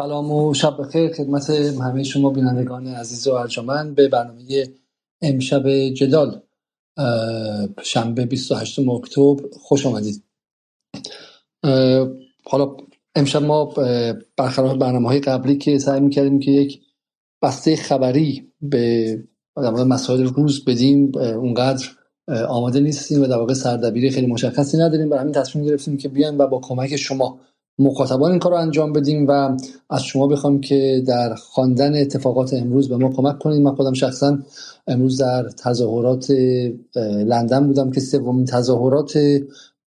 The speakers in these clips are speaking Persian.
سلام و شب بخیر. خدمت همه شما بینندگان عزیز و ارجمند به برنامه امشب جدال شنبه 28 اکتبر. خوش آمدید. حالا امشب ما برخلاف برنامه های قبلی که سعی می‌کردیم که یک بسته خبری به مسائل روز بدیم اونقدر آماده نیستیم و در واقع سردبیری خیلی مشخصی نداریم. برای همین تصمیم گرفتیم که بیایم و با کمک شما مخاطبان این کار رو انجام بدیم و از شما بخوام که در خواندن اتفاقات امروز به ما کمک کنید. من خودم شخصا امروز در تظاهرات لندن بودم که سومین تظاهرات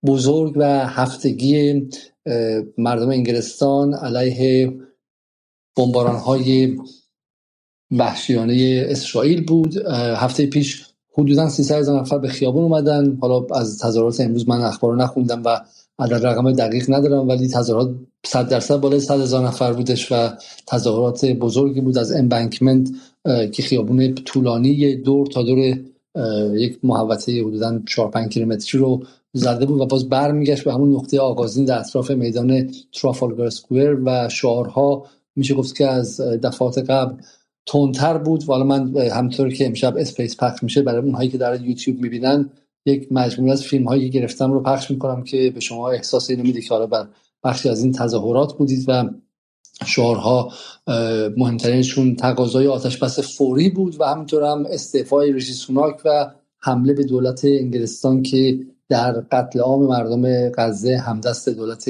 بزرگ و هفتگی مردم انگلستان علیه بمباران های وحشیانه اسرائیل بود. هفته پیش حدودا 300 هزار نفر به خیابون اومدن. حالا از تظاهرات امروز من اخبار رو نخوندم و عدد رقم دقیق ندارم ولی تظاهرات 100 درصد بالای 100 هزار نفر بودش و تظاهرات بزرگی بود از Embankment که خیابون طولانی دور تا دور یک محوطه حدودا 4 5 کیلومتری رو زده بود و باز برمیگشت به همون نقطه آغازین در اطراف میدان Trafalgar Square و شعارها میشه گفت که از دفعات قبل تندتر بود. و من همینطور که امشب اسپیس پخش میشه برای اونهایی که در یوتیوب می‌بینن یک مجموعه از فیلم هایی گرفتم رو پخش می‌کنم که به شما احساس اینو میده که حالا بر بخشی از این تظاهرات بودید و شعارها مهمترینشون تقاضای آتش بس فوری بود و همینطور هم استعفای ریشی سوناک و حمله به دولت انگلستان که در قتل عام مردم غزه همدست دولت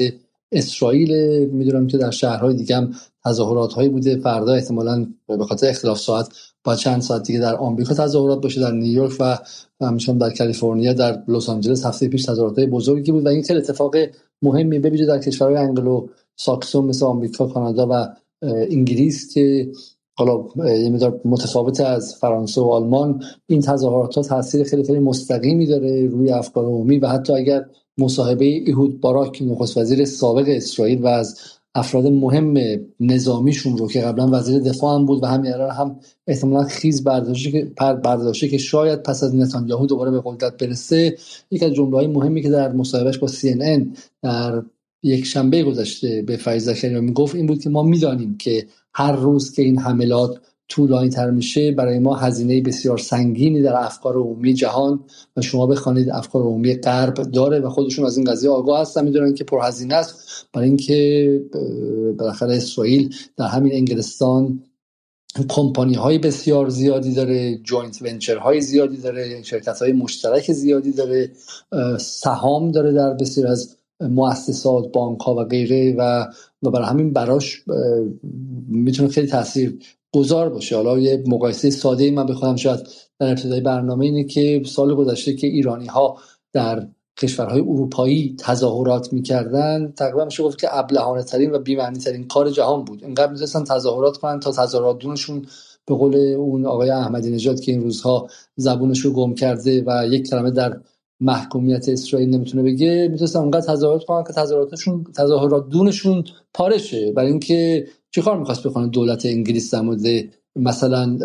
اسرائیل. می‌دونم که در شهرهای دیگه هم تظاهرات هایی بوده. فردا احتمالا به خاطر اختلاف ساعت با چند ساعت دیگه در آمریکا تظاهرات باشه در نیویورک و همیشه در کالیفرنیا در لس آنجلس هفته پیش تظاهرات بزرگی بود و این خیلی اتفاق مهمی ببینید در کشورهای انگلو ساکسون مثل آمریکا کانادا و انگلیس که حالا یه مدار متفاوت از فرانسه و آلمان. این تظاهرات ها تاثیر خیلی خیلی مستقیمی داره روی افکار عمومی و حتی اگر مصاحبه ایهود باراک نخست وزیر سابق اسرائیل و از افراد مهم نظامیشون رو که قبلا وزیر دفاع هم بود و همین الان هم احتمالا خیز برداشته که برداشته که شاید پس از نتانیاهو دوباره به قدرت برسه. یک از جمله های مهمی که در مصاحبهش با CNN در یک شنبه گذشته به فیض زکریا می‌گفت این بود که ما می‌دانیم که هر روز که این حملات طولانی تر میشه برای ما هزینه بسیار سنگینی در افکار عمومی جهان و شما بخوانید افکار عمومی غرب داره و خودشون از این قضیه آگاه هستن می‌دونن که پرهزینه است. برای اینکه بالاخره اسرائیل در همین انگلستان کمپانی های بسیار زیادی داره joint venture های زیادی داره شرکت های مشترک زیادی داره سهام داره در بسیار از مؤسسات بانک ها و غیره و و برای همین براش می‌تونه خیلی تاثیر گذار باشه. حالا یه مقایسه ساده من بخوام شاید در ابتدای برنامه اینه که سال گذشته که ایرانی ها در کشورهای اروپایی تظاهرات می‌کردن تقریبا میشه گفت که ابلهانه ترین و بی‌معنی ترین کار جهان بود. اینقدر می‌تونستن تظاهرات کنن تا تظاهرات دونشون به قول اون آقای احمدی نژاد که این روزها زبونش رو گم کرده و یک کلمه در محکومیت اسرائیل نمی‌تونه بگه می‌تونستن اونقدر تظاهرات کنن که تظاهراتشون تظاهرات دونشون پارشه. برای اینکه چیکار می‌خواست بکنه دولت انگلیس در مورد مثلا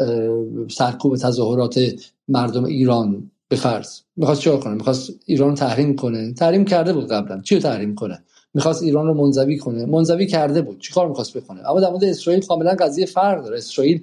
سرکوب تظاهرات مردم ایران به فرض؟ می‌خواست چیکار کنه؟ می‌خواست ایران تحریم کنه. تحریم کرده بود قبلا. چی تحریم کنه؟ می‌خواست ایران رو منزوی کنه. منزوی کرده بود. چیکار می‌خواست بکنه؟ اما در مورد اسرائیل کاملا قضیه فرق داره. اسرائیل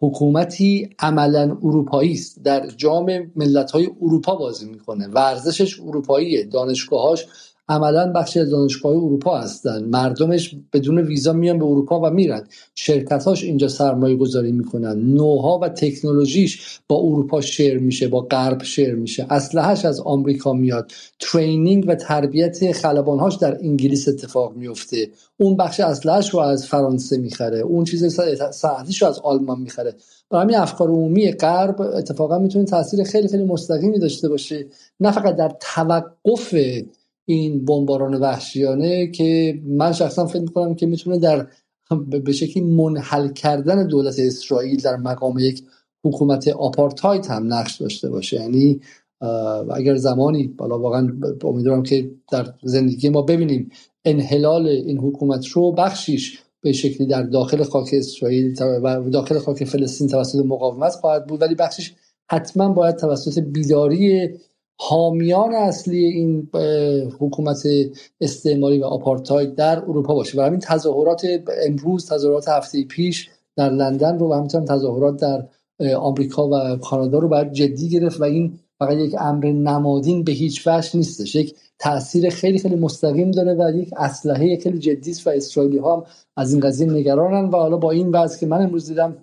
حکومتی عملا اروپایی است. در جام ملت های اروپا بازی می‌کنه. ورزشش اروپاییه. دانشگاهاش عملا بخشی از دانشگاه اروپا هستن. مردمش بدون ویزا میان به اروپا و میرن. شرکتاش اینجا سرمایه گذاری می‌کنن. نوها و تکنولوژیش با اروپا شیر میشه با غرب شیر میشه. اسلحهش از آمریکا میاد. ترینینگ و تربیت خلبانهاش در انگلیس اتفاق میفته اون بخش اسلحهش رو از فرانسه می‌خره. اون چیز ساعتیش رو از آلمان می‌خره. برای همین افکار عمومی غرب اتفاقا می‌تونه تاثیر خیلی خیلی مستقیمی داشته باشه. نه فقط در توقف این بمباران وحشیانه که من شخصا فکر می‌کنم که می‌تونه در به شکلی منحل کردن دولت اسرائیل در مقام یک حکومت آپارتایت هم نقش داشته باشه. یعنی اگر زمانی بالا واقعا امیدوارم که در زندگی ما ببینیم انحلال این حکومت رو بخشیش به شکلی در داخل خاک اسرائیل و داخل خاک فلسطین توسط مقاومت خواهد بود ولی بخشش حتما باید توسط بیداری حامیان اصلی این حکومت استعماری و آپارتاید در اروپا باشه. و همین تظاهرات امروز تظاهرات هفته پیش در لندن رو و همینطور تظاهرات در آمریکا و کانادا رو باید جدی گرفت و این فقط یک امر نمادین به هیچ وجه نیستش. یک تاثیر خیلی خیلی مستقیم داره و یک اسلحه خیلی جدی است و اسرائیلی ها هم از این قضیه نگرانن. و حالا با این وضع که من امروز دیدم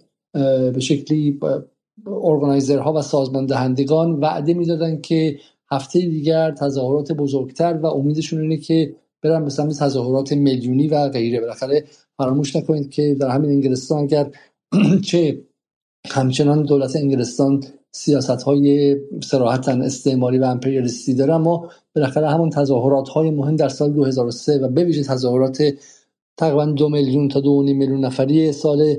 به شکلی ارگانایزرها و سازمان دهندگان وعده می‌دادن که هفته دیگر تظاهرات بزرگتر و امیدشون اینه که برن به سمت تظاهرات میلیونی و غیره. بالاخره فراموش نکنید که در همین انگلستان اگر چه همچنان دولت انگلستان سیاست های سراحتا استعماری و امپریالیستی داره اما بالاخره همون تظاهرات های مهم در سال 2003 و به تظاهرات تقریبا دو میلیون تا دو میلیون نفری سال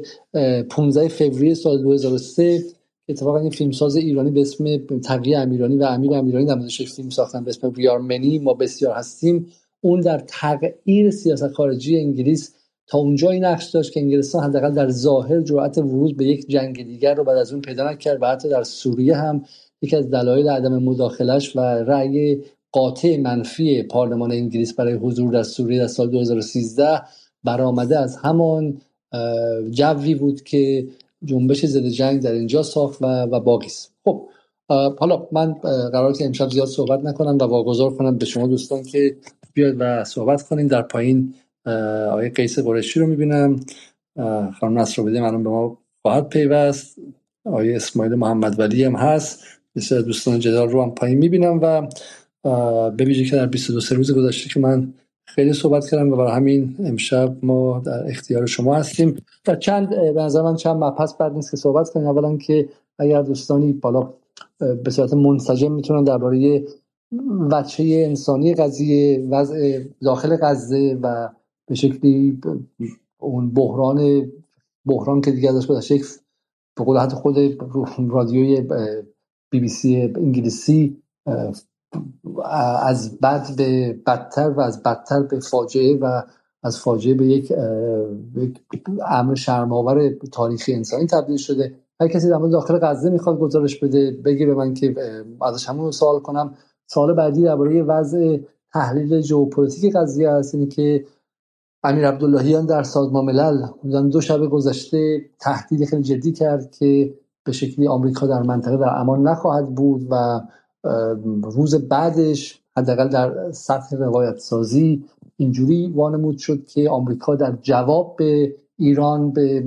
15 فوریه سال 2003 اتفاقا این فیلمساز ایرانی به اسم تقیه امیرانی و امیر امیرانی در موردش فیلم ساختن به اسم ویارمنی ما بسیار هستیم. اون در تغییر سیاست خارجی انگلیس تا اونجایی نقش داشت که انگلستان حداقل در ظاهر جرأت ورود به یک جنگ دیگر رو بعد از اون پیدا نکرد و حتی در سوریه هم یکی از دلایل عدم مداخلش و رأی قاطع منفی پارلمان انگلیس برای حضور در سوریه در سال 2013 برآمده از همان جوی بود که جنبش ضد جنگ در اینجا ساخت و, و باقی خب حالا من قرار که امشب زیاد صحبت نکنم و واگذار کنم به شما دوستان که بیاید و صحبت کنیم در پایین آقای قیس قرشی رو می‌بینم. خانم نصر بده منم به ما خواهد پیوست. آقای اسماعیل محمد ولی هم هست. بسیار دوستان جدال رو هم پایین می‌بینم و ببینید که در 22 روز گذشته که من خیلی صحبت کردم و برای همین امشب ما در اختیار شما هستیم. در چند به نظر من چند مبحث بعد نیست که صحبت کنیم. اولا که اگر دوستانی بالا به صورت منسجم می‌تونن درباره وچه انسانی قضیه وضع داخل غزه و به شکلی اون بحران بحران که دیگه ازش گذشته به قول خود رادیوی بی بی سی انگلیسی از بد به بدتر و از بدتر به فاجعه و از فاجعه به یک امر شرماور تاریخی انسانی تبدیل شده. هر کسی در داخل غزه می‌خواد گزارش بده بگی به من که ازش همون سوال کنم. سال بعدی درباره وضع تحلیل ژئوپلیتیک قضیه هست اینه که امیر عبداللهیان در سازمان ملل دو شب گذشته تهدید خیلی جدی کرد که به شکلی آمریکا در منطقه در امان نخواهد بود و روز بعدش حداقل در سطح روایت سازی اینجوری وانمود شد که آمریکا در جواب به ایران به,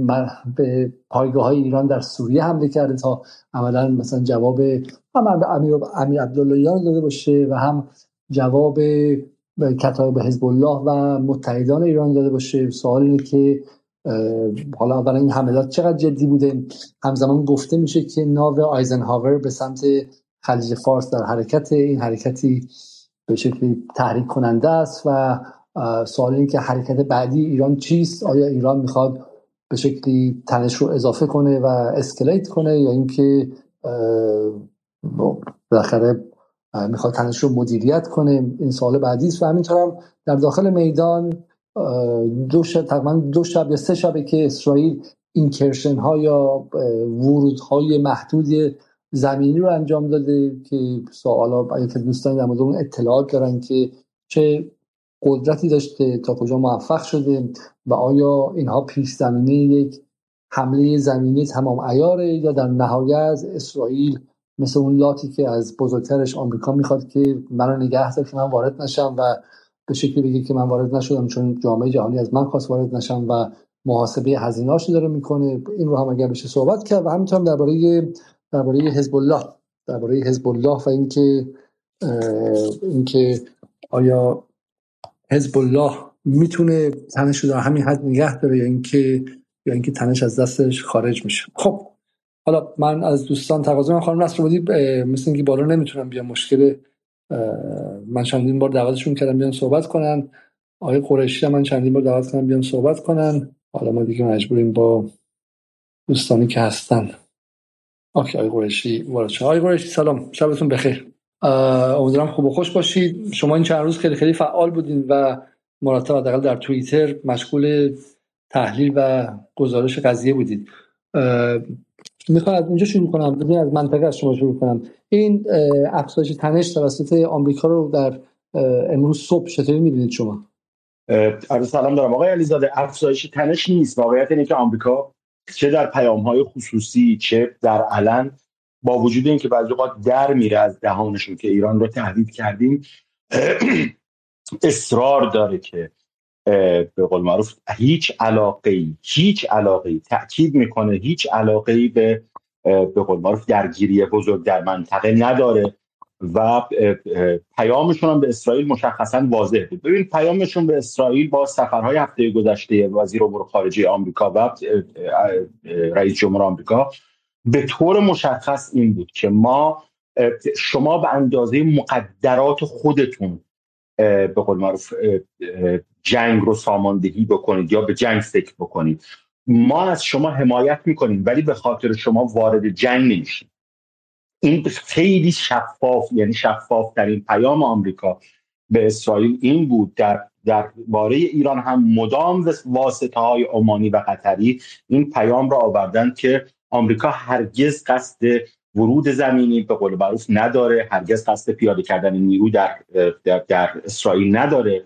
به پایگاه های ایران در سوریه حمله کرده تا عملا مثلا جواب هم امیر, امیر عبداللهیان داده باشه و هم جواب کتاب حزب الله و متحدان ایران داده باشه. سوال اینه که حالا اولا این حملات چقدر جدی بوده؟ همزمان گفته میشه که ناو آیزنهاور به سمت خلیج فارس در حرکت این حرکتی به شکلی تحریک کننده است و سوال این که حرکت بعدی ایران چیست؟ آیا ایران می‌خواد به شکلی تنش رو اضافه کنه و اسکلیت کنه یا اینکه بالاخره می‌خواد تنش رو مدیریت کنه؟ این سوال بعدی است و همینطور هم در داخل میدان دو شب تقریبا دو شب یا سه شبه که اسرائیل اینکرشن ها یا ورود های محدود زمینی رو انجام داده که سوالا اگه دوستان در اون اطلاعات دارن که چه قدرتی داشته تا کجا موفق شده و آیا اینها پیش زمینه یک حمله زمینی تمام ایاره یا در نهایت اسرائیل مثل اون لاتی که از بزرگترش آمریکا می‌خواد که منو نگه داره که من وارد نشم و به شکلی بگه که من وارد نشدم چون جامعه جهانی از من خواست وارد نشم و محاسبه هزینه‌اش داره می‌کنه. این رو هم اگر بشه صحبت کرد و همینطور درباره درباره حزب الله درباره حزب الله و اینکه اینکه آیا حزب الله می‌تونه تنش رو در همین حد نگه داره یا اینکه یا اینکه تنش از دستش خارج میشه. خب حالا من از دوستان تقاضا من خانم نصر بودی مثل اینکه بالا نمی‌تونم بیام مشکل من چندین بار دعوتشون کردم بیان صحبت کنن. آقای قریشی من چندین بار دعوت کردم بیان صحبت کنن. حالا ما دیگه مجبوریم با دوستانی که هستن. اوکی آقای قریشی وارد آقای قریشی سلام. شبتون بخیر. امیدوارم خوب و خوش باشید. شما این چند روز خیلی خیلی فعال بودین و مرتب حداقل در توییتر مشغول تحلیل و گزارش قضیه بودید. می‌خوام از اینجا شروع کنم. ببین از منطقه از شما شروع کنم. این افزایش تنش توسط آمریکا رو در امروز صبح چطوری می‌بینید شما؟ عرض سلام دارم. آقای علیزاده افزایش تنش نیست. واقعیت اینه که آمریکا چه در پیام های خصوصی چه در علن با وجود اینکه بعضی اوقات در میره از دهانشون که ایران رو تهدید کردیم اصرار داره که به قول معروف هیچ علاقه ای هیچ علاقه ای تاکید می‌کنه هیچ علاقه ای به به قول معروف درگیری بزرگ در منطقه نداره. و پیامشون هم به اسرائیل مشخصا واضح بود. ببین پیامشون به اسرائیل با سفرهای هفته گذشته وزیر امور خارجه آمریکا و رئیس جمهور آمریکا به طور مشخص این بود که ما شما به اندازه مقدرات خودتون به قول معروف جنگ رو ساماندهی بکنید یا به جنگ فکر بکنید. ما از شما حمایت می‌کنیم ولی به خاطر شما وارد جنگ نمیشیم. این خیلی شفاف یعنی شفاف در این پیام آمریکا به اسرائیل این بود در در باره ایران هم مدام واسطه های عمانی و قطری این پیام را آوردن که آمریکا هرگز قصد ورود زمینی به قول معروف نداره هرگز قصد پیاده کردن نیرو در, در, در اسرائیل نداره.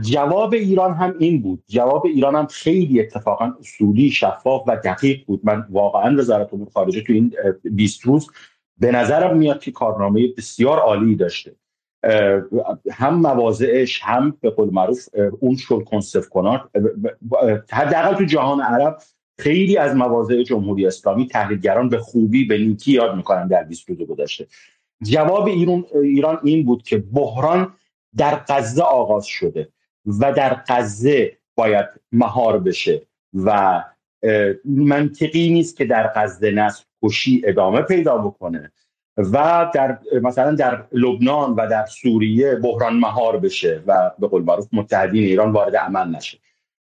جواب ایران هم این بود. جواب ایران هم خیلی اتفاقا اصولی شفاف و دقیق بود. من واقعا وزارت امور خارجه تو این 20 روز به نظرم میاد که کارنامه بسیار عالی داشته. هم مواضعش هم به قول معروف اون شل کنسف کنار. حداقل تو جهان عرب خیلی از مواضع جمهوری اسلامی تحلیلگران به خوبی به نیکی یاد می‌کنن در 20 روز گذشته. جواب ایران ایران این بود که بحران در غزه آغاز شده و در غزه باید مهار بشه و منطقی نیست که در غزه نسل کشی ادامه پیدا بکنه و در مثلا در لبنان و در سوریه بحران مهار بشه و به قول معروف متحدین ایران وارد عمل نشه.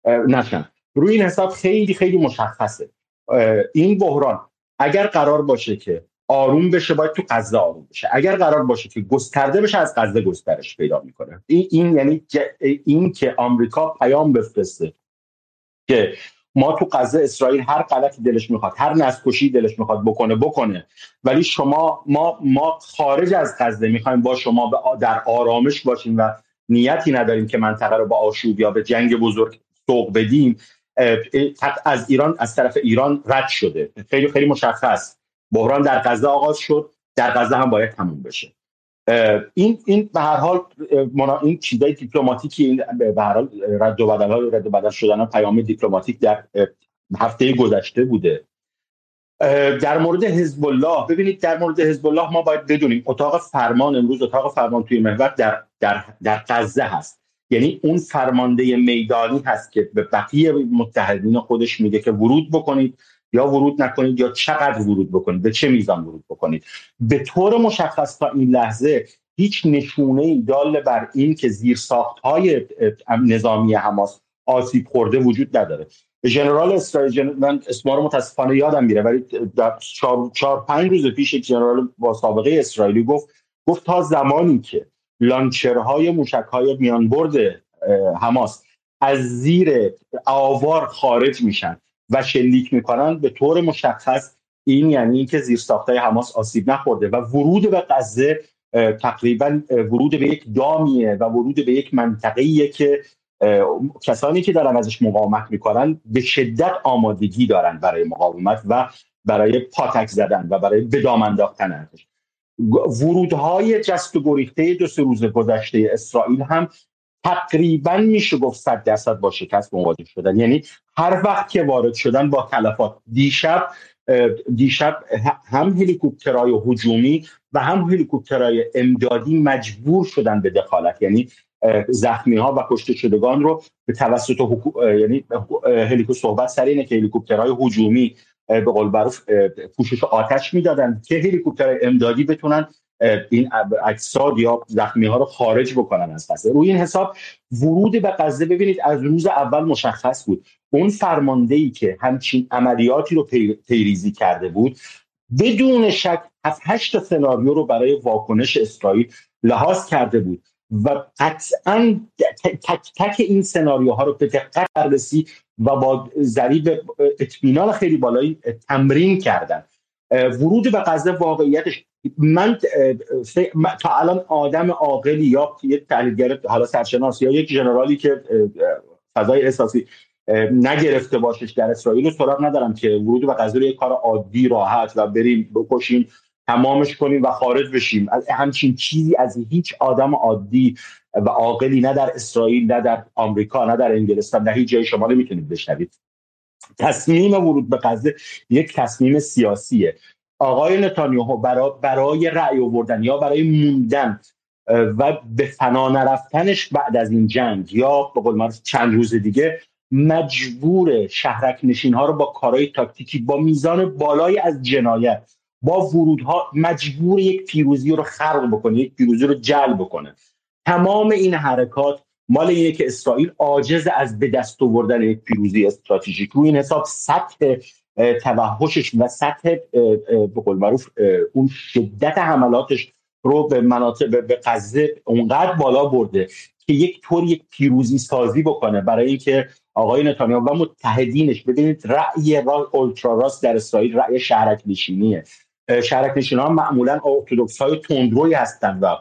نشن روی این حساب خیلی خیلی مشخصه. این بحران اگر قرار باشه که آروم بشه باید تو غزه آروم بشه. اگر قرار باشه که گسترده بشه از غزه گسترش پیدا می‌کنه. این, این یعنی این که آمریکا پیام بفرسته که ما تو غزه اسرائیل هر غلطی دلش می‌خواد هر نسکشی دلش می‌خواد بکنه بکنه. ولی شما ما ما خارج از غزه می‌خوایم با شما در آرامش باشیم و نیتی نداریم که منطقه رو با آشوب یا به جنگ بزرگ سوق بدیم. از ایران از طرف ایران رد شده. خیلی خیلی مشخص. بحران در غزه آغاز شد. در غزه هم باید تموم بشه. این این به هر حال این چیزای دیپلماتیکی این به هر حال رد و بدل های رد و بدل شدن پیام دیپلماتیک در هفته گذشته بوده. در مورد حزب الله ببینید در مورد حزب الله ما باید بدونیم اتاق فرمان امروز اتاق فرمان توی محور در در در غزه هست. یعنی اون فرمانده میدانی هست که به بقیه متحدین خودش میگه که ورود بکنید. یا ورود نکنید یا چقدر ورود بکنید به چه میزان ورود بکنید؟ به طور مشخص تا این لحظه هیچ نشونه ای دال بر این که زیر ساخت های نظامی حماس آسیب خورده وجود نداره. ژنرال اسرائیل من اسما رو متاسفانه یادم میره ولی در چهار, چهار پنج روز پیش یک ژنرال با سابقه اسرائیلی گفت گفت تا زمانی که لانچرهای موشکهای میانبرد حماس از زیر آوار خارج میشن و شلیک می‌کنن به طور مشخص این یعنی که زیر ساختای حماس آسیب نخورده و ورود به غزه تقریبا ورود به یک دامیه و ورود به یک منطقه‌ایه که کسانی که دارن ازش مقاومت می‌کنن به شدت آمادگی دارن برای مقاومت و برای پاتک زدن و برای بدام انداختن ورودهای جست و گریخته دو سه روز گذشته اسرائیل هم تقریبا میشه گفت صد درصد با شکست مواجه شدن. یعنی هر وقت که وارد شدن با تلفات. دیشب دیشب هم هلیکوپترهای هجومی و هم هلیکوپترهای امدادی مجبور شدن به دخالت. یعنی زخمی ها و کشته شدگان رو به توسط حکو... یعنی هلیکو صحبت سر اینه که هلیکوپترهای هجومی به قول معروف پوشش آتش می‌دادن که هلیکوپتر امدادی بتونن این اجساد یا زخمی ها رو خارج بکنن از غزه. روی این حساب ورود به غزه ببینید از روز اول مشخص بود. اون فرمانده ای که همچین عملیاتی رو پیریزی کرده بود بدون شک هفت هشت سناریو رو برای واکنش اسرائیل لحاظ کرده بود و قطعا تک تک این سناریوها رو به دقت بررسی و با ذریب اطمینان خیلی بالایی تمرین کردن. ورود به غزه واقعیتش من تا الان آدم عاقلی یا یه تحلیلگر حالا سرشناس یا یک جنرالی که فضای احساسی نگرفته باشش در اسرائیل رو سراغ ندارم که ورود به غزه یک کار عادی راحت و بریم بکشیم تمامش کنیم و خارج بشیم. همچین چیزی از هیچ آدم عادی و عاقلی نه در اسرائیل نه در آمریکا نه در انگلستان نه هیچ جای شما نمی‌تونید بشنوید. تصمیم ورود به غزه یک تصمیم سیاسیه. آقای نتانیاهو برای, برای رأی آوردن یا برای موندن و به فنا نرفتنش بعد از این جنگ یا به قول چند روز دیگه مجبور شهرک نشین ها رو با کارهای تاکتیکی با میزان بالایی از جنایت با ورودها مجبور یک پیروزی رو خلق بکنه یک پیروزی رو جلب بکنه. تمام این حرکات مال اینه که اسرائیل عاجز از به دست آوردن یک پیروزی استراتژیک. رو این حساب سطح توحشش و سطح به قول معروف اون شدت حملاتش رو به مناطق به غزه اونقدر بالا برده که یک طور یک پیروزی سازی بکنه برای اینکه آقای نتانیاهو و متحدینش ببینید رأی را اولترا راست در اسرائیل رأی شهرک نشینیه شهرک نشین ها معمولا ارتودکس های تندروی هستن و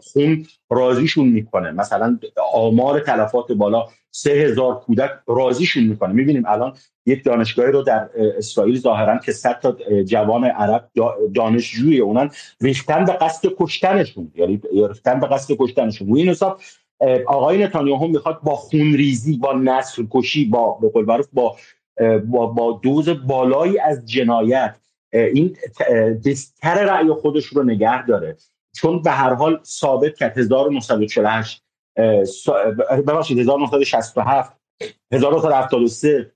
خون رازیشون می‌کنه. مثلا آمار تلفات بالا سه هزار کودک رازیشون می‌کنه. می‌بینیم الان یک دانشگاهی رو در اسرائیل ظاهرا که صد تا جوان عرب دانشجوی اونن ریختن به قصد کشتنشون. یعنی ریختن به قصد کشتنشون. و این حساب آقای نتانیاهو می‌خواد با خونریزی با نسل کشی با به قول با با, با دوز بالایی از جنایت این دستر رأی خودش رو نگه داره. چون به هر حال ثابت کرد. 1948 ببخشید 1967 1973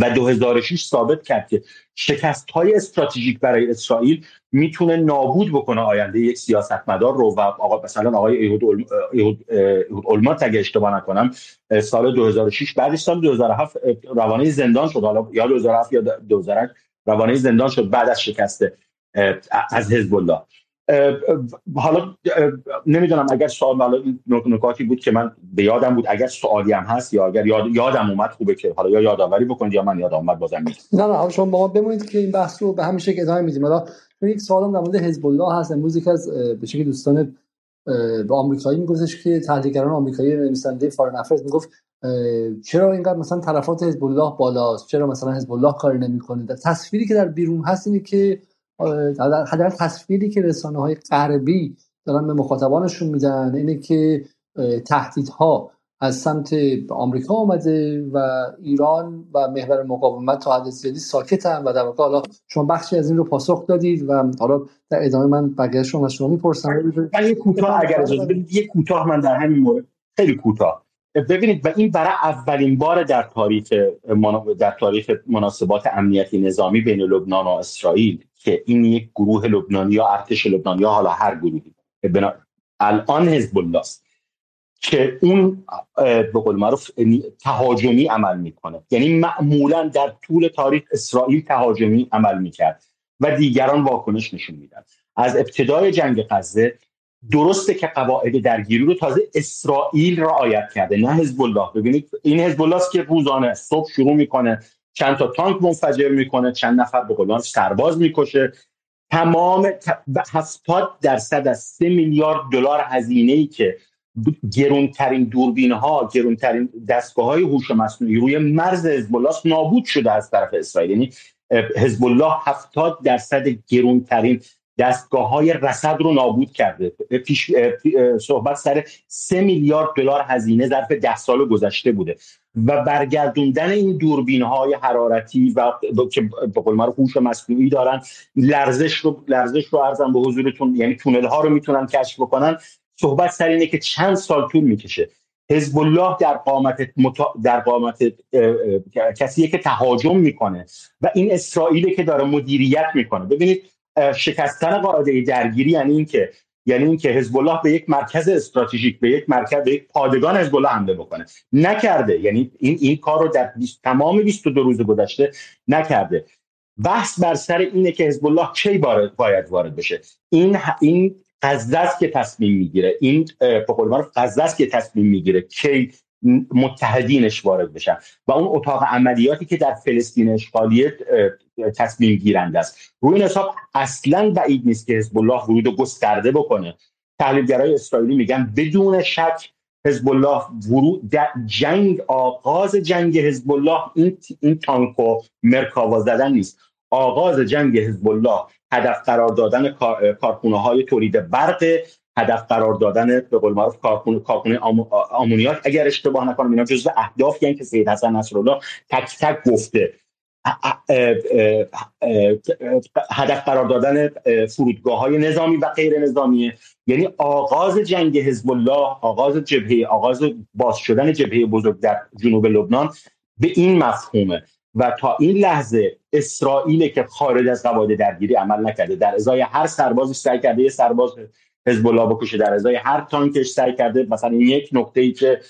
و 2006 ثابت کرد که شکست های استراتژیک برای اسرائیل می‌تونه نابود بکنه آینده یک سیاستمدار رو. و آقا مثلا آقای ایهود اولمات اگه اشتباه نکنم سال 2006 بعدش سال 2007 روانه زندان شد. حالا یا 2007 یا 2008 روانه زندان شد بعد از شکست از حزب الله. حالا نمی‌دونم اگر سوال نکاتی بود که من به یادم بود اگر سوالی هم هست یا اگر یاد یادم اومد خوبه که حالا یا یادآوری بکنید یا من یادم اومد بازم میگم. نه نه شما با ما بمونید که این بحث رو به همین شکل ادامه میدیم. حالا یک سوالم در مورد حزب الله هست امروز یکی از به شکل دوستان به آمریکایی میگفتش که تحلیلگران آمریکایی نویسنده فارن افرز می‌گفت چرا اینقدر مثلا طرفات حزب الله بالاست؟ چرا مثلا حزب الله کاری نمی‌کنه؟ تصویری که در بیرون هست اینه که حداقل تصویری که رسانه های غربی دارن به مخاطبانشون میدن اینه که تهدیدها از سمت آمریکا آمده و ایران و محور مقاومت تا حد زیادی ساکتن و در واقع حالا شما بخشی از این رو پاسخ دادید و حالا در ادامه من بقیه شما از شما می‌پرسم. من یه کوتاه اگر اجازه بدید یه کوتاه من در همین مورد. خیلی کوتاه. ببینید و این برای اولین بار در تاریخ در تاریخ مناسبات امنیتی نظامی بین لبنان و اسرائیل. که این یک گروه لبنانی یا ارتش لبنانی یا حالا هر گروهی الان حزب الله است که اون به قول معروف تهاجمی عمل می‌کنه. یعنی معمولا در طول تاریخ اسرائیل تهاجمی عمل می‌کرد و دیگران واکنش نشون میدن از ابتدای جنگ غزه درسته که قواعد درگیری رو تازه اسرائیل رعایت کرده نه حزب الله. ببینید این حزب الله است که روزانه صبح شروع می‌کنه چند تا تانک منفجر می‌کنه چند نفر به قولان سرباز می‌کشه. تمام 70 درصد از 3 میلیارد دلار هزینه ای که گرونترین دوربین ها گرونترین دستگاه های هوش مصنوعی روی مرز حزب نابود شده از طرف اسرائیل. یعنی حزب الله 70 درصد گرونترین دستگاه های رصد رو نابود کرده. پیش صحبت سر سه میلیارد دلار هزینه ظرف ده سال گذشته بوده. و برگردوندن این دوربین های حرارتی و که به قول معروف هوش مصنوعی دارن لرزش رو لرزش رو ارزم به حضورتون یعنی تونل ها رو می‌تونن کشف بکنن. صحبت سر اینه که چند سال طول می‌کشه. حزب الله در قامت در قامت کسیه که تهاجم می‌کنه و این اسرائیلی که داره مدیریت می‌کنه. ببینید شکستن قاعده درگیری یعنی اینکه یعنی اینکه حزب الله به یک مرکز استراتژیک به یک مرکز به یک پادگان حزب الله حمله بکنه. نکرده. یعنی این این کار رو در تمام 22 روز گذشته نکرده. بحث بر سر اینه که حزب الله کی باید وارد بشه. این این غزه که تصمیم می‌گیره این معروف غزه که تصمیم می‌گیره کی متحدینش وارد بشن و اون اتاق عملیاتی که در فلسطین اشغالیه تصمیم گیرنده است. روی این حساب اصلا بعید نیست که حزب الله ورود گسترده بکنه. تحلیلگرای اسرائیلی میگن بدون شک حزب الله ورود در جنگ آغاز جنگ حزب الله این این تانک و مرکاوا زدن نیست. آغاز جنگ حزب الله هدف قرار دادن کارخونه های تولید برق هدف قرار دادن به قول معروف کارخونه کارخونه آمونیاک. اگر اشتباه نکنم اینا جزو اهدافی یعنی که سید حسن نصرالله تک تک گفته. هدف قرار دادن فرودگاه های نظامی و غیر نظامی یعنی آغاز جنگ حزب الله آغاز جبهه آغاز باز شدن جبهه بزرگ در جنوب لبنان به این مفهومه. و تا این لحظه اسرائیل که خارج از قواعد درگیری عمل نکرده در ازای هر سربازی سعی کرده یه سرباز حزب الله بکشه در ازای هر تانکش سعی کرده مثلا یک نقطه ای که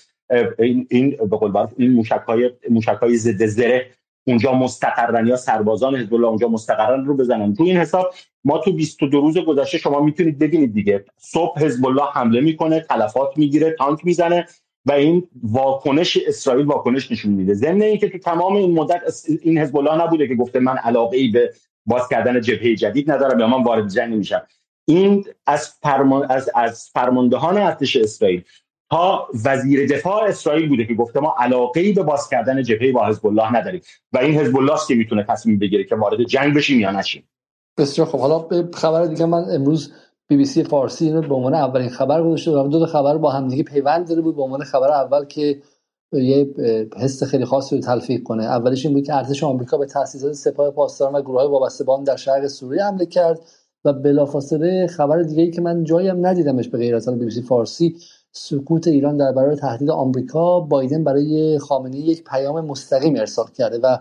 این این به قول این موشک‌های موشک‌های ضد زره اونجا مستقرن یا سربازان حزب الله اونجا مستقرن رو بزنن. تو این حساب ما تو 22 روز گذشته شما می‌تونید ببینید دیگه. صبح حزب الله حمله می‌کنه تلفات می‌گیره تانک می‌زنه و این واکنش اسرائیل واکنش نشون میده. ضمن اینکه تو تمام این مدت این حزب الله نبوده که گفته من علاقه ای به باز کردن جبهه جدید ندارم یا من وارد جنگ نمیشم. این از فرمان از از فرماندهان ارتش اسرائیل تا وزیر دفاع اسرائیل بوده که گفته ما علاقه ای به باز کردن جبهه با حزب الله نداریم و این حزب الله است که می‌تونه تصمیم بگیره که وارد جنگ بشیم یا نشیم. بسیار خب حالا به خبر دیگه من امروز بی بی سی فارسی اینو به عنوان اولین خبر گذاشته دو تا خبر با هم دیگه پیوند داره بود. به عنوان خبر اول که یه حس خیلی خاصی رو تلفیق کنه. اولش این بود که ارتش آمریکا به تاسیسات سپاه پاسداران و گروه های وابسته به در شرق سوریه حمله کرد. و بلافاصله خبر دیگه ای که من جایی هم ندیدمش به غیر از بی بی سی فارسی سکوت ایران در برابر تهدید آمریکا بایدن برای خامنه یک پیام مستقیم ارسال کرده و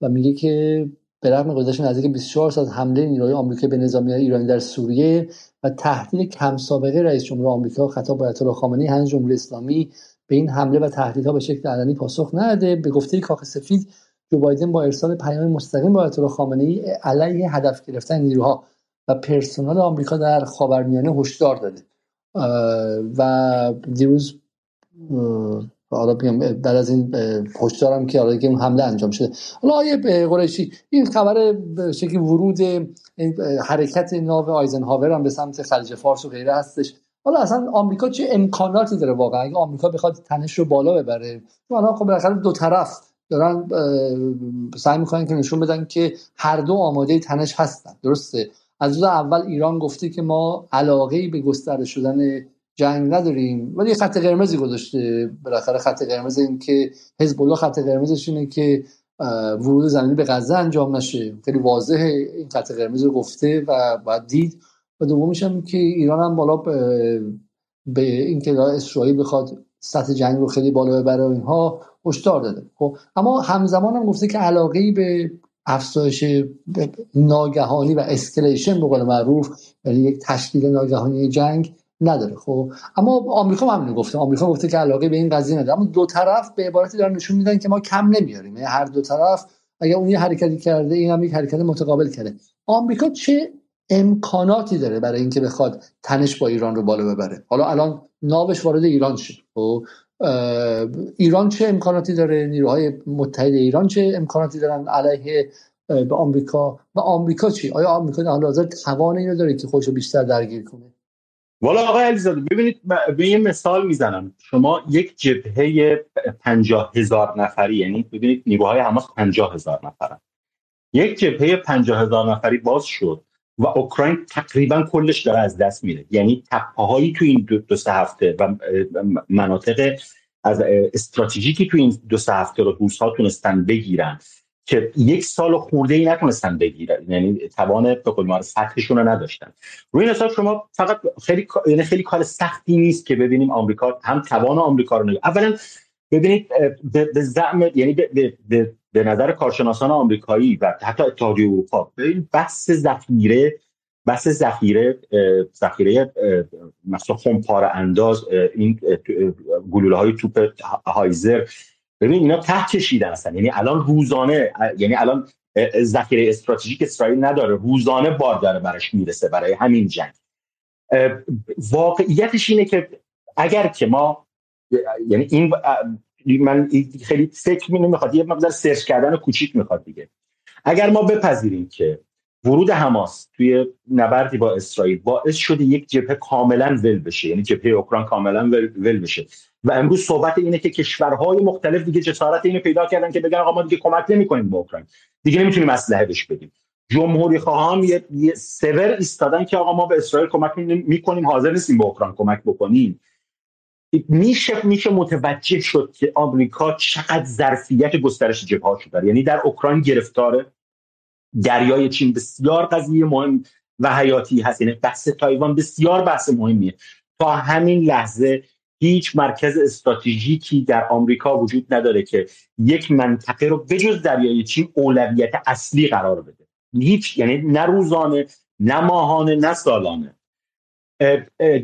و میگه که به رغم گذشت نزدیک 24 ساعت حمله نیروهای آمریکا به نظامی ایرانی در سوریه و تهدید کم سابقه رئیس جمهور آمریکا خطاب به آیت خامنه‌ای هنوز جمهوری اسلامی به این حمله و تهدیدها به شکل علنی پاسخ نداده. به گفته کاخ سفید جو بایدن با ارسال پیام مستقیم به آیت خامنه‌ای علیه هدف گرفتن نیروها و پرسنل آمریکا در خاورمیانه هشدار داده. و دیروز حالا بعد از این پشتارم که حالا که حمله انجام شده. حالا آیه قریشی این خبر شکلی ورود حرکت ناو آیزنهاور هم به سمت خلیج فارس و غیره هستش. حالا اصلا آمریکا چه امکاناتی داره واقعا؟ اگه آمریکا بخواد تنش رو بالا ببره. حالا خب بالاخره دو طرف دارن سعی می‌کنن که نشون بدن که هر دو آماده تنش هستن. درسته؟ از روز اول ایران گفته که ما علاقه به گسترده شدن جنگ نداریم ولی خط قرمزی گذاشته. بالاخره خط قرمز این که حزب الله خط قرمزش اینه که ورود زمینی به غزه انجام نشه. خیلی واضح این خط قرمز رو گفته و بعد دید. و دومیش هم که ایران هم بالا به این که اسرائیل بخواد سطح جنگ رو خیلی بالا ببره اینها هشدار داده. خب اما همزمان هم گفته که علاقه به افزایش ناگهانی و اسکلیشن به قول معروف یعنی یک تشکیل ناگهانی جنگ نداره خب؟ اما آمریکا هم گفته. آمریکا گفته که علاقه به این قضیه نداره. اما دو طرف به عبارتی دارن نشون میدن که ما کم نمیاریم. یعنی هر دو طرف اگر اون یه حرکتی کرده این هم یک حرکت متقابل کرده. آمریکا چه امکاناتی داره برای اینکه بخواد تنش با ایران رو بالا ببره؟ حالا الان ناوش وارد ایران شد خب؟ ایران چه امکاناتی داره؟ نیروهای متحد ایران چه امکاناتی دارن علیه به آمریکا؟ و آمریکا چی؟ آیا آمریکا در حال حاضر توان اینو داره که خودش بیشتر درگیر کنه؟ والا آقای علیزاده ببینید به یه مثال می‌زنم. شما یک جبهه پنجاه هزار نفری یعنی ببینید نیروهای حماس پنجاه هزار نفرن. یک جبهه پنجاه هزار نفری باز شد. و اوکراین تقریبا کلش داره از دست میره. یعنی تپه هایی تو این دو, دو سه هفته و مناطق از استراتژیکی تو این دو سه هفته رو روس ها تونستن بگیرن که یک سال خورده ای نتونستن بگیرن. یعنی توان به قول سطحشون رو نداشتن. روی این حساب شما فقط خیلی یعنی خیلی کار سختی نیست که ببینیم آمریکا هم توان آمریکا رو نگاه اولا ببینید به زعم یعنی به, به نظر کارشناسان آمریکایی و حتی اتحادیه اروپا این بحث ذخیره بحث ذخیره ذخیره مثلا خمپاره انداز این گلوله های توپ هایزر. ببین اینا ته کشیدن هستن یعنی الان روزانه یعنی الان ذخیره استراتژیک اسرائیل نداره. روزانه بار داره برش می‌رسه برای همین جنگ. واقعیتش اینه که اگر که ما یعنی این من خیلی فکر می نمی‌خواد. یه مقدار سرچ کردن کوچیک می‌خواد دیگه. اگر ما بپذیریم که ورود حماس توی نبردی با اسرائیل باعث شده یک جبهه کاملا ول بشه یعنی جبهه اوکراین کاملا ول بشه. و امروز صحبت اینه که کشورهای مختلف دیگه جسارت اینو پیدا کردن که بگن آقا ما دیگه کمک نمی‌کنیم به اوکراین. دیگه نمی‌تونیم اسلحه بهش بدیم. جمهوری خواهان یه, یه سور ایستادن که آقا ما به اسرائیل کمک می‌کنیم حاضر نیستیم به اوکراین کمک بکنیم. میشه میشه متوجه شد که آمریکا چقدر ظرفیت گسترش جبهه داره یعنی در اوکراین گرفتاره دریای چین بسیار قضیه مهم و حیاتی هست. یعنی بحث تایوان بسیار بحث مهمیه. تا همین لحظه هیچ مرکز استراتژیکی در آمریکا وجود نداره که یک منطقه رو بجز دریای چین اولویت اصلی قرار بده. هیچ یعنی نه روزانه نه ماهانه نه سالانه.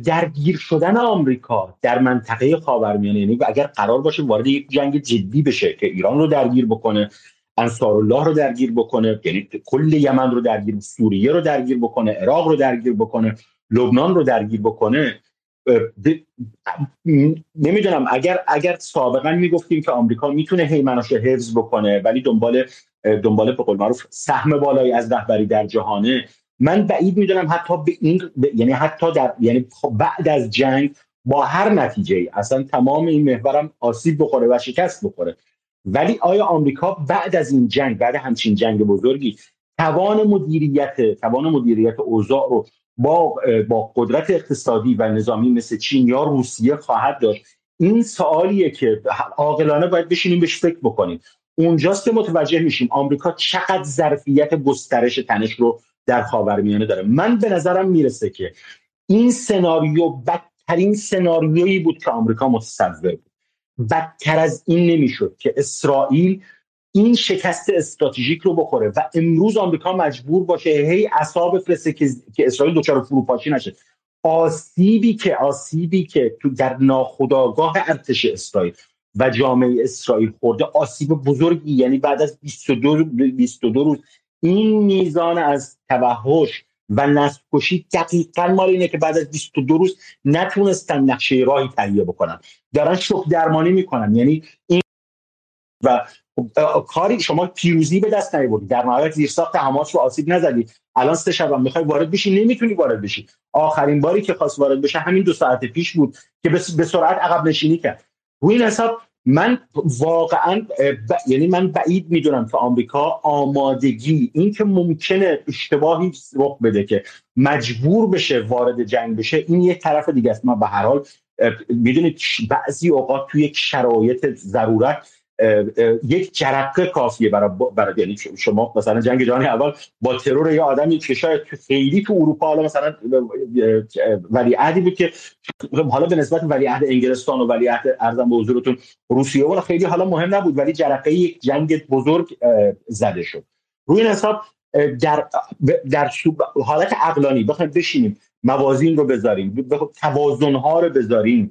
درگیر شدن آمریکا در منطقه خاورمیانه یعنی اگر قرار باشه وارد یک جنگ جدی بشه که ایران رو درگیر بکنه انصار الله رو درگیر بکنه یعنی کل یمن رو درگیر سوریه رو درگیر بکنه عراق رو درگیر بکنه لبنان رو درگیر بکنه نمی‌دونم اگر اگر سابقا می‌گفتیم که آمریکا می‌تونه هیمناش حفظ بکنه ولی دنبال دنبال به قول معروف سهم بالایی از رهبری در جهانه من بعید می‌دونم حتی به این یعنی حتی در یعنی خب بعد از جنگ با هر نتیجه ای اصلا تمام این محورم آسیب بخوره و شکست بخوره. ولی آیا آمریکا بعد از این جنگ بعد همچین جنگ بزرگی توان مدیریت توان مدیریت اوضاع رو با با قدرت اقتصادی و نظامی مثل چین یا روسیه خواهد داشت؟ این سوالیه که عاقلانه باید بشینیم بهش فکر بکنیم. اونجاست که متوجه میشیم آمریکا چقدر ظرفیت گسترش تنش رو در خاورمیانه داره. من به نظرم می‌رسه که این سناریو بدترین سناریویی بود که آمریکا متصور بود. بدتر از این نمی‌شد که اسرائیل این شکست استراتژیک رو بخوره و امروز آمریکا مجبور باشه هی اصاب فرسته که, که اسرائیل دچار فروپاشی نشه. آسیبی که آسیبی که تو در ناخودآگاه ارتش اسرائیل و جامعه اسرائیل خورده آسیب بزرگی یعنی بعد از 22 22 روز این میزان از توحش و نسل کشی دقیقا مال اینه که بعد از 22 روز نتونستن نقشه راهی تهیه بکنن. دارن شک درمانی می‌کنن. یعنی این و کاری شما پیروزی به دست نیاوردی. در نهایت زیر ساخت حماس رو آسیب نزدی. الان سه شب می‌خوای وارد بشی نمی‌تونی وارد بشی. آخرین باری که خواست وارد بشه همین دو ساعت پیش بود که به سرعت عقب نشینی کرد. روی این حساب من واقعا ب... یعنی من بعید می‌دونم که آمریکا آمادگی این که ممکنه اشتباهی رخ بده که مجبور بشه وارد جنگ بشه این یک طرف دیگه است. ما به هر حال می‌دونید بعضی اوقات توی یک شرایط ضرورت یک جرقه کافیه برای برای یعنی شما مثلا جنگ جهانی اول با ترور یه آدمی که شاید خیلی تو اروپا حالا مثلا ولیعهدی بود که حالا به نسبت ولیعهد انگلستان و ولیعهد ارزم به حضورتون روسیه ولی خیلی حالا مهم نبود ولی جرقه یک جنگ بزرگ زده شد. روی این حساب در در حالت عقلانی بخوایم بشینیم موازین رو بذاریم توازن ها رو بذاریم.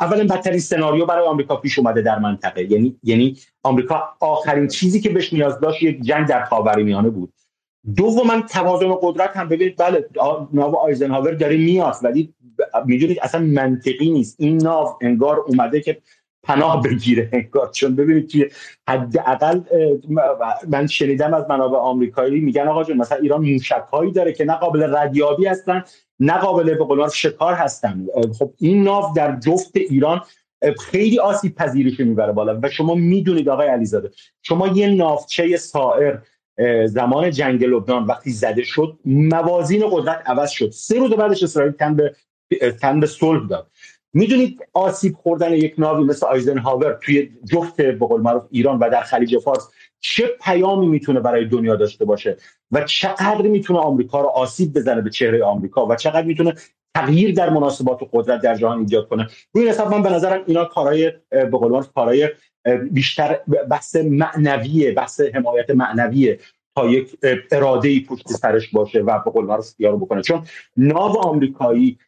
اولا بدترین سناریو برای آمریکا پیش اومده در منطقه. یعنی یعنی آمریکا آخرین چیزی که بهش نیاز داشت یک جنگ در خاورمیانه بود. دوما توازن قدرت هم ببینید بله ناو آیزنهاور داره میاد ولی می‌دونید اصلا منطقی نیست. این ناو انگار اومده که پناه بگیره انگار. چون ببینید که حداقل من شنیدم از منابع آمریکایی میگن آقا جون مثلا ایران موشک داره که نه قابل ردیابی هستن نه قابل به قول شکار هستن. خب این ناو در جفت ایران خیلی آسیب پذیرش می‌بره بالا و شما می‌دونید آقای علیزاده شما یه ناوچه سائر زمان جنگ لبنان وقتی زده شد موازین قدرت عوض شد. سه روز بعدش اسرائیل تن به تن به صلح داد. می‌دونید آسیب خوردن یک ناوی مثل آیزنهاور توی جفت به قول ایران و در خلیج فارس چه پیامی می‌تونه برای دنیا داشته باشه و چقدر می‌تونه آمریکا رو آسیب بزنه به چهره آمریکا و چقدر می‌تونه تغییر در مناسبات و قدرت در جهان ایجاد کنه. روی حساب من به نظرم اینا کارهای به قول کارهای بیشتر بحث معنویه بحث حمایت معنویه تا یک اراده ای پشت سرش باشه و به قول معروف رو بکنه. چون ناو آمریکایی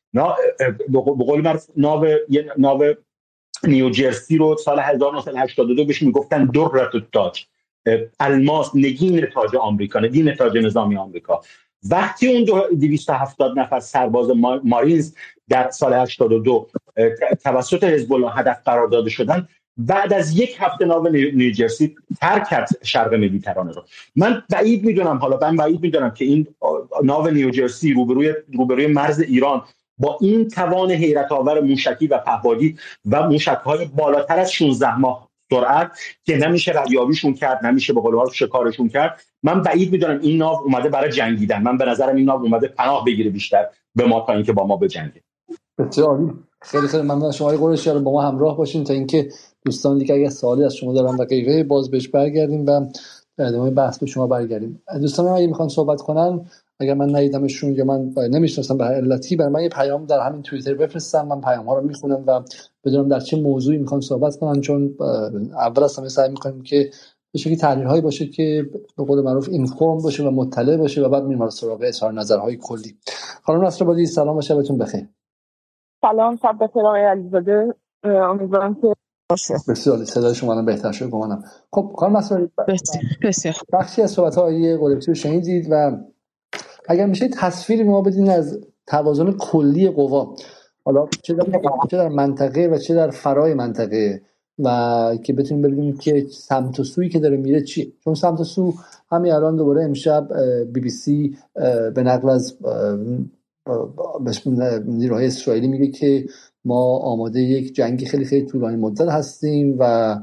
به قول معروف ناو ناو نیوجرسی رو سال 1982 بهش می‌گفتن درت تاج الماس نگین تاج آمریکا نگین تاج نظامی آمریکا. وقتی اون 270 نفر سرباز مارینز در سال 82 توسط حزب الله هدف قرار داده شدن بعد از یک هفته ناو نیوجرسی ترک کرد شرق مدیترانه رو. من بعید می‌دونم حالا من بعید می‌دونم که این ناو نیوجرسی روبروی روبروی مرز ایران با این توان حیرت آور موشکی و پهبادی و موشک های بالاتر از 16 ماه سرعت که نمیشه ردیابیشون کرد نمیشه به قول شکارشون کرد. من بعید می‌دونم این ناو اومده برای جنگیدن. من به نظرم این ناو اومده پناه بگیره بیشتر به ما تا اینکه با ما بجنگه. بسیار خیلی خیلی ممنون شما. قرش با ما همراه باشین تا اینکه دوستان دیگه اگه سوالی از شما دارن و غیره باز بهش برگردیم و ادامه بحث به شما برگردیم. دوستان اگه می‌خوان صحبت کنن اگر من ندیدمشون یا من نمی‌شناسم به علتی برای من یه پیام در همین توییتر بفرستم من پیام ها رو می‌خونم و بدونم در چه موضوعی می‌خوان صحبت کنن چون اول از همه سعی می‌کنیم که به شکلی تحلیل هایی باشه که به قول معروف اینفورم باشه و مطلع باشه و بعد میریم سراغ اظهار نظرهای کلی. خانم نصر سلام و شبتون بخیر. سلام شب بخیر آقای علیزاده. امیدوارم که باشه. بسیار صدای شما الان بهتر شد گمانم. خب خانم نصر بسیار بخشی از صحبت های قلبچی رو شنیدید و اگر میشه تصویری ما بدین از توازن کلی قوا. حالا چه در, چه در منطقه و چه در فرای منطقه و که بتونیم ببینیم که سمت و سویی که داره میره چی چون سمت و سو همین الان دوباره امشب بی بی سی به نقل از نیروهای اسرائیلی میگه که ما آماده یک جنگی خیلی خیلی طولانی مدت هستیم و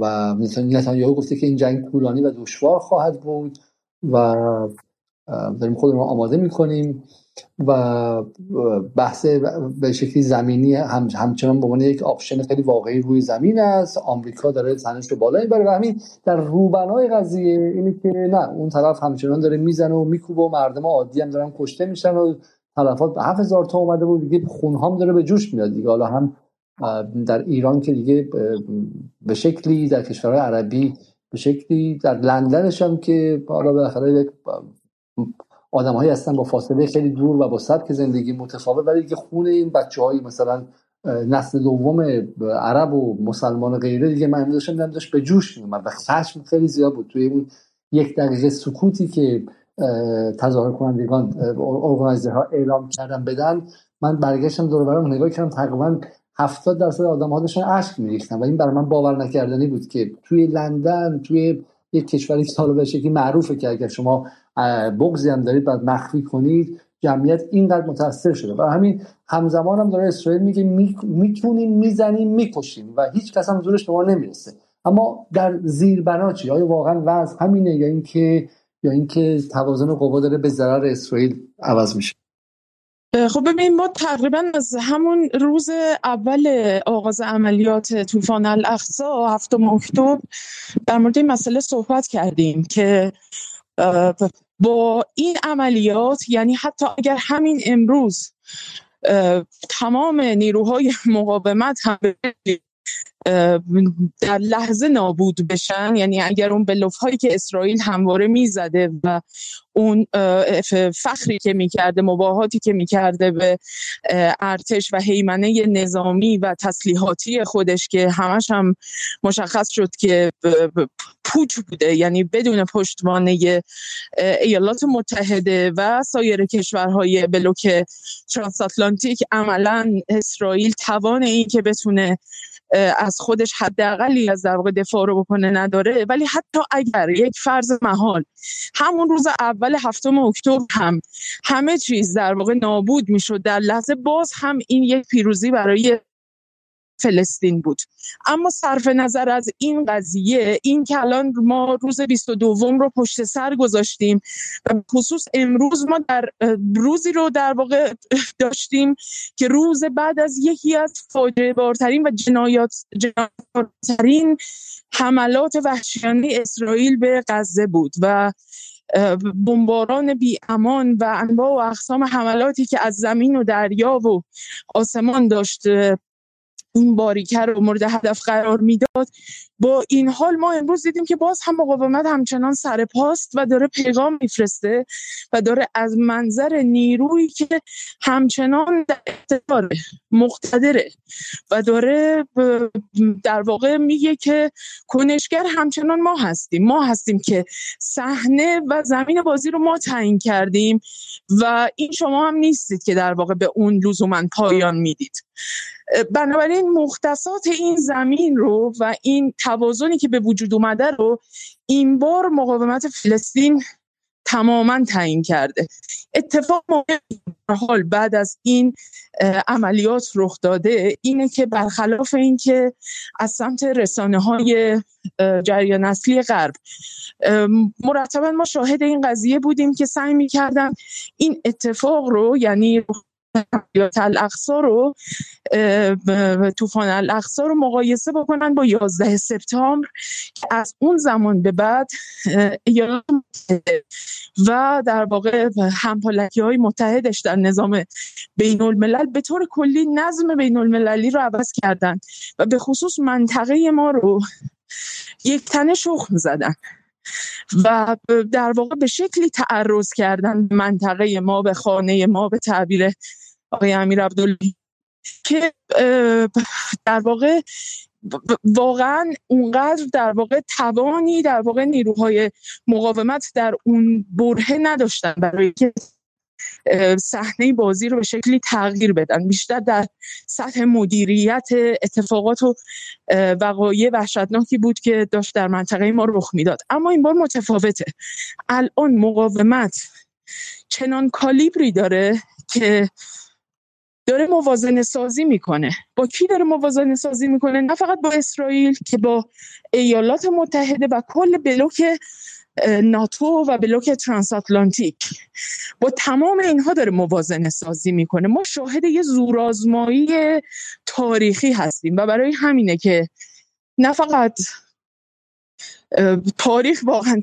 و نتانیاهو گفته که این جنگ طولانی و دشوار خواهد بود و داریم خودمون آماده می‌کنیم. و بحث به شکلی زمینی هم همچنان به عنوان یک آپشن خیلی واقعی روی زمین است. آمریکا داره تنش رو بالا می‌بره. و همین در روبنای قضیه اینه که نه اون طرف همچنان داره می‌زنه و میکوبه و مردم عادی هم دارن کشته میشن و تلفات به 7000 تا اومده بود. دیگه خونهام داره به جوش میاد دیگه. حالا هم در ایران که دیگه به شکلی در کشورهای عربی به شکلی در لندنش هم که حالا بالاخره یک هایی هستن با فاصله خیلی دور و با سبک زندگی متفاوت ولی دیگه خون این بچه هایی مثلا نسل دوم عرب و مسلمان و غیره دیگه من داشتم داشت به جوش میومد و خشم خیلی زیاد بود. توی اون یک دقیقه سکوتی که تظاهر کنندگان ارگانایزرها اعلام کردن بدن من برگشتم دور برام نگاه کردم تقریبا 70 درصد آدم ها داشتن اشک میریختن و این برای من باور نکردنی بود که توی لندن توی یک کشوری که حالا به شکلی معروفه که اگر شما بغضی هم دارید بعد مخفی کنید جمعیت اینقدر متاثر شده. و همین همزمان هم داره اسرائیل میگه می‌تونیم می‌زنیم می‌کشیم و هیچ کس هم زورش به ما نمی‌رسه. اما در زیر بنا چی؟ آیا واقعا وضع همینه یا اینکه یا اینکه توازن قوا داره به ضرر اسرائیل عوض میشه؟ خب ببین ما تقریبا از همون روز اول آغاز عملیات طوفان الاقصا هفتم اکتبر در مورد این مسئله صحبت کردیم که با این عملیات یعنی حتی اگر همین امروز تمام نیروهای مقاومت هم در لحظه نابود بشن یعنی اگر اون بلوف هایی که اسرائیل همواره می‌زده و اون فخری که می‌کرده مباهاتی که می‌کرده به ارتش و حیمنه نظامی و تسلیحاتی خودش که همش هم مشخص شد که پوچ بوده یعنی بدون پشتوانه ایالات متحده و سایر کشورهای بلوک ترانساتلانتیک عملا اسرائیل توان این که بتونه از خودش حداقلی از در واقع دفاع رو بکنه نداره. ولی حتی اگر یک فرض محال همون روز اول هفتم اکتبر هم همه چیز در واقع نابود می‌شد. در لحظه باز هم این یک پیروزی برای فلسطین بود. اما صرف نظر از این قضیه این که الان ما روز 22 رو پشت سر گذاشتیم و خصوص امروز ما در روزی رو در واقع داشتیم که روز بعد از یکی از فاجعه بارترین و جنایات جنایترین حملات وحشیانه اسرائیل به غزه بود و بمباران بی امان و انواع و اقسام حملاتی که از زمین و دریا و آسمان داشت این باریکه رو مورد هدف قرار می‌داد. با این حال ما امروز دیدیم که باز هم مقاومت همچنان سر پاست و داره پیغام میفرسته و داره از منظر نیرویی که همچنان در مقتدره و داره در واقع میگه که کنشگر همچنان ما هستیم. ما هستیم که صحنه و زمین بازی رو ما تعیین کردیم و این شما هم نیستید که در واقع به اون لزوما پایان می‌دید. بنابراین مختصات این زمین رو و این توازنی که به وجود اومده رو این بار مقاومت فلسطین تماما تعیین کرده. اتفاق حال بعد از این عملیات رخ داده اینه که برخلاف اینکه از سمت رسانه های جریان اصلی غرب مرتبا ما شاهد این قضیه بودیم که سعی می‌کردن این اتفاق رو یعنی الاقصا رو طوفان الاقصا رو مقایسه بکنن با 11 سپتامبر از اون زمان به بعد ایالات و در واقع همپالکی های متحدش در نظام بین الملل به طور کلی نظم بین المللی رو عوض کردن و به خصوص منطقه ما رو یک تنه شخم زدن و در واقع به شکلی تعرض کردن منطقه ما به خانه ما به تعبیر آقای امیر عبدالله که در واقع واقعا اونقدر در واقع توانی در واقع نیروهای مقاومت در اون برهه نداشتن برای که صحنه بازی رو به شکلی تغییر بدن. بیشتر در سطح مدیریت اتفاقات و وقایع وحشتناکی بود که داشت در منطقه ما رخ می‌داد. اما این بار متفاوته. الان مقاومت چنان کالیبری داره که داره موازنه سازی می‌کنه. با کی داره موازنه سازی می‌کنه؟ نه فقط با اسرائیل که با ایالات متحده و کل بلوک ناتو و بلوک ترانس آتلانتیک با تمام اینها داره موازنه سازی می‌کنه. ما شاهد یه زورآزمایی تاریخی هستیم و برای همینه که نه فقط تاریخ واقعا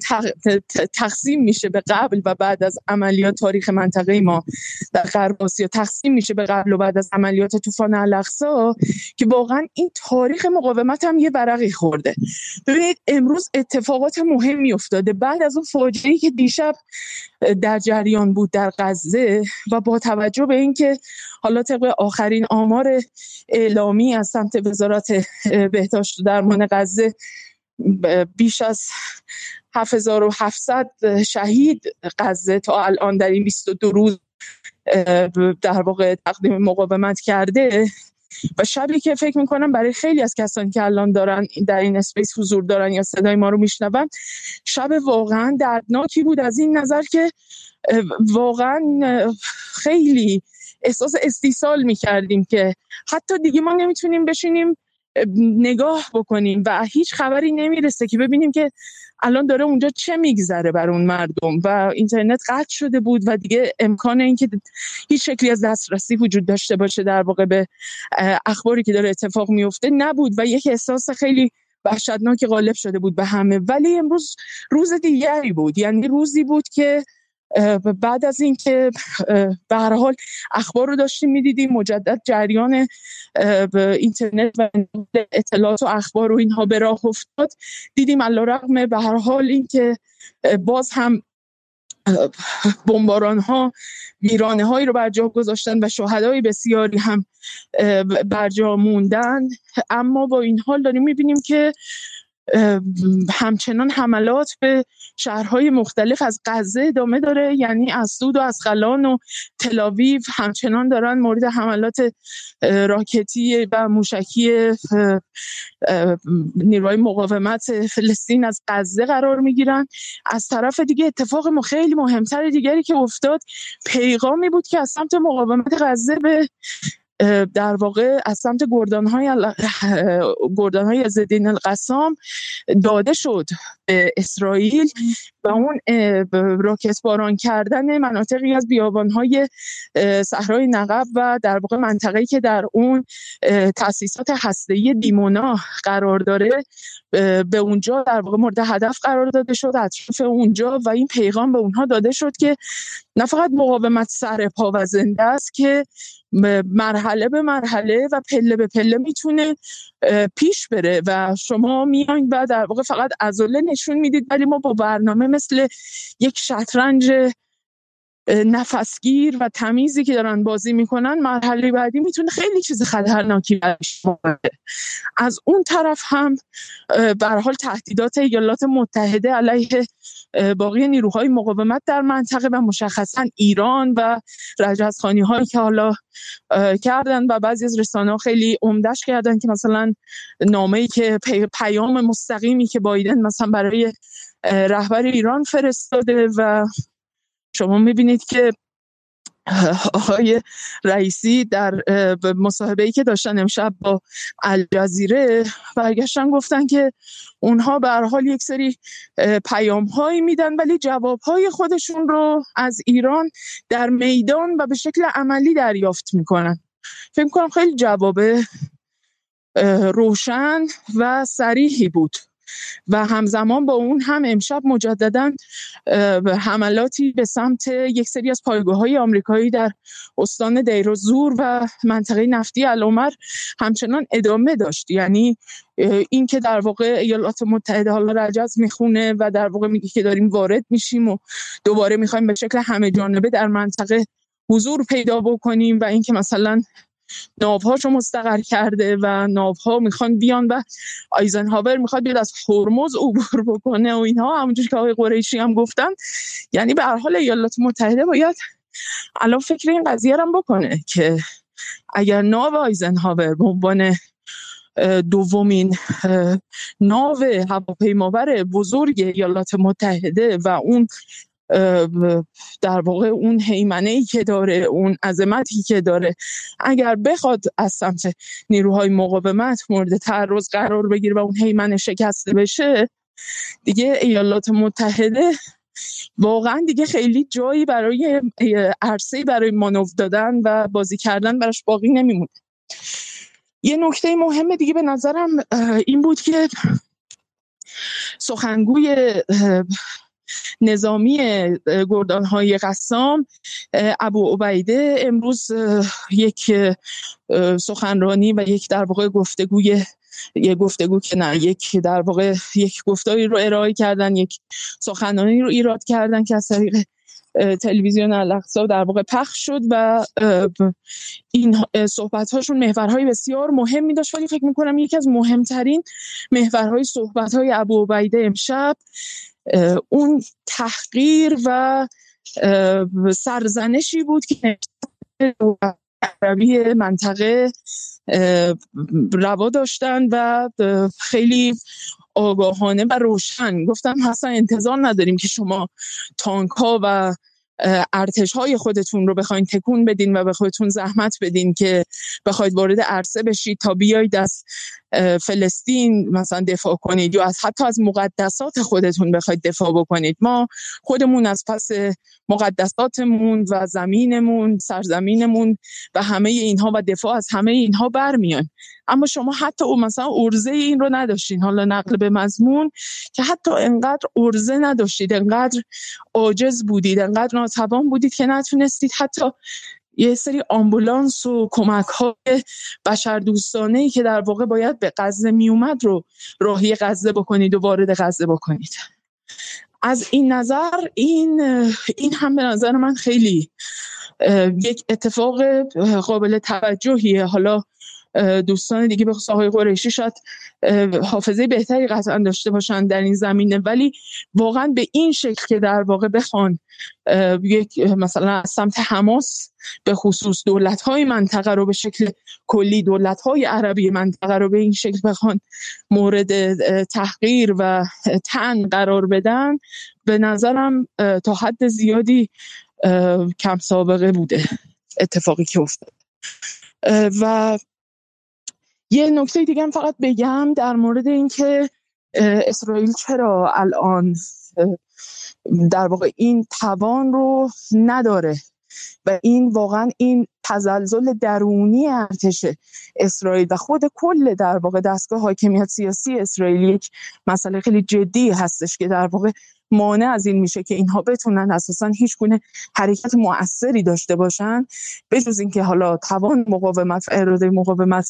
تقسیم میشه به قبل و بعد از عملیات تاریخ منطقه ما. در غرب آسیا تقسیم میشه به قبل و بعد از عملیات طوفان الاقصا که واقعا این تاریخ مقاومت هم یه برقی خورده. ببینید امروز اتفاقات مهمی افتاده. بعد از اون فاجعه‌ای که دیشب در جریان بود در غزه و با توجه به اینکه حالا طبق آخرین آمار اعلامی از سمت وزارت بهداشت درمان غزه بیش از 7700 شهید غزه تا الان در این 22 روز در واقع تقدیم مقاومت کرده. و شبی که فکر می‌کنم برای خیلی از کسانی که الان دارن در این اسپیس حضور دارن یا صدای ما رو میشنون شب واقعا دردناکی بود از این نظر که واقعا خیلی احساس استیصال می‌کردیم که حتی دیگه ما نمی‌تونیم بشینیم نگاه بکنیم و هیچ خبری نمی‌رسه که ببینیم که الان داره اونجا چه میگذره بر اون مردم و اینترنت قطع شده بود و دیگه امکان اینکه هیچ شکلی از دسترسی وجود داشته باشه در واقع به اخباری که داره اتفاق میفته نبود و یک احساس خیلی وحشتناک غالب شده بود به همه. ولی امروز روز دیگری بود یعنی روزی بود که بعد از اینکه به هر حال اخبار رو داشتیم می‌دیدیم مجدد جریان اینترنت و اطلاعات و اخبار و اینها به راه افتاد. دیدیم رقم به هر حال اینکه باز هم بمباران ها ویرانه هایی رو بر جا گذاشتن و شهدای بسیاری هم بر جا موندن. اما با این حال داریم می‌بینیم که همچنان حملات به شهرهای مختلف از غزه ادامه داره یعنی از سود و از قلان و تلاویو همچنان دارن مورد حملات راکتی و موشکی نیروهای مقاومت فلسطین از غزه قرار می‌گیرن. از طرف دیگه اتفاق خیلی مهمتر دیگری که افتاد پیغامی بود که از سمت مقاومت غزه به در واقع از سمت گردان های, گردان های زدین القسام داده شد به اسرائیل. و اون راکت باران کردن مناطقی از بیابان های صحرای نقب و در واقع منطقه‌ای که در اون تاسیسات هسته‌ای دیمونا قرار داره به اونجا در واقع مورد هدف قرار داده شد اطراف اونجا و این پیغام به اونها داده شد که نه فقط مقاومت سر پا و زنده است که مرحله به مرحله و پله به پله می‌تونه پیش بره و شما میاین و در واقع فقط ازوله نشون می‌دید ولی ما با برنامه مثل یک شطرنج نفسگیر و تمیزی که دارن بازی می‌کنن مرحله بعدی می‌تونه خیلی چیز خطرناکی از اون طرف هم به حال تهدیدات ایالات متحده علیه باقی نیروهای مقاومت در منطقه و مشخصا ایران و رجزخانی هایی که حالا کردن و بعضی از رسانه ها خیلی عمدش کردن که مثلا نامه ای که پیام مستقیمی که بایدن مثلا برای رهبر ایران فرستاده و شما می‌بینید که آقای رئیسی در مصاحبه ای که داشتن امشب با الجزیره برگشتن گفتن که اونها به حال یک سری پیام هایی میدن ولی جواب های خودشون رو از ایران در میدان و به شکل عملی دریافت می‌کنن. فکر کنم خیلی جواب روشن و سریحی بود. و همزمان با اون هم امشب مجددا حملاتی به سمت یک سری از پایگاه های آمریکایی در استان دیر و زور و منطقه نفتی العمر همچنان ادامه داشت. یعنی این که در واقع ایالات متحده حالا رجز می‌خونه و در واقع میگه که داریم وارد میشیم و دوباره می‌خوایم به شکل همه جانبه در منطقه حضور پیدا بکنیم و اینکه مثلا ناوهاشو مستقر کرده و ناوها می‌خوان بیان و آیزنهاور می‌خواد بیاد از هرمز عبور بکنه و اینها. همونجور که آقای قریشی هم گفتن. یعنی به هر حال ایالات متحده باید الان فکر این قضیه هم بکنه که اگر ناو آیزنهاور به عنوان دومین ناو هواپیمابر بزرگ ایالات متحده و اون در واقع اون حیمنه ای که داره اون عظمتی که داره. اگر بخواد از سمت نیروهای مقاومت مورد تعرض قرار بگیره و اون حیمنه شکسته بشه دیگه ایالات متحده واقعا دیگه خیلی جایی برای عرصه برای مانو دادن و بازی کردن براش باقی نمیمونه. یه نکته مهم دیگه به نظرم این بود که سخنگوی نظامی های قسام. ابو عبیده امروز یک سخنرانی و یک در واقع گفتگوی یک گفتگو که نه یک در واقع یک گفتاری رو ارائه کردن یک سخنرانی رو ایراد کردن که از طریق تلویزیون الاقصا در واقع پخش شد و این صحبت هاشون محورهای بسیار مهمی داشت. ولی فکر می‌کنم یکی از مهمترین محورهای صحبت های ابو عبیده امشب اون تحقیر و سرزنشی بود که عربی منطقه روا داشتن و خیلی آگاهانه و روشن. گفتم اصلا انتظار نداریم که شما تانک ها و ارتش های خودتون رو بخواین تکون بدین و به خودتون زحمت بدین که بخواید وارد عرصه بشید تا بیایید از فلسطین مثلا دفاع کنید یا از حتی از مقدسات خودتون بخواید دفاع بکنید. ما خودمون از پس مقدساتمون و زمینمون سرزمینمون و همه اینها و دفاع از همه اینها برمیان اما شما حتی او مثلا ارزه این رو نداشتین. حالا نقل به مضمون که حتی انقدر ارزه نداشتید انقدر عاجز بودید انقدر ناتوان بودید که نتونستید حتی یه سری آمبولانس و کمک های بشر دوستانه ای که در واقع باید به غزه می اومد رو راهی غزه بکنید و وارد غزه بکنید. از این نظر این این هم به نظر من خیلی یک اتفاق قابل توجهیه. حالا دوستان دیگه به آقای قریشی شاید حافظه بهتری قطعا داشته باشن در این زمینه. ولی واقعا به این شکل که در واقع بخوان یک مثلا از سمت حماس به خصوص دولت های منطقه رو به شکل کلی دولت های عربی منطقه رو به این شکل بخوان مورد تحقیر و تن قرار بدن به نظرم تا حد زیادی کم سابقه بوده اتفاقی که افتاد. و یه نکته دیگه هم فقط بگم در مورد اینکه اسرائیل چرا الان در واقع این توان رو نداره و این واقعا این تزلزل درونی ارتش اسرائیل و خود کل در واقع دستگاه حاکمیت سیاسی اسرائیل یک مسئله خیلی جدی هستش که در واقع مانع از این میشه که اینها بتونن اساسا هیچ گونه حرکت مؤثری داشته باشن بجز اینکه حالا توان مقاومت و اراده مقاومت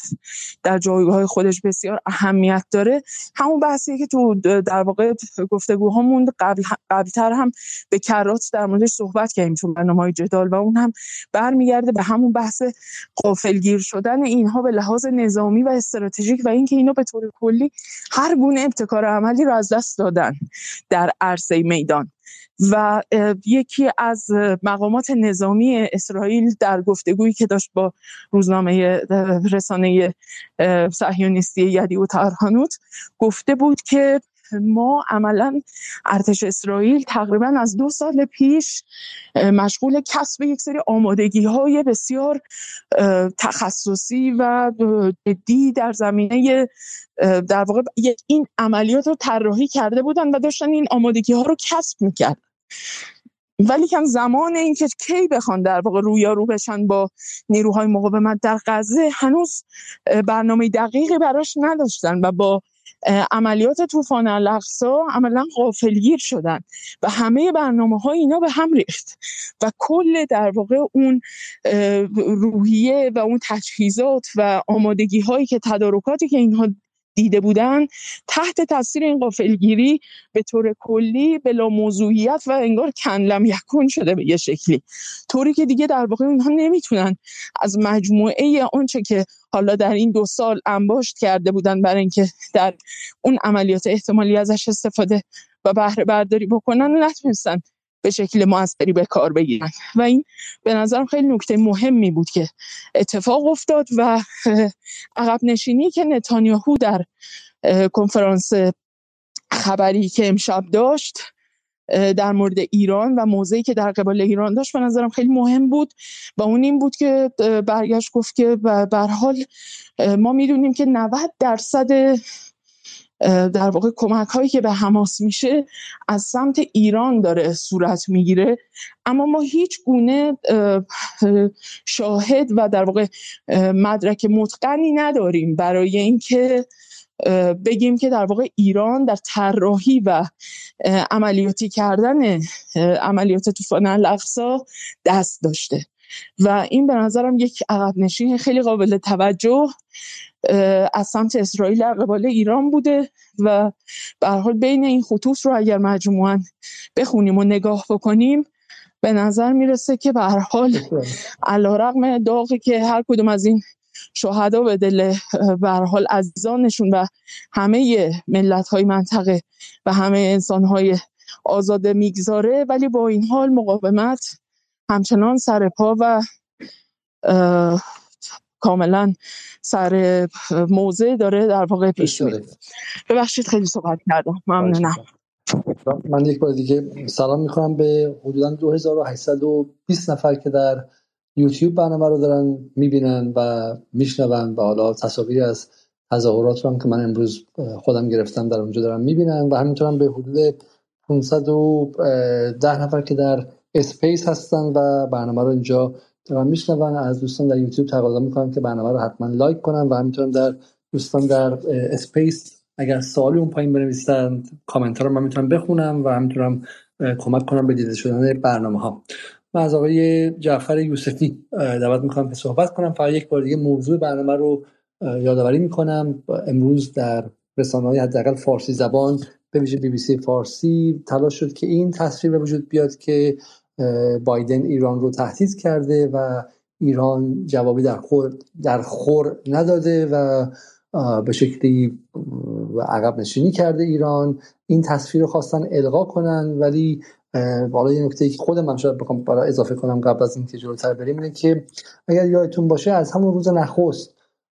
در جایگاه خودش بسیار اهمیت داره. همون بحثیه که تو در واقع گفتگوهامون قبل قبلتر هم به کرات در موردش صحبت کردیم تو برنامه جدال و اون هم برمیگرده به همون بحث قافلگیر شدن اینها به لحاظ نظامی و استراتژیک و اینکه اینا به طور کلی هر گونه ابتکار عملی رو از دست دادن در عرصه میدان. و یکی از مقامات نظامی اسرائیل در گفتگویی که داشت با روزنامه رسانه صهیونیستی یدی و ترهانوت گفته بود که ما عملا ارتش اسرائیل تقریبا از دو سال پیش مشغول کسب یک سری آمادگی های بسیار تخصصی و جدی در زمینه در واقع این عملیات رو طراحی کرده بودن و داشتن این آمادگی ها رو کسب می‌کرد ولی کم زمان اینکه کی بخوان در واقع رویارو بشن با نیروهای مقاومت در غزه هنوز برنامه دقیقی براش نداشتن و با عملیات طوفان الاقصا عملا غافلگیر شدن و همه برنامه های اینا به هم ریخت و کل در واقع اون روحیه و اون تجهیزات و آمادگی هایی که تدارکاتی که اینها دیده بودن تحت تاثیر این قافلگیری به طور کلی بلا موضوعیت و انگار کنلم یکون شده به یه شکلی. طوری که دیگه در واقع اونها نمی‌تونن از مجموعه آنچه که حالا در این دو سال انباشت کرده بودن برای اینکه در اون عملیات احتمالی ازش استفاده و بهره برداری بکنن نتونستن به شکل موثری به کار بگیرن. و این به نظرم خیلی نکته مهمی بود که اتفاق افتاد و عقب نشینی که نتانیاهو در کنفرانس خبری که امشب داشت در مورد ایران و موضعی که در قبال ایران داشت به نظرم خیلی مهم بود. و اون این بود که برگشت گفت که حال ما می‌دونیم که 90 درصد در واقع کمک هایی که به حماس میشه از سمت ایران داره صورت می‌گیره. اما ما هیچ گونه شاهد و در واقع مدرک متقنی نداریم برای اینکه بگیم که در واقع ایران در طراحی و عملیاتی کردن عملیات طوفان الاقصا دست داشته. و این به نظرم یک عقب نشین خیلی قابل توجه. از سمت اسرائیل در قبال ایران بوده و به حال بین این خطوط رو اگر مجموعا بخونیم و نگاه بکنیم به نظر می‌رسه که به حال علیرغم داغی که هر کدوم از این شهدا به دل به حال عزیزانشون و همه ملت های منطقه و همه انسان های آزاده می‌گذاره ولی با این حال مقاومت همچنان سر پا و کاملا سر موضع داره در واقع پیش میره. ببخشید خیلی صحبت کردم. ممنونم. من یک بار دیگه سلام می‌کنم به حدودا 2820 نفر که در یوتیوب برنامه رو دارن می‌بینن و میشنون و حالا تصاویری از تظاهرات رو هم که من امروز خودم گرفتم در اونجا دارم می‌بینن و همینطور به حدود 510 نفر که در اسپیس هستن و برنامه رو اینجا دارن میشنون. از دوستان در یوتیوب تقاضا می‌کنم که برنامه رو حتما لایک کنن و همینطور در دوستان در اسپیس اگر سوالی اون پایین بنویسن کامنت ها رو من می‌تونم بخونم و همینطورم کمک کنم به دیده شدن برنامه ها. من از آقای جعفر یوسفی دعوت می‌کنم که صحبت کنم. فقط یک بار دیگه موضوع برنامه رو یادآوری می‌کنم. امروز در رسانه های حداقل فارسی زبان به ویژه بی بی سی فارسی تلاش شد که این تصویر به وجود بیاد که بایدن ایران رو تهدید کرده و ایران جوابی در خور, در خور نداده و به شکلی عقب نشینی کرده ایران. این تصویر رو خواستن القا کنن ولی بالا یه نکته که خودم من شاید بخوام برای اضافه کنم قبل از اینکه جلوتر بریم اینه که اگر یادتون باشه از همون روز نخست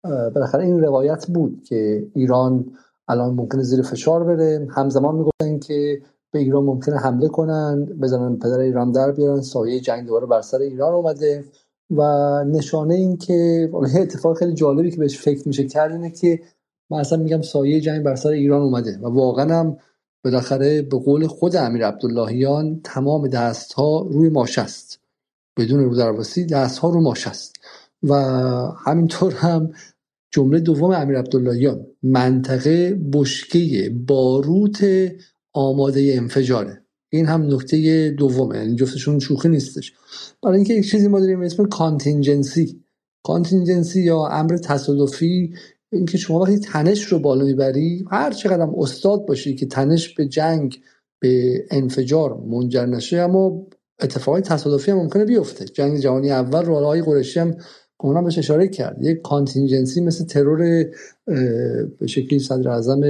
بالاخره این روایت بود که ایران الان ممکنه زیر فشار بره. همزمان می‌گفتن که به ایران ممکنه حمله کنن بزنن پدر ایران در بیارن. سایه جنگ دوباره بر سر ایران اومده. و نشانه این که اتفاق خیلی جالبی که بهش فکر میشه کرد اینه که من اصلا میگم سایه جنگ بر سر ایران اومده و واقعا هم بالاخره به قول خود امیر عبداللهیان تمام دست ها روی ماش است. بدون رو درواسی دست ها رو ماش است. و همینطور هم جمله دوم امیر عبداللهیان منطقه بشکه باروت آماده انفجاره. این هم نکته دومه یعنی جفتشون شوخی نیستش. برای اینکه یک چیزی ما داریم اسم contingency contingency یا امر تصادفی اینکه شما وقتی تنش رو بالا می‌بری هر چقدر استاد باشی که تنش به جنگ به انفجار منجر نشه اما اتفاقی تصادفی هم ممکنه بیفته. جنگ جهانی اول رو آقای قرشی هم اونا بهش اشاره کرد. یک contingency مثل ترور به شکلی صدر اعظم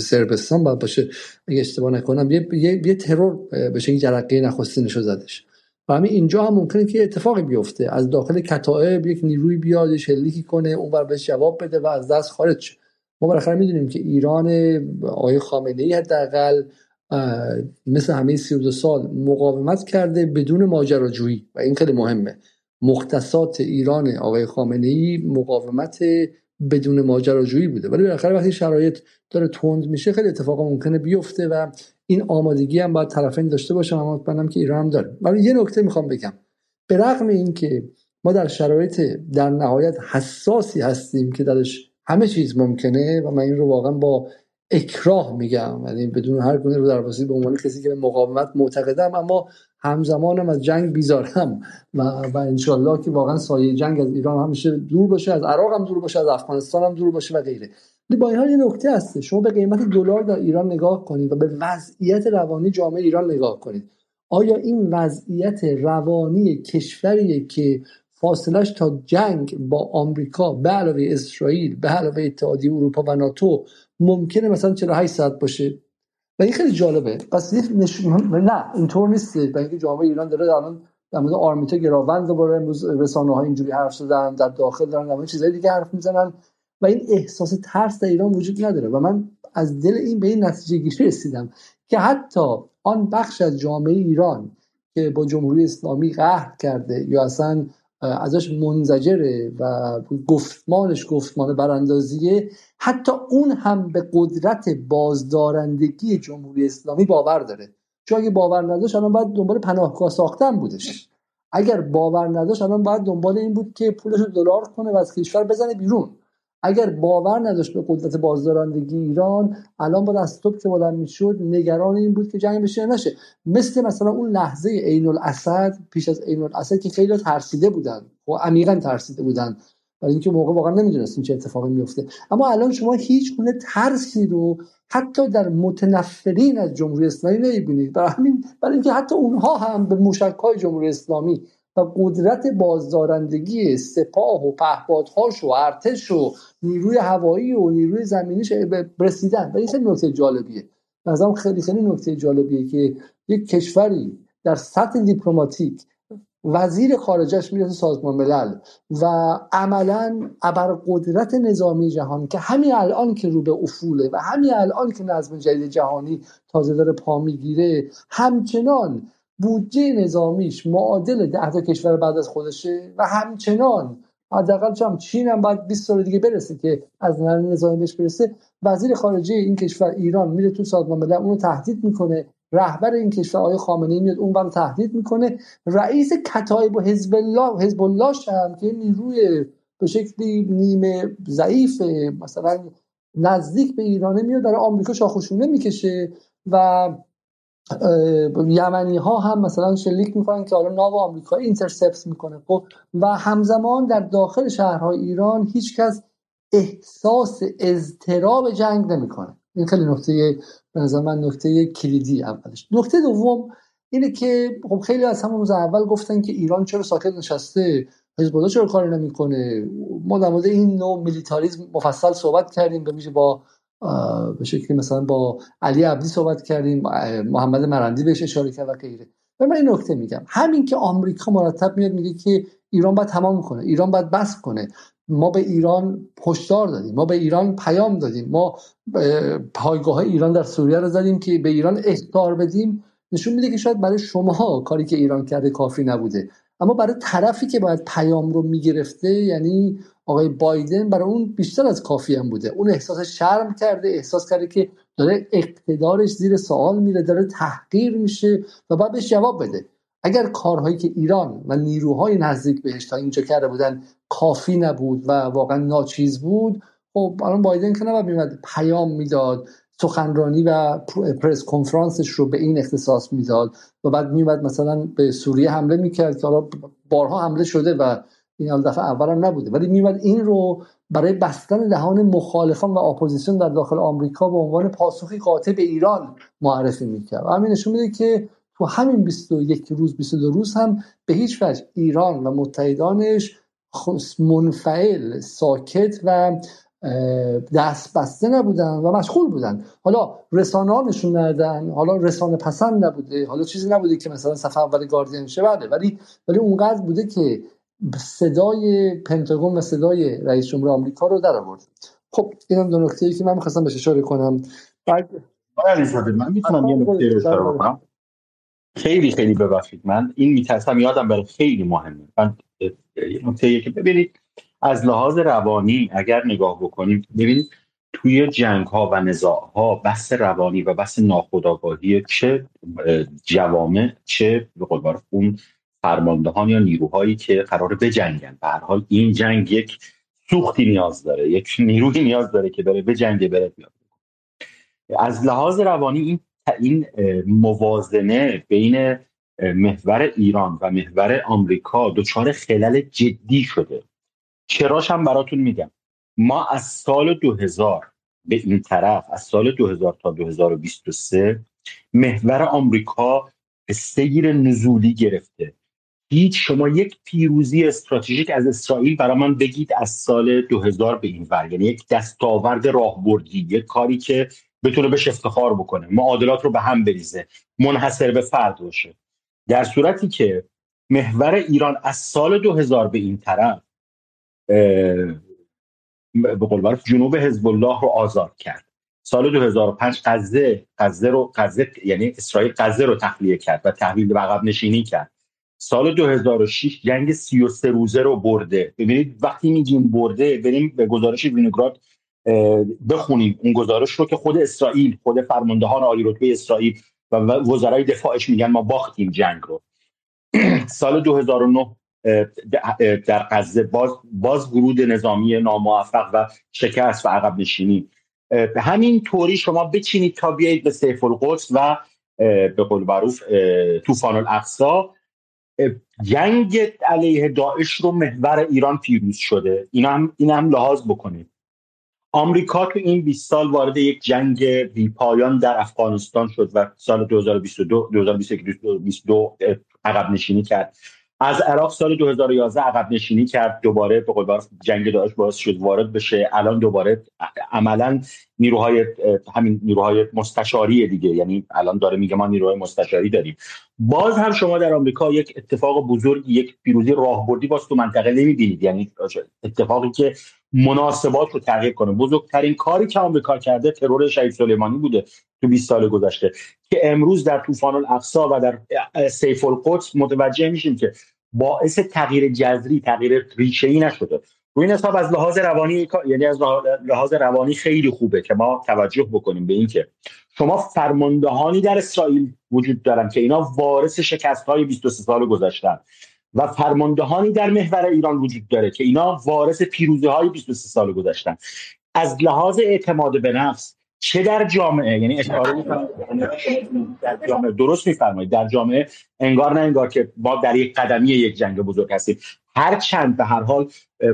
سربستان باید باشه. اگه اشتباه نکنم یه, یه،, یه ترور به شکلی جرقه نخستینشو زدش. و همین اینجا هم ممکنه که اتفاقی بیفته. از داخل کتائب یک نیروی بیاد شلیکی کنه اون بر بهش جواب بده و از دست خارج شه. ما بالاخره می‌دونیم که ایران آقای خامنه ای حداقل مثل همه 32 سال مقاومت کرده بدون ماجراجویی. و این خیلی مهمه. مختصات ایران آقای خامنه ای مقاومت بدون ماجراجویی بوده. ولی بالاخره وقتی شرایط داره تند میشه خیلی اتفاقا ممکنه بیفته و این آمادگی هم باید طرفین داشته باشه اما مطمئنم که ایران هم داره ولی یه نکته می‌خوام بگم. به رغم اینکه ما در شرایط در نهایت حساسی هستیم که درش همه چیز ممکنه و من این رو واقعا با اکراه میگم یعنی بدون هر گونه رو درواسی به عنوان کسی که به مقاومت معتقدم اما همزمانم از جنگ بیزارم. و و انشالله که واقعا سایه جنگ از ایران همیشه دور باشه از عراق هم دور باشه از افغانستان هم دور باشه و غیره. با این حال یه نکته هست شما به قیمت دلار در ایران نگاه کنید و به وضعیت روانی جامعه ایران نگاه کنید. آیا این وضعیت روانی کشوریه که فاصلش تا جنگ با آمریکا به علاوه اسرائیل به علاوه اتحادیه اروپا و ناتو ممکنه مثلا 48 ساعت باشه؟ و این خیلی جالبه. پس نشون نه اینطور نیست. برای اینکه جامعه ایران داره الان در مورد آرمیتا گراوند دوباره امروز رسانه ها اینجوری حرف زدن در داخل دارن در چیزای دیگه حرف می‌زنن. و این احساس ترس در ایران وجود نداره. و من از دل این به این نتیجه گیری رسیدم که حتی آن بخش از جامعه ایران که با جمهوری اسلامی قهر کرده یا اصلا ازش منزجره و گفتمانش گفتمان براندازیه. حتی اون هم به قدرت بازدارندگی جمهوری اسلامی باور داره. چون اگه باور نداشت الان باید دنبال پناهگاه ساختن بودش. اگر باور نداشت الان باید دنبال این بود که پولش رو دلار کنه و از کشور بزنه بیرون. اگر باور نداشت به قدرت بازدارندگی ایران الان با دستوب که بلند می‌شد نگران این بود که جنگ بشه نشه. مثل مثلا اون لحظه عین الاسد پیش از عین الاسد که خیلی ترسیده بودن. و عمیقا ترسیده بودن. برای اینکه موقع واقعا نمی‌دونستیم چه اتفاقی میفته اما الان شما هیچ گونه ترسی رو حتی در متنفرین از جمهوری اسلامی نمی‌بینید. برای همین برای اینکه حتی اونها هم به موشک های جمهوری اسلامی و قدرت بازدارندگی سپاه و پهپادهاش و ارتش و نیروی هوایی و نیروی زمینیش رسیدن. و این خیلی نکته جالبیه. نظرم خیلی خیلی نکته جالبیه که یک کشوری در سطح دیپلماتیک وزیر خارجش میره سازمان ملل و عملا ابر قدرت نظامی جهان که همین الان که رو به افوله و همین الان که نظم جدید جهانی تازه داره پا می‌گیره همچنان بودجه نظامیش معادل ده تا کشور بعد از خودشه و همچنان حداقل هم چین هم باید 20 سال دیگه برسه که از نظر نظامی بهش برسه وزیر خارجه این کشور ایران میره تو سازمان ملل اونو تهدید می‌کنه. رهبر این کشور آقای خامنه‌ای میاد اون رو تهدید می‌کنه. رئیس کتایب و حزب الله حزب الله هم که نیروی به شکلی نیمه ضعیف مثلا نزدیک به ایرانه میاد برای آمریکا شاخوشونه می‌کشه و یمنی ها هم مثلا شلیک می‌کنن که حالا ناو آمریکا اینترسپت می‌کنه. خب و همزمان در داخل شهرهای ایران هیچکس احساس اضطراب جنگ نمی‌کنه. این خیلی نکته به نظر من نکته کلیدی اولش. نکته دوم اینه که خب خیلی از همون روز اول گفتن که ایران چرا ساکت نشسته؟ حزب الله چرا کاری نمی‌کنه؟ ما در مورد این نوع میلیتاریسم مفصل صحبت کردیم به با به شکلی مثلا با علی عبدی صحبت کردیم محمد مرندی بهش اشاره کرد و غیره. و من این نکته میگم. همین که آمریکا مرتب میاد میگه که ایران باید تمام کنه ایران باید بس کنه. ما به ایران هشدار دادیم ما به ایران پیام دادیم. ما پایگاه ایران در سوریه رو زدیم که به ایران اختار بدیم. نشون میده که شاید برای شماها کاری که ایران کرده کافی نبوده. اما برای طرفی که باید پیام رو می‌گرفته یعنی آقای بایدن برای اون بیشتر از کافی هم بوده. اون احساس شرم کرده احساس کرده که داره اقتدارش زیر سوال میره داره تحقیر میشه و باید بهش جواب بده. اگر کارهایی که ایران و نیروهای نزدیک بهش تا اینجا کرده بودن کافی نبود و واقعا ناچیز بود خب الان بایدن که نباید میمد پیام می‌داد سخنرانی و پرس کنفرانسش رو به این اختصاص می‌داد و بعد میومد مثلا به سوریه حمله می‌کرد که حالا بارها حمله شده و این حال دفعه اول هم نبوده. ولی میومد این رو برای بستن دهان مخالفان و اپوزیسیون در داخل آمریکا به عنوان پاسخی قاطع به ایران معرفی می‌کرد. همین نشون میده که تو همین 21 روز 22 روز هم به هیچ وجه ایران و متحدانش منفعل ساکت و دست بسته نبودن و مشغول بودن. حالا رسانه ها نشون ندادن حالا رسانه پسند نبوده حالا چیزی نبوده که مثلا صفحه اول گاردین شه بله ولی ولی اونقدر بوده که صدای پنتاگون و صدای رئیس جمهور آمریکا رو در آورد. خب اینم دو نکته ای که من می‌خواستم بهش اشاره کنم. بعد من می‌تونم یه نکته رو اشاره خیلی خیلی ببخشید. من این میترسم یادم بره خیلی مهمه. من نکته که ببینید از لحاظ روانی اگر نگاه بکنیم ببینید توی جنگ ها و نزاع ها بس روانی و بس ناخودآگاهی چه جوامع چه به قول اون فرماندهان یا نیروهایی که قرار بجنگن. به هر حال این جنگ یک سوختی نیاز داره یک نیروی نیاز داره که بره بجنگه بره بیاد. از لحاظ روانی این این موازنه بین محور ایران و محور آمریکا دچار خلل جدی شده. چراش هم براتون میگم. ما از سال 2000 به این طرف از سال 2000 تا 2023 محور آمریکا سیر نزولی گرفته. هیچ شما یک پیروزی استراتژیک از اسرائیل برای من بگید از سال 2000 به این ور. یعنی یک دستاورد راهبردی یک کاری که بتونه بهش افتخار بکنه. معادلات رو به هم بریزه منحصر به فرد باشه. در صورتی که محور ایران از سال 2000 به این طرف به قول جنوب حزب الله رو آزاد کرد. سال 2005 غزه غزه رو غزه یعنی اسرائیل غزه رو تخلیه کرد و تحویل به عقب نشینی کرد. سال 2006 جنگ 33 روزه رو برده. ببینید وقتی میگیم برده بریم به گزارش وینوگراد بخونیم اون گزارش رو که خود اسرائیل خود فرماندهان عالی رتبه اسرائیل و وزرای دفاعش میگن ما باختیم جنگ رو. سال 2009 در غزه باز, باز ورود نظامی ناموفق و شکست و عقب نشینی. همین طوری شما بچینید تا بیایید به سیف القدس و به قول معروف طوفان الاقصا جنگ علیه داعش رو محور ایران پیروز شده. این هم, این هم لحاظ بکنید. آمریکا تو این 20 سال وارد یک جنگ بی پایان در افغانستان شد و سال 2022 2022 عقب نشینی کرد. از عراق سال 2011 عقب نشینی کرد دوباره به قول جنگ داعش باعث شد وارد بشه. الان دوباره عملا نیروهای همین نیروهای مستشاری دیگه یعنی الان داره میگه ما نیروهای مستشاری داریم. باز هم شما در آمریکا یک اتفاق بزرگ یک پیروزی راهبردی باز تو منطقه نمی‌بینید. یعنی اتفاقی که مناسبات رو تغییر کنه. بزرگترین کاری که آمریکا کرده ترور شهید سلیمانی بوده تو 20 سال گذشته که امروز در طوفان الاقصا و در سیف القدس متوجه میشیم که باعث تغییر جذری تغییر ریشه‌ای نشده. روی این حساب از لحاظ روانی یعنی از لحاظ روانی خیلی خوبه که ما توجه بکنیم به اینکه شما فرماندهانی در اسرائیل وجود دارن که اینا وارث شکست های 23 سال گذشتن و فرماندهانی در محور ایران وجود داره که اینا وارث پیروزی های 23 سال گذشتن از لحاظ اعتماد به نفس چه در جامعه؟ یعنی اشاره در جامعه. درست میفرمایید. در جامعه انگار نه انگار که ما در یک قدمی یک جنگ بزرگ هستیم. هر چند به هر حال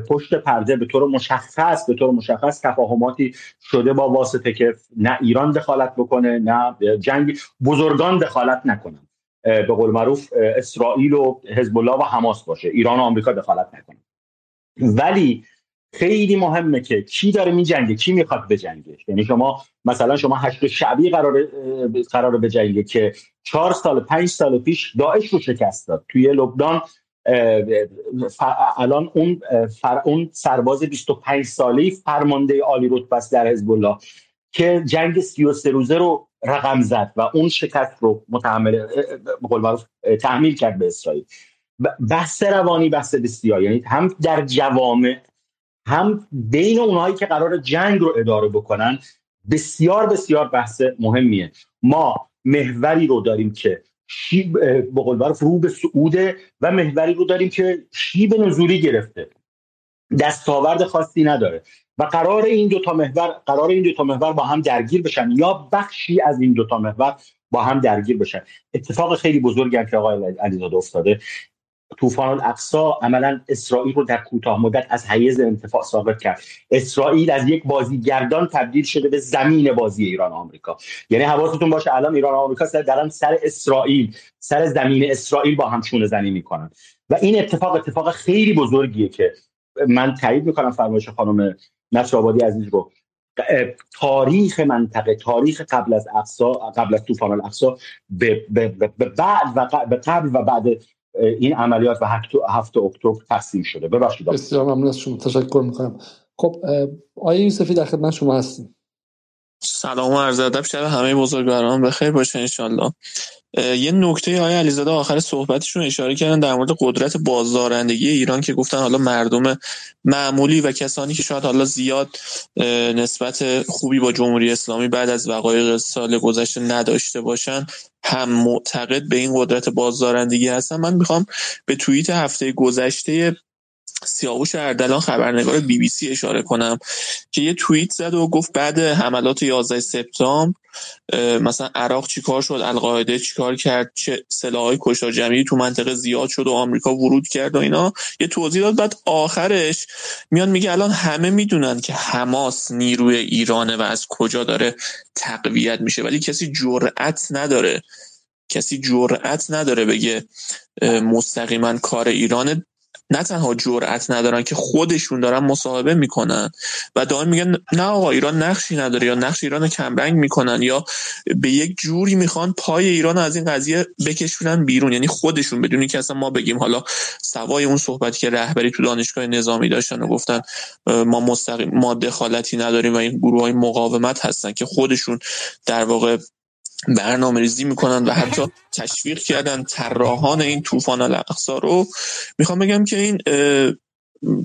پشت پرده به طور مشخص به طور مشخص تفاهماتی شده با واسطه که نه ایران دخالت بکنه نه جنگ بزرگان دخالت نکنن. به قول معروف اسرائیل و حزب الله و حماس باشه. ایران و آمریکا دخالت نکنن. ولی خیلی مهمه که کی داره میجنگه کی می‌خواد بجنگه. یعنی شما مثلا شما هشت شعبی قرار قرار بجنگه که چهار سال پنج سال پیش داعش رو شکست داد. توی لبنان الان اون فر اون سرباز 25 ساله فرمانده عالی رتبه در حزب الله که جنگ 33 روزه رو رقم زد و اون شکست رو متحمل تحمیل کرد به اسرائیل. بحث روانی بحث بسیار. یعنی هم در جوامع هم بین اونهایی که قرار جنگ رو اداره بکنن بسیار بسیار بحث مهمیه. ما محوری رو داریم که شیب به قول رو به سعوده و محوری رو داریم که شیب نزولی گرفته. دستاورد خاصی نداره. و قرار این دو تا محور قرار این دو تا محور با هم درگیر بشن یا بخشی از این دو تا محور با هم درگیر بشن. اتفاق خیلی بزرگی هم که آقای علیزاده افتاده. طوفان الاقصا عملا اسرائیل رو در کوتاه مدت از حیز انتفاع ساقط کرد. اسرائیل از یک بازیگردان تبدیل شده به زمین بازی ایران آمریکا. یعنی حواستون باشه الان ایران و آمریکا سر دارن سر اسرائیل سر زمین اسرائیل با هم چونه زنی می‌کنن. و این اتفاق اتفاق خیلی بزرگیه که من تایید می‌کنم فرمایش خانم نصر آبادی عزیز رو. تاریخ منطقه تاریخ قبل از اقصا قبل از طوفان الاقصا به, به, به بعد و قبل و بعد این عملیات و هفت اکتبر تقسیم شده. ببخشید بسیار ممنون از شما. تشکر می‌کنم. خب آیه یوسفی در خدمت شما هستیم. سلام و عرض ادب شب همه بزرگواران. بخیر باشه انشالله یه نکته های علیزاده آخر صحبتشون اشاره کردن در مورد قدرت بازدارندگی ایران که گفتن حالا مردم معمولی و کسانی که شاید حالا زیاد نسبت خوبی با جمهوری اسلامی بعد از وقایع سال گذشته نداشته باشن هم معتقد به این قدرت بازدارندگی هستن. من می‌خوام به توییت هفته گذشته سیاوش اردلان خبرنگار بی بی سی اشاره کنم که یه توییت زد و گفت بعد حملات 11 سپتامبر مثلا عراق چیکار شد القاعده چیکار کرد چه سلاحهای کشتار جمعی تو منطقه زیاد شد و آمریکا ورود کرد و اینا. یه توضیح داد بعد آخرش میان میگه الان همه می‌دونن که حماس نیروی ایرانه و از کجا داره تقویت میشه. ولی کسی جرأت نداره کسی جرأت نداره بگه مستقیما کار ایران نه تنها جرأت ندارن که خودشون دارن مصاحبه می‌کنن و دائم میگن نه آقا ایران نقشی نداره یا نقش ایران کمرنگ می‌کنن یا به یک جوری می‌خوان پای ایران از این قضیه بکشونن بیرون. یعنی خودشون بدونی که اصلا ما بگیم حالا سوای اون صحبتی که رهبری تو دانشگاه نظامی داشتن و گفتن ما مستقیم ما دخالتی نداریم و این گروه های مقاومت هستن که خودشون در واقع برنامه ریزی می‌کنن و حتی تشویق کردن طراحان این طوفان الاقصا رو. می‌خوام بگم که این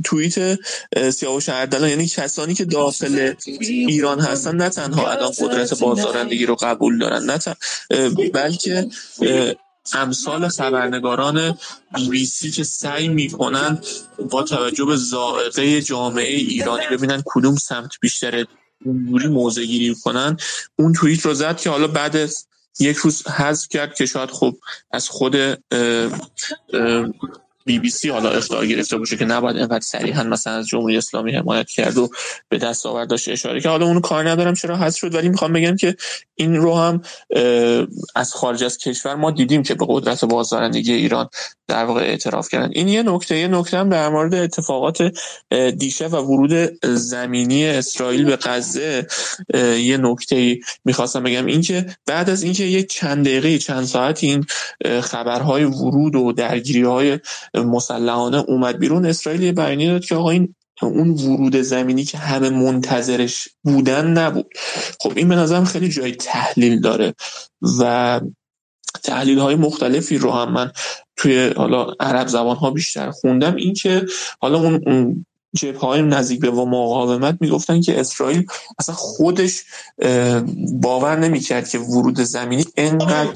توییت سیاوش اردلان یعنی کسانی که داخل ایران هستن نه تنها الان قدرت بازدارندگی رو قبول دارن نه بلکه امثال خبرنگاران بیسی که سعی می‌کنن با توجه به ذائقه جامعه ایرانی ببینن کدوم سمت بیشتره. اونجوری موضع گیری کنن اون توییت رو زد که حالا بعد یک روز حذف کرد که شاید خب از خود بی بی سی حالا اختار گرفته باشه که نباید اینقدر صریحا مثلا از جمهوری اسلامی حمایت کرد و به دست آورد داشته اشاره که حالا اونو کار ندارم چرا حذف شد ولی می‌خوام بگم که این رو هم از خارج از کشور ما دیدیم که به قدرت بازدارندگی ایران در واقع اعتراف کردن. این یه نکته یه نکته هم در مورد اتفاقات دیشب و ورود زمینی اسرائیل به غزه یه نکته می‌خواستم بگم. اینکه بعد از اینکه یک چند دقیقه چند ساعت این خبرهای ورود و درگیری های مسلحانه اومد بیرون. اسرائیل یه بیانیه داد که آقا این اون ورود زمینی که همه منتظرش بودن نبود. خب این به نظرم خیلی جای تحلیل داره و تحلیل های مختلفی رو هم من توی حالا عرب زبان ها بیشتر خوندم. این که حالا اون جبه های نزدیک به مقاومت می‌گفتن که اسرائیل اصلا خودش باور نمی‌کرد که ورود زمینی انقدر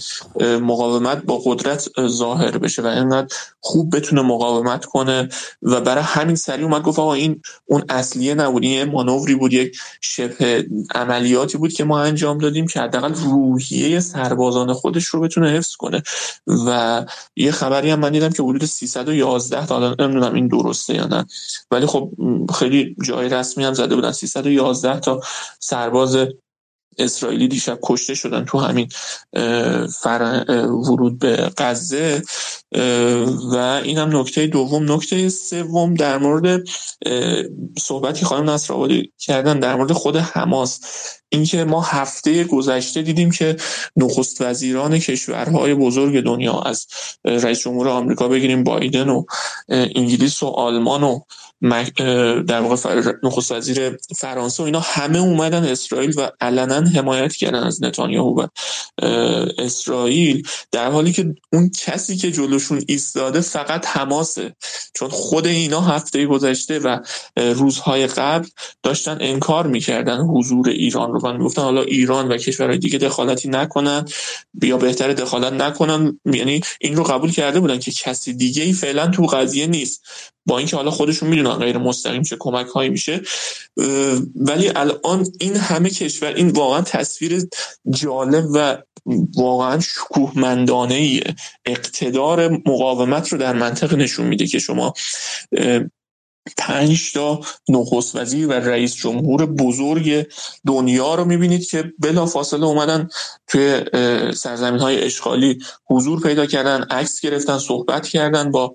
مقاومت با قدرت ظاهر بشه و انقدر خوب بتونه مقاومت کنه. و برای همین سریع اومد گفت آقا این اون اصلیه نبود این مانوری بود یک شبه عملیاتی بود که ما انجام دادیم که حداقل روحیه سربازان خودش رو بتونه حفظ کنه. و یه خبری هم من دیدم که حدود 311 تا نمی‌دونم این درسته یا نه. ولی خب خیلی جای رسمی هم زده بودن. 311 تا سرباز اسرائیلی دیشب کشته شدن تو همین ورود به غزه. و این هم نکته دوم. نکته سوم در مورد صحبتی خانم نصر آبادی کردن در مورد خود حماس. اینکه ما هفته گذشته دیدیم که نخست وزیران کشورهای بزرگ دنیا از رئیس جمهور آمریکا بگیریم بایدن و انگلیس و آلمان و در واقع نخست وزیر فرانسه و اینا همه اومدن اسرائیل و علنا حمایت کردن از نتانیاهو و اسرائیل در حالی که اون کسی که جلوشون ایستاده فقط حماسه. چون خود اینا هفته گذشته و روزهای قبل داشتن انکار می‌کردن حضور ایران رو. اروپا می‌گفتن حالا ایران و کشورهای دیگه دخالتی نکنن یا بهتر دخالت نکنن. یعنی این رو قبول کرده بودن که کسی دیگه ای فعلا تو قضیه نیست. با اینکه حالا خودشون می‌دونن غیر مستقیم چه کمک هایی میشه ولی الان این همه کشور این واقعا تصویر جالب و واقعا شکوهمندانه اقتدار مقاومت رو در منطقه نشون میده که شما پنج تا نخست وزیر و رئیس جمهور بزرگ دنیا رو می‌بینید که بلا فاصله اومدن توی سرزمین های اشغالی حضور پیدا کردن عکس گرفتن صحبت کردن با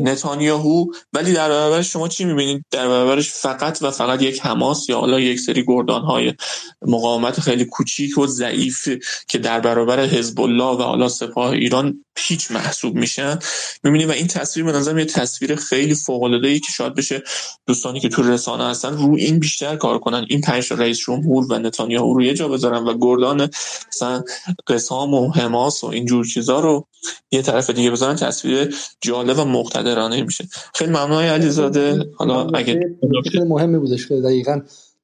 نتانیاهو. ولی در برابرش شما چی می‌بینید؟ در برابرش فقط و فقط یک حماس یا حالا یک سری گردان های مقاومت خیلی کوچیک و ضعیف که در برابر حزب الله و حالا سپاه ایران هیچ محسوب میشن. می‌بینید و این تصویر به نظر یه تصویر خیلی فوق العاده ای که شاید بشه دوستانی که تو رسانه هستن رو این بیشتر کار کنن. این پنج رئیس جمهور و نتانیاهو رو یه جا بذارن و گردان مثلا قسام و حماس و اینجور چیزا رو یه طرف دیگه بذارن. تصویر جالب و مقتدرانه میشه. خیلی ممنون علیزاده. حالا اگه مهمی بودش دقیقاً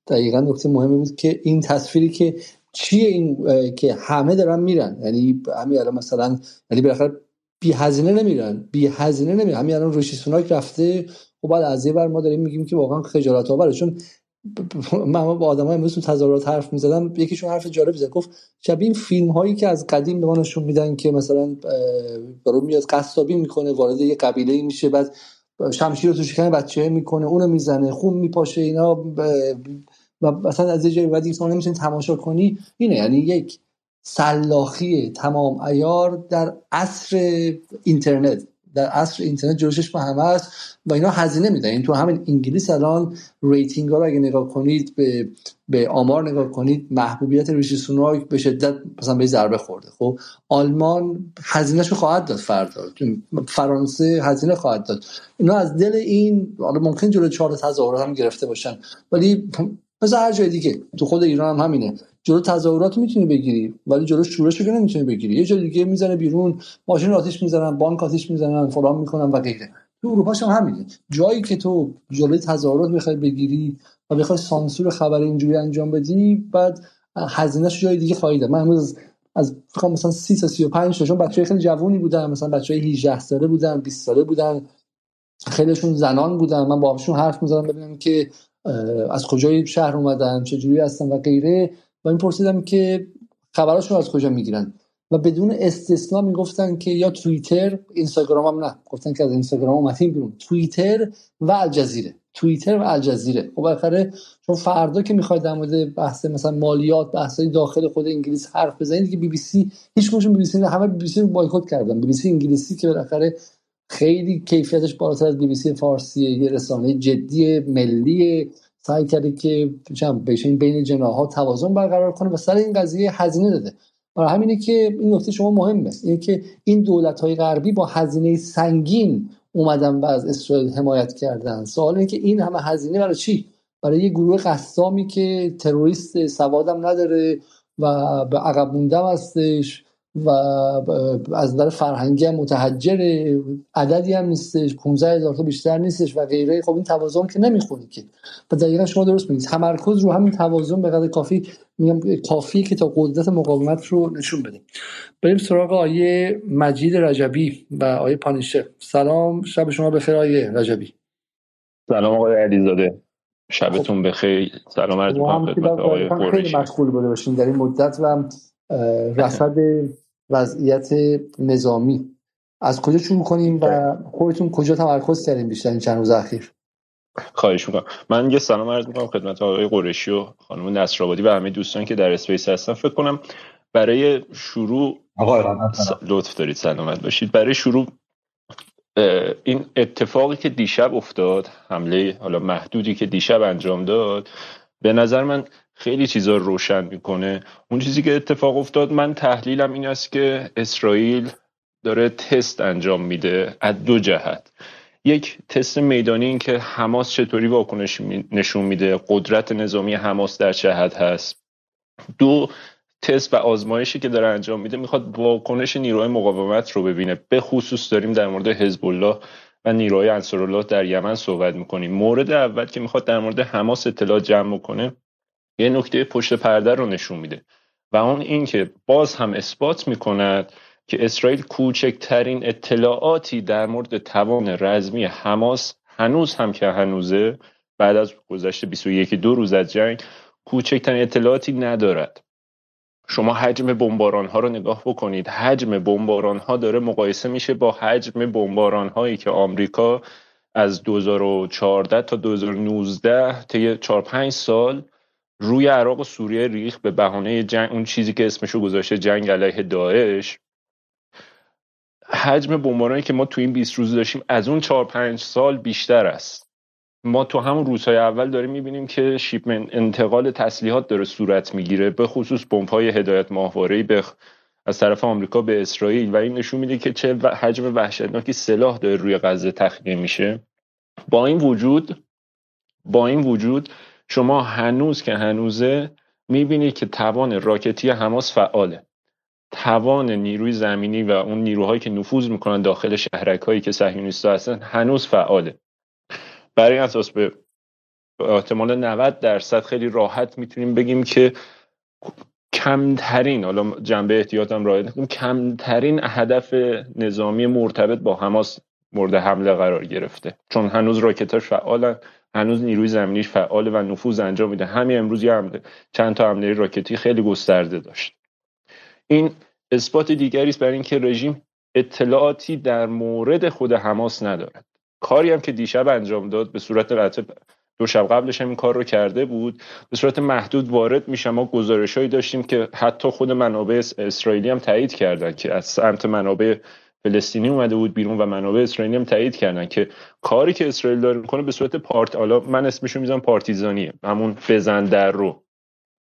دقیقاً نکته مهمی بود که این تصویری که چیه این که همه دارن میرن؟ یعنی همین الان مثلا یعنی بالاخره بی هزینه نمیرن. بی هزینه نمیرن. همین الان روشی سوناک رفته. خب بعد از یه بر ما داریم میگیم که واقعا خجالت آوره. چون من با آدمای امروز تو تظاهرات حرف می‌زدم. یکیشون حرف جالب زد. گفت شبیه این فیلم هایی که از قدیم به ما نشون میدن که مثلا دارو میاد قصابی می‌کنه وارد یه قبیله میشه بعد شمشیر رو تو شکم بچه می‌کنه اونو می‌زنه خون میپاشه اینا و مثلا از یه جایی بعد شما نمی‌تونی تماشا کنی اینه یعنی یک سلاخی تمام عیار در عصر اینترنت در عصر اینترنت جلو چشم با همه است و اینا هزینه میدن. این تو همین انگلیس الان rating ها رو اگه نگاه کنید به به آمار نگاه کنید محبوبیت ریشی سوناک به شدت مثلا به ضربه خورده. خب آلمان هزینهش خواهد داد فردا. فرانسه هزینه خواهد داد. اینا از دل این حالا ممکن جلو چهار تظاهرات هم گرفته باشن ولی مثل هر جای دیگه. تو خود ایران هم همینه. جلو تظاهرات می‌تونی بگیری ولی جلو شورش رو نمی‌تونی بگیری. یه جای دیگه می‌زنه بیرون ماشین آتیش می‌زنن بانک آتیش می‌زنن فلان می‌کنن و غیره. تو اروپا هم همینه. جایی که تو جلوی تظاهرات بخوای بگیری و بخوای سانسور خبر اینجوری انجام بدی بعد هزینهش جای دیگه خواهی من امروز از فکر مثلا 30 تا 35 تا چون بچه‌های خیلی جوونی بودن مثلا بچه‌های 18 ساله بودن 20 ساله بودن. خیلیشون زنان بودن. من باهاشون حرف می‌زدم ببینم که از کجای شهر اومدن چه جوری هستن و غیره. و این پرسیدم که خبراشون از کجا می‌گیرن؟ و بدون استثنا می‌گفتن که یا توییتر اینستاگرام هم نه. گفتن که از اینستاگرام اومدیم بیرون. توییتر و الجزیره. توییتر و الجزیره. خب بالاخره چون فردا که می‌خواید در مورد بحث مثلا مالیات بحثای داخل خود انگلیس حرف بزنید که بی بی سی هیچ کدومشون بی بی سی همه بی بی سی رو بایکوت کردن. بی بی سی انگلیسی که بالاخره خیلی کیفیتش بالاتر از بی بی سی فارسیه یه رسانه جدی ملی. سعی کرده که بین بین جناح‌ها توازن برقرار کنه و سر این قضیه هزینه داده. برای همینه که این نکته شما مهمه. اینه که این دولت های غربی با هزینه سنگین اومدن و از اسرائیل حمایت کردن. سوال اینه که این همه هزینه برای چی؟ برای یه گروه قسامی که تروریست سوادم نداره و به عقب موندم هستش و از نظر فرهنگی هم متحجر عددی هم نیستش 15 هزار تا بیشتر نیستش و غیره. خب این توازن که نمی‌خونه که. و دقیقا شما درست میگید. تمرکز رو همین توازن به قدر کافی میگم کافیه که تا قدرت مقاومت رو نشون بدیم. بریم سراغ آیه مجید رجبی و آیه پانیشه. سلام شب شما بخیر آیه رجبی. سلام آقای علیزاده. شبتون بخیر. سلام عرض می‌کنم خدمت آقای خیلی مشغول بوده باشین در این مدت و رصد وضعیت نظامی. از کجا شروع کنیم و خودتون کجا تمرکز کردیم بیشتر این چند روز اخیر؟ خواهش می‌کنم. من یه سلام عرض می‌کنم خدمت آقای قریشی و خانم نصرآبادی و همه دوستان که در اسپیس هستن. فکر کنم برای شروع لطف دارید سلامت باشید. برای شروع این اتفاقی که دیشب افتاد حمله حالا محدودی که دیشب انجام داد به نظر من خیلی چیزا روشن می‌کنه. اون چیزی که اتفاق افتاد من تحلیلم این است که اسرائیل داره تست انجام میده از دو جهت. یک تست میدانی این که حماس چطوری واکنش نشون میده قدرت نظامی حماس در چه حد هست. دو تست و آزمایشی که داره انجام میده می‌خواد واکنش نیروهای مقاومت رو ببینه. به خصوص داریم در مورد حزب الله و نیروهای انصارالله در یمن صحبت می‌کنیم. مورد اول که می‌خواد در مورد حماس اطلاع جمع کنه یه نکته پشت پرده رو نشون میده. و اون این که باز هم اثبات می‌کند که اسرائیل کوچکترین اطلاعاتی در مورد توان رزمی حماس هنوز هم که هنوزه بعد از گذشته 21 دو روز از جنگ کوچکترین اطلاعاتی ندارد. شما حجم بمباران ها رو نگاه بکنید. حجم بمباران ها داره مقایسه میشه با حجم بمباران هایی که آمریکا از 2014 تا 2019 طی 4 5 سال روی عراق و سوریه ریخ به بهانه جنگ اون چیزی که اسمشو گذاشته جنگ علیه داعش. حجم بمبارانی که ما تو این 20 روز داشتیم از اون 4 5 سال بیشتر است. ما تو همون روزهای اول داریم می‌بینیم که شیپمن انتقال تسلیحات داره صورت می‌گیره به خصوص های هدایت ماهواره‌ای به از طرف آمریکا به اسرائیل. و این نشون میده که چه حجم وحشتناکی سلاح داره روی غزه تخلیه میشه. با این وجود با این وجود شما هنوز که هنوزه می‌بینید که توان راکتی حماس فعاله. توان نیروی زمینی و اون نیروهایی که نفوذ می‌کنن داخل شهرک هایی که صهیونیستا هستن هنوز فعاله. برای اساس به احتمال 90 درصد خیلی راحت می‌تونیم بگیم که کمترین حالا جنبه احتیاطم راه کمترین هدف نظامی مرتبط با حماس مورد حمله قرار گرفته. چون هنوز راکتاش فعالن. هنوز نیروی زمینیش فعال و نفوذ انجام میده. همین امروز یه حمله چند تا حمله راکتی خیلی گسترده داشت. این اثبات دیگری است برای اینکه رژیم اطلاعاتی در مورد خود حماس ندارد. کاری هم که دیشب انجام داد به صورت دو شب قبلش هم این کار رو کرده بود. به صورت محدود وارد میشه ما گزارشهایی داشتیم که حتی خود منابع اسرائیلی هم تایید کردن که از سمت منابع فلسطینی اومده بود بیرون و منابع اسرائیلی هم تایید کردن که کاری که اسرائیل داره می‌کنه به صورت پارت حالا من اسمشو می‌ذارم پارتیزانیه همون بزن در رو.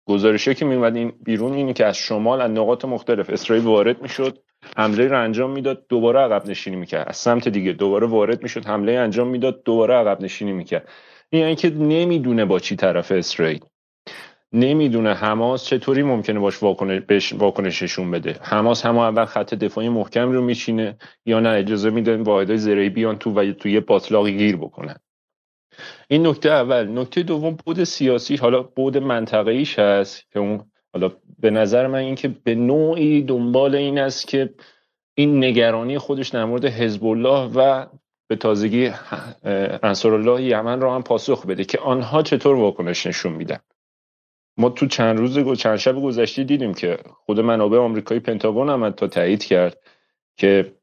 گزارشه که میومد این بیرون اینه که از شمال از نقاط مختلف اسرائیل وارد می‌شد حمله رو انجام می‌داد دوباره عقب نشینی می‌کرد. از سمت دیگه دوباره وارد می‌شد حمله انجام می‌داد دوباره عقب نشینی می‌کرد. این یعنی که نمی‌دونه با چی طرف اسرائیل. نمی‌دونه حماس چطوری ممکنه باش واکنش واکنششون بده. حماس هم اول خط دفاعی محکم رو میچینه یا نه اجازه میده واحدهای زرهی بیان تو و توی باطلاقی گیر بکنن. این نکته اول. نکته دوم بود سیاسی حالا بود منطقه‌ایش هست که اون حالا به نظر من اینکه به نوعی دنبال این است که این نگرانی خودش در مورد حزب الله و به تازگی الله یمن را هم پاسخ بده که آنها چطور واکنش نشون میدن. ما تو چند روز چند شب گذشته دیدیم که خود منابع آمریکایی پنتاگون هم تا تایید کرد که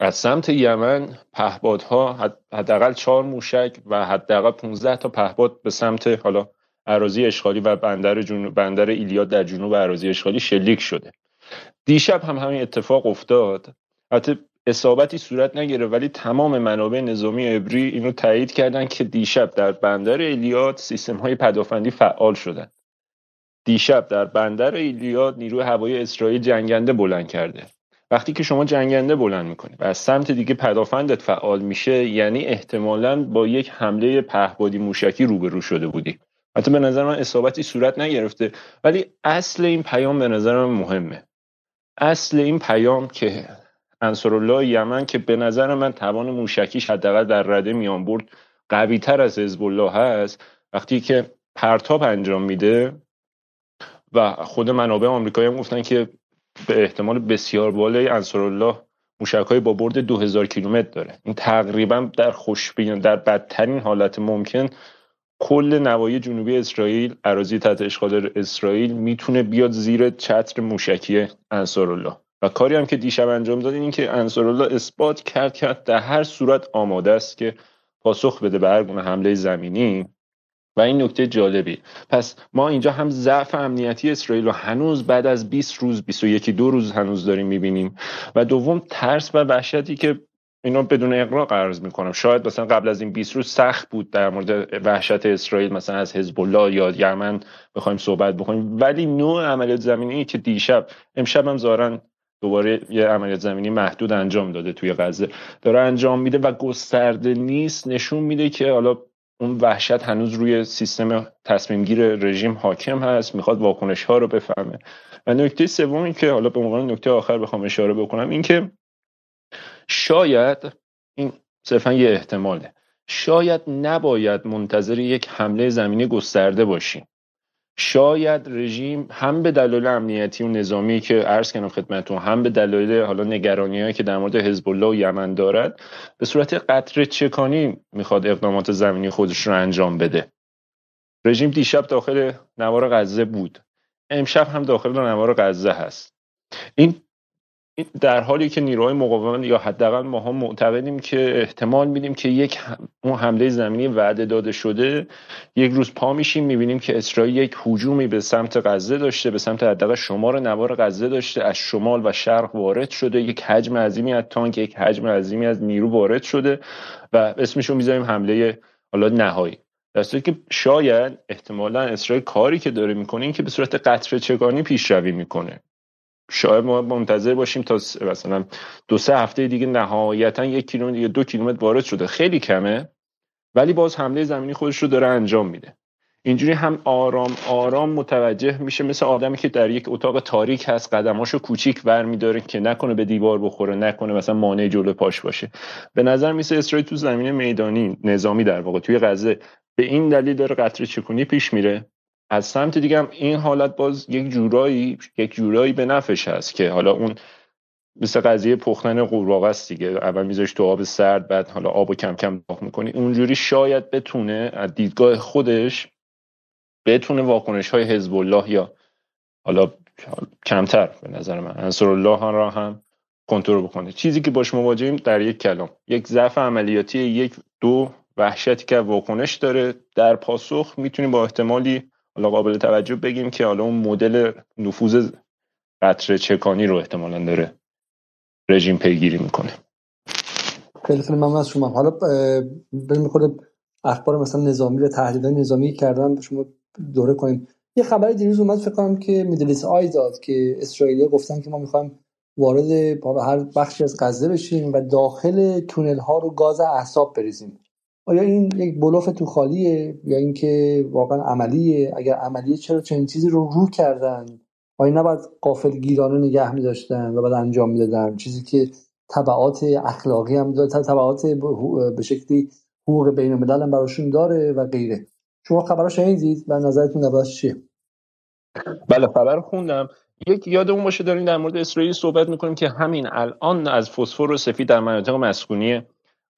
از سمت یمن پهپادها حداقل چهار موشک و حداقل 15 تا پهپاد به سمت حالا اراضی اشغالی و بندر جنوب بندر ایلیاد در جنوب اراضی اشغالی شلیک شده. دیشب هم همین اتفاق افتاد. حتی اصابتی صورت نگیره ولی تمام منابع نظامی ابری اینو تایید کردن که دیشب در بندر ایلیاد سیستم های پدافندی فعال شدن. دیشب در بندر ایلیاد نیروی هوایی اسرائیل جنگنده بلند کرده. وقتی که شما جنگنده بلند می‌کنید و از سمت دیگه پدافندت فعال میشه یعنی احتمالا با یک حمله پهبادی موشکی روبرو شده بودی. حتی به نظر من اصابتی صورت نگرفته. ولی اصل این پیام به نظر من مهمه. اصل این پیام که انصرالله یمن که به نظر من توان موشکیش حداقل در رده میان برد قوی تر از حزب هست وقتی که پرتاب انجام میده و خود منابع آمریکایی هم گفتن که به احتمال بسیار بالای انصرالله موشک با برد 2000 کیلومتر داره. این تقریبا در خوشبین در بدترین حالت ممکن کل نوای جنوبی اسرائیل اراضی تحت اشغال اسرائیل می‌تونه بیاد زیر چتر موشکی انصارالله. و کاری هم که دیشب انجام داد این که انصارالله اثبات کرد که در هر صورت آماده است که پاسخ بده به هر گونه حمله زمینی. و این نکته جالبی. پس ما اینجا هم ضعف امنیتی اسرائیل رو هنوز بعد از 20 روز 21 دو روز هنوز داریم می‌بینیم. و دوم ترس و وحشتی که اینو بدون اقراق عرض می‌کنم. شاید مثلا قبل از این 20 روز سخت بود در مورد وحشت اسرائیل مثلا از حزب الله یا یمن بخوایم صحبت بکنیم. ولی نوع عملیات زمینی که دیشب امشب هم ظاهرا دوباره یه عملیات زمینی محدود انجام داده توی غزه. داره انجام میده و گسترده نیست. نشون میده که حالا اون وحشت هنوز روی سیستم تصمیم گیر رژیم حاکم هست می‌خواد واکنش ها رو بفهمه. و نکته سومی که حالا به عنوان نکته آخر بخوام اشاره بکنم این که شاید این صرفا یه احتماله. شاید نباید منتظر یک حمله زمینی گسترده باشیم. شاید رژیم هم به دلایل امنیتی و نظامی که عرض کردم خدمتتون هم به دلایل حالا نگرانی که در مورد حزب الله و یمن دارد به صورت قطر چکانی می‌خواد اقدامات زمینی خودش رو انجام بده. رژیم دیشب داخل نوار غزه بود. امشب هم داخل نوار غزه هست. این در حالی که نیروهای مقاومت یا حداقل ماها معتقدیم که احتمال میدیم که یک اون حمله زمینی وعده داده شده یک روز پا میشیم می‌بینیم که اسرائیل یک هجومی به سمت غزه داشته به سمت حداقل شمار نوار غزه داشته از شمال و شرق وارد شده یک حجم عظیمی از تانک یک حجم عظیمی از نیرو وارد شده و اسمش رو می‌ذاریم حمله حالا نهایی. در که شاید احتمالا اسرائیل کاری که داره می‌کنه این که به صورت قطره چگانی پیشروی می‌کنه. شاید ما منتظر باشیم تا مثلا دو سه هفته دیگه نهایتا یک کیلومتر یا دو کیلومتر وارد شده. خیلی کمه ولی باز حمله زمینی خودش رو داره انجام میده. اینجوری هم آرام آرام متوجه میشه مثل آدمی که در یک اتاق تاریک هست قدماشو کوچیک برمیداره که نکنه به دیوار بخوره نکنه مثلا مانع جلو پاش باشه. به نظر میسه اسرائیل تو زمین میدانی نظامی در واقع توی غزه. به این دلیل داره قطره چکونی پیش میره. از سمت دیگه هم این حالت باز یک جورایی یک جورایی به نفش هست که حالا اون مثل قضیه پختن قورباغه است دیگه. اول میذاش تو آب سرد بعد حالا آب و کم کم داغ می‌کنی. اونجوری شاید بتونه از دیدگاه خودش بتونه واکنش های حزب الله یا حالا کمتر به نظر من انصر الله را هم کنترل بکنه. چیزی که باش مواجهیم در یک کلام. یک ضعف عملیاتی یک دو وحشتی که واکنش داره در پاسخ می‌تونیم با احتمالی حالا قابل توجه بگیم که حالا اون مدل نفوذ قطر چکانی رو احتمالا داره رژیم پیگیری می‌کنه. خیلی خیلی ممنون از شما. حالا بریم خود اخبار مثلا نظامی و تحلیل نظامی کردن شما دوره کنیم. یه خبر دیروز اومد فکر کنم که میدلیس آی داد که اسرائیل گفتن که ما می‌خوایم وارد هر بخشی از غزه بشیم و داخل تونل ها رو گاز احساب بریزیم. آیا این یک بلوف تو خالیه یا اینکه واقعا عملیه؟ اگر عملیه چرا چنین چیزی رو رو کردن؟ آیا نباید قافل گیرانه نگه میداشتن و بعد انجام می‌دادن؟ چیزی که تبعات اخلاقی هم داره تبعات به شکلی حقوق بین الملل هم براشون داره و غیره. شما خبر شنیدید و نظرتون نباید چیه؟ بله خبر خوندم. یک یادمون باشه داریم در مورد اسرائیل صحبت می‌کنیم که همین الان از فسفر و سفید در مناطق مسکونی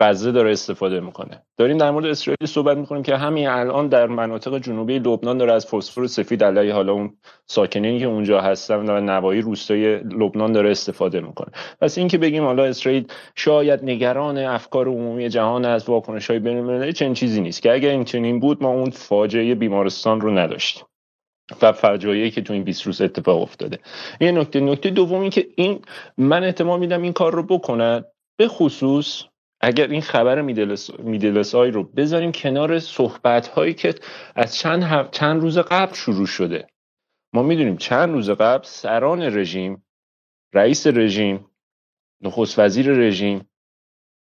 غزه داره استفاده می‌کنه. داریم در مورد اسرائیل صحبت می‌کنیم که همین الان در مناطق جنوبی لبنان داره از فسفر سفید علیه حالا اون ساکنینی که اونجا هستن و نوایی روستای لبنان داره استفاده می‌کنه. پس اینکه بگیم حالا اسرائیل شاید نگران افکار عمومی جهان از واکنش های بین چنین چیزی نیست که اگر این چنین بود ما اون فاجعه بیمارستان رو نداشتیم و فجایعی که تو این 20 روز اتفاق افتاده. این نکته نکته دومی که این من احتمال میدم این کار رو بکنن به خصوص اگر این خبر میدلس, رو بذاریم کنار صحبت هایی که از چند, چند روز قبل شروع شده. ما می‌دونیم چند روز قبل سران رژیم رئیس رژیم نخست وزیر رژیم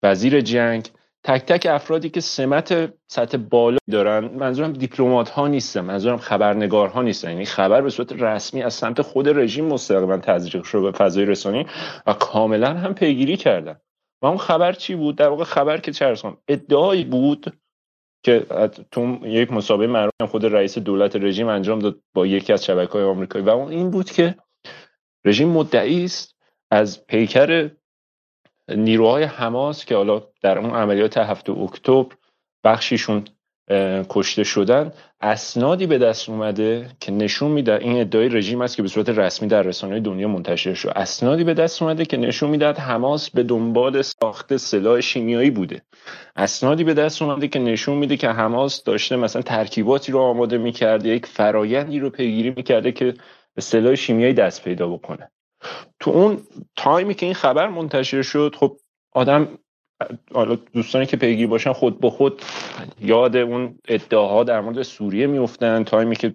وزیر جنگ تک تک افرادی که سمت سطح بالا دارن. منظورم دیپلمات ها نیستن منظورم خبرنگار ها نیستن. یعنی خبر به صورت رسمی از سمت خود رژیم مستقیما تزریق شده به فضای رسانی و کاملا هم پیگیری کردن. و اون خبر چی بود؟ در واقع خبر که چه ادعایی بود که تو یک مسابقه معروف خود رئیس دولت رژیم انجام داد با یکی از شبکه های آمریکایی. و اون این بود که رژیم مدعی است از پیکر نیروهای حماس که حالا در اون عملیات هفته اکتبر بخشیشون کشته شدن اسنادی به دست اومده که نشون میده این ادعای رژیم است که به صورت رسمی در رسانه دنیا منتشر شد. اسنادی به دست اومده که نشون می‌داد حماس به دنبال ساخت سلاح شیمیایی بوده. اسنادی به دست اومده که نشون میده که حماس داشته مثلا ترکیباتی رو آماده می‌کرده یک فرایندی رو پیگیری می‌کرده که به سلاح شیمیایی دست پیدا بکنه. تو اون تایمی که این خبر منتشر شد خب آدم حالا دوستانی که پیگیر باشن خود به خود یاد اون ادعاها در مورد سوریه میفتن تایمی که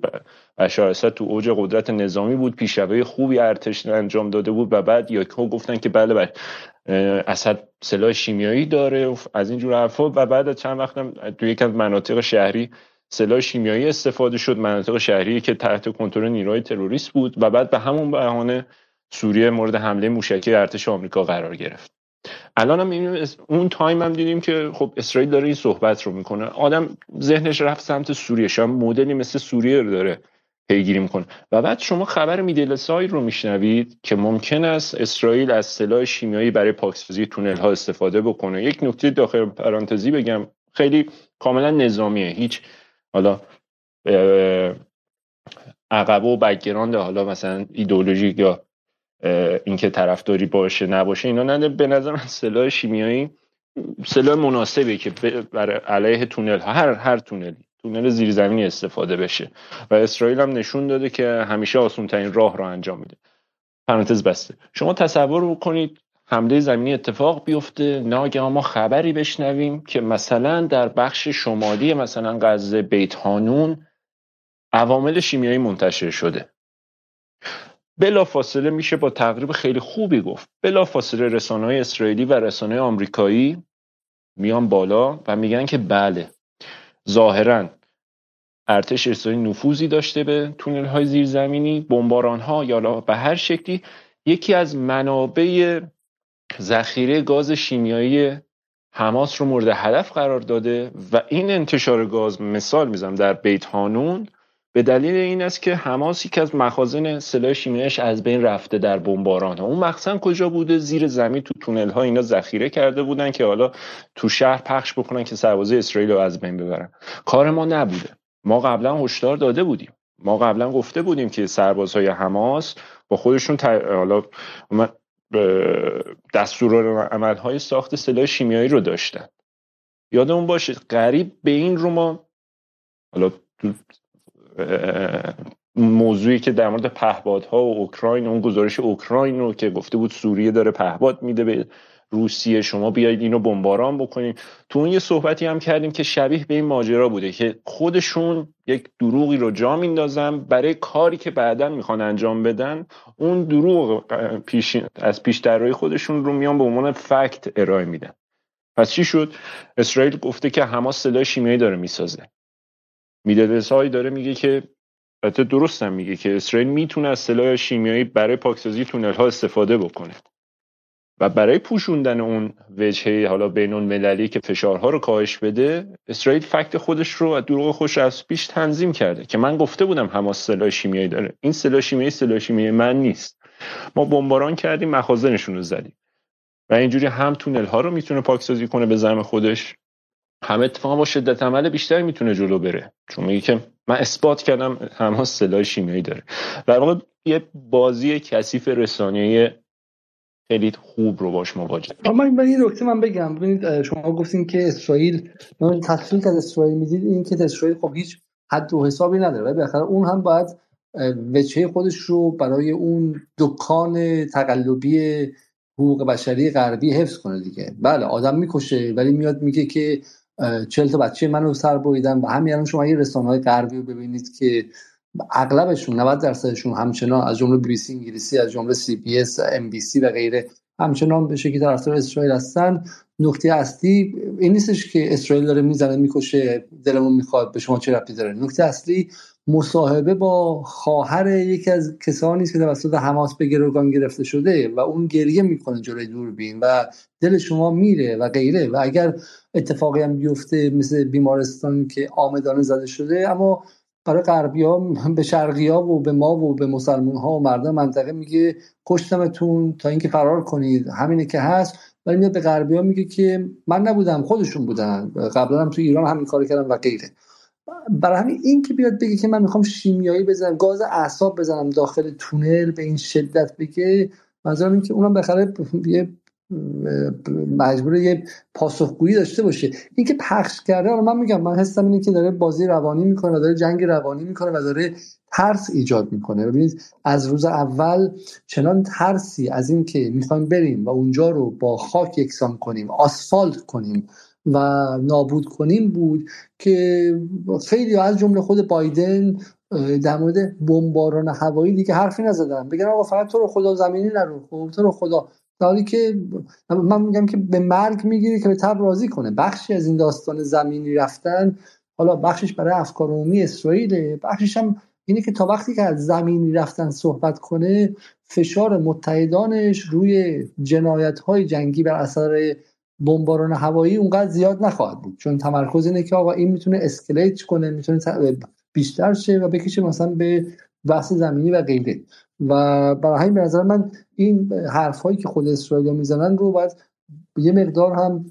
بشار اسد تو اوج قدرت نظامی بود پیشروی خوبی ارتش انجام داده بود و بعد یا گفتن که بله بله اسد سلاح شیمیایی داره از این جور حرفا. و بعد چند وقتم تو یک مناطق شهری سلاح شیمیایی استفاده شد مناطق شهری که تحت کنترل نیروهای تروریست بود. و بعد به همون بهانه سوریه مورد حمله موشکی ارتش آمریکا قرار گرفت. الان هم اون تایم هم دیدیم که خب اسرائیل داره این صحبت رو می‌کنه. آدم ذهنش رفت سمت سوریه. شما مدلی مثل سوریه رو داره پیگیری می‌کنه. و بعد شما خبر Middle East Eye رو میشنوید که ممکن است اسرائیل از سلاح شیمیایی برای پاکسازی تونل ها استفاده بکنه. یک نکته داخل پرانتزی بگم. خیلی کاملا نظامیه. هیچ حالا عقبه و background حالا مثلا ایدئولوژیک یا اینکه طرفداری باشه نباشه اینا نه به نظر من سلاح شیمیایی سلاح مناسبی که برای علیه تونل ها هر هر تونلی تونل زیرزمینی استفاده بشه. و اسرائیل هم نشون داده که همیشه آسون ترین راه رو انجام میده. پرانتز بسته. شما تصور بکنید حمله زمینی اتفاق بیفته ناگهان ما خبری بشنویم که مثلا در بخش شمالی مثلا غزه بیت هانون عوامل شیمیایی منتشر شده. بلا فاصله میشه با تقریب خیلی خوبی گفت. بلا فاصله رسانه های اسرائیلی و رسانه آمریکایی میان بالا و میگن که بله ظاهرا ارتش اسرائیل نفوذی داشته به تونل های زیرزمینی بمباران ها یا به هر شکلی یکی از منابع ذخیره گاز شیمیایی حماس رو مورد هدف قرار داده و این انتشار گاز مثال می‌زنم در بیت هانون به دلیل این است که حماس یکی از مخازن سلاح شیمیایش از بین رفته در بمباران. اون مخزن کجا بوده؟ زیر زمین تو تونل ها اینا ذخیره کرده بودن که حالا تو شهر پخش بکنن که سربازی اسرائیل رو از بین ببرن. کار ما نبوده. ما قبلا هشدار داده بودیم. ما قبلا گفته بودیم که سربازهای حماس با خودشون حالا دستور های ساخت سلاح شیمیایی رو داشتن. یادمون باشه قریب به این رو ما حالا موضوعی که در مورد پهپادها و اوکراین اون گزارش اوکراین رو که گفته بود سوریه داره پهپاد میده به روسیه شما بیاید اینو بمباران بکنید تو اون یه صحبتی هم کردیم که شبیه به این ماجرا بوده که خودشون یک دروغی رو جا میندازن برای کاری که بعدا می‌خوان انجام بدن. اون دروغ پیش از پیش درهای خودشون رو میان به عنوان فکت ارائه میدن. پس چی شد؟ اسرائیل گفته که حماس سلاح شیمیایی داره می‌سازه. میدلسای داره میگه که البته درستم میگه که اسرائیل می‌تونه از سلاح شیمیایی برای پاکسازی تونل ها استفاده بکنه. و برای پوشوندن اون وجهه حالا بین مللی که فشارها رو کاهش بده اسرائیل فکت خودش رو از دروغ خوش از پیش تنظیم کرده که من گفته بودم حماس سلاح شیمیایی داره. این سلاح شیمیایی سلاح شیمیایی من نیست. ما بمباران کردیم مخازنشون رو زدیم. و اینجوری هم تونل ها رو می‌تونه پاکسازی کنه به زعم خودش. هم اتفاقا با شدت عمل بیشتری می‌تونه جلو بره. چون میگه که من اثبات کردم حماس سلاح شیمیایی داره. در واقع یه بازی کثیف رسانه‌ای خیلی خوب رو باش مواجه. من این نکته من بگم. ببینید شما گفتین که اسرائیل من تصویر که اسرائیل می‌دید این که اسرائیل خب هیچ حد و حسابی نداره. ولی بالاخره اون هم باید وجهه خودش رو برای اون دکان تقلبی حقوق بشری غربی حفظ کنه دیگه. بله آدم می‌کشه ولی میاد میگه که چهل تا بچه منو سر بریدن. و همین الان شما یه رسانه های غربی رو ببینید که اغلبشون 90 درصدشون همچنان از جمله بی بی سی انگلیسی از جمله سی بی اس ام بی سی و غیره همچنان به شکلی طرفدار اسرائیل هستن. نکته اصلی این نیستش که اسرائیل داره می‌زنه می‌کشه دلمون می‌خواد به شما چه ربطی داره. نکته اصلی مصاحبه با خواهر یکی از کسانی که توسط حماس به گروگان گرفته شده و اون گریه می‌کنه جلوی دوربین و دل شما میره و غیره. و اگر اتفاقی هم بیفته مثل بیمارستان که آمدانه زده شده اما برای غربی ها به شرقی ها و به ما و به مسلمان ها و مردم منطقه میگه کشتمتون تا اینکه فرار کنید. همینه که هست. ولی میاد به غربی ها میگه که من نبودم خودشون بودن. قبلا هم تو ایران همین کار کردم و غیره. برای همین این که بیاد بگه که من می‌خوام شیمیایی بزنم گاز اعصاب بزنم داخل تونل به این شدت بگه منظورم این که اونم بخره یه مجبور یه پاسخگویی داشته باشه. این که پخش کرده من میگم من حسم اینه که داره بازی روانی می‌کنه و داره جنگ روانی می‌کنه و داره ترس ایجاد می‌کنه. ببینید از روز اول چنان ترسی از این که می‌خوایم بریم و اونجا رو با خاک یکسان کنیم آسفالت کنیم و نابود کنیم بود که خیلی از جمله خود بایدن در مورد بمباران هوایی دیگه حرفی نزدن. بگن آقا فقط تو رو خدا زمینی نرو. خب تو رو خدا. در که من میگم که به مرگ می‌گیری که به تب راضی کنه. بخشی از این داستان زمینی رفتن. حالا بخشش برای افکار عمومی اسرائیل بخشش هم اینه که تا وقتی که از زمینی رفتن صحبت کنه فشار متحدانش روی جنایت های جنگی بر اثر بمباران هوایی اونقدر زیاد نخواهد بود. چون تمرکز اینه که آقا این می‌تونه اسکلیت کنه می‌تونه بیشتر شه و بکشه مثلا به بحث زمینی و غیره. و برای همین به نظر من این حرف هایی که خود اسرائیل می‌زنن رو باید یه مقدار هم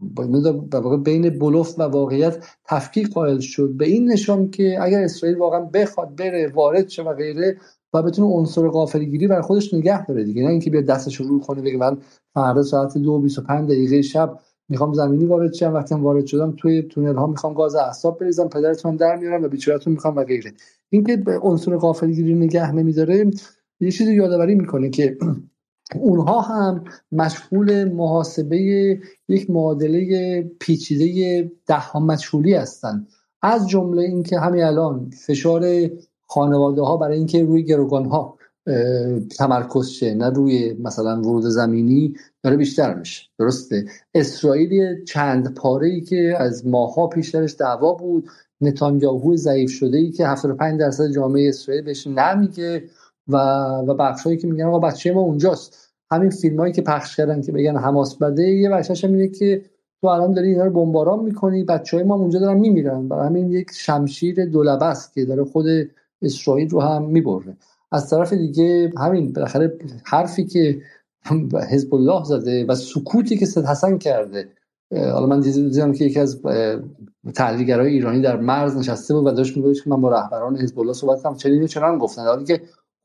با بین بلوف و واقعیت تفکیک قائل شد. به این نشان که اگر اسرائیل واقعا بخواد بره وارد شه و غیره و بتونه عنصر غافلگیری بر خودش نگه داره دیگه. نه اینکه بیاد دستش رو کنه بگه من فردا ساعت دو و پنج دقیقه شب می‌خوام زمینی وارد شم. وقتی وارد شدم توی تونل ها می‌خوام گاز اعصاب بریزم پدرتون در میارم و بیچارهتون می‌خوام و غیره. اینکه عنصر غافلگیری نگه نمیداره یه چیزی یادآوری می‌کنه که اونها هم مشغول محاسبه یک معادله پیچیده ده مشغولی هستند از جمله اینکه همین الان فشار خانواده ها برای اینکه روی گروگان ها تمرکز شه نه روی مثلا ورود زمینی داره بیشتر میشه. درسته؟ اسرائیل چند پاره ای که از ماها پیش درش دعوا بود نتانیاهو ضعیف شده ای که 75 درصد جامعه اسرائیل بهش نمیگه و و بخشایی که میگن آقا بچه ما اونجاست. همین فیلم هایی که پخش کردن که بگن حماس بده یه بخشش هم اینه که تو الان داری اینا رو بمباران می‌کنی بچه های ما اونجا دارن میمیرن. برای همین یک شمشیر دولبه است که داره خود اسرائیل رو هم می‌بره. از طرف دیگه همین بالاخره حرفی که حزب الله زده و سکوتی که سید حسن کرده حالا من دیدم که یکی از تحلیلگرای ایرانی در مرز نشسته بود و داشت می‌گفت که من با رهبران حزب الله صحبت کردم چنین و چنان گفتن. حالی که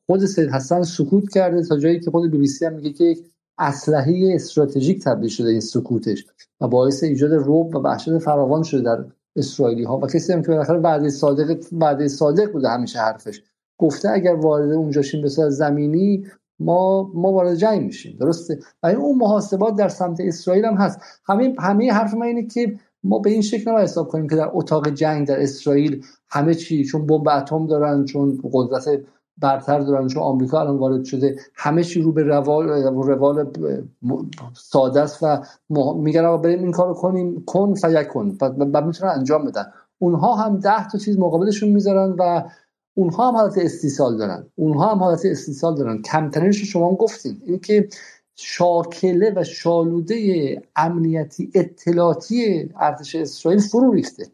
خود سید حسن سکوت کرده تا جایی که خود بی بی سی هم میگه که یک اسلحه استراتژیک تبدیل شده این سکوتش و باعث ایجاد رعب و وحشت فراوان شده در اسرائیلی ها و کسی هم که بالاخره بعد صادق بعد صادق بوده همیشه حرفش. گفته اگر وارد اونجا شیم به زمینی ما ما وارد جنگ میشیم. درسته؟ و این اون محاسبات در سمت اسرائیل هم هست. همه همه حرف ما اینه که ما به این شکل نباید حساب کنیم که در اتاق جنگ در اسرائیل همه چی چون بمب اتم دارن چون قدرت برتر دارن چون آمریکا الان وارد شده. همه چی رو به روال روال ساده است و میگن بریم این کارو کنیم کن فیکن و می‌تونن انجام بدن. اونها هم ده تا چیز مقابلشون می‌ذارن و اونها هم حالت استیصال دارن. اونها هم حالت استیصال دارن. کمترینش شما هم گفتین. اینکه شاکله و شالوده امنیتی اطلاعاتی ارتش اسرائیل فرو ریخته.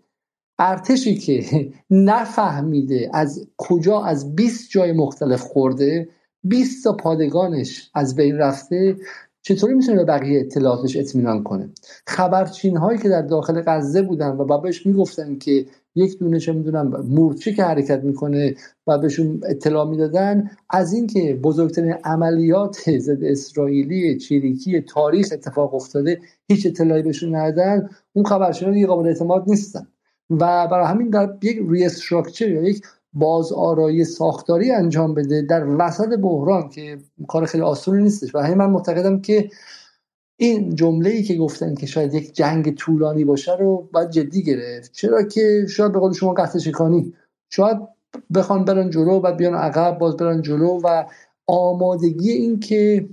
ارتشی که نفهمیده از کجا از 20 جای مختلف خورده 20 تا پادگانش از بین رفته چطوری می‌تونه به بقیه اطلاعاتش اطمینان کنه؟ خبرچین هایی که در داخل غزه بودن و بابش می‌گفتن که یک دونه چه می‌دونم مورچه که حرکت می‌کنه و بهشون اطلاع می‌دادن از اینکه بزرگترین عملیات ضد اسرائیلی چریکی تاریخ اتفاق افتاده هیچ اطلاعی بهشون ندادن اون خبرچینا دیگه قابل اعتماد نیستن. و برای همین در یک ریستراکچر یا یک بازآرایی ساختاری انجام بده در وسط بحران که کار خیلی آسونی نیستش. و همین من معتقدم که این جمله ای که گفتن که شاید یک جنگ طولانی باشه رو باید جدی گرفت. چرا که شاید به قول شما قطع شکانی شاید بخوان برن جلو بعد بیان عقب باز برن جلو و آمادگی این که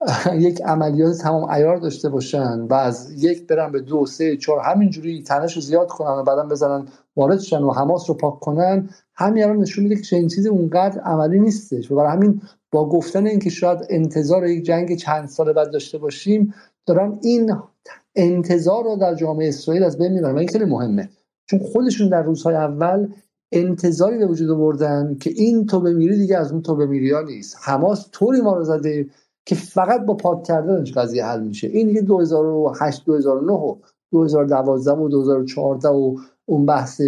یک عملیات تمام ایار داشته باشن و از یک برن به دو سه چهار همینجوری تنش رو زیاد کنن و بعدا بزنن وارد شن و حماس رو پاک کنن همین الان نشون میده که این چیزی اونقدر عملی نیستش. و برای همین با گفتن اینکه شاید انتظار یک جنگ چند سال بعد داشته باشیم دارن این انتظار رو در جامعه اسرائیل از بین می‌برن. و این خیلی مهمه. چون خودشون در روزهای اول انتظاری به وجود آوردن که این تو بمیری دیگه از اون تو بمیری ها نیست. حماس طوری ما رو زده که فقط با پاک کردنش قضیه حل میشه. این دیگه 2008 2009 و 2012 و 2014 و اون بحث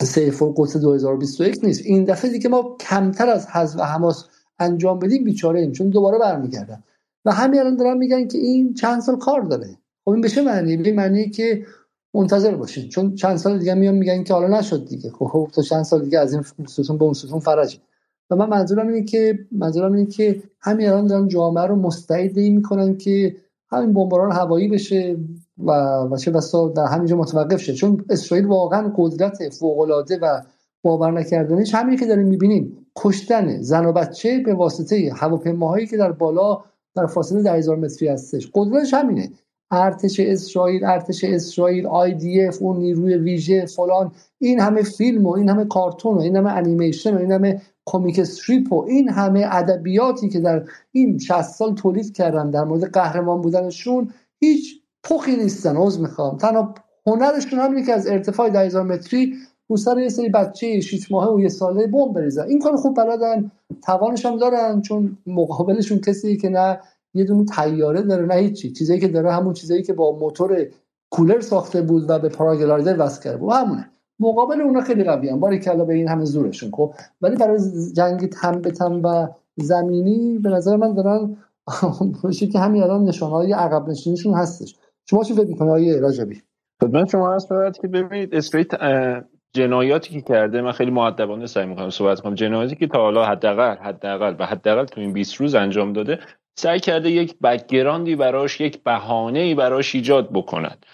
سیف قدس 2021 نیست. این دفعه دیگه ما کمتر از حذف حماس انجام بدیم بیچاره ایم چون دوباره برمیگردن. و همین الان دارن میگن که این چند سال کار داره. خب این به چه معنی به معنی که منتظر باشین. چون چند سال دیگه میان میگن که حالا نشد دیگه. خب, خب تا چند سال دیگه از این ستون به اون ستون فرج. و من منظورم اینه که منظورم اینه که همین الان دارن جامعه رو مستعد می‌کنن که همین بمباران هوایی بشه و و چه بسا در همینجا متوقف شه. چون اسرائیل واقعا قدرت فوق العاده و باور نکردنش همین که داریم می‌بینیم. کشتن زن و بچه به واسطه هواپیماهایی که در بالا در فاصله در هزار متری هستش. قدرتش همینه. ارتش اسرائیل ارتش اسرائیل IDF اون نیروی ویژه فلان. این همه فیلم و این همه کارتون و این همه انیمیشن و این همه comic strip و این همه ادبیاتی که در این 60 سال تولید کردن در مورد قهرمان بودنشون هیچ پخی نیستن عذر می‌خوام. تنها هنرشون همینه که از ارتفاع 10000 متری رو سر یه سری بچه 6 ماهه و یه ساله بمب بریزن این کار خوب بلدن توانش هم دارن چون مقابلشون کسی که نه یه دونه تیاره داره نه هیچی. چیزایی که داره همون چیزایی که با موتور کولر ساخته بود و به پاراگلایدر وصل کرده بود. همونه. مقابل اونا خیلی قوی هم باری کلا به این همه زورشون. خب ولی برای جنگ تن به تن و زمینی به نظر من دارن که همین الان نشانه های عقب نشینیشون هستش. شما چی فکر می‌کنید آقای راجبی؟ خدمت شما هست که ببینید اسرائیل جنایاتی که کرده من خیلی مؤدبانه سعی می‌کنم صحبت کنم. جنایاتی که تا حالا حداقل حداقل و حداقل تو این 20 روز انجام داده سعی کرده یک background ی براش یک بهانه ای براش ایجاد بکند.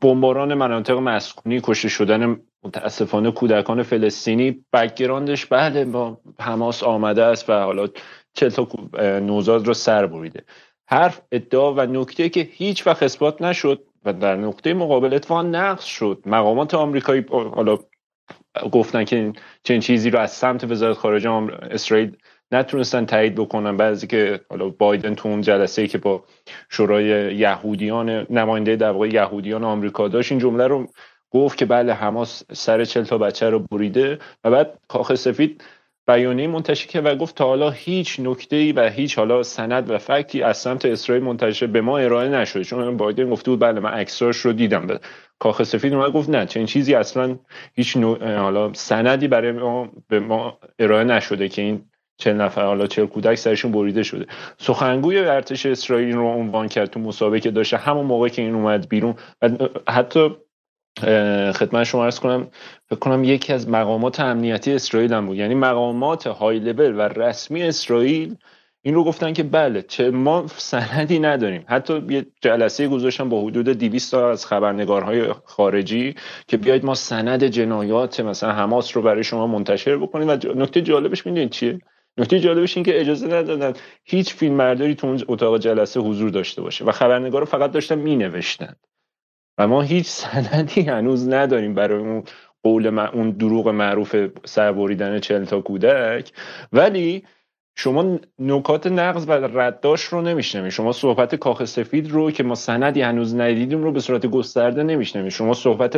بمباران مناطق مسکونی کشته شدن متاسفانه کودکان فلسطینی. background ش بله با حماس آمده است و حالا چل تا نوزاد رو سر بریده. حرف ادعا و نکته که هیچ وقت اثبات نشد و در نقطه مقابل اتفاقا نقص شد. مقامات آمریکایی حالا گفتن که چنین چیزی رو از سمت وزارت خارجه اسرائیل نتونستن تایید بکنن. بعضی که حالا بایدن تو اون جلسه ای که با شورای یهودیان نماینده در واقع یهودیان آمریکا داشت این جمله رو گفت که بله حماس سر چل تا بچه رو بریده و بعد کاخ سفید بیانیه منتشر کرد و گفت تا حالا هیچ نکته و هیچ حالا سند و فکتی از سمت اسرائیل منتشر به ما ارائه نشده. چون بایدن گفته بود بله من عکساش رو دیدم. کاخ سفید اومد گفت نه چنین چیزی اصلا هیچ حالا سندی برای ما به ما ارائه نشده که این چه نفر حالا چه کودک سرشون بریده شده. سخنگوی ارتش اسرائیل رو عنوان کرد تو مسابقه داشته. همون موقع که این اومد بیرون. حتی خدمت شما ارز کنم فکر کنم یکی از مقامات امنیتی اسرائیل هم بود. یعنی مقامات های لول و رسمی اسرائیل این رو گفتن که بله چه ما سندی نداریم. حتی یه جلسه گذاشتن با حدود 200 تا از خبرنگارهای خارجی که بیاید ما سند جنایات مثلا حماس رو برای شما منتشر بکنیم. و نکته جالبش می‌دونید چیه؟ نکته جالبش این که اجازه ندادن هیچ فیلم مرداری تو اون اتاق جلسه حضور داشته باشه و خبرنگار فقط داشتن می نوشتن و ما هیچ سندی هنوز نداریم برای اون قول اون دروغ معروف سربریدن چل تا کودک. ولی شما نکات نقض و رداش رو نمیشنوید شما صحبت کاخ سفید رو که ما سندی هنوز ندیدیم رو به صورت گسترده نمیشنوید شما صحبت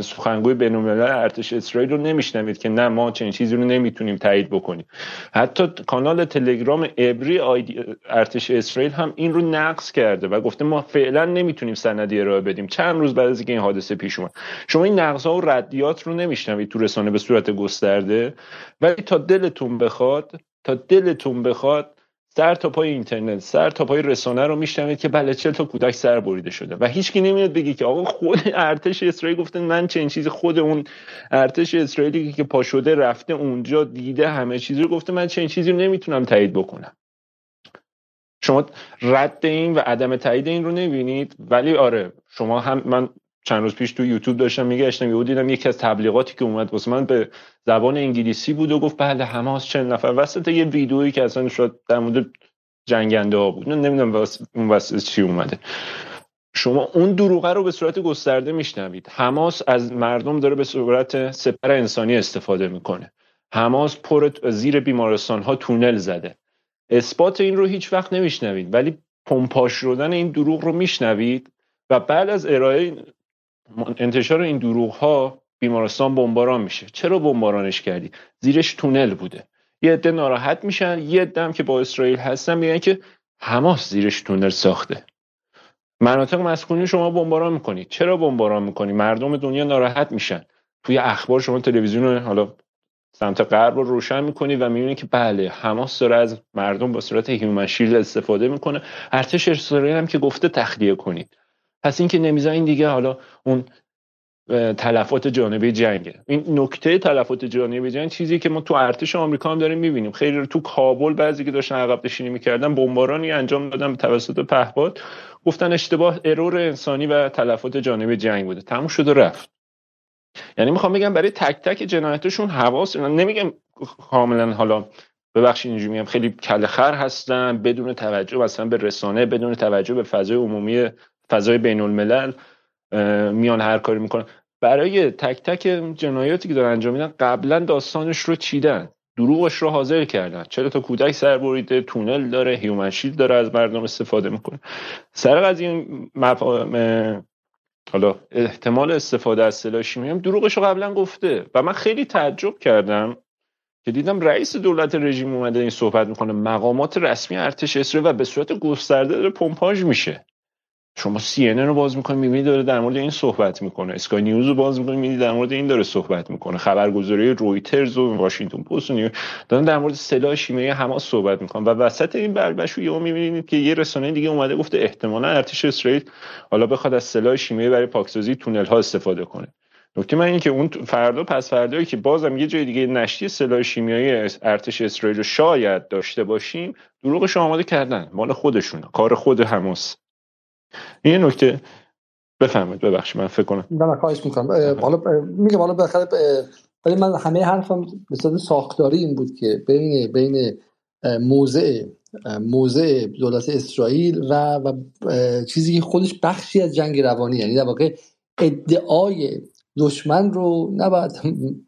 سخنگوی بین‌الملل ارتش اسرائیل رو نمیشنوید که نه ما چنین چیزی رو نمی‌تونیم تایید بکنیم. حتی کانال تلگرام ابری ارتش اسرائیل هم این رو نقض کرده و گفته ما فعلا نمی‌تونیم سندی ارائه بدیم. چند روز بعد از اینکه این حادثه پیش اومد. شما این نقض ها و ردیات رو نمیشنوید تو رسانه به صورت گسترده. ولی تا دلتون بخواد تا دلتون بخواد سر تا پای اینترنت سر تا پای رسانه رو میشنوید که بله چه تا کودک سر بریده شده و هیچکی نمیاد بگی که آقا خود ارتش اسرائیل گفته من چنین چیزی خود اون ارتش اسرائیلی که پا شده رفته اونجا دیده همه چیزی رو گفته من چنین چیزی رو نمی‌تونم تایید بکنم. شما رد این و عدم تایید این رو نبینید. ولی آره شما هم من چند روز پیش تو یوتیوب داشتم میگشتم یهو دیدم یکی از تبلیغاتی که اومد واسه من به زبان انگلیسی بود و گفت بله حماس چند نفر. وسط یه ویدئویی که اصلا شد در مورد جنگنده ها بود. نمی‌دونم اون وسط چی اومده. شما اون دروغه رو به صورت گسترده میشنوید. حماس از مردم داره به صورت سپر انسانی استفاده می‌کنه. حماس پر زیر بیمارستان ها تونل زده. اثبات این رو هیچ وقت نمیشنوید ولی پمپاش شدن این دروغ رو میشنوید و بعد از ارائه انتشار این دروغ ها بیمارستان بمباران میشه. چرا بمبارانش کردی؟ زیرش تونل بوده. یه عده ناراحت میشن یه عده که با اسرائیل هستن میگن که حماس زیرش تونل ساخته. مناطق مسکونی شما بمباران می‌کنید. چرا بمباران می‌کنی؟ مردم دنیا ناراحت میشن. توی اخبار شما تلویزیون حالا سمت غرب رو روشن می‌کنید و می‌بینید که بله حماس داره از مردم با صورت هیومن استفاده می‌کنه. ارتش اسرائیل هم که گفته تخلیه کنید. پس اینکه نمی‌ذارین دیگه حالا اون تلفات جانبی جنگه. این نکته تلفات جانبی جنگ چیزی که ما تو ارتش آمریکا هم داریم می‌بینیم. خیلی تو کابل بعضی که داشتن عقب نشینی می‌کردن بمبارانی انجام دادن توسط پهپاد. گفتن اشتباه ارور انسانی و تلفات جانبی جنگ بوده. تموم شد و رفت. یعنی می‌خوام بگم برای تک تک جنایتشون حواس نمیگم کاملا حالا ببخشید اینجوری میگم خیلی کل خر هستن بدون توجه مثلا به رسانه بدون توجه به فضای عمومی فضای بین الملل میان هر کاری می‌کنن. برای تک تک جنایاتی که دارن انجام میدن قبلا داستانش رو چیدن. دروغش رو حاضر کردن. چرا تا کودک سر بریده تونل داره هیومن داره از مردم استفاده می‌کنه. سر قضیه حالا احتمال استفاده از سلاح شیمیایی هم دروغش رو قبلا گفته. و من خیلی تعجب کردم که دیدم رئیس دولت رژیم اومده این صحبت می‌کنه. مقامات رسمی ارتش اسرائیل و به صورت گسترده داره پمپاژ میشه. شما سی رو باز می‌کنید می‌بینید داره در مورد این صحبت می‌کنه. اسکای نیوز رو باز می‌کنید می‌بینید در مورد این داره صحبت می‌کنه. خبرگزاری رویترز و واشنگتن پست و دارن در مورد سلاح شیمیایی حماس صحبت می‌کنن و وسط این بربشو یهو می‌بینید که یه رسانه دیگه اومده گفته احتمالا ارتش اسرائیل حالا بخواد از سلاح شیمیایی برای پاکسازی تونل ها استفاده کنه. نکته من این که اون فردا پس فردایی که بازم یه جای دیگه نشتی سلاح شیمیایی ارتش اسرائیل رو شاید داشته باشیم دروغش آماده کردن. مال خودشون کار خود حماس. این نکته بفهمید ببخشید من فکر کنم نه خواهش می‌کنم. حالا میگم حالا بخاطر ولی من همه حرفم به صورت ساختاری این بود که بین بین موضع موضع دولت اسرائیل و, و چیزی که خودش بخشی از جنگ روانی یعنی در واقع ادعای دشمن رو نباید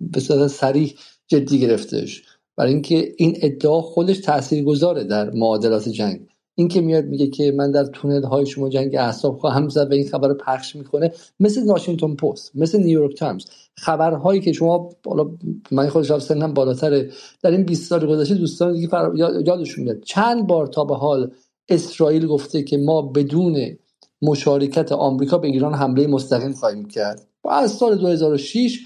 به صورت سریح جدی گرفتش. برای اینکه این ادعا خودش تاثیرگذاره در معادلات جنگ. این که میاد میگه که من در تونل های شما جنگ اعصاب خواهم زد و این خبر رو پخش می‌کنه مثل واشنگتن پست مثل نیویورک تایمز خبرهایی که شما حالا من خودم سنم بالاتره. در این 20 سال گذشته دوستان دیگه فر... یادشون میاد. چند بار تا به حال اسرائیل گفته که ما بدون مشارکت آمریکا به ایران حمله مستقیم خواهیم کرد. از سال 2006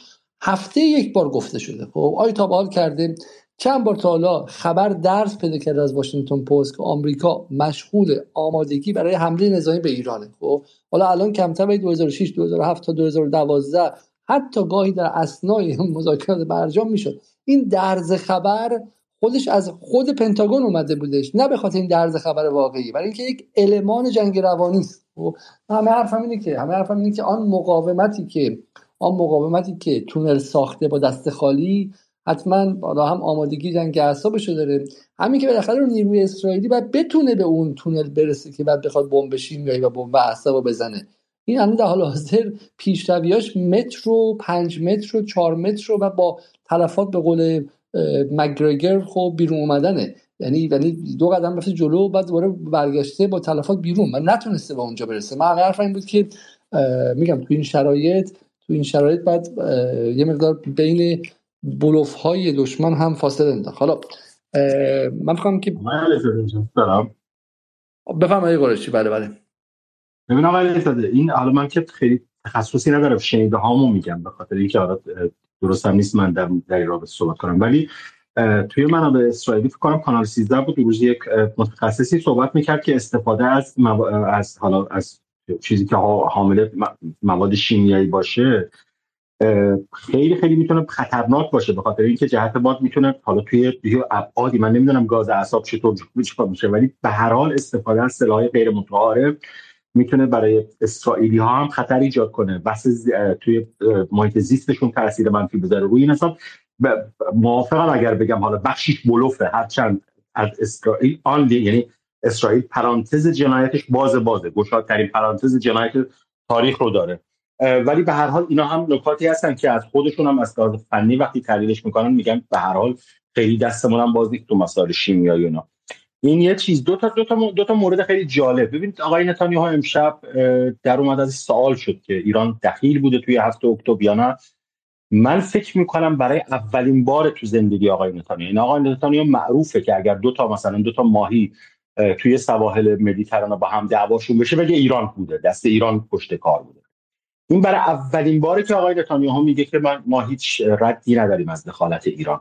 هفته یک بار گفته شده. خب آیا تا به کرده. چند بار تا حالا خبر درس پیدا کرده از واشنگتن پست که آمریکا مشغول آمادگی برای حمله نظامی به ایرانه. خب حالا الان کمتر به 2006 2007 تا 2012 حتی گاهی در اسنای مذاکرات برجام می‌شد. این درز خبر خودش از خود پنتاگون اومده بودش نه به این درز خبر واقعی برای اینکه یک المان جنگ روانی است. خب، همه حرفم اینه که همه حرفم اینه که آن مقاومتی که آن مقاومتی که تونل ساخته با دست خالی حتما بالا هم آمادگی جنگ اعصابشو داره. همین که بالاخره نیروی اسرائیلی باید بتونه به اون تونل برسه که بعد بخواد بمب شیمیایی و بمب اعصابو بزنه. این الان در حال حاضر پیشرویاش متر و پنج متر و چهار متر و با تلفات به قول مگرگر خب بیرون اومدنه. یعنی یعنی دو قدم رفته جلو بعد دوباره برگشته با تلفات بیرون. و نتونسته به اونجا برسه. من حرف این بود که میگم تو این شرایط تو این شرایط بعد یه مقدار بین بلوف های دشمن هم فاصله انداخت حالا من فکرم که بفهم ای قرشی بله بله. ببین آقای این حالا من که خیلی تخصصی ندارم شنیده هامو میگم به خاطر اینکه حالا درست هم نیست من در در رابطه صحبت کنم. ولی توی منابع اسرائیلی فکر کنم کانال 13 بود روز یک متخصصی صحبت می‌کرد که استفاده از از حالا از چیزی که حامل مواد شیمیایی باشه خیلی خیلی می‌تونه خطرناک باشه به خاطر اینکه جهت باد می‌تونه حالا توی توی ابعادی من نمی‌دونم گاز اعصاب چطور چیکار میشه ولی به هر حال استفاده از سلاح غیر متعارف می‌تونه برای اسرائیلی ها هم خطر ایجاد کنه. بس توی محیط زیستشون تاثیر منفی بذاره. روی این حساب موافقم اگر بگم حالا بخشیش بلوفه. هرچند از اسرائیل آن یعنی اسرائیل پرانتز جنایتش باز بازه. گشادترین پرانتز جنایت تاریخ رو داره. ولی به هر حال اینا هم نکاتی هستن که از خودشون هم از لحاظ فنی وقتی تحلیلش می‌کنن میگن به هر حال خیلی دستمون هم باز نیست تو مسائل شیمیایی اینا. این یه چیز دو تا دو تا دو تا مورد خیلی جالب. ببینید آقای نتانیاهو امشب در اومد از سوال شد که ایران دخیل بوده توی هفته اکتبر یا نه. من فکر می‌کنم برای اولین بار تو زندگی آقای نتانیاهو این آقای نتانیاهو معروفه که اگر دو تا مثلا دو تا ماهی توی سواحل مدیترانه با هم دعواشون بشه بگه ایران بوده دست ایران پشت کار بوده. این برای اولین باره که آقای نتانیاهو میگه که من ما هیچ ردی نداریم از دخالت ایران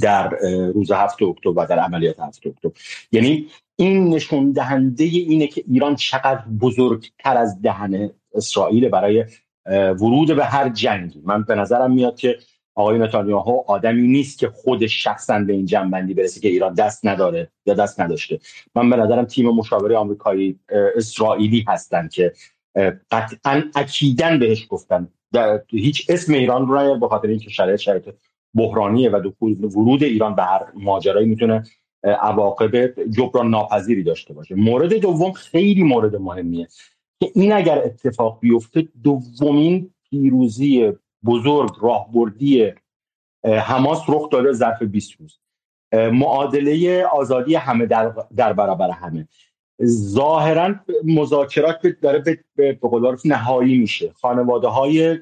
در روز هفت اکتبر و در عملیات هفت اکتبر. یعنی این نشون دهنده اینه که ایران چقدر بزرگتر از دهن اسرائیل برای ورود به هر جنگی. من به نظرم میاد که آقای نتانیاهو آدمی نیست که خودش شخصا به این جنبندی برسه که ایران دست نداره یا دست نداشته. من به نظرم تیم مشاوره آمریکایی اسرائیلی هستن که قطعا اکیدن بهش گفتن. هیچ اسم ایران رو به خاطر اینکه شرایط شرایط بحرانیه و دخول ورود ایران به هر ماجرایی می‌تونه عواقب جبران ناپذیری داشته باشه. مورد دوم خیلی مورد مهمیه که این اگر اتفاق بیفته دومین پیروزی بزرگ راهبردی حماس رخ داده ظرف 20 روز. معادله آزادی همه در, در برابر همه. ظاهرا مذاکرات داره به قول نهایی میشه. خانواده های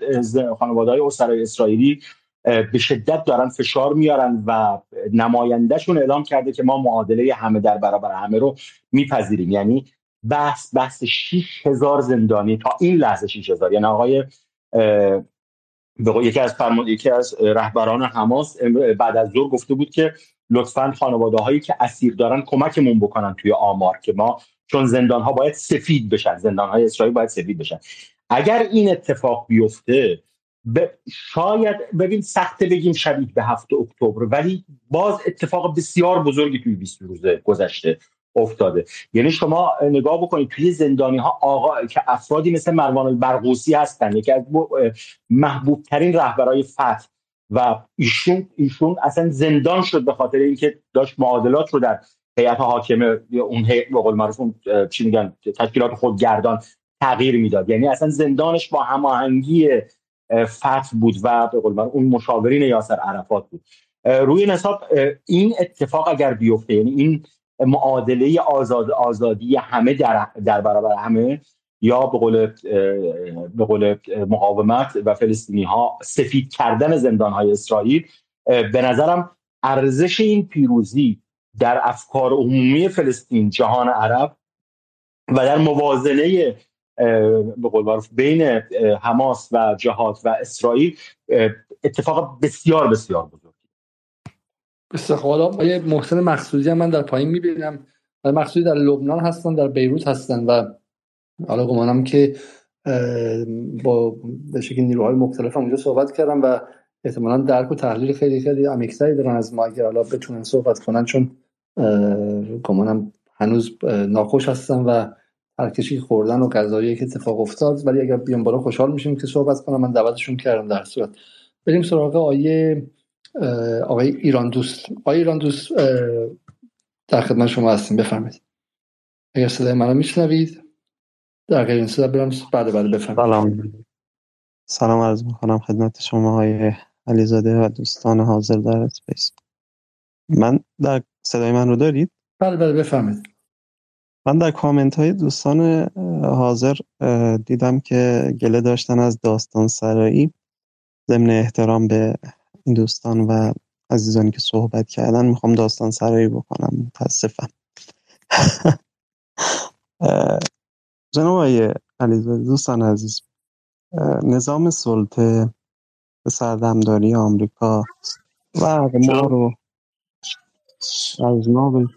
خانواده های اسرای اسرائیلی به شدت دارن فشار میارن و نمایندهشون اعلام کرده که ما معادله همه در برابر همه رو میپذیریم. یعنی بحث بحث 6000 زندانی تا این لحظه 6000 یعنی آقای یکی از یکی از رهبران حماس بعد از ظهر گفته بود که لطفا خانواده هایی که اسیر دارن کمکمون بکنن توی آمار که ما چون زندان ها باید سفید بشن زندان های اسرائیل باید سفید بشن. اگر این اتفاق بیفته ب... شاید ببین سخت بگیم شبیه به هفت اکتبر ولی باز اتفاق بسیار بزرگی توی 20 روز گذشته افتاده. یعنی شما نگاه بکنید توی زندانی ها آقا که افرادی مثل مروان البرغوثی هستن یکی از محبوب ترین رهبرای فتح و ایشون ایشون اصلا زندان شد به خاطر اینکه داشت معادلات رو در هیئت حاکمه اون هیئت به قول معروف چی میگن تشکیلات خودگردان تغییر می‌داد. یعنی اصلا زندانش با هماهنگی فتح بود و به قول اون مشاورین یاسر عرفات بود. روی این این اتفاق اگر بیفته یعنی این معادله آزاد آزادی همه در, در برابر همه یا به قول به قول مقاومت و فلسطینی ها سفید کردن زندان های اسرائیل به نظرم ارزش این پیروزی در افکار عمومی فلسطین جهان عرب و در موازنه به قول بین حماس و جهاد و اسرائیل اتفاق بسیار بسیار بزرگ. بسیار حالا آیه محسن مقصودی هم من در پایین می‌بینم. مقصودی در لبنان هستن در بیروت هستن و حالا گمانم که با به شکل نیروهای مختلف هم اونجا صحبت کردم و احتمالا درک و تحلیل خیلی خیلی عمیق‌تری دارن از ما اگر حالا بتونن صحبت کنن چون گمانم هنوز ناخوش هستن و هرکشی خوردن و غذایی که اتفاق افتاد. ولی اگر بیان بالا خوشحال میشیم که صحبت کنم من دعوتشون کردم در صورت. بریم سراغ آیه آقای ایران دوست آقای ایران دوست در خدمت شما هستیم. بفرمایید. اگر صدای منو میشنوید. در برم بعد بعد بفرمایید سلام. سلام عرض می‌کنم خدمت شما های علیزاده و دوستان حاضر در اسپیس. من در صدای من رو دارید؟ بله بله بفرمایید من در کامنت های دوستان حاضر دیدم که گله داشتن از داستان سرایی. ضمن احترام به این دوستان و عزیزانی که صحبت کردن می‌خوام داستان سرایی بکنم. متاسفم. جناب آقای علیزاده دوستان عزیز نظام سلطه به سردمداری آمریکا و ما رو از ما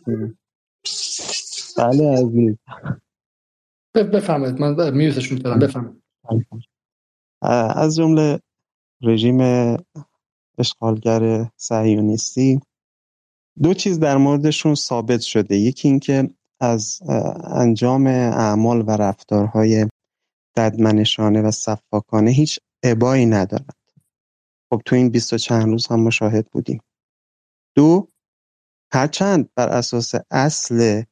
بله عزیز. بفهمید من میوزش می‌تونم بفهمید از جمله رژیم اشغالگر صهیونیستی دو چیز در موردشون ثابت شده. یکی اینکه از انجام اعمال و رفتارهای ددمنشانه و صفاکانه هیچ ابایی ندارند خب تو این بیست و چند روز هم مشاهد بودیم. دو هرچند بر اساس اصل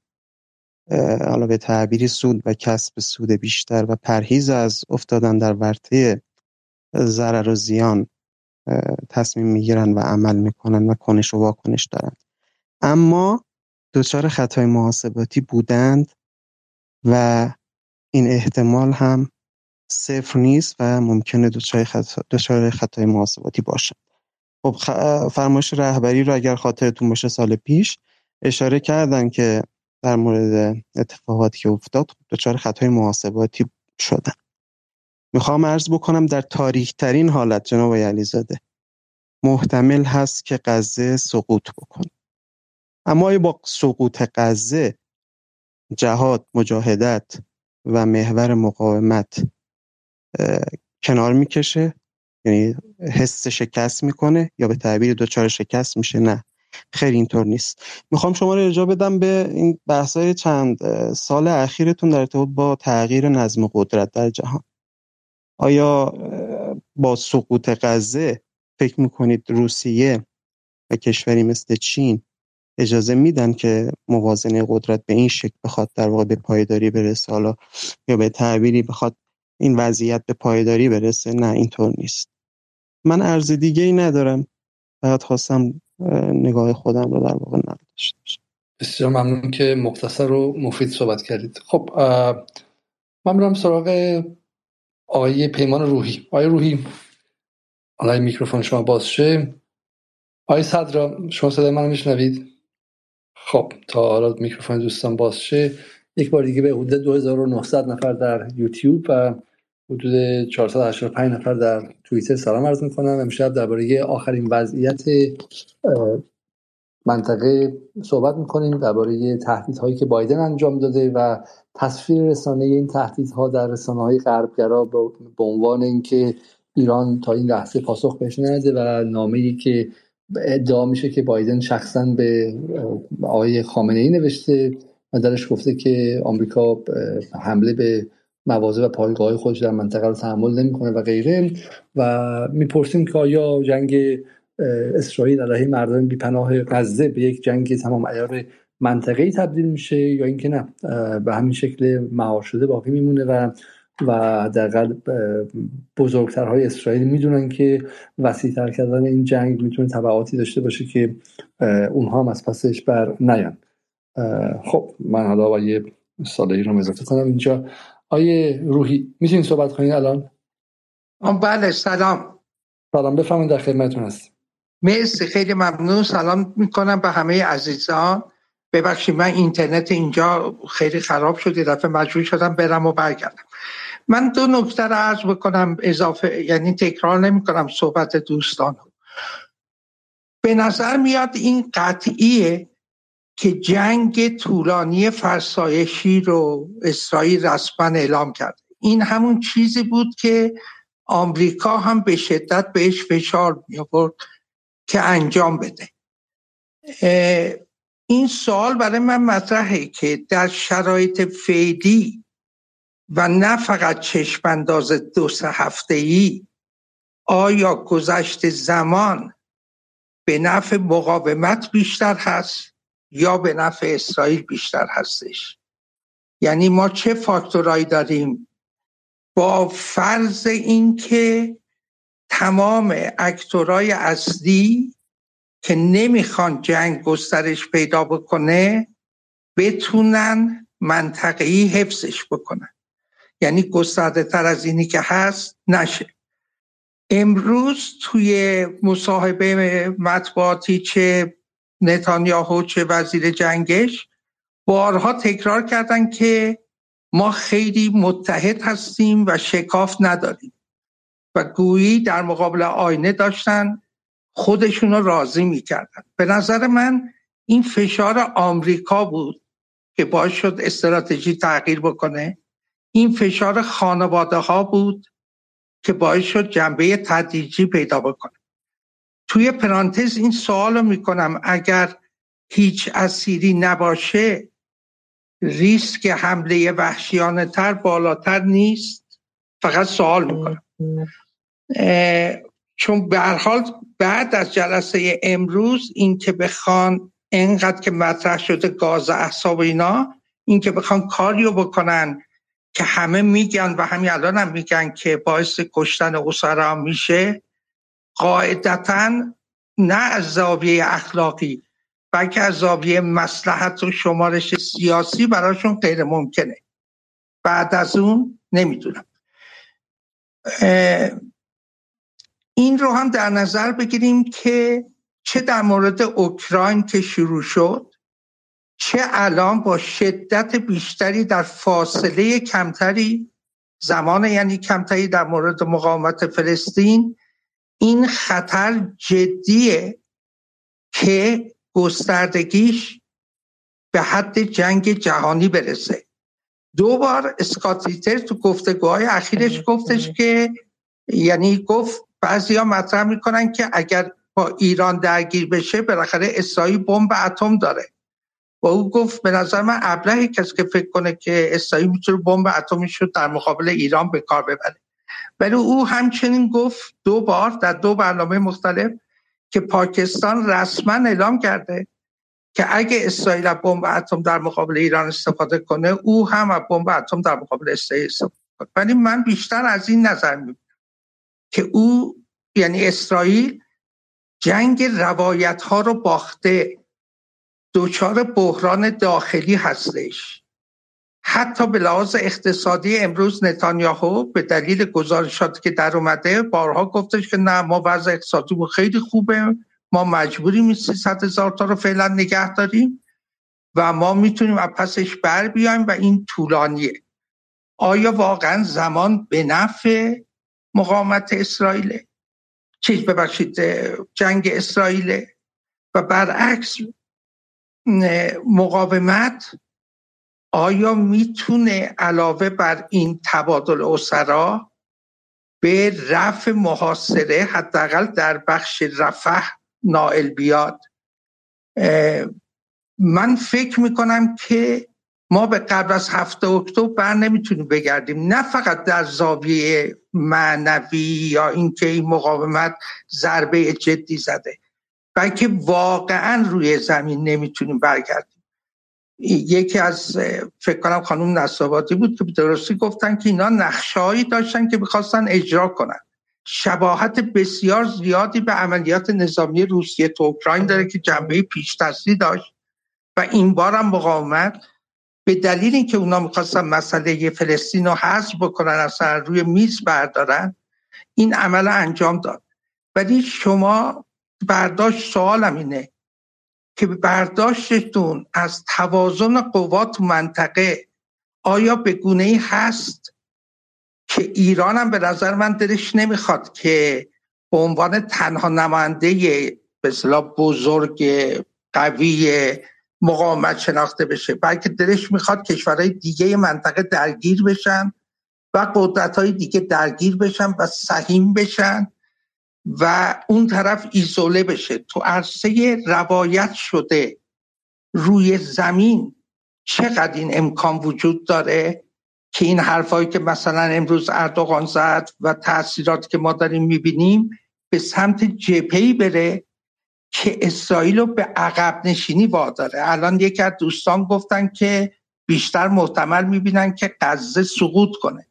حالا به تعبیری سود و کسب سود بیشتر و پرهیز از افتادن در ورطه ضرر و زیان تصمیم می‌گیرن و عمل می‌کنن و کنش و واکنش دارند. اما دچار خطای محاسباتی بودند و این احتمال هم صفر نیست و ممکنه دچار خطا، خطای محاسباتی باشند. خب فرمایش رهبری رو اگر خاطرتون باشه سال پیش اشاره کردن که در مورد اتفاقاتی که افتاد دچار خطای محاسباتی شدن. می‌خوام عرض بکنم در تاریخ ترین حالت جناب علیزاده محتمل هست که غزه سقوط بکنه. اما با سقوط غزه جهاد مجاهدت و محور مقاومت کنار می‌کشه؟ یعنی حس شکست می‌کنه یا به تعبیر دوچار شکست میشه؟ نه خیلی اینطور نیست. می‌خوام شما رو ارجاع بدم به این بحثای چند سال اخیرتون در ارتباط با تغییر نظم قدرت در جهان. آیا با سقوط غزه فکر می‌کنید روسیه و کشوری مثل چین اجازه میدن که موازنه قدرت به این شکل بخواد در واقع به پایداری برسه. حالا یا به تعبیری بخواد این وضعیت به پایداری برسه نه اینطور نیست. من ارز دیگه ای ندارم. فقط خواستم نگاه خودم رو در واقع نقل داشته بسیار ممنون که مختصر و مفید صحبت کردید. خب من برم سراغ آقای پیمان روحی. آقای روحی حالا میکروفون شما باز شه. آقای صدرا شما صدای منو میشنوید؟ خب تا حالا میکروفون دوستان باز شه. یک بار دیگه به حدود 2900 نفر در یوتیوب و حدود 485 نفر در توییتر سلام عرض می‌کنم. امشب درباره آخرین وضعیت منطقه صحبت می‌کنیم درباره تهدیدهایی که بایدن انجام داده و تصویر رسانه این تهدیدها در رسانه های غربگرا به عنوان اینکه ایران تا این لحظه پاسخ بهش نده و نامه ای که ادعا میشه که بایدن شخصا به آقای خامنه ای نوشته و درش گفته که آمریکا حمله به مواضع و پایگاه خودش در منطقه رو تحمل نمی‌کنه و غیره. و می‌پرسیم که آیا جنگ اسرائیل علیه مردم بیپناه غزه به یک جنگ تمام ایار منطقه تبدیل میشه یا اینکه نه؟ به همین شکل مهار باقی میمونه و و قلب بزرگترهای اسرائیل می‌دونن که وسیعتر کردن این جنگ می‌تونه تبعاتی داشته باشه که اونها هم از پسش بر نیان. خب من حالا با یه ساله رو اضافه کنم اینجا. آیه روحی می‌تونین صحبت کنین الان؟ بله سلام. سلام بفهمین در خدمتتون هست مرسی خیلی ممنون. سلام می‌کنم به همه عزیزان. ببخشید من اینترنت اینجا خیلی خراب شد دفعه مجبور شدم برم و برگردم. من دو نکته رو عرض بکنم اضافه یعنی تکرار نمی کنم صحبت دوستان به نظر میاد این قطعیه که جنگ طولانی فرسایشی رو اسرائیل رسما اعلام کرد. این همون چیزی بود که آمریکا هم به شدت بهش فشار می آورد که انجام بده. این سوال برای من مطرحه که در شرایط فعلی و نه فقط چشم انداز دو سه هفته ای آیا گذشت زمان به نفع مقاومت بیشتر هست یا به نفع اسرائیل بیشتر هستش؟ یعنی ما چه فاکتورایی داریم با فرض اینکه تمام اکتورای اصلی که نمی‌خوان جنگ گسترش پیدا بکنه بتونن منطقی حفظش بکنن. یعنی گسترده تر از اینی که هست نشه. امروز توی مصاحبه مطبوعاتی چه نتانیاهو چه وزیر جنگش بارها تکرار کردن که ما خیلی متحد هستیم و شکاف نداریم. و گویی در مقابل آینه داشتن خودشون رو راضی می‌کردن. به نظر من این فشار آمریکا بود که باعث شد استراتژی تغییر بکنه. این فشار خانواده ها بود که باعث شد جنبه تدریجی پیدا بکنه. توی پرانتز این سوال رو می‌کنم اگر هیچ اسیری نباشه ریسک حمله وحشیانه تر بالاتر نیست؟ فقط سوال می‌کنم. چون به هر حال بعد از جلسه امروز این که بخوان انقدر که مطرح شده گاز احساب اینا این که بخوان کاریو بکنن که همه میگن و همین الان هم میگن که باعث کشتن اسرا میشه قاعدتا نه از زاویه اخلاقی بلکه از زاویه مسلحت و شمارش سیاسی براشون غیر ممکنه. بعد از اون نمی‌دونم. این رو هم در نظر بگیریم که چه در مورد اوکراین که شروع شد؟ چه الان با شدت بیشتری در فاصله کمتری زمان یعنی کمتری در مورد مقاومت فلسطین این خطر جدیه که گستردگیش به حد جنگ جهانی برسه. دو بار اسکاتریتر تو گفتگوهای اخیرش گفتش که یعنی گفت بعضی ها مطرح می‌کنن که اگر با ایران درگیر بشه بالاخره اسرائیل بمب اتم داره. و او گفت به نظر من ابلهی کسی که فکر کنه که اسرائیل می‌تونه بمب اتمی شد در مقابل ایران به کار ببره. ولی او همچنین گفت دو بار در دو برنامه مختلف که پاکستان رسما اعلام کرده که اگه اسرائیل بمب اتم در مقابل ایران استفاده کنه او هم بمب اتم در مقابل اسرائیل استفاده کنه. ولی من بیشتر از این نظر می‌بینم که او یعنی اسرائیل جنگ روایت ها رو باخته. دچار بحران داخلی هستش. حتی به لحاظ اقتصادی امروز نتانیاهو به دلیل گزارشاتی که در اومده بارها گفتش که نه ما وضع اقتصادی خیلی خوبه ما مجبوریم 300 هزار تا رو فعلا نگه داریم و ما می‌تونیم از پسش بر بیایم و این طولانیه. آیا واقعا زمان به نفع مقاومت اسرائیل چیز ببخشید جنگ اسرائیل و برعکس مقاومت آیا می‌تونه علاوه بر این تبادل اسرا به رفع محاصره حداقل در بخش رفح نائل بیاد؟ من فکر می‌کنم که ما به قبل از هفته اکتبر بر نمی‌تونیم بگردیم. نه فقط در زاویه معنوی یا اینکه این مقاومت ضربه جدی زده. بلکه واقعا روی زمین نمی‌تونیم برگردیم. یکی از فکر کنم خانم نصاباتی بود که درستی گفتن که اینا نقشههایی داشتن که می‌خواستن اجرا کنن. شباهت بسیار زیادی به عملیات نظامی روسیه تو اوکراین داره که جنبه پیش داشت و این بار هم مقاومت به دلیل اینکه اونا می‌خواستن مسئله فلسطین رو حذف بکنن اصلا روی میز بردارن این عمل انجام داد. ولی شما برداشت سوالم اینه که برداشتتون از توازن قوات منطقه آیا به گونه ای هست که ایران هم به نظر من دلش نمی‌خواد که به عنوان تنها نماینده به بزرگ قوی مقاومت شناخته بشه بلکه دلش می‌خواد کشورهای دیگه منطقه درگیر بشن و قدرت های دیگه درگیر بشن و سهیم بشن. و اون طرف ایزوله بشه. تو عرصه روایت شده روی زمین چقدر این امکان وجود داره که این حرفایی که مثلا امروز اردوغان زد و تاثیراتی که ما داریم می‌بینیم به سمت جپهی بره که اسرائیل رو به عقب نشینی واداره. الان یکی از دوستان گفتن که بیشتر محتمل می‌بینن که غزه سقوط کنه.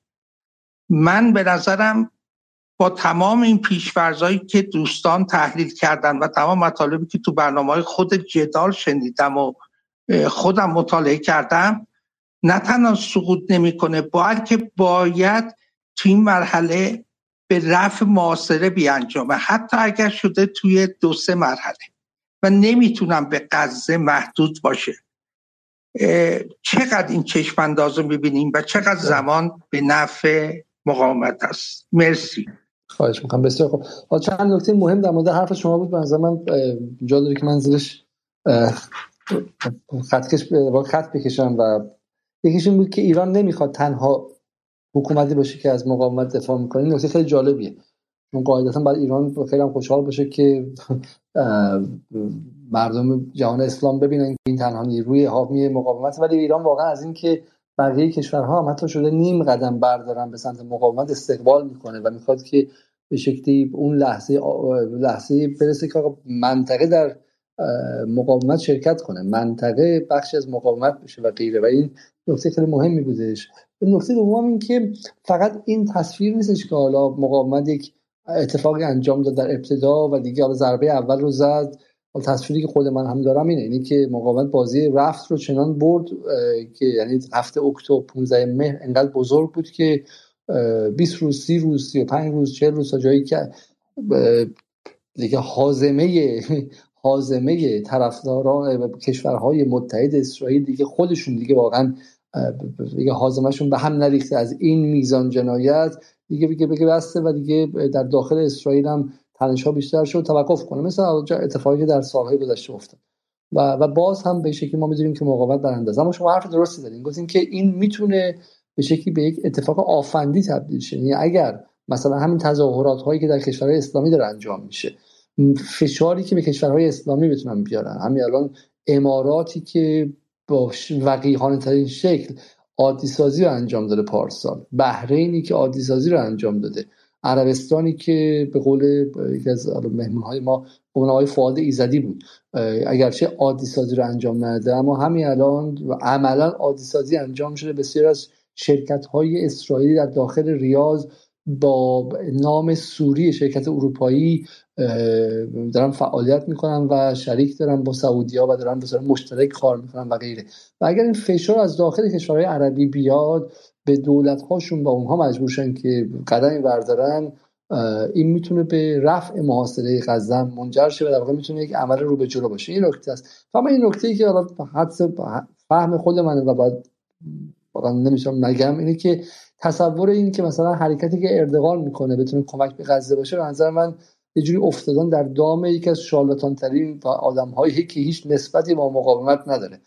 من به نظرم با تمام این پیشورزهایی که دوستان تحلیل کردن و تمام مطالبی که تو برنامه های خود جدال شنیدم و خودم مطالعه کردم نه تنها سقوط نمی‌کنه بلکه باید تو این مرحله به رفع معاصره بیانجامه. حتی اگر شده توی دو سه مرحله و نمی‌تونم به غزه محدود باشه. چقدر این چشم انداز رو می‌بینیم و چقدر زمان به نفع مقاومت است. مرسی. خواهش می‌کنم. بسیار خوب. چند نکته مهم در مورد حرف شما بود. به من جا داره که من زیرش خطکش خط بکشم و یکیش این بود که ایران نمی‌خواد تنها حکومتی باشه که از مقاومت دفاع می‌کنه. نکته خیلی جالبیه. چون قاعدتا باید ایران خیلی هم خوشحال باشه که مردم جهان اسلام ببینن که این تنها نیروی حامی مقاومت. ولی ایران واقعا از اینکه بقیه کشورها هم حتی شده نیم قدم بردارن به سمت مقاومت استقبال می‌کنه و می‌خواد که به شکلی اون لحظه لحظه برسه که منطقه در مقاومت شرکت کنه. منطقه بخشی از مقاومت بشه و غیره. و این نکته خیلی مهمی بودش. نکته دوم این که فقط این تصویر نیستش که حالا مقاومت یک اتفاقی انجام داد در ابتدا و دیگه حالا ضربه اول رو زد. تصویری که خود من هم دارم اینه اینه که مقاومت بازی رفت رو چنان برد که یعنی هفته اکتبر 15 مهر انقدر بزرگ بود که 20 روز 30 روز 35 روز 40 روز تا جایی که دیگه حازمه حازمه طرفداران کشورهای متحد اسرائیل دیگه خودشون دیگه واقعا دیگه حازمشون به هم نریخته. از این میزان جنایت دیگه بگه بگه بسته و دیگه در داخل اسرائیل هم تنش بیشتر شد توقف کنه. مثل اتفاقی که در سالهای گذشته افتاد. و و باز هم به شکلی ما می‌دونیم که مقاومت برنده اما شما حرف درستی زدین. گفتین که این می‌تونه به شکلی به یک اتفاق آفندی تبدیل شه. یعنی اگر مثلا همین تظاهرات هایی که در کشورهای اسلامی داره انجام میشه فشاری که به کشورهای اسلامی بتونن بیارن. همین الان اماراتی که با وقیحانه ترین شکل عادی سازی رو انجام داده پارسال. بحرینی که عادی سازی رو انجام داده. عربستانی که به قول یکی از مهمون های ما اون آقای فعاد ایزدی بود. اگرچه عادی سازی رو انجام نده اما همین الان و عملا عادی سازی انجام شده. بسیار از شرکت های اسرائیلی در داخل ریاض با نام سوری شرکت اروپایی دارن فعالیت می‌کنن و شریک دارن با سعودیا و دارن به مشترک کار می‌کنن و غیره. و اگر این فشار از داخل کشورهای عربی بیاد به دولت هاشون با اونها مجبورشن که قدمی بردارن این می‌تونه به رفع محاصره غزه منجر شه و در واقع می‌تونه یک عمل رو به جلو باشه. این نکته است. فهم این نکته ای که حالا حدس فهم خود منه و بعد واقعا نمی‌تونم نگم اینه که تصور این که مثلا حرکتی که اردوغان می‌کنه بتونه کمک به غزه باشه به نظر من یه جوری افتادن در دام یکی از شالاتان ترین آدم هایی که هیچ نسبتی با مقاومت نداره.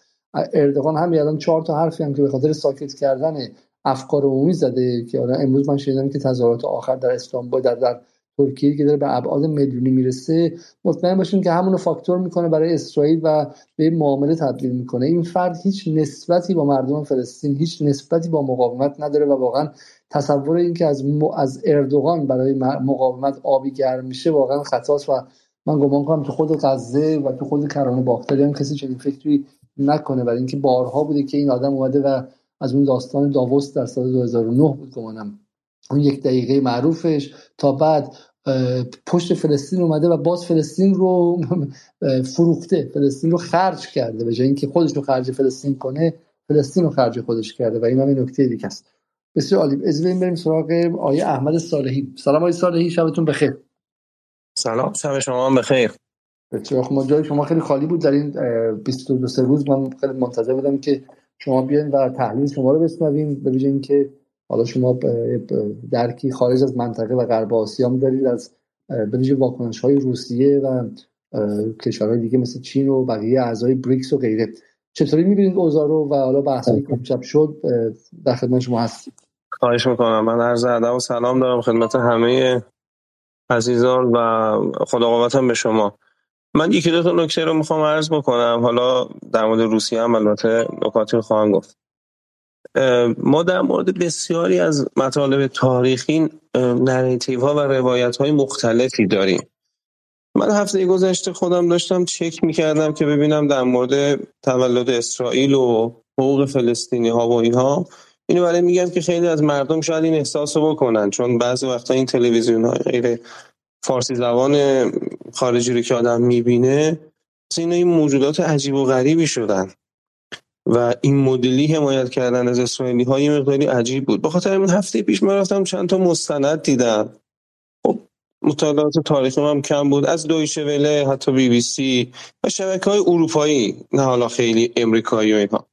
اردوغان هم الان چهار تا حرفی هم که به خاطر ساکت کردن افکار عمومی زده که امروز من شنیدم که تظاهرات آخر در استانبول در, در ترکیه که داره به ابعاد میلیونی می‌رسه. مطمئن باشیم که همونو فاکتور می‌کنه برای اسرائیل و به معامله تبدیل می‌کنه. این فرد هیچ نسبتی با مردم فلسطین هیچ نسبتی با مقاومت نداره و واقعا تصور این که از از اردوغان برای مقاومت آبی گرم میشه واقعا خطاست و من گمان کنم تو خود غزه و تو خود کرانه باختری هم کسی چنین فکری نکنه. برای اینکه بارها بوده که این آدم اومده و از اون داستان داووس در سال 2009 بود گمانم. اون یک دقیقه معروفش تا بعد پشت فلسطین اومده و باز فلسطین رو فروخته. فلسطین رو خرج کرده. به جای اینکه خودش رو خرج فلسطین کنه فلسطین رو خرج خودش کرده و این هم نکته دیگه است. بسیار عالی. از بریم سراغ آیه احمد صالحی. سلام آیه صالحی شبتون بخیر. سلام شب شما هم بخیر. بسیار ما جای شما خیلی خالی بود. در این 22 سه روز من خیلی منتظر بودم که شما بیاین و تحلیل شما رو بشنویم به ویژه اینکه حالا شما درکی خارج از منطقه و غرب آسیا دارید از به ویژه واکنش های روسیه و کشورهای دیگه مثل چین و بقیه اعضای بریکس و غیره. چطوری می‌بینید اوضاع رو و حالا بحثی که امشب شد در خدمت شما هست خواهش می‌کنم. من عرض ادب و سلام دارم خدمت همه عزیزان و خدا قوتم به شما. من یکی دو تا نکته رو می‌خوام عرض بکنم. حالا در مورد روسیه هم البته نکاتی رو خواهم گفت. ما در مورد بسیاری از مطالب تاریخی نریتیو ها و روایت های مختلفی داریم. من هفته گذشته خودم داشتم چک می‌کردم که ببینم در مورد تولد اسرائیل و حقوق فلسطینی ها و اینها. اینو برای میگم که خیلی از مردم شاید این احساس رو بکنن چون بعضی وقتا این تلویزیون های غیر فارسی زبان خارجی رو که آدم می‌بینه اینا این موجودات عجیب و غریبی شدن. و این مدلی حمایت کردن از اسرائیلی های مقداری عجیب بود. بخاطر این هفته پیش من رفتم چند تا مستند دیدم. خب مطالعات تاریخی هم کم بود. از دویشه وله حتی بی بی سی و شبکه های اروپایی نه حالا خیلی امریکایی و اینها.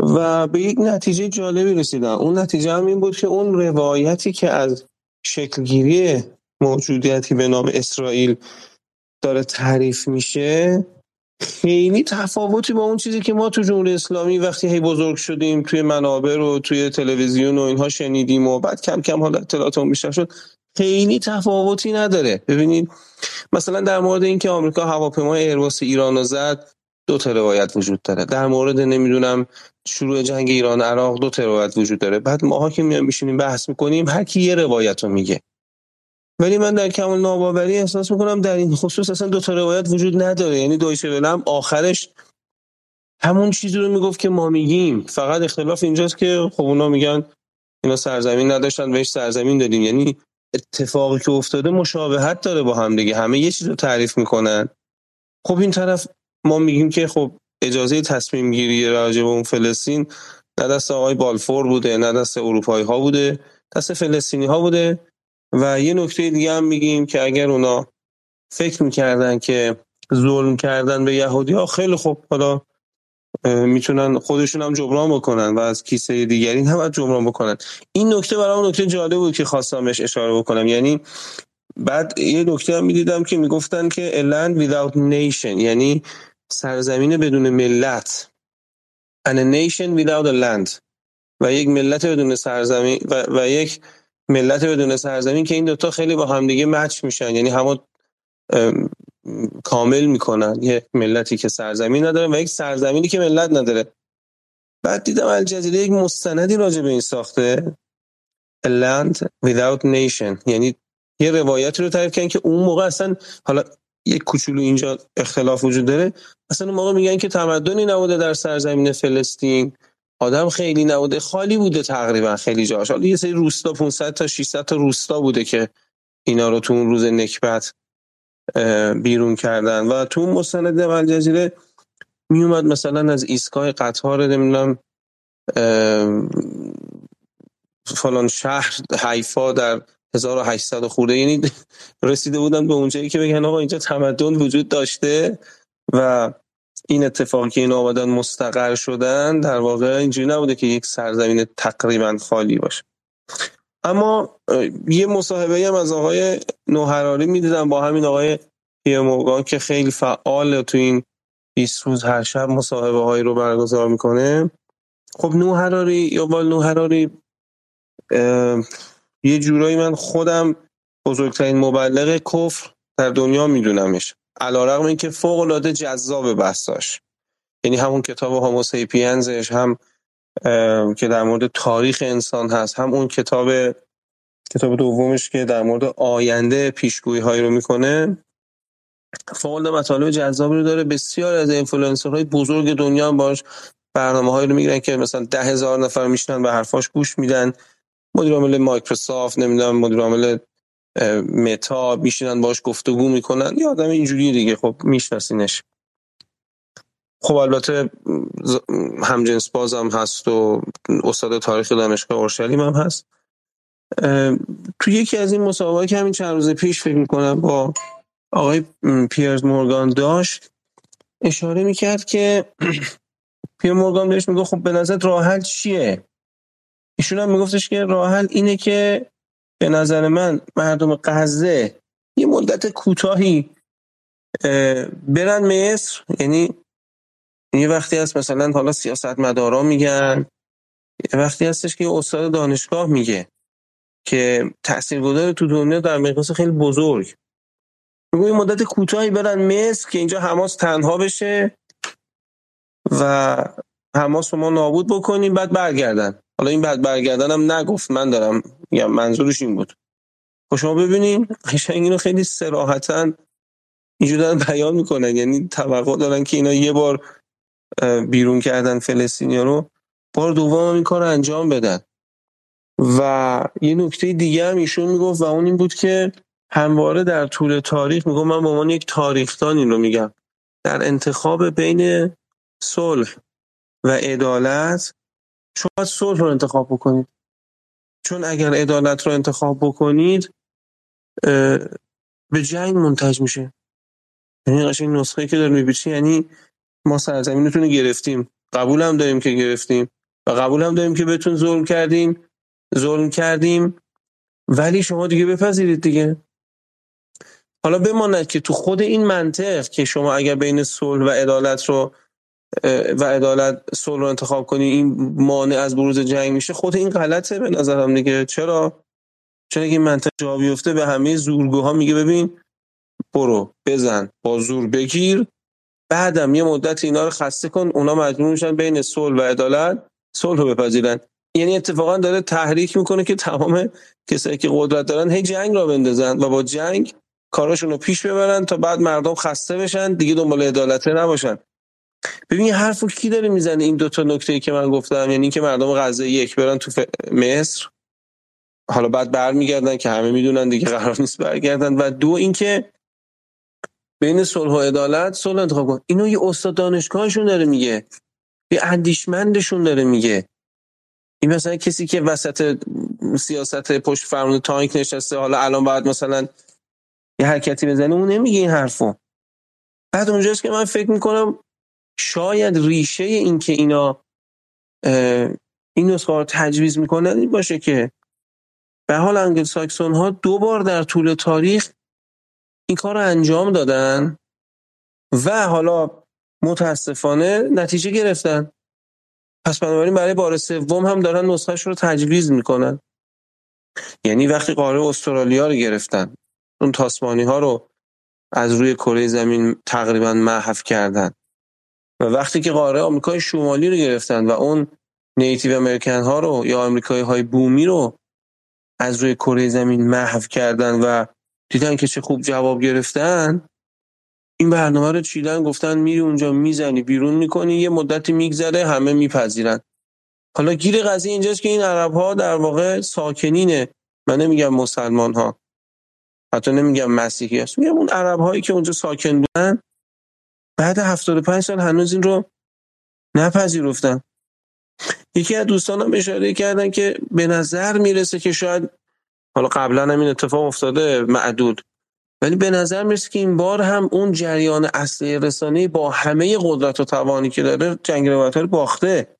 و به یک نتیجه جالبی رسیدم. اون نتیجه هم این بود که اون روایتی که از شکلگیری موجودیتی به نام اسرائیل داره تعریف میشه. خیلی تفاوتی با اون چیزی که ما تو جمهوری اسلامی وقتی هی بزرگ شدیم توی منابع و توی تلویزیون و اینها شنیدیم و بعد کم کم حالا اطلاعاتمون بیشتر شد. خیلی تفاوتی نداره. ببینید مثلا در مورد اینکه آمریکا هواپیمای ایرباس ایران رو زد دو تا روایت وجود داره. در مورد نمی‌دونم شروع جنگ ایران عراق دو تا روایت وجود داره. بعد ماها که میایم میشینیم بحث می‌کنیم هر کی یه روایت رو میگه. ولی من در کمال ناباوری احساس می‌کنم در این خصوص اصلا دو تا روایت وجود نداره. یعنی دویشه ولم آخرش همون چیزی رو می‌گفت که ما میگیم. فقط اختلاف اینجاست که خب اونا میگن اینا سرزمین نداشتن بهش سرزمین دادیم. یعنی اتفاقی که افتاده مشابهت داره با هم دیگه. همه یه چیز رو تعریف می‌کنن. خب این طرف ما میگیم که خب اجازه تصمیم گیری راجع به اون فلسطین نه دست آقای بالفور بوده نه دست اروپایی ها بوده دست فلسطینی ها بوده. و یه نکته دیگه هم میگیم که اگر اونا فکر می‌کردن که ظلم کردن به یهودی ها خیلی خوب. حالا می‌تونن خودشون هم جبران بکنن و از کیسه دیگری هم جبران بکنن. این نکته برای نکته جالب بود که خواستم بهش اشاره بکنم. یعنی بعد یه نکته هم می‌دیدم که می‌گفتن که land without nation یعنی سرزمین بدون ملت. And a nation without a land. و یک ملت بدون سرزمین و, و یک ملت بدون سرزمین که این دوتا خیلی با همدیگه مچ میشن. یعنی همه کامل می‌کنن. یه ملتی که سرزمین نداره و یک سرزمینی که ملت نداره. بعد دیدم الجزیره یک مستندی راجع به این ساخته. A land without nation. یعنی یه روایتی رو تعریف کردن که اون موقع اصلا حالا یک کوچولو اینجا اختلاف وجود داره. اصلا اون موقع میگن که تمدنی نبوده در سرزمین فلسطین. آدم خیلی نبوده. خالی بوده تقریبا خیلی جاش حالا یه سری روستا 500 تا 600 تا روستا بوده که اینا رو تو اون روز نکبت بیرون کردن. و تو اون مستند الجزیره میومد مثلا از ایستگاه قطار نمی‌دونم فلان شهر حیفا در 1800 خورده. یعنی رسیده بودن به اونجایی که بگن آقا اینجا تمدن وجود داشته و این اتفاقی که این آمدن مستقر شدن در واقع اینجوری نبوده که یک سرزمین تقریبا خالی باشه. اما یه مصاحبه هم از آقای نوهراری می‌دیدم با همین آقای پیموگان که خیلی فعال تو این 20 روز هر شب مصاحبه هایی رو برگزار می‌کنه. خب نوهراری یا بال نوهراری یه جورایی من خودم بزرگترین مبلغ کفر در دنیا میدونمش. علا رقم این که فوق العاده جذاب بحثاش. یعنی همون کتاب هاموسیپینزش هم که در مورد تاریخ انسان هست هم اون کتاب کتاب دومش که در مورد آینده پیشگویی هایی رو می‌کنه. فوق مطالب جذاب رو داره. بسیار از های بزرگ دنیا باش برنامه هایی رو می‌گیرن که مثلا ده هزار نفر میشنن به حرفاش گوش میدن. مدیر عامل مایکروسافت نمی‌دونم مدیر عامل متا میشینن باش گفتگو می‌کنن. یه آدم اینجوری دیگه. خب میشناسینش. خب البته همجنس باز هم هست و استاد تاریخ دانشگاه اورشلیم هم هست. تو یکی از این مسابقه که همین چند روز پیش فکر می‌کنم با آقای پیرز مورگان داشت اشاره می‌کرد که پیر مورگان بهش میگه خب به نظر راه چیه؟ ایشون هم میگفتش که راه اینه که به نظر من مردم غزه یه مدت کوتاهی برن مصر. یعنی یه وقتی هست مثلا حالا سیاست مدارا میگن یه وقتی هستش که استاد دانشگاه میگه که تاثیرگذار تو دنیا در مقیاس خیلی بزرگ. میگه یه مدت کوتاهی برن مصر که اینجا حماس تنها بشه و حماس رو ما نابود بکنیم بعد برگردن. حالا این بعد برگردن هم نگفت من دارم میگم منظورش این بود. خب شما ببینین قشنگ اینو خیلی سراحتا اینجور دارن بیان می‌کنن. یعنی توقع دارن که اینا یه بار بیرون کردن فلسطینیا رو بار دوم این کار انجام بدن. و یه نکته دیگه هم ایشون می‌گفت و اون این بود که همواره در طول تاریخ میگم من به عنوان یک تاریخدان این رو میگم. در انتخاب بین صلح و عدالت شما صلح رو انتخاب بکنید. چون اگر عدالت رو انتخاب بکنید به جنگ منتج میشه. یعنی قشنگ نسخه که داره میبیچی یعنی ما سرزمینتون رو گرفتیم. قبول هم داریم که گرفتیم و قبول هم داریم که بهتون ظلم کردیم ظلم کردیم. ولی شما دیگه بپذیرید دیگه. حالا بماند که تو خود این منطق که شما اگر بین صلح و عدالت رو و عدالت صلح رو انتخاب کنی این مانع از بروز جنگ میشه. خود این غلطه به نظرم دیگه. چرا؟ چرا که این منطق جا بیفته به همه زورگوها میگه ببین برو بزن با زور بگیر. بعدم یه مدت اینا رو خسته کن اونا مجبور میشن بین صلح و عدالت صلح رو بپذیرن. یعنی اتفاقا داره تحریک می‌کنه که تمام کسایی که قدرت دارن هی جنگ را بندازن و با جنگ کاراشون رو پیش ببرن تا بعد مردم خسته بشن دیگه دنبال عدالت نباشن. ببین حرفو کی داره می‌زنه این دوتا نکته ای که من گفتم؟ یعنی که مردم غزه یک برن تو ف... مصر. حالا بعد برمیگردن که همه می‌دونن دیگه قرار نیست برگردن. و دو اینکه بین صلح و عدالت صلح انتخاب کن. اینو یه استاد دانشگاهشون داره میگه. یه اندیشمندشون داره میگه. این مثلا کسی که وسط سیاست پشت فرمون تانک نشسته حالا الان باید مثلا یه حرکتی بزنه اون نمیگه این حرفو. بعد اونجاست که من فکر می‌کنم شاید ریشه این که اینا این نسخه رو تجویز می‌کنن این باشه که به حال انگل ساکسون ها دو بار در طول تاریخ این کار رو انجام دادن و حالا متاسفانه نتیجه گرفتن. پس بنابراین برای بار سوم هم دارن نسخهش رو تجویز می‌کنن. یعنی وقتی قاره استرالیا رو گرفتن اون تاسمانی ها رو از روی کره زمین تقریبا محو کردن. و وقتی که قاره آمریکای شمالی رو گرفتن و اون نیتیو امریکن ها رو یا آمریکایی های بومی رو از روی کره زمین محو کردن و دیدن که چه خوب جواب گرفتن این برنامه رو چیدن گفتن میری اونجا می‌زنی بیرون می‌کنی یه مدتی میگذره همه میپذیرن. حالا گیر قضیه اینجاست که این عرب ها در واقع ساکنینه. من نمیگم مسلمان ها حتی نمیگم مسیحی هست. میگم اون عرب هایی که اونجا ساکن بودن بعد 75 سال هنوز این رو نپذیرفتن یکی از دوستانم اشاره کردن که به نظر می‌رسه که شاید حالا قبلا هم این اتفاق افتاده معدود. ولی به نظر می‌رسه که این بار هم اون جریان اصلی رسانه با همه قدرت و توانی که داره جنگ روایت رو باخته.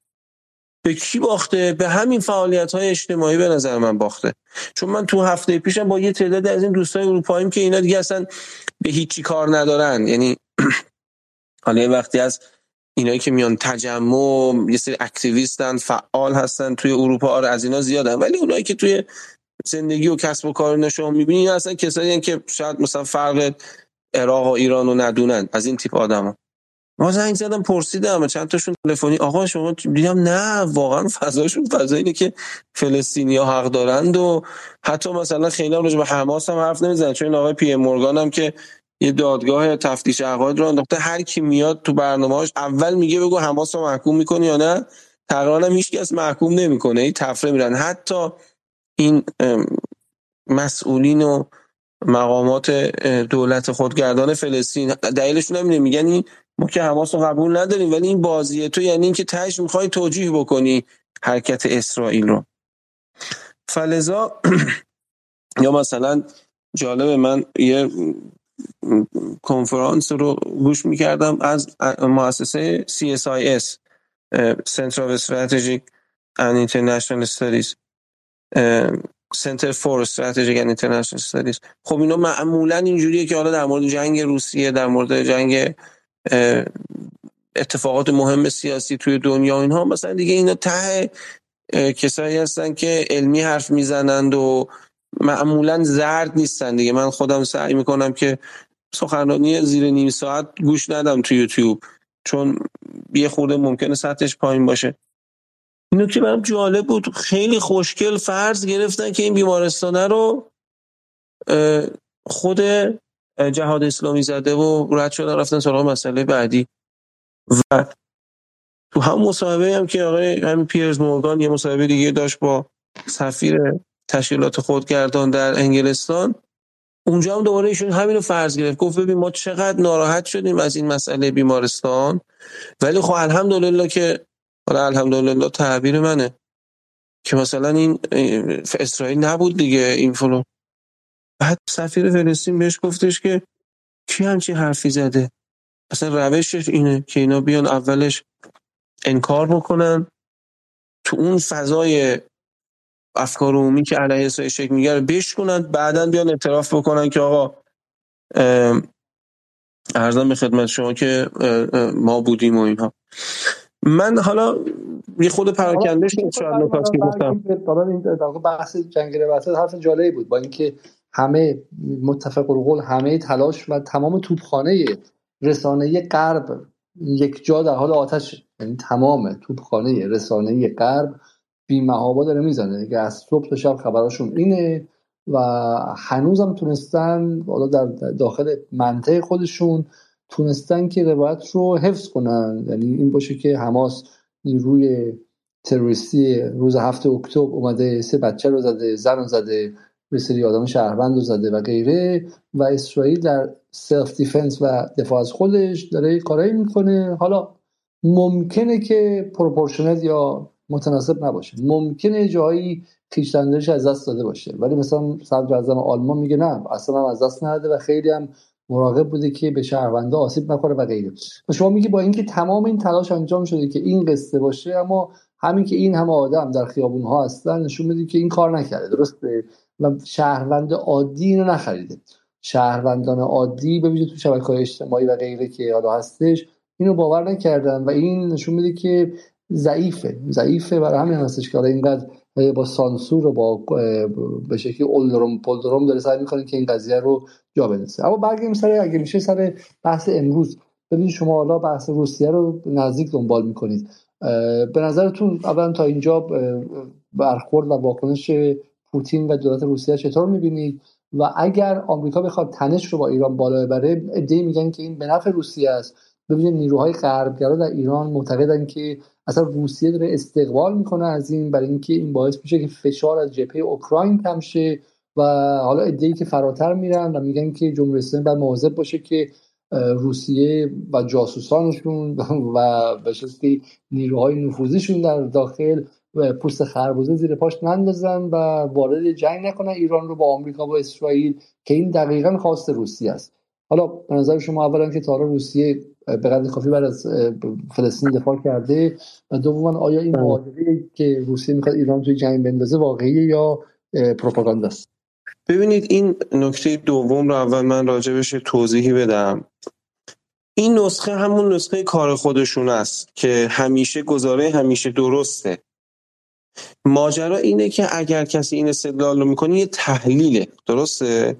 به کی باخته؟ به همین فعالیت های اجتماعی به نظر من باخته. چون من تو هفته پیشم با یه تعداد از این دوستای اروپاییم که اینا دیگه اصلا به هیچی کار ندارن. یعنی حالا یه وقتی از اینایی که میان تجمع یه سری اکتیویستن فعال هستن توی اروپا آره از اینا زیادن. ولی اونایی که توی زندگی و کسب و کار شما می‌بینید اصلا کسایی که شاید مثلا فرق عراق و ایران رو ندونن. از این تیپ آدما. ما زنگ زدم پرسیدم چند تاشون تلفنی. آقا شما دیدم نه واقعا فضاشون فضا اینه که فلسطینی ها حق دارند و حتی مثلا خیلی هم به حماس هم حرف نمی‌زنن. چون این آقای پی مورگان هم که یه دادگاه تفتیش عقاید رو انداخته. هر کی میاد تو برنامه‌اش اول میگه بگو حماس رو محکوم می‌کنی یا نه. تقریبا هم هیچ محکوم نمی‌کنه. این تفره میرن. حتی این مسئولین و مقامات دولت خودگردان فلسطین دلیلشون هم میگن این ما که حماس رو قبول نداریم ولی این بازیه. تو یعنی اینکه تهش می‌خوای توجیه بکنی حرکت اسرائیل رو. فلزا یا مثلا جالب من یه کنفرانس رو گوش می‌کردم از مؤسسه CSIS Center of Strategic and International Studies Center for Strategic and International Studies. خب اینا معمولا اینجوریه که حالا در مورد جنگ روسیه در مورد جنگ اتفاقات مهم سیاسی توی دنیا اینها. مثلا دیگه اینا ته کسایی هستن که علمی حرف می‌زنند و معمولا زرد نیستن دیگه. من خودم سعی می‌کنم که سخنرانی زیر نیم ساعت گوش ندم تو یوتیوب چون یه خورده ممکنه سطحش پایین باشه. اینو که برام جالب بود خیلی خوشگل فرض گرفتن که این بیمارستانه رو خود جهاد اسلامی زده و رد شدن رفتن سراغ مسئله بعدی. و تو هم مصاحبه هم که آقای همین پیرز مورگان یه مصاحبه دیگه داشت با سفیر تشکیلات خودگردان در انگلستان. اونجا هم دوباره ایشون همین رو فرض گرفت. گفت ببین ما چقدر ناراحت شدیم از این مسئله بیمارستان. ولی خب الحمدلله که حالا الحمدلله تعبیر منه. که مثلا این اسرائیل نبود دیگه این فلو بعد سفیر فلسطین بهش گفتش که کی همچین حرفی زده؟ اصلا روشش اینه که اینا بیان اولش انکار بکنن. تو اون فضای افکار عمومی که علیه اسرائیل شکل می‌گیره بشکنن بعدا بیان اعتراف بکنن که آقا ارزم به خدمت شما که ما بودیم و اینها. من حالا یه خود پراکنده شد شاید نکات که گفتم. این بحث جنگ روایت حرف جالبی بود. با اینکه همه متفق القول همه تلاش و تمام توپخانه رسانه غرب یک جا در حال آتش یعنی تمام توپخانه رسانه غرب بیمهابا داره می‌زنه. که از صبح تا شب خبراشون اینه و هنوزم تونستن حالا در داخل منطقه خودشون تونستن که روایت رو حفظ کنن. یعنی این باشه که حماس نیروی تروریستی روز هفت اکتبر اومده سه بچه رو زده زن رو زده یه سری آدم شهروند رو زده و غیره و اسرائیل در self-defense و دفاع از خودش داره کارایی می‌کنه. حالا ممکنه که proportional یا متناسب نباشه. ممکنه جایی خیشتندش از دست داده باشه ولی مثلا صدر اعظم آلمان میگه نه اصلا هم از دست نده و خیلی هم مراقب بوده که به شهرونده آسیب نخوره و غیره. و شما میگی با اینکه تمام این تلاش انجام شده که این قصه باشه اما همین که این همه آدم در خیابون ها هستن نشون میده که این کار نکرده. درسته؟ و شهروند عادی اینو نخریده. شهروندان عادی ببینید تو شبکه های اجتماعی و غیره که حالا هستش اینو باور نکردن و این نشون میده که ضعیفه. ضعیفه برای همین هستش که اینقدر با سانسور و با به شکلی اولدروم پولدروم داره سعی می‌کنه که این قضیه رو جا بندازه اما برگردیم سر اگه میشه سر بحث امروز. ببینید شما حالا بحث روسیه رو نزدیک دنبال می‌کنید. به نظرتون اولا تا اینجا برخورد و واکنش پوتین و دولت روسیه چطور می‌بینید؟ و اگر آمریکا بخواد تنش رو با ایران بالا ببره ایده میگن که این به نفع روسیه است. ببینید نیروهای غربگرا در ایران معتقدن که اصلا روسیه داره استقبال می‌کنه از این برای اینکه این باعث میشه که فشار از جبهه اوکراین کم شه و حالا ای که فراتر میرن و میگن که جمهوری اسلامی باید مواظب باشه که روسیه و جاسوسانشون و به نیروهای نفوذیشون در داخل پوست خربوزه زیر پاش نندازن و وارد جنگ نکنن. ایران رو با آمریکا و اسرائیل که این دقیقا خواست روسیه است. حالا به نظر شما اولا که تا روسیه به قدر کافی بعد از فلسطین دفاع کرده و دوما آیا این. معادله که روسیه می‌خواد ایران توی جنگ بندازه واقعیه یا پروپاگاندا است؟ ببینید این نکته دوم رو اول من راجبش توضیحی بدم. این نسخه همون نسخه کار خودشون است که همیشه گزاره همیشه درسته. ماجرا اینه که اگر کسی این استدلال رو می‌کنه یه تحلیله. درسته؟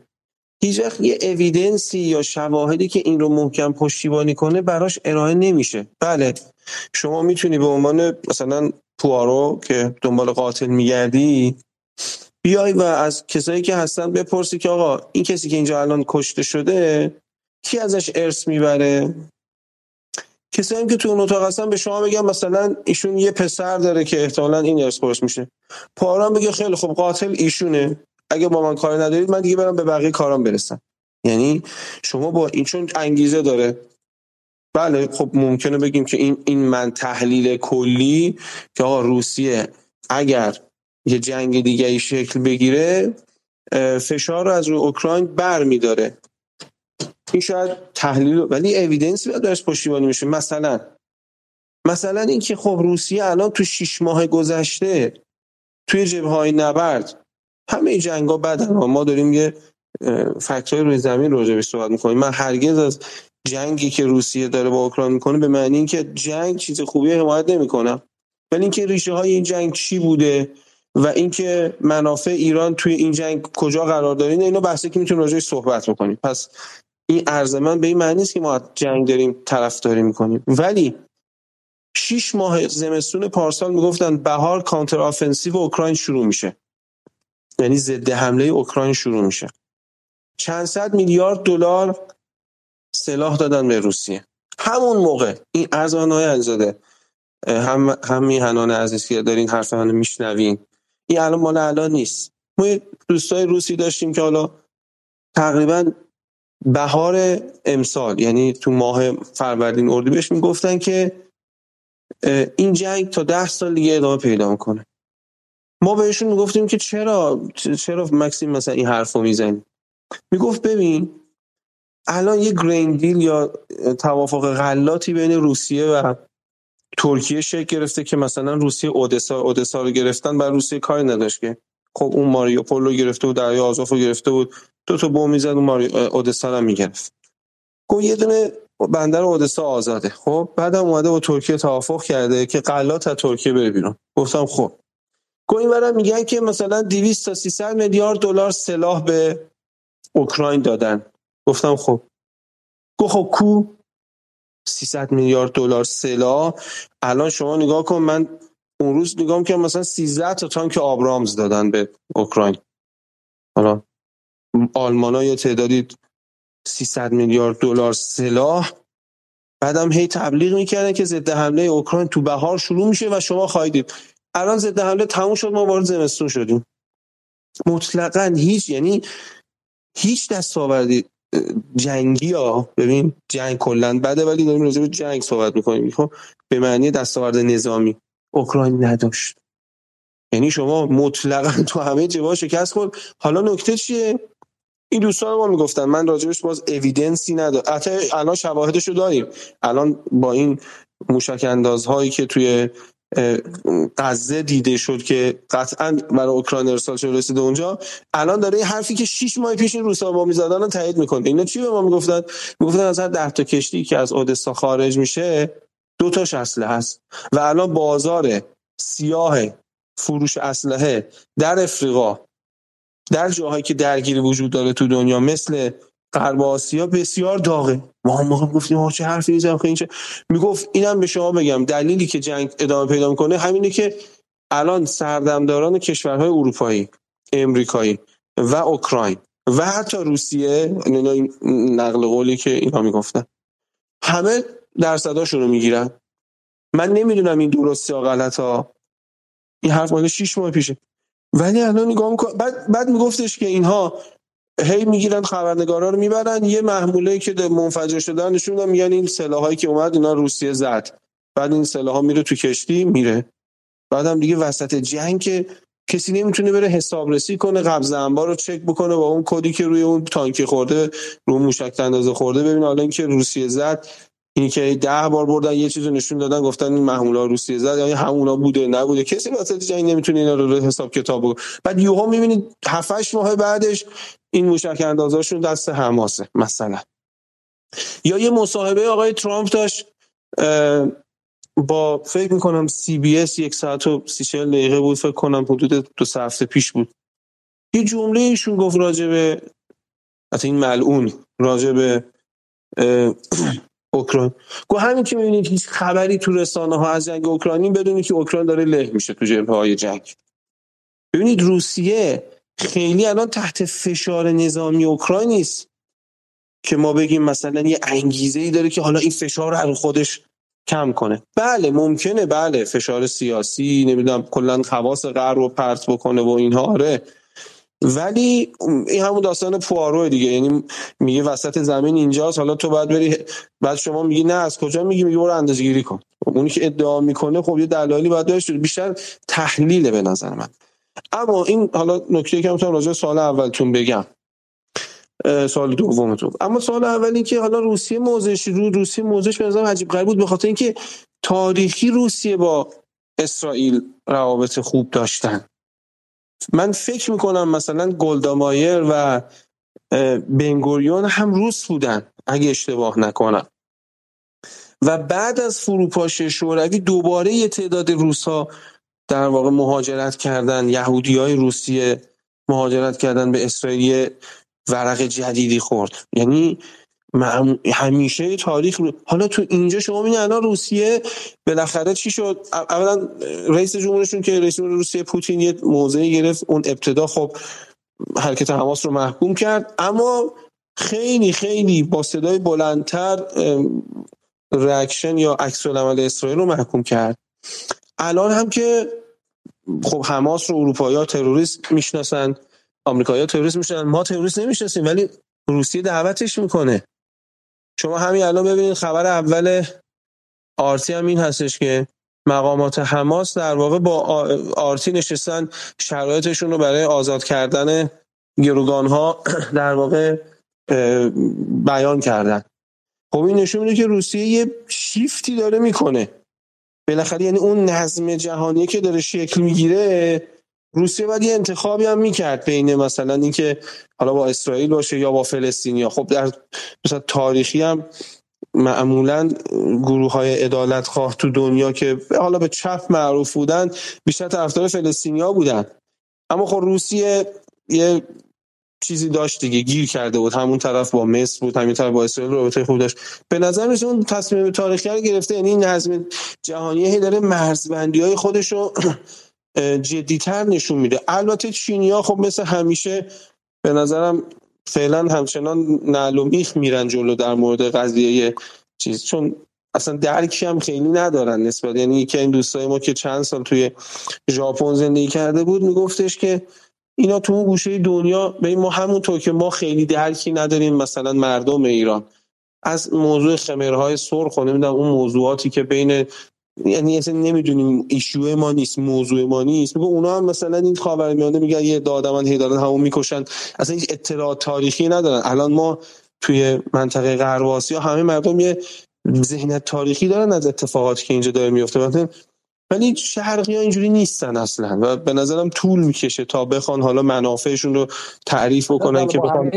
هیچ وقت یه اویدنسی یا شواهدی که این رو محکم پشتیبانی کنه براش ارائه نمیشه. بله. شما می‌تونی به عنوان مثلا پوارو که دنبال قاتل میگردی بیای و از کسایی که هستن بپرسی که آقا این کسی که اینجا الان کشته شده کی ازش ارث می‌بره؟ کسایی که تو اون اتاق هستن به شما بگم مثلا ایشون یه پسر داره که احتمالا این ارث خورش میشه. پاران بگه خیلی خب قاتل ایشونه. اگه با من کار ندارید من دیگه برم به بقیه کارام برسم. یعنی شما با این چون انگیزه داره. بله خب ممکنه بگیم که این این من تحلیل کلی که آقا روسیه اگر یه جنگ دیگه ای شکل بگیره فشار رو از روی اوکراین بر میداره این شاید تحلیل ولی اویدنسی باید درش پشتیبانی میشه. مثلا مثلا اینکه خب روسیه الان تو شیش ماه گذشته توی جبه های نبرد همه جنگ ها بدن ما داریم یه فکتای روی زمین راجع به صحبت می‌کنیم. من هرگز از جنگی که روسیه داره با اوکراین می‌کنه به معنی اینکه جنگ چیز خوبی حمایت نمی‌کنم. ولی اینکه ریشه های این جنگ چی بوده و اینکه منافع ایران توی این جنگ کجا قرار داره اینو بحثی که می‌تونیم راجعش صحبت بکنیم. پس این عرض من به این معنی نیست که ما جنگ داریم طرفداری می‌کنیم. ولی شیش ماه زمستون پارسال می‌گفتن بهار counter-offensive اوکراین شروع میشه. یعنی ضد حمله اوکراین شروع میشه. چند صد میلیارد دلار سلاح دادن به روسیه. همون موقع این عرض آقای علیزاده هم هم میهنان عزیز که دارین حرف منو میشنوین. این الان مال الان نیست. ما دوستای روسی داشتیم که حالا تقریبا بهار امسال یعنی تو ماه فروردین اردیبهشت می‌گفتن که این جنگ تا ده سال دیگه ادامه پیدا کنه ما بهشون می‌گفتیم که چرا چرا مکسیم مثلا این حرف رو می‌زنی؟ می‌گفت ببین الان یه گرین دیل یا توافق غلاتی بین روسیه و ترکیه شکل گرفته که مثلا روسیه اودسا اودسا رو گرفتن بر روسیه کاری نداشت که. خب اون ماریو پولو گرفته بود دریا آزوف رو گرفته بود. دو تا بم می‌زد اون ماریو اودسا هم می‌گرفت. گفت یه دونه بندر اودسا آزاده. خب بعدم اومده با ترکیه توافق کرده که غلات از ترکیه بره بیرون. گفتم خب. گویا برای میگن که مثلا 200 تا 300 میلیارد دلار سلاح به اوکراین دادن. گفتم خب. گفت خب کو؟ 300 میلیارد دلار سلاح. الان شما نگاه کن من اون روز نگاه که مثلا 13 تا تانک آبرامز دادن به اوکراین. حالا آلمان یه تعدادی 300 میلیارد دلار سلاح. بعدم هی تبلیغ می‌کردن که ضد حمله اوکراین تو بهار شروع میشه و شما خواهید الان ضد حمله تموم شد ما وارد زمستون شدیم. مطلقا هیچ یعنی هیچ دستاوردی جنگی ها ببین جنگ کلا بده ولی داریم راجع به جنگ صحبت می‌کنیم. خب به معنی دستاورد نظامی اوکراین نداشت. یعنی شما مطلقا تو همه جبهه شکست خورد. حالا نکته چیه؟ این دوستان ما می‌گفتن من راجبش باز اویدنسی ندارم. حتی الان شواهدش رو داریم. الان با این موشک اندازهایی که توی غزه دیده شد که قطعا برای اوکراین ارسال شده رسیده اونجا. الان داره یه حرفی که 6 ماه پیش این روسا با می‌زدن تایید می‌کنه. اینا چی به ما می‌گفتن؟ می‌گفتن از هر 10 تا کشتی که از اودسا خارج میشه دو تاش اسلحه هست و الان بازار سیاه فروش اسلحه در افریقا در جاهایی که درگیری وجود داره تو دنیا مثل غرب آسیا بسیار داغه. ما هم موقع گفتیم آقا چه حرفی می‌زنم خیلی چه؟ می‌گفت اینم به شما بگم دلیلی که جنگ ادامه پیدا می‌کنه همینه که الان سردمداران کشورهای اروپایی امریکایی و اوکراین و حتی روسیه این نقل قولی که اینا می‌گفتن همه درصداشون رو می‌گیرن. من نمی‌دونم این درسته یا غلط ها این حرف مال 6 ماه پیشه. ولی الان نگاه میکن بعد بعد میگفتش که اینها هی می‌گیرن خبرنگارا رو می‌برن. یه محموله که منفجر شدن نشون میدن میگن این سلاحایی که اومد اینا روسیه زد. بعد این سلاح میره تو کشتی میره. بعدم دیگه وسط جنگ که کسی نمی‌تونه بره حسابرسی کنه قبض انبار رو چک بکنه با اون کدی که روی اون تانک خورده رو موشک اندازه خورده. ببین حالا اینکه روسیه زد اینی که ده بار بردن یه چیزو نشون دادن گفتن این محمولا روسیه زد. یعنی همونا بوده نبوده. کسی واسه جنگ نمی‌تونه اینا رو حساب کتاب بکنه. بعد یوها می‌بینید 7 ماه بعدش این موشک اندازاشون دست حماسه مثلا. یا یه مصاحبه آقای ترامپ داشت با فکر می‌کنم سی بی اس یک ساعت و سی چهل دقیقه بود فکر کنم حدود دو سه هفته پیش بود. یه جمله ایشون گفت راجع به این ملعون راجع به اوکراین. گو همین که می‌بینید هیچ خبری تو رسانه ها از جنگ اوکراینی بدونی که اوکراین داره له میشه تو جبهه های جنگ. ببینید روسیه خیلی الان تحت فشار نظامی اوکراین نیست که ما بگیم مثلا یه انگیزه ای داره که حالا این فشار رو خودش کم کنه. بله ممکنه بله فشار سیاسی نمی‌دونم کلا خواص غرب رو پرت بکنه و اینها آره. ولی این همون داستان پوارو دیگه. یعنی میگه وسط زمین اینجاست حالا تو باید بری بعد شما میگی نه از کجا میگی؟ میگه برو اندازه‌گیری کن. اونی که ادعا می‌کنه خب یه دلایلی باید داشت. بیشتر تحلیله به نظر من. اما این حالا نکته که می‌تونم راجع سال اولتون بگم. سال دومتون. اما سال اولی که حالا روسیه موضعش رو روسیه موضعش به نظر عجیب غریب بود به خاطر اینکه تاریخی روسیه با اسرائیل روابط خوب داشتن. من فکر می‌کنم مثلا گلدامایر و بنگوریون هم روس بودن اگه اشتباه نکنم. و بعد از فروپاشی شوروی دوباره یه تعداد روس ها در واقع مهاجرت کردن یهودی های روسیه مهاجرت کردن به اسرائیل ورق جدیدی خورد. یعنی همیشه تاریخ رو... حالا تو اینجا شما می‌بینید الان روسیه بالاخره چی شد؟ اولا رئیس جمهورشون که رئیس جمهور روسیه پوتین یه موضعی گرفت اون ابتدا خب حرکت حماس رو محکوم کرد. اما خیلی خیلی با صدای بلندتر ریاکشن یا عکس العمل اسرائیل رو محکوم کرد. الان هم که خب حماس رو اروپایی تروریست می‌شناسن آمریکایی تروریست می‌شناسن ما تروریست نمی‌شناسیم ولی روسیه دعوتش می‌کنه. شما همین الان ببینید خبر اول آرتی هم این هستش که مقامات حماس در واقع با آرتی نشستن شرایطشون رو برای آزاد کردن گروگان ها در واقع بیان کردن. خب این نشون میده که روسیه یه شیفتی داره می‌کنه. بالاخره یعنی اون نظم جهانی که داره شکل می‌گیره روسیه باید یه انتخابی هم می‌کرد بین مثلا اینکه حالا با اسرائیل باشه یا با فلسطینیا خب در مثلا تاریخی هم معمولا گروه های ادالت خواه تو دنیا که حالا به چپ معروف بودن بیشتر طرفدار فلسطینیا بودن. اما خب روسیه یه چیزی داشت دیگه گیر کرده بود. همون طرف با مصر بود همین طرف با اسرائیل رابطه خوب داشت. به نظر میاد اون تصمیم تاریخی رو گرفته. یعنی نظم جهانی هی داره مرزبندی های خودش رو جدیتر نشون میده. البته چینیا خب مثل همیشه به نظرم فعلا همچنان نعل و میخ میرن جلو در مورد قضیه چیز. چون اصلا درکی هم خیلی ندارن نسبت یعنی یکی این دوستای ما که چند سال توی ژاپن زندگی کرده بود میگفتش که اینا تو اون گوشه دنیا به ما همونطور که ما خیلی درکی نداریم مثلا مردم ایران. از موضوع خمرهای سرخ و نمی‌دونم اون موضوعاتی که بین یعنی اصلا نمی‌دونیم ایشو ما نیست موضوع ما نیست. میگه اونا هم مثلا این خاورمیانه میگن یه دادمن هی دارن همون می‌کشن. اصلا هیچ اطلاع تاریخی ندارن. الان ما توی منطقه غرب آسیا همه مردم یه ذهنیت تاریخی دارن از اتفاقاتی که اینجا داره میفته ولی شرقی ها اینجوری نیستن اصلا و به نظرم طول می‌کشه تا بخوان حالا منافعشون رو تعریف بکنن که بخوان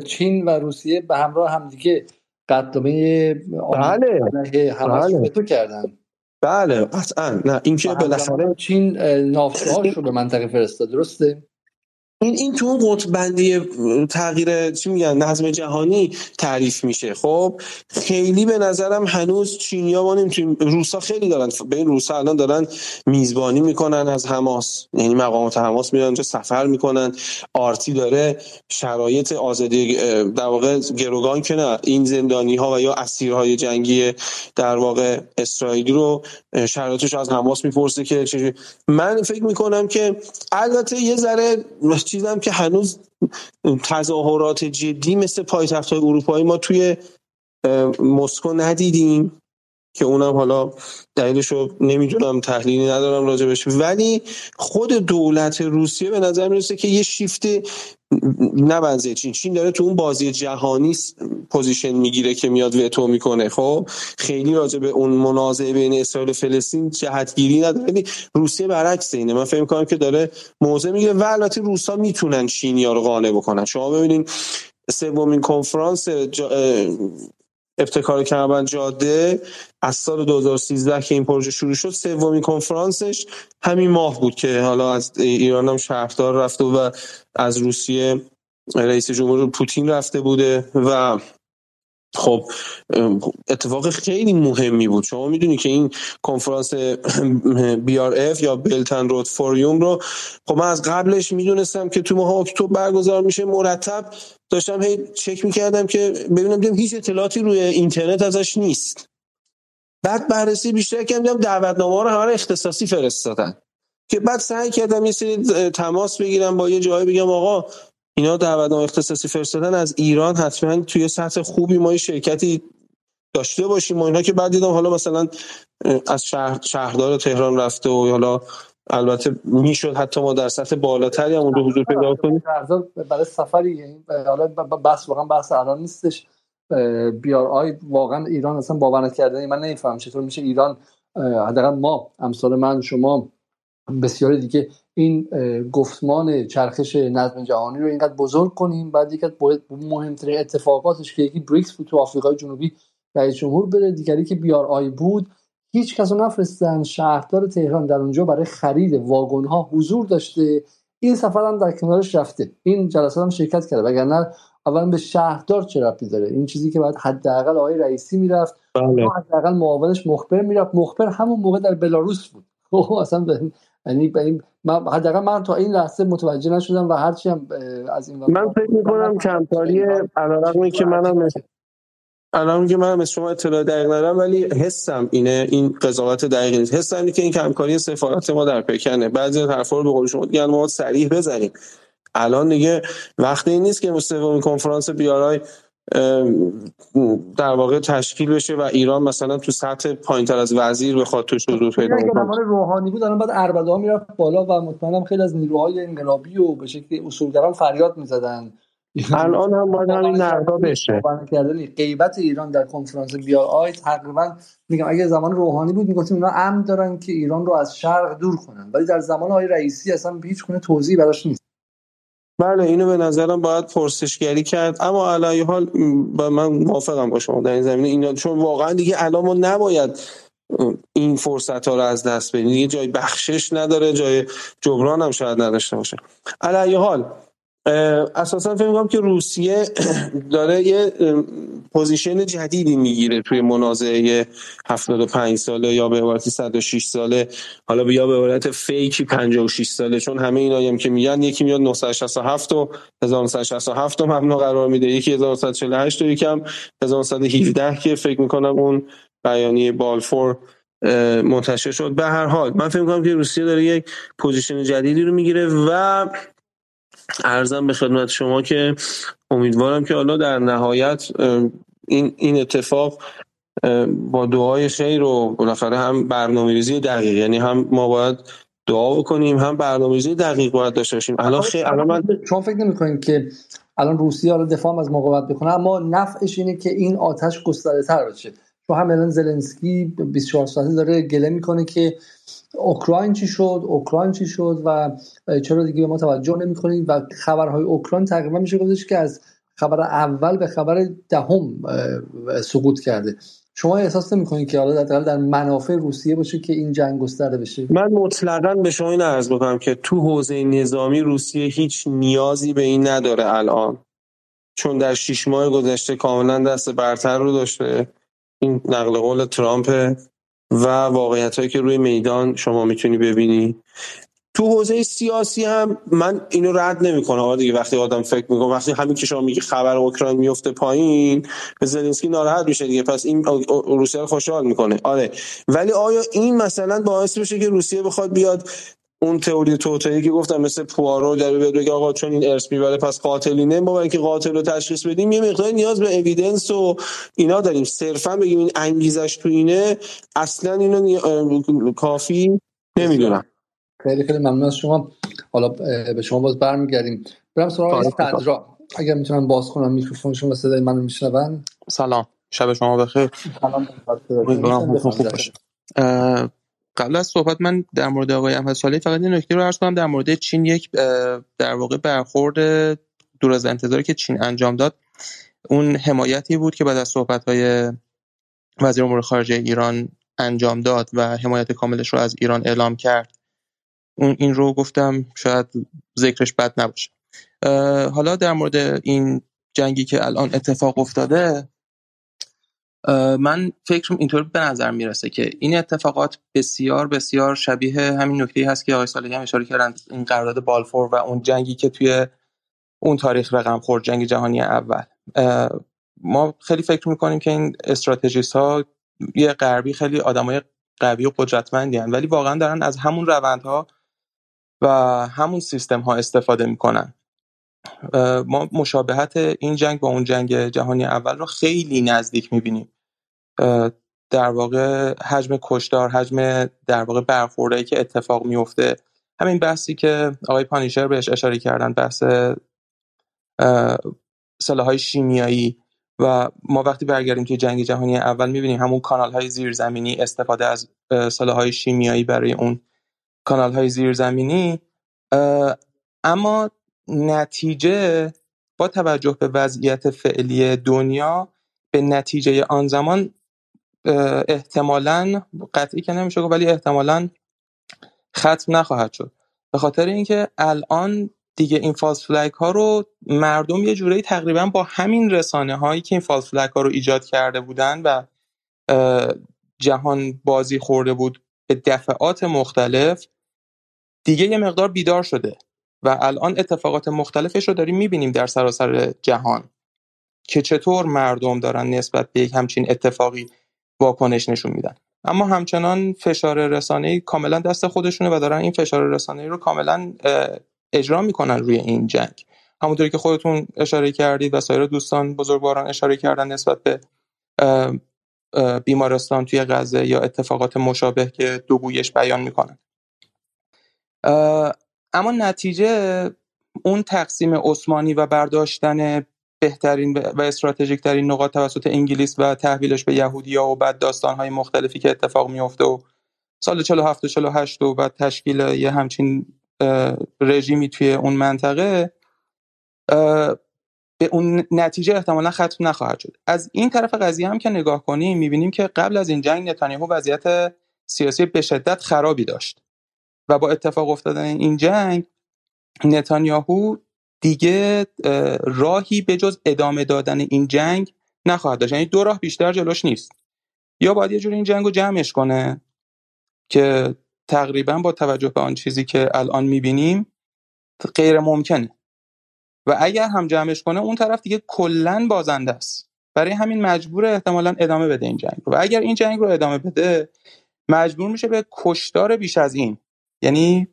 چین و روسیه به همراه همدیگه قدمه بله. بله. تو کردن. بله قطعا. نه اینکه بالاخره چین نافتهاش رو به منطقه فرستاد درسته؟ این این تو قطب بندی تغییر چی میگن نظم جهانی تعریف میشه. خب خیلی به نظرم هنوز چینیا ما نمی‌تونیم روسا خیلی دارن به این روسا الان دارن میزبانی می‌کنن از حماس. یعنی مقامات حماس میرن اونجا سفر می‌کنن. آرتی داره شرایط آزادی در واقع گروگان که نه این زندانی ها و یا اسیرهای جنگی در واقع اسرائیلی رو شرایطش از حماس می‌پرسه که من فکر می‌کنم که البته یه ذره چیزم که هنوز تظاهرات جدی مثل پایتخت های اروپایی ما توی مسکو ندیدیم. که اونم حالا دلیلشو نمی‌دونم تحلیلی ندارم راجبش. ولی خود دولت روسیه به نظر می‌رسه که یه شیفت نه چین. چین داره تو اون بازی جهانی position می‌گیره که میاد وتو می‌کنه. خب خیلی راجع به اون منازعه بین اسرائیل و فلسطین جهتگیری نداره. ولی روسیه برعکس اینه. من فکر می‌کنم که داره موضع می‌گیره و البته روسا می‌تونن چینیا رو قانع بکنن. شما ببینید سومین کنفرانس ابتکار کمربند جاده از سال 2013 که این پروژه شروع شد سومین کنفرانسش همین ماه بود که حالا از ایران هم شهردار رفته و از روسیه رئیس جمهور پوتین رفته بوده و خب اتفاق خیلی مهمی بود. شما می‌دونی که این کنفرانس اف یا بلتن رود فوریوم رو خب من از قبلش می‌دونستم که تو ماه اکتبر برگزار میشه مرتب داشتم هی چک می‌کردم که ببینم دیدم هیچ اطلاعاتی روی اینترنت ازش نیست. بعد بررسی بیشتر کردم دعوتنامه رو همه اختصاصی فرستادن. که بعد سعی کردم یه سری تماس بگیرم با یه جایی بگم آقا اینا دعوتنامه اختصاصی فرستادن از ایران حتما توی سطح خوبی ما شرکتی داشته باشیم. و اینا که بعد دیدم حالا مثلا از شهر شهردار تهران رفته و حالا البته می‌شد حتی ما در سطح بالاتری هم اونجا حضور پیدا کنیم. برای سفری یعنی حالا بحث واقعا بحث الان نیستش. بیار آی واقعا ایران اصلا باور نکردنی. من نمیفهم چطور میشه ایران حداقل ما امثال من شما بسیاری دیگه این گفتمان چرخش نظم جهانی رو اینقدر بزرگ کنیم بعد یکی مهمترین اتفاقاتش که یکی بریکس بود تو آفریقای جنوبی رئیس جمهور بره دیگری که بیار آی بود. هیچ کس رو نفرستن. شهردار تهران در اونجا برای خرید واگن ها حضور داشته. این سفر هم در کنارش رفته. این جلسات هم شرکت کرده. وگرنه اولا به شهردار چه ربطی داره؟ این چیزی که باید حداقل آقای رئیسی می‌رفت. بله. حداقل معاونش مخبر می‌رفت. مخبر همون موقع در بلاروس بود. خب، اصلا یعنی من حداقل من تا این لحظه متوجه نشدم و هرچی هم از این من فکر می‌کنم کمتاری علیرغم که منم الان که من مثل شما اطلاع دقیق ندارم ولی حسم اینه این قضاوت دقیقی نیست. حسم اینه که این کمکاری سفارت ما در پکنه بعضی حرفا رو به قول شما دیگه ما سریع بزنیم. الان دیگه وقتی این نیست که سومین کنفرانس بیارای در واقع تشکیل بشه و ایران مثلا تو سطح پایینتر از وزیر بخواد توش حضور پیدا کنه روحانی بود الان بعد اربدا می‌رفت بالا و مطمئنم خیلی از نیروهای انقلابی و به شکلی اصولگران فریاد می‌زدن. الان هم باید همین نقدا بشه. غیبت ایران در کنفرانس بیا آی تقریبا میگم اگه زمان روحانی بود می‌گفتیم اونا امن دارن که ایران رو از شرق دور کنن. ولی در زمان آقای رئیسی اصلا هیچ گونه توضیحی براش نیست. بله اینو به نظرم باید پرسشگری کرد. اما علی حال با من موافقم با شما در این زمینه. اینا چون واقعا دیگه الان ما نباید این فرصت ها رو از دست بدیم. دیگه جای بخشش نداره جای جبران هم شاید نداشته باشه. علی حال اساسا فکر می‌کنم که روسیه داره یه position جدیدی می‌گیره توی منازعه 75 ساله یا به عبارت 106 ساله. حالا یا به عبارت fake ی 56 ساله چون همه اینا هم که میگن یکی میاد 967 و 1967 رو مبنا قرار میده. یکی 1948 و یکم 1917 که فکر می‌کنم اون بیانیه بالفور منتشر شد. به هر حال من فکر می‌کنم که روسیه داره یک پوزیشن جدیدی رو می‌گیره و ارزم به خدمت شما که امیدوارم که حالا در نهایت این این اتفاق با دعای خیر و بالاخره هم برنامه‌ریزی دقیق یعنی هم ما باید دعا بکنیم هم برنامه‌ریزی دقیق باید داشته باشیم. الان خیلی الان من شما فکر نمی‌کنید که الان روسیه حالا دفاع از مقاومت بکنه اما نفعش اینه که این آتش گسترده بشه چون هم الان زلنسکی 24 ساعته داره گله می‌کنه که اوکراین چی شد؟ اوکراین چی شد؟ و چرا دیگه به ما توجه نمی‌کنید و خبرهای اوکراین تقریبا میشه گفتش که از خبر اول به خبر دهم سقوط کرده. شما احساس نمی‌کنید که حالا در در منافع روسیه باشه که این جنگ گسترده بشه؟ من مطلقا به شما این عرض بکنم که تو حوزه نظامی روسیه هیچ نیازی به این نداره الان. چون در شیش ماه گذشته کاملا دست برتر رو داشته. این نقل قول ترامپ و واقعیت هایی که روی میدان شما می‌تونی ببینی. تو حوزه سیاسی هم من اینو رد نمی‌کنم. آقا دیگه وقتی آدم فکر می‌کنه وقتی همین که شما میگی خبر اوکراین میفته پایین به زلنسکی ناراحت میشه دیگه. پس این روسیه رو خوشحال می‌کنه. آره. ولی آیا این مثلا باعث بشه که روسیه بخواد بیاد اون تئوری توتایی که گفتم مثل پوارو در بیاد بگه آقا چون این ارث می‌بره پس قاتلینه ما اینکه قاتل رو تشخیص بدیم یه مقدار نیاز به اویدنس و اینا داریم. صرفا بگیم این انگیزش تو اینه اصلا اینو کافی نمی‌دونم. خیلی خیلی ممنون از شما. حالا به شما باز برمیگردیم. برم سراغ صدرا اگر می‌تونم باز کنم میکروفون شما صدای منو میشنون. سلام. شب شما بخیر. سلام. خوب باشه. قبل از صحبت من در مورد آقای احمد صالحی فقط این نکته رو عرض کنم. در مورد چین یک در واقع برخورد دور از انتظاری که چین انجام داد. اون حمایتی بود که بعد از صحبت های وزیر امور خارجه ایران انجام داد و حمایت کاملش رو از ایران اعلام کرد. اون این رو گفتم شاید ذکرش بد نباشه. حالا در مورد این جنگی که الان اتفاق افتاده من فکرم اینطور به نظر می‌رسه که این اتفاقات بسیار بسیار شبیه همین نکته هست که آقای صالحی هم اشاره کردن این قرارداد بالفور و اون جنگی که توی اون تاریخ رقم خورد جنگ جهانی اول ما خیلی فکر می‌کنیم که این استراتژیست ها یه غربی خیلی آدمای قوی و قدرتمندی هن. ولی واقعا دارن از همون روندها و همون سیستم ها استفاده می‌کنن ما مشابهت این جنگ با اون جنگ جهانی اول رو خیلی نزدیک می‌بینیم. در واقع حجم کشدار حجم در واقع برخوردهایی که اتفاق میفته همین بحثی که آقای پانیشر بهش اشاره کردن بحث های شیمیایی. و ما وقتی برگردیم توی جنگ جهانی اول می‌بینیم همون کانال های زیرزمینی استفاده از های شیمیایی برای اون کانال های زیرزمینی اما نتیجه با توجه به وضعیت فعلی دنیا به نتیجه آن زمان احتمالا قطعی که نمیشه ولی احتمالا ختم نخواهد شد. به خاطر اینکه الان دیگه این فالس فلگ ها رو مردم یه جورایی تقریبا با همین رسانه هایی که این فالس ها رو ایجاد کرده بودن و جهان بازی خورده بود به دفعات مختلف دیگه یه مقدار بیدار شده. و الان اتفاقات مختلفش رو داریم می‌بینیم در سراسر جهان که چطور مردم دارن نسبت به یک همچین اتفاقی واکنش نشون میدن. اما همچنان فشار رسانه‌ای کاملا دست خودشونه و دارن این فشار رسانه‌ای رو کاملا اجرا می‌کنن روی این جنگ. همونطوری که خودتون اشاره کردید و سایر دوستان بزرگواران اشاره کردن نسبت به بیمارستان توی غزه یا اتفاقات مشابه که دو بیان می‌کنن. اما نتیجه اون تقسیم عثمانی و برداشتن بهترین و استراتژیک ترین نقاط توسط انگلیس و تحویلش به یهودیا و بعد داستانهای مختلفی که اتفاق میفته و سال 47 و 48 و بعد تشکیل یه همچین رژیمی توی اون منطقه به اون نتیجه احتمالا ختم نخواهد شد. از این طرف قضیه هم که نگاه کنیم می‌بینیم که قبل از این جنگ نتانیاهو وضعیت سیاسی به شدت خرابی داشت. و با اتفاق افتادن این جنگ نتانیاهو دیگه راهی به جز ادامه دادن این جنگ نخواهد داشت. یعنی دو راه بیشتر جلوش نیست. یا باید یه جور این جنگ رو جمعش کنه که تقریبا با توجه به آن چیزی که الان می‌بینیم غیر ممکنه و اگر هم جمعش کنه اون طرف دیگه کلا بازنده است. برای همین مجبور احتمالا ادامه بده این جنگ رو. و اگر این جنگ رو ادامه بده مجبور میشه به کشتار بیش از این. یعنی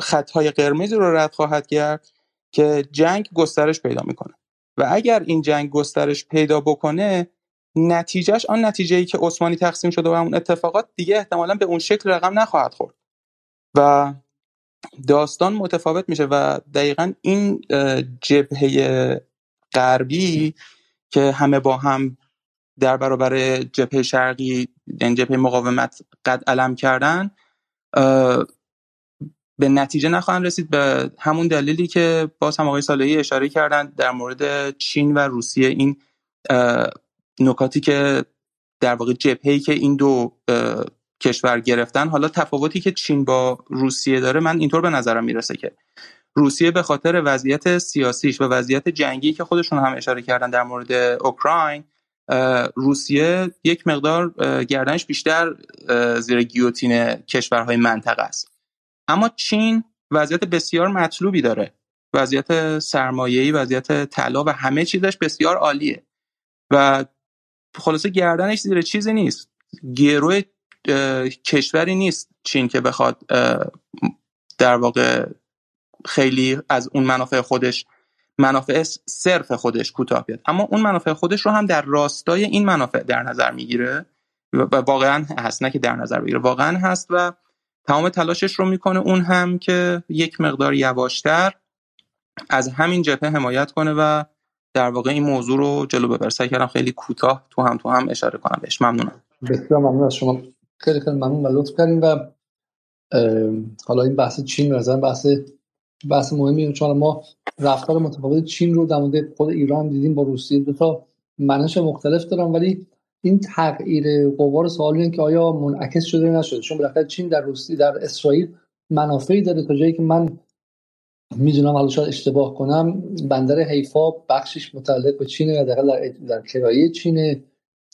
خطهای قرمزی رو رد خواهد کرد که جنگ گسترش پیدا می‌کنه. و اگر این جنگ گسترش پیدا بکنه نتیجهش آن نتیجه ای که عثمانی تقسیم شده و اون اتفاقات دیگه احتمالا به اون شکل رقم نخواهد خورد. و داستان متفاوت میشه و دقیقا این جبهه غربی که همه با هم در برابر جبهه شرقی یعنی جبهه مقاومت قد علم کردن به نتیجه نخواهند رسید. به همون دلیلی که باز هم آقای صالحی اشاره کردن در مورد چین و روسیه این نکاتی که در واقع جبهه‌ای که این دو کشور گرفتن. حالا تفاوتی که چین با روسیه داره من اینطور به نظرم می‌رسه که روسیه به خاطر وضعیت سیاسیش و وضعیت جنگی که خودشون هم اشاره کردن در مورد اوکراین روسیه یک مقدار گردنش بیشتر زیر گیوتین کشورهای منطقه است. اما چین وضعیت بسیار مطلوبی داره. وضعیت سرمایه‌ای وضعیت طلا و همه چیزش بسیار عالیه. و خلاصه گردنش زیر چیزی نیست. گروه کشوری نیست چین که بخواد در واقع خیلی از اون منافع خودش منافع صرف خودش کوتاه بیاد. اما اون منافع خودش رو هم در راستای این منافع در نظر می‌گیره و واقعا هست. نه که در نظر بگیره. واقعا هست و تمام تلاشش رو می‌کنه اون هم که یک مقدار یواشتر از همین جبهه حمایت کنه و در واقع این موضوع رو جلو ببره. سعی کردم خیلی کوتاه تو هم تو هم اشاره کنم بهش. ممنونم. بسیار ممنون از شما. خیلی خیلی ممنون و لطف کردیم و حالا این بحث چین نظر بحث بحث مهمی چون ما رفتار متفاوت چین رو در مورد خود ایران دیدیم با روسیه دو تا منش مختلف دارن ولی این تغییر قوا رو سوال که آیا منعکس شده نشده؟ چون بالاخره چین در روسیه در اسرائیل منافعی داره تا جایی که من می‌دونم حالا شاید اشتباه کنم بندر حیفا بخشش متعلق به چینه در در, در کرایه چینه.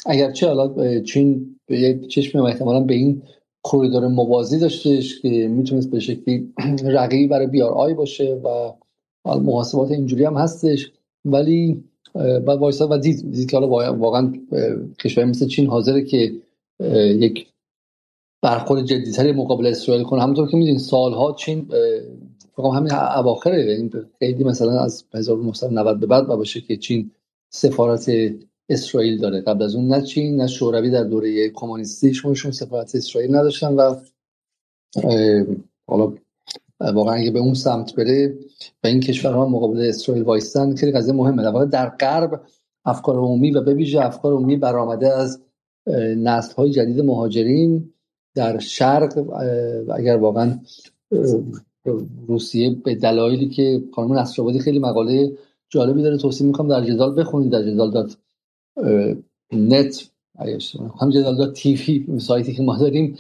اگرچه حالا چین به یک چشم احتمالا به این کوریدور موازی داشتش که می‌تونست به شکلی رقیبی برای بیار آی باشه و محاسبات اینجوری هم هستش. ولی بعد وایسا و دید, دید که حالا واقعا کشور مثل چین حاضره که یک برخورد جدیتری مقابل اسرائیل کنه. همونطور که می‌دونید سالها چین فقط همین اواخر این خیلی مثلا از 1990 به بعد باشه که چین سفارت اسرائیل داره. قبل از اون نه چین نه شوروی در دوره کمونیستی شون سفارت اسرائیل نداشتن و حالا واقعا اگه به اون سمت بره و این کشورها مقابل اسرائیل وایستن خیلی قضیه مهمه. در در غرب افکار عمومی و به ویژه افکار عمومی برآمده از نسل های جدید مهاجرین در شرق اگر واقعا روسیه به دلایلی که خانم نصرآبادی خیلی مقاله جالبی داره توصیه می‌کنم در جدال بخونید در جدال dot net هم dot TV سایتی که ما داریم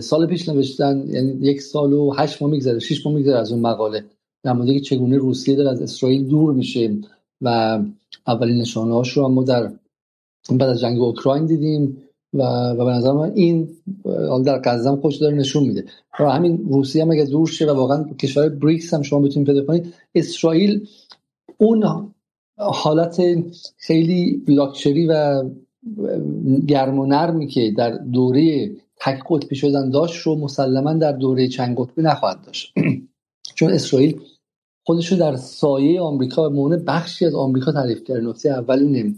سال پیش نوشتن یعنی یک سال و هشت ماه میگذره شش ماه میگذره از اون مقاله. در مورد که چگونه روسیه داره از اسرائیل دور میشه و اولین نشانه هاش رو ما در بعد از جنگ اوکراین دیدیم و, و به نظر من این در قزم خوش داره نشون میده. و همین روسیه هم اگه دور شه و واقعا کشور بریکس هم شما بتونید پیدا کنید اسرائیل اون حالت خیلی لاکچری و گرم و نرمی که در دوره تک قطبی شدن داشت رو مسلما در دوره چند قطبی نخواهد داشت. چون اسرائیل خودش رو در سایه آمریکا و بخشی از آمریکا تعریف کرد نکته اول اینه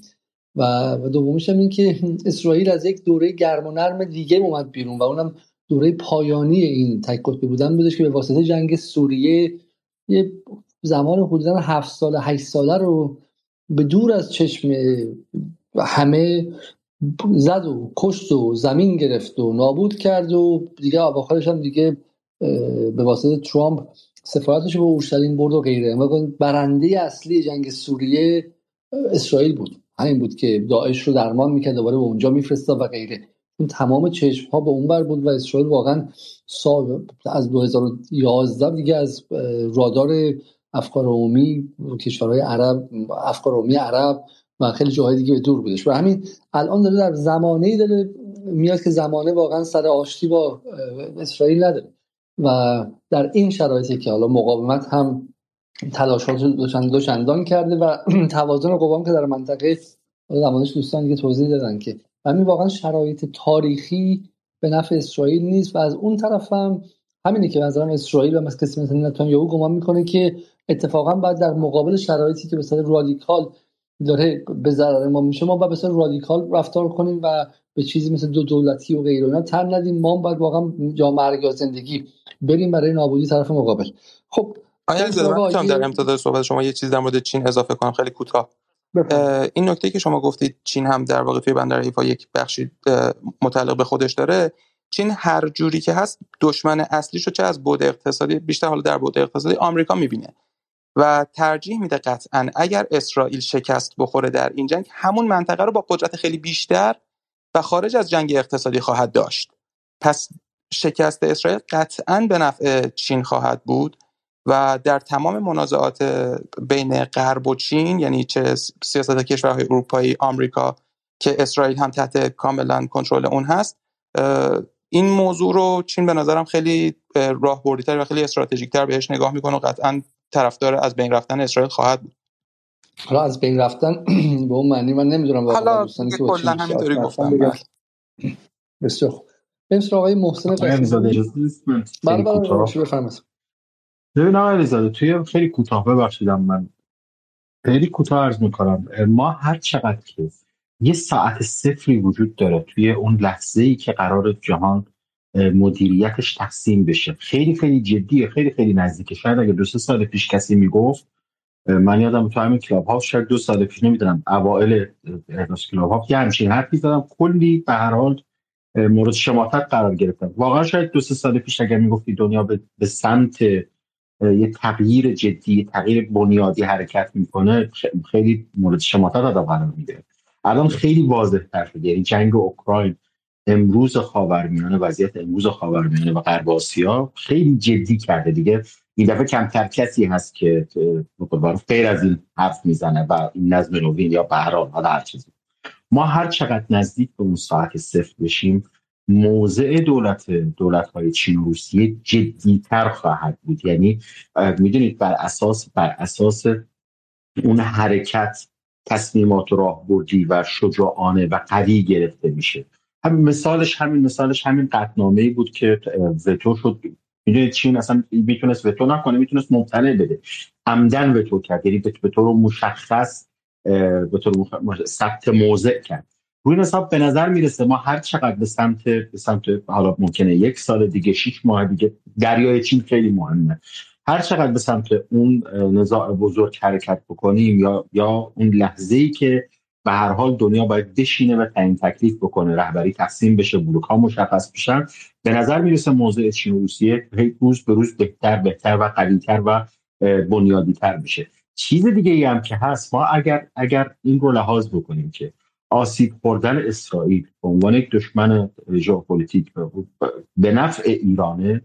و, دومیش هم این که اسرائیل از یک دوره گرم و نرم دیگه اومد بیرون و اونم دوره پایانی این تک قطبی بودن بودش که به واسطه جنگ سوریه یه زمان حدودا هفت ساله هشت ساله رو به دور از چشم همه زد و کشت و زمین گرفت و نابود کرد و دیگه آخرش هم دیگه به واسطه ترامپ سفارتش به اورشلیم برد و غیره. برنده اصلی جنگ سوریه اسرائیل بود. همین بود که داعش رو درمان می‌کرد دوباره به اونجا میفرستاد و غیره. اون تمام چشم ها به اون بر بود و اسرائیل واقعا سال از 2011 دیگه از رادار افکار عمومی کشورهای عرب افکار عمومی عرب و خیلی جاهای دیگه به دور بودش. و همین الان داره در زمانه ای داره میاد که زمانه واقعا سر آشتی با اسرائیل نداره. و در این شرایطی که حالا مقاومت هم تلاشات دو چندان کرده و توازن قوام که در منطقه زمانش دوستان دیگه توضیح دادن که همین واقعا شرایط تاریخی به نفع اسرائیل نیست. و از اون طرف هم همینه که نظرم اسرائیل و مثل مثل نتانیاهو گمان می‌کنه که اتفاقا بعد در مقابل شرایطی که به رادیکال داره به ضرر ما میشه ما باید به رادیکال رفتار کنیم و به چیزی مثل دو دولتی و غیره اینا تن ندیم. ما باید واقعا جا مرگ یا زندگی بریم برای نابودی طرف مقابل. خب آیا من در امتداد صحبت شما یه چیز در مورد چین اضافه کنم خیلی کوتاه. این نکته که شما گفتید چین هم در واقع توی بندر حیفا یک بخشی متعلق به خودش داره. چین هر جوری که هست دشمن اصلیش رو چه از بود اقتصادی بیشتر حالا در بود اقتصادی آمریکا می‌بینه. و ترجیح میده قطعا اگر اسرائیل شکست بخوره در این جنگ همون منطقه رو با قدرت خیلی بیشتر و خارج از جنگ اقتصادی خواهد داشت. پس شکست اسرائیل قطعا به نفع چین خواهد بود و در تمام منازعات بین غرب و چین یعنی چه سیاست کشورهای اروپایی آمریکا که اسرائیل هم تحت کاملا کنترل اون هست این موضوع رو چین به نظرم خیلی راه تر و خیلی استراتژیک تر بهش نگاه می‌کنه و قطعا طرفدار از بین رفتن اسرائیل خواهد بود. حالا از بین رفتن به اون معنی من نمی‌دونم حالا کلا همینطوری گفتم بله. بسیار خوب. بریم آقای محسن بله بله بفرمایید. ببین آقای علیزاده توی خیلی کوتاه ببخشیدم من. خیلی کوتاه عرض می‌کنم. ما هر چقدر که یه ساعت صفری وجود داره توی اون لحظه ای که قرار جهان مدیریتش تقسیم بشه. خیلی خیلی جدیه خیلی خیلی نزدیکه. شاید اگه دو سه سال پیش کسی می‌گفت من یادم تو همین کلاب ها شاید دو سال پیش نمی‌دونم اوائل احداث کلاب ها یه همچین حرفی زدم. کلی به هر حال مورد شماتت قرار گرفتم. واقعا شاید دو سه سال پیش اگر می‌گفتی دنیا به سمت یه تغییر جدی تغییر بنیادی حرکت می‌کنه خیلی مورد شماتت آدم قرار میده الان خیلی واضح تر شده یعنی جنگ اوکراین. امروز خاورمیانه وضعیت امروز خاورمیانه و غرب آسیا خیلی جدی کرده دیگه. این دفعه کمتر کسی هست که غیر از این حرف می‌زنه و این نظم نوین یا بهران هر چیزی. ما هر چقدر نزدیک به اون ساعت صفر بشیم موضع دولت دولت های چین و روسیه جدیتر خواهد بود. یعنی می‌دونید بر اساس بر اساس اون حرکت تصمیمات راهبردی و شجاعانه و قوی گرفته میشه. هم مثالش همین مثالش همین قطنامه بود که وتو شد. می‌دونید چین اصلا می‌تونست وتو نکنه می‌تونست ممتنع بده. عمدن وتو کرد. یعنی به طور مشخص به طور ثبت موضع کرد. روی حساب به نظر می‌رسه ما هر چقدر به سمت به سمت حالا ممکنه یک سال دیگه شیش ماه دیگه دریای چین خیلی مهمه. هر چقدر به سمت اون نزاع بزرگ حرکت بکنیم یا یا اون لحظه ای که به هر حال دنیا باید بشینه و تعیین تکلیف بکنه رهبری تقسیم بشه بلوک ها مشخص بشن. به نظر می‌رسه موضع چین و روسیه روز به روز بهتر بهتر و قویتر و بنیادی تر میشه. چیز دیگه ای هم که هست ما اگر اگر این رو لحاظ بکنیم که آسیب خوردن اسرائیل به عنوان یک دشمن ژئوپلیتیک به نفع ایرانه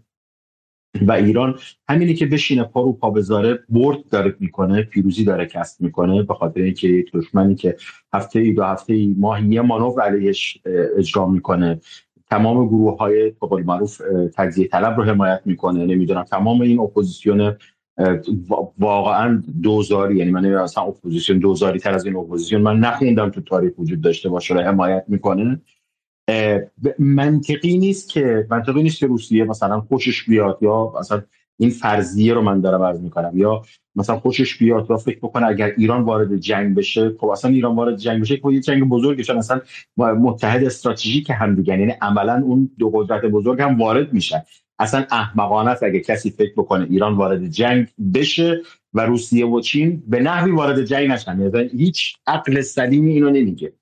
و ایران همینی که بشینه پا رو پا بذاره برد داره می‌کنه پیروزی داره کسب می‌کنه به خاطر اینکه یک دشمنی که هفته ای دو هفته ای ماه یه مانور علیهش اجرا می‌کنه. تمام گروه های به معروف تجزیه طلب رو حمایت می‌کنه. نمی‌دونم تمام این اپوزیسیون واقعا دوزاری یعنی من اصلا اپوزیسیون دوزاری تر از این اپوزیسیون. من نخوندم تو تاریخ وجود داشته باشه و حمایت می‌کنه. منطقی نیست که منطقی نیست که روسیه مثلا خوشش بیاد یا مثلا این فرضیه رو من دارم عرض می‌کنم. یا مثلا خوشش بیاد و فکر بکنه اگر ایران وارد جنگ بشه خب اصلا ایران وارد جنگ بشه خب یه جنگ بزرگه چون اصلا متحد استراتژیک هم دیگه یعنی عملا اون دو قدرت بزرگ هم وارد میشن. اصلا احمقانه است اگه کسی فکر بکنه ایران وارد جنگ بشه و روسیه و چین به نحوی وارد جنگ نشن. یعنی هیچ عقل سلیمی اینو نمیگه.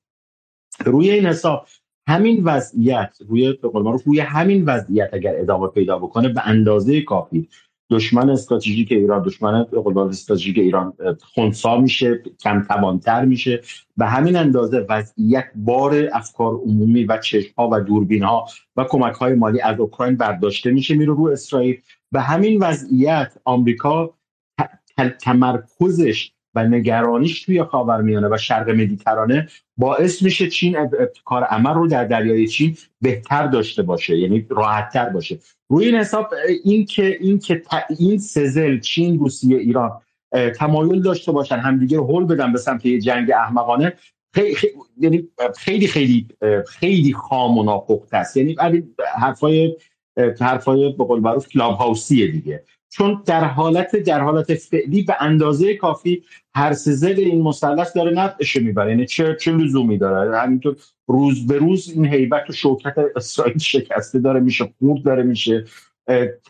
روی این حساب همین وضعیت روی به روی همین وضعیت اگر ادامه پیدا بکنه به اندازه کافی. دشمن استراتژیک ایران دشمن استراتژیک ایران خونسا میشه کم توانتر میشه. به همین اندازه وضعیت بار افکار عمومی و چشم ها و دوربین ها و کمک های مالی از اوکراین برداشته میشه میره رو اسرائیل. به همین وضعیت آمریکا تمرکزش و نگرانیش توی خاورمیانه و شرق مدیترانه باعث میشه چین کار عمل رو در دریای چین بهتر داشته باشه یعنی راحتتر باشه. روی این حساب این که این که این سزل چین روسیه ایران تمایل داشته باشن همدیگه هول بدن به سمت یه جنگ احمقانه خیلی خیلی یعنی خیلی خیلی خیلی خام و ناپخته است. یعنی حرفای حرفای به قول معروف کلاب هاوسیه دیگه. چون در حالت در حالت فعلی به اندازه کافی هر سزل این مثلث داره نفعش می‌بره. یعنی چه چه لزومی داره. همینطور روز به روز این هیبت و شوکت اسرائیل شکسته داره میشه خورد داره میشه.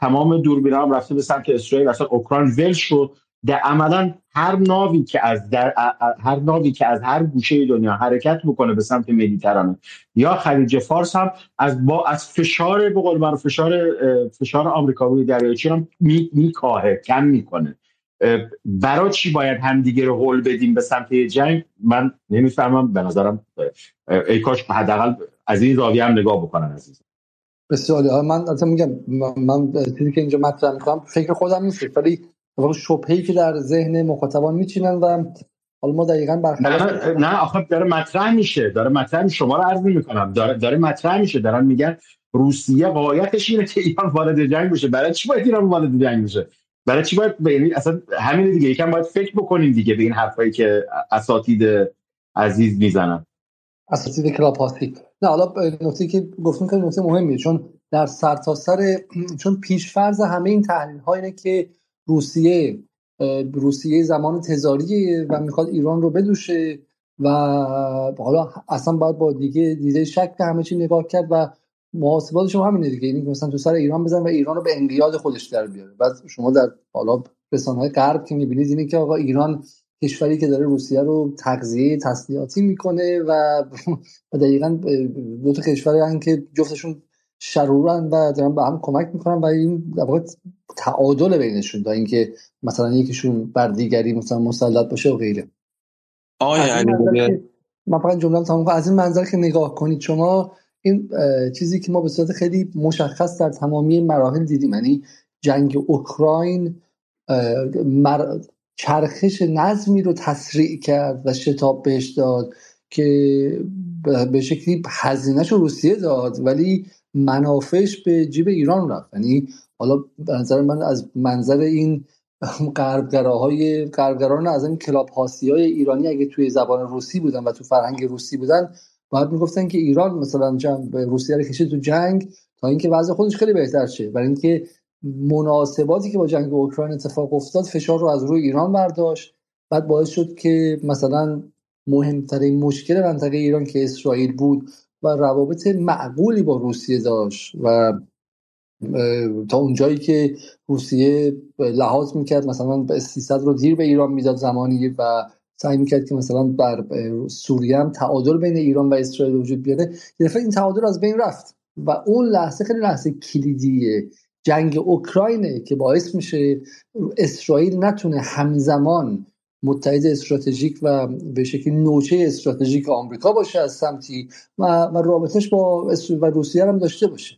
تمام دوربینا هم رفته به سمت اسرائیل. اصلا اوکراین ول شد در عملا هر ناوی که از در هر ناوی که از هر گوشه دنیا حرکت بکنه به سمت مدیترانه. یا خلیج فارس هم از با از فشار به قول فشار فشار آمریکا روی دریای چین هم میکاهه کم می‌کنه. برای چی باید همدیگه رو هول بدیم به سمت جنگ؟ من نمی‌فهمم به نظرم ای کاش حداقل از این زاویه هم نگاه بکنن عزیز بسیار من اصلا میگم من چیزی که اینجا مطرح می‌کنم فکر خودم نیست ولی شبهه‌ای که در ذهن مخاطبان میچینن و حالا ما دقیقا برخلاف نه نه آخه داره مطرح میشه داره مطرح شما رو عرض می‌کنم داره داره مطرح میشه. دارن میگن روسیه قایتش اینه که ایران وارد جنگ بشه برای چی باید ایران وارد جنگ بشه برای چی باید یعنی اصلا همین دیگه یکم باید فکر بکنیم دیگه به این حرفایی که اساتید عزیز می‌زنن. اساتید کلاپاسی نه حالا نکته که گفتم که نکته مهمیه چون در سرتاسر سر چون پیشفرض همه این تحلیل ها اینه که روسیه روسیه زمان تزاریه و می‌خواد ایران رو بدوشه و حالا اصلا باید با دیگه دیده شک به همه چی نگاه کرد و محاسبات شما همینه دیگه یعنی مثلا تو سر ایران بزن و ایران رو به انقیاد خودش در بیاره. بعد شما در حالا رسانه های غرب که می‌بینید اینه که آقا ایران کشوری که داره روسیه رو تغذیه تسلیحاتی می‌کنه و دقیقا دو تا کشوری که جفتشون شرورن و دارن به هم کمک می‌کنن و این در تعادل بینشون تا اینکه مثلا یکیشون بر دیگری مثلا مسلط باشه و غیره. آقای علی من فقط جمله تمام از این منظر که نگاه کنید شما این چیزی که ما به صورت خیلی مشخص در تمامی مراحل دیدیم یعنی جنگ اوکراین مر... چرخش نظمی رو تسریع کرد و شتاب بهش داد که به شکلی هزینهش رو روسیه داد ولی منافعش به جیب ایران رفت. یعنی حالا نظر من از منظر این غربگراهای غربگران از این کلاب های ایرانی اگه توی زبان روسی بودن و تو فرهنگ روسی بودن باید می‌گفتن که ایران مثلا روسیه رو کشید تو جنگ تا اینکه وضع خودش خیلی بهتر شه. برای اینکه مناسباتی که با جنگ اوکراین اتفاق افتاد فشار رو از روی ایران برداشت. بعد باعث شد که مثلا مهمترین مشکل منطقه ایران که اسرائیل بود و روابط معقولی با روسیه داشت و تا اونجایی که روسیه لحاظ می‌کرد مثلا 300 رو دیر به ایران می‌داد زمانی و سعی می‌کرد که مثلا در سوریه هم تعادل بین ایران و اسرائیل وجود بیاره یه این تعادل از بین رفت و اون لحظه خیلی لحظه کلیدیه جنگ اوکراینه که باعث میشه اسرائیل نتونه همزمان متحد استراتژیک و به شکلی نوچه استراتژیک آمریکا باشه از سمتی و, و رابطش با و روسیه هم داشته باشه.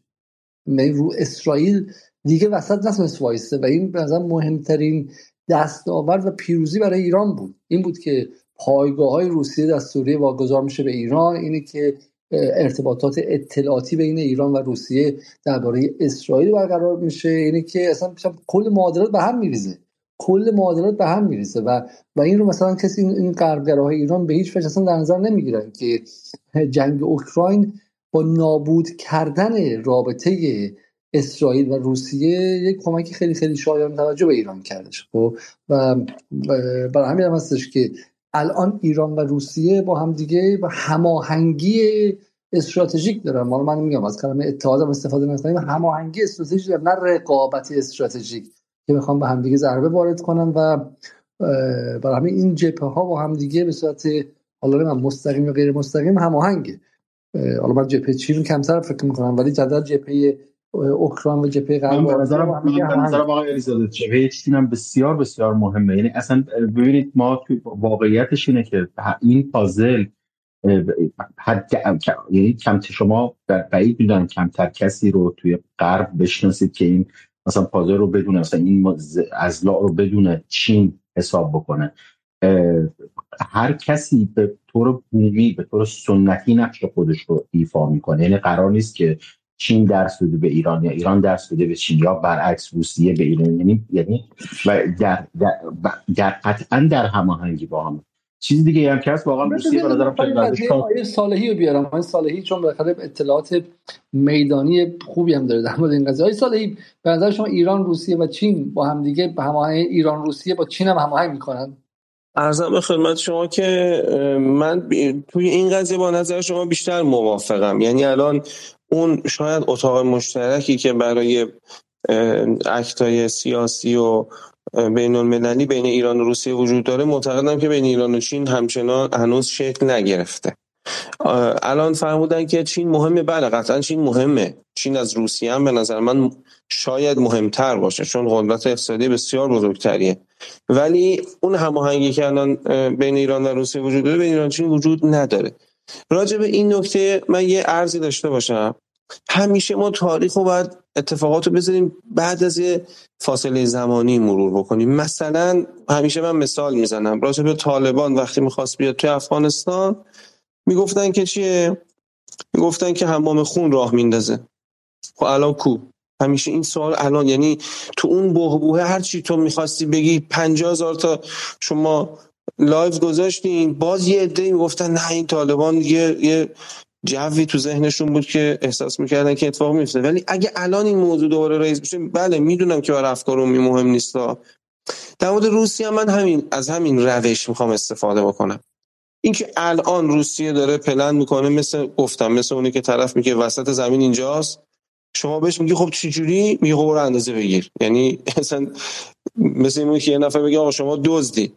رو اسرائیل دیگه وسط نتونست وایسته و این به مهمترین دستاورد و پیروزی برای ایران بود. این بود که پایگاه های روسیه دستوری واگذار میشه به ایران. اینه که ارتباطات اطلاعاتی بین ایران و روسیه درباره اسرائیل برقرار میشه. اینه که اصلا کل معادلات به هم میریزه. کل معادلات به هم میریزه و و این رو مثلا کسی این غربگراهای ایران به هیچ وجه اصلا در نظر نمی‌گیرن که جنگ اوکراین با نابود کردن رابطه اسرائیل و روسیه یک کمکی خیلی خیلی شایان توجه به ایران کردش خب و برای همین هم هستش که الان ایران و روسیه با هم دیگه و هماهنگی استراتژیک دارن. ما من میگم از کلمه اتحاد هم استفاده نکنیم. هماهنگی استراتژیک نه رقابت استراتژیک. که می‌خوام به همدیگه ضربه وارد کنم و برای همین این جبهه ها با همدیگه به صورت حالا من مستقیم و غیر مستقیم هماهنگه. حالا من جبهه چین کمتر فکر می‌کنم ولی جدال جبهه اوکراین و جبهه غرب من به نظرم آقای جبهه چین هم بسیار بسیار مهمه. یعنی اصلا ببینید ما واقعیتش اینه که این پازل حد یعنی کم شما بعید می‌دونم کمتر کسی رو توی غرب بشناسید که این مثلا پازل رو بدونه مثلا این ازلا رو بدونه چین حساب بکنه. هر کسی به طور بومی به طور سنتی نقش خودش رو ایفا می‌کنه. یعنی قرار نیست که چین درس بده به ایران یا ایران درس بده به چین یا برعکس روسیه به ایران. یعنی یعنی و در, در, قطعا در هماهنگی با هم چیز دیگه هم که هست واقعا روسیه به نظرم خیلی صالحی رو بیارم. آقای صالحی چون بالاخره اطلاعات میدانی خوبی هم داره در مورد این قضیه. آقای صالحی به نظر شما ایران روسیه و چین با هم دیگه به هماهنگ ایران روسیه با چین هم هماهنگ می‌کنن؟ ارزم به خدمت شما که من توی این قضیه با نظر شما بیشتر موافقم. یعنی الان اون شاید اتاق مشترکی که برای اکتای سیاسی و بین المللی بین ایران و روسیه وجود داره. معتقدم که بین ایران و چین همچنان هنوز شکل نگرفته. الان فرمودن که چین مهمه. بله قطعا چین مهمه. چین از روسیه هم به نظر من شاید مهمتر باشه چون قدرت اقتصادی بسیار بزرگتریه. ولی اون هماهنگی که الان بین ایران و روسیه وجود داره بین ایران چین وجود نداره. راجع به این نکته من یه ارزی داشته باشم. همیشه ما تاریخ رو باید اتفاقات رو بذاریم بعد از یه فاصله زمانی مرور بکنیم. مثلا همیشه من مثال می‌زنم. راجع به طالبان وقتی می‌خواست بیاد توی افغانستان می‌گفتن که چیه؟ می‌گفتن که حمام خون راه میندازه. خب الان کو؟ همیشه این سوال الان یعنی تو اون بحبوحه هر چی تو می‌خواستی بگی پنجاه هزار تا شما live گذاشتین باز یه عده می‌گفتن نه این طالبان یه یه جوی تو ذهنشون بود که احساس می‌کردن که اتفاق میفته ولی اگه الان این موضوع دوباره raise بشه بله می‌دونم که برای افکار عمومی مهم نیست در مورد روسیه من همین از همین روش می‌خوام استفاده بکنم. اینکه الان روسیه داره پلن می‌کنه مثل گفتم مثل اونی که طرف میگه وسط زمین اینجاست. شما بهش میگی خب چه جوری میگه خب اندازه بگیر. یعنی مثلا مثل اینکه که یه نفر بگه آقا شما دزدی.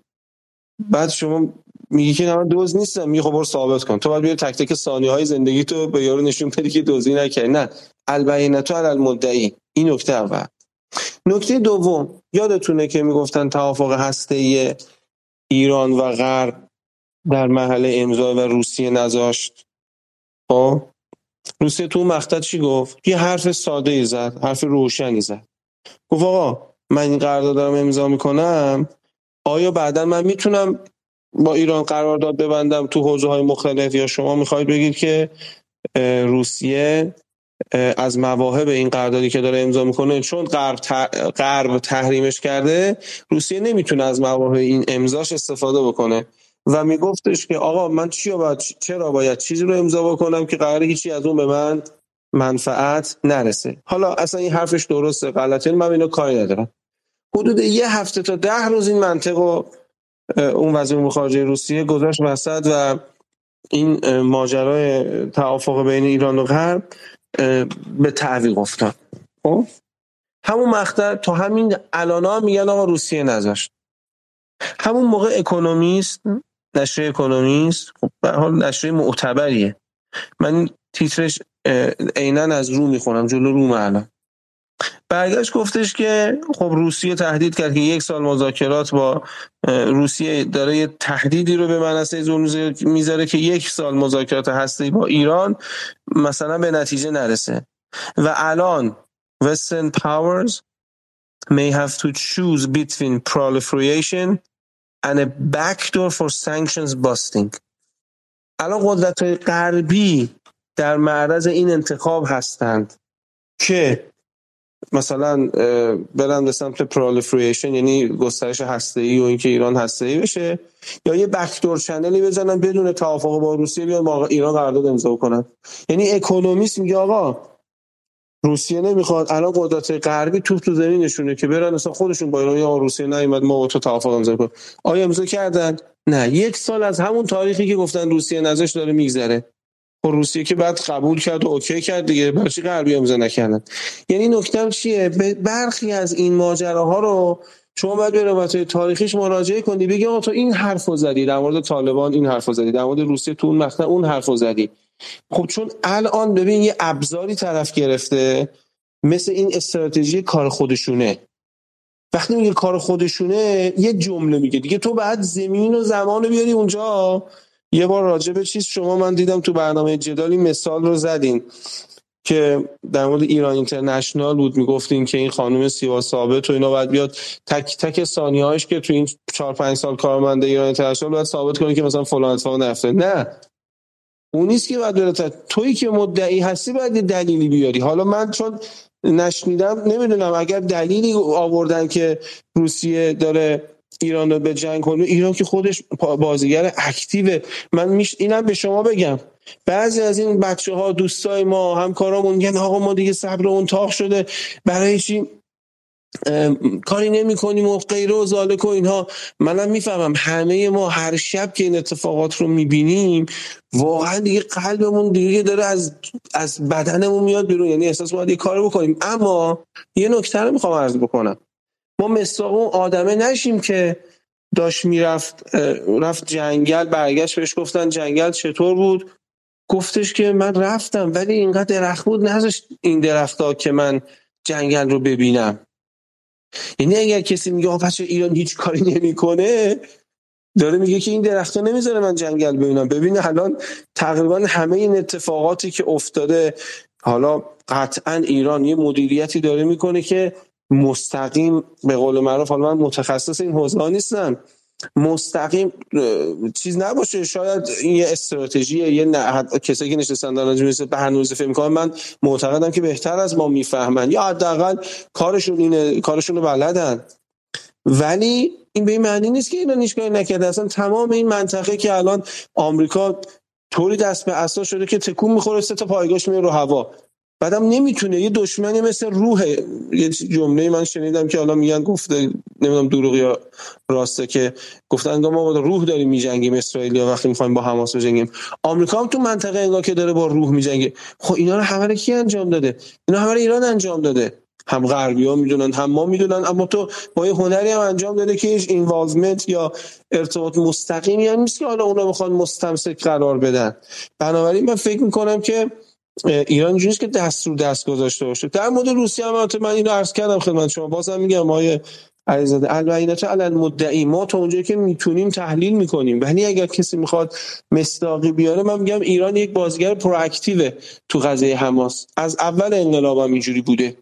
بعد شما میگی که من دوز نیستم. میگه خب برو ثابت کن. تو باید بیاری تک تک ثانیه های زندگی تو به یارو نشون بدی که دزدی نکردی. نه. البینه علی المدعی. این نکته اول. نکته دوم. یادتونه که می‌گفتن توافق هسته ایران و غرب در محل امضا و روسیه نذاشت؟ خب؟ روسیه تو مقطع چی گفت؟ یه حرف ساده ای زد. حرف روشنی زد. گفت آقا من این قرارداد دارم امضا می‌کنم. آیا بعدا من می‌تونم با ایران قرارداد ببندم تو حوزه های مختلف یا شما می‌خواید بگید که روسیه از مواهب این قراردادی که داره امضا می‌کنه چون غرب تحریمش کرده روسیه نمی‌تونه از مواهب این امضاش استفاده بکنه. و میگفتش که آقا من چی باید چرا باید چیزی رو امضا بکنم که قراره هیچی از اون به من منفعت نرسه؟ حالا اصلا این حرفش درسته غلطه من اینو کاری ندارم. حدود یه هفته تا ده روز این منطق اون وزیر امور خارجه روسیه گذاشت وسط و این ماجرای توافق بین ایران و غرب به تعویق افتاد. خب؟ همون مقطع تا همین الان میگن آقا روسیه نذاشت. همون موقع اکونومیست نشریه اکونومیست خب به حال نشریه معتبریه. من تیترش عینا از رو می‌خونم جلو روم الان برگشت گفتش که خب روسیه تهدید کرد که یک سال مذاکرات با روسیه داره یه تهدیدی رو به منصه زور می‌ذاره که یک سال مذاکرات هستی با ایران مثلا به نتیجه نرسه. و الان Western powers may have to choose between proliferation and a backdoor for sanctions busting. الان قدرت غربی در معرض این انتخاب هستند که مثلا برن به سمت پرالفریشن یعنی گسترش هسته ای و اینکه ایران هسته ای بشه یا یه بکدور چنلی بزنن بدون توافق با روسیه بیان با ایران قرارداد امضا کنن. یعنی اکونومیست میگه آقا روسیه نمی‌خواد الان قدرت غربی توپ تو زمینشونه که برن مثلا خودشون با ایران یا روسیه نیومد ما با تو توافق امضا کنیم. آیا امضا کردن؟ نه. یک سال از همون تاریخی که گفتن روسیه نزاش داره میگذره. خب روسیه که بعد قبول کرد و اوکی کرد دیگه. چی غربی امضا نکردن؟ یعنی نکتم چیه؟ برخی از این ماجراها رو شما باید به روایت تاریخیش مراجعه کنی. بگی آقا تو این حرفو زدی. در مورد طالبان این حرفو زدی. در مورد روسیه تو اون مقطع اون حرفو زدی. خب چون الان ببین یه ابزاری طرف گرفته مثل این استراتژی کار خودشونه. وقتی میگه کار خودشونه یه جمله میگه. دیگه تو بعد زمین و زمان بیاری اونجا. یه بار راجع به چیز شما من دیدم تو برنامه جدالی مثال رو زدین که در مورد ایران اینترنشنال بود می‌گفتین که این خانم سیوا ثابت و اینا باید بیاد تک تک ثانیه‌هاش که تو این 4 5 سال کارمنده ایران اینترنشنال باید ثابت کنه که مثلا فلان اتفاق نفته. نه. اون نیست که باید بره تویی که مدعی هستی باید دلیلی بیاری. حالا من چون نشنیدم نمی‌دونم اگر دلیلی آوردن که روسیه داره ایران رو به جنگ کنه. ایران که خودش بازیگر اکتیوه من میش اینم به شما بگم. بعضی از این بچه ها دوستای ما همکارامون میگن آقا ما دیگه صبر اون تاق شده. برای چی؟ کاری نمی کنیم و غیره و زالک و اینها. منم می‌فهمم همه ما هر شب که این اتفاقات رو می‌بینیم واقعا دیگه قلبمون دیگه داره از از بدنمون میاد بیرون. یعنی احساس باید یه کار بکنیم. اما یه نکته رو می‌خوام عرض بکنم. ما مثل اون آدمه نشیم که داشت می‌رفت رفت جنگل برگشت بهش گفتن جنگل چطور بود؟ گفتش که من رفتم ولی اینقدر درخت بود نذاشت این درختها که من جنگل رو ببینم. یعنی اگر کسی میگه پس ایران هیچ کاری نمی‌کنه داره میگه که این درختها نمی‌ذاره من جنگل ببینم. ببین الان تقریبا همه این اتفاقاتی که افتاده حالا قطعا ایران یه مدیریتی داره می‌کنه که مستقیم به قول معروف حالا من متخصص این حوزه نیستم. مستقیم چیز نباشه. شاید این یه استراتژی یه نه کسایی که نشستن در مجلس برنامه‌ریزی فکر می‌کنن من معتقدم که بهتر از ما می‌فهمن. یا حداقل کارشون اینه کارشون رو بلدن. ولی این به این معنی نیست که ایران هیچ کاری نکرده. اصلا تمام این منطقه که الان آمریکا طوری دست به اساس شده که تکون می‌خوره سه تا پایگاش میره رو هوا. بعدم نمی‌تونه. یه دشمنی مثل روح. یه جمله من شنیدم که حالا میگن گفته نمی‌دونم دروغ یا راسته که گفتن ما با روح داریم میجنگیم اسرائیل وقتی می‌خوایم با حماس بجنگیم آمریکا هم تو منطقه انگار که داره با روح میجنگه. خب اینا رو همه کی انجام داده؟ اینا همه ایران انجام داده. هم غربی ها می‌دونن هم ما می‌دونن اما تو با یه هنری هم انجام داده که هیچ اینوالومنت یا ارتباط مستقیمی هم نیست که حالا اونا بخوان مستمسک قرار بدن. بنابراین من فکر می‌کنم که ایران اینجوریه که دست رو دست گذاشته باشه. در مورد روسیه هم من اینو عرض کردم خدمت شما. بازم میگم ما علیزاده البینات علی مدعی؟ ما تا اونجایی که می‌تونیم تحلیل می‌کنیم. ولی اگر کسی می‌خواد مصداقی بیاره من میگم ایران یک بازیگر پرواکتیو تو قضیه حماس. از اول انقلاب هم اینجوری بوده.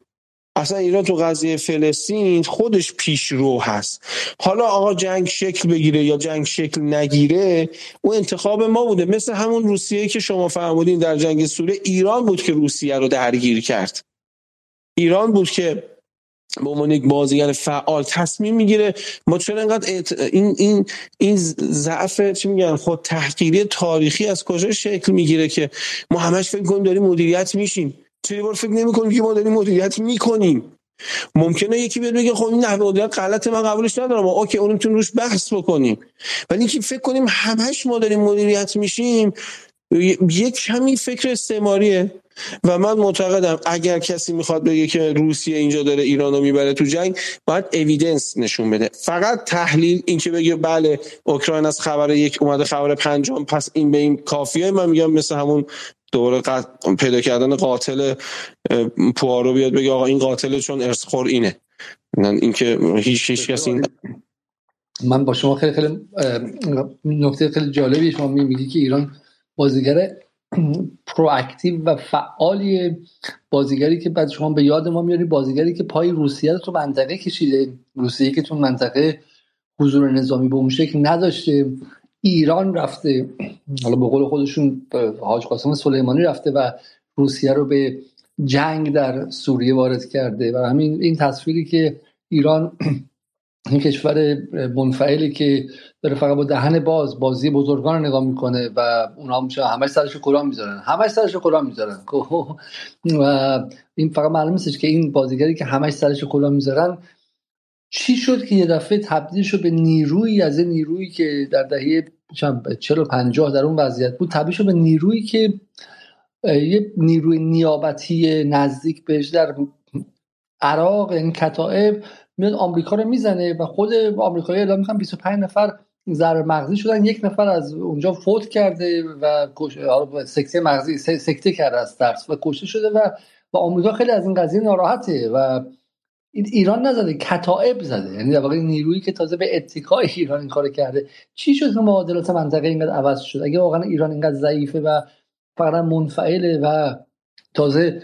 اصلا ایران تو قضیه فلسطین خودش پیشرو هست. حالا آقا جنگ شکل بگیره یا جنگ شکل نگیره اون انتخاب ما بوده. مثل همون روسیه که شما فرمودین در جنگ سوریه ایران بود که روسیه رو درگیر کرد. ایران بود که به عنوان یک بازیگر فعال تصمیم می‌گیره. ما چرا اینقدر این این این ضعف چی میگن خود تحقیری تاریخی از کجا شکل می‌گیره که ما همش فکر کنیم داریم مدیریت میشیم. چه بار فکر نمی‌کنیم که ما داریم مدیریت می‌کنیم. ممکنه یکی بیاد بگه خب این نحوه مدیریت غلطه من قبولش ندارم. اوکی اون می‌تونیم روش بحث بکنیم. ولی اینکه فکر کنیم همش ما داریم مدیریت میشیم یک کمی فکر استعماریه. و من معتقدم اگر کسی می‌خواد بگه که روسیه اینجا داره ایران رو می‌بره تو جنگ باید اویدنس نشون بده. فقط تحلیل این که بگه بله اوکراین از خبر یک اومده خبر پنجم پس این به این کافیه. من میگم مثل همون دوباره پیدا کردن قاتل پوارو بیاد بگه آقا این قاتل چون ارث خور اینه. اینکه هیچ هیچ کسی من با شما خیلی خیلی نکته خیلی جالبی شما میگی که ایران بازیگر پرواکتیو و فعالی بازیگری که بعد شما به یاد ما میاری بازیگری که پای روسیه رو تو منطقه کشیده روسیه که تو منطقه حضور نظامی به اون شکل نداشته. ایران رفته حالا به قول خودشون حاج قاسم سلیمانی رفته و روسیه رو به جنگ در سوریه وارد کرده و همین این تصویری که ایران این کشور منفعلی که داره فقط با دهن باز بازی بزرگان نگاه می‌کنه و اونها میشه همش سرش قرآن می‌ذارن. همش سرش قرآن می‌ذارن. و این فقط معلوم که این بازیگری که همش سرش قرآن می‌ذارن چی شد که یه دفعه تبدیل شد به نیرویی از این نیرویی که در دهه چلو پنجاه در اون وضعیت بود تبدیل شد به نیرویی که یه نیروی نیابتی نزدیک بهش در عراق این کتائب میاد آمریکا رو می‌زنه و خود آمریکایی اعلام می‌کنن 25 نفر ضرر مغزی شدن یک نفر از اونجا فوت کرده و سکته مغزی سکته کرده از ترس و کشته شده و و آمریکا خیلی از این قضیه ناراحته و ایران نزده کتائب زده. یعنی در واقع نیرویی که تازه به اتکای ایران این کار کرده. چی شد که معادلات منطقه اینقدر عوض شد؟ اگه واقعا ایران اینقدر ضعیفه و فقط منفعله و تازه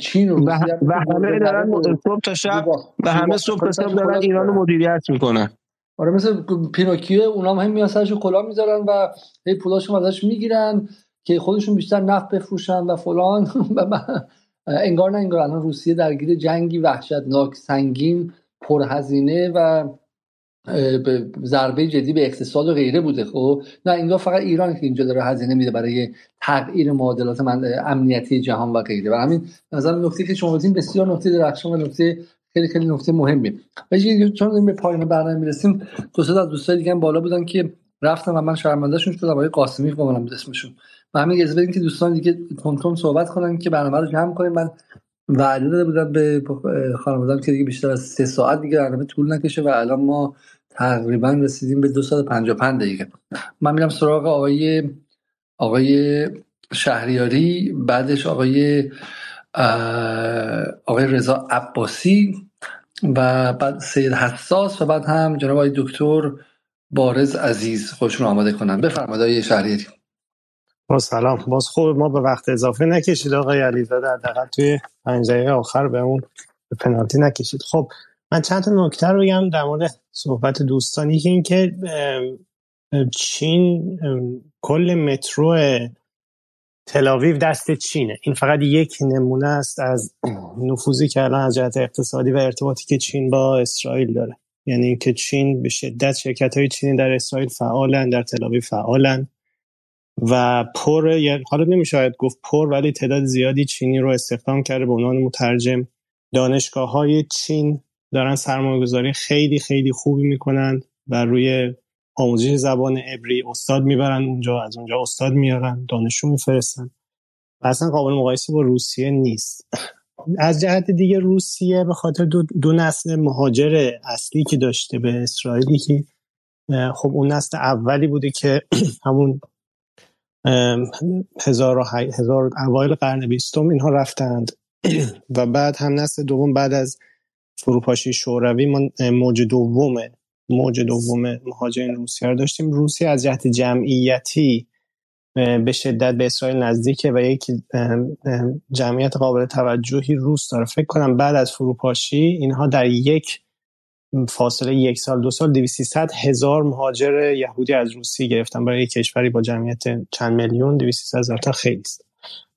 چین و, و همه دارن صبح تا شب و همه صبح تا شب دارن ایران رو مدیریت می‌کنن. آره مثل پینوکیو اونا هم میان سرش کلا می‌ذارن و هی پولاشون ازش می‌گیرن که خودشون بیشتر نفت بفروشن و فلان. و انگار نه انگار الان روسیه درگیر جنگی وحشتناک سنگین پرهزینه و به ضربه جدی به اقتصاد و غیره بوده. خب نه انگار فقط ایران که اینجا داره هزینه میده برای تغییر معادلات من امنیتی جهان و غیره. و همین نظر نکته که شما بسیار نکته درخشان و نکته خیلی خیلی نکته مهمی و چون به پایان برنامه می‌رسیم دو از دوستای دیگه بالا بودن که رفتم و من شرمندهشون شدم. آقای قاسمی اسمشون. و همین اجازه که دوستان دیگه تون صحبت کنن که برنامه رو جمع کنیم. من وعده داده بودم به خانوادم که دیگه بیشتر از سه ساعت دیگه برنامه طول نکشه و الان ما تقریبا رسیدیم به 255 دقیقه. من میرم سراغ آقای آقای شهریاری بعدش آقای آقای رضا عباسی و بعد سید حساس و بعد هم جناب آقای دکتر بارز عزیز. خودشون آماده کنن. بفرمایید شهریاری. با سلام. باز خوب ما به وقت اضافه نکشید آقای علیزاده. حداقل توی پنج دقیقه آخر به اون پنالتی نکشید. خب من چند تا نکته رو بگم در مورد صحبت دوستانی که اینکه چین کل مترو تلاویو دست چینه. این فقط یک نمونه است از نفوذی که الان از جهت اقتصادی و ارتباطی که چین با اسرائیل داره. یعنی اینکه چین به شدت شرکت های چینی در اسرائیل فعالن در تلاویو فعالن. و پر حالا نمیشه گفت پر ولی تعداد زیادی چینی رو استخدام کرده به عنوان مترجم دانشگاه های چین دارن سرمایه گذاری خیلی خیلی خوبی می‌کنن و روی آموزش زبان عبری استاد می‌برن اونجا از اونجا استاد میارن دانشجو میفرستن. اصلا قابل مقایسه با روسیه نیست. از جهت دیگه روسیه به خاطر دو, دو نسل مهاجر اصلی که داشته به اسرائیلی که خب اون نسل اولی بوده که همون هزار, هزار اوایل قرن بیستم اینها رفتند. و بعد هم نسل دوم بعد از فروپاشی شوروی ما موج دوم موج دوم مهاجرین روسیه رو داشتیم. روسیه از جهت جمعیتی به شدت به اسرائیل نزدیکه و یک جمعیت قابل توجهی روس داره. فکر کنم بعد از فروپاشی اینها در یک فاصله یک سال دو سال 200 هزار مهاجر یهودی از روسیه گرفتن. برای کشوری با جمعیت چند میلیون 200 هزار تا خیلی است.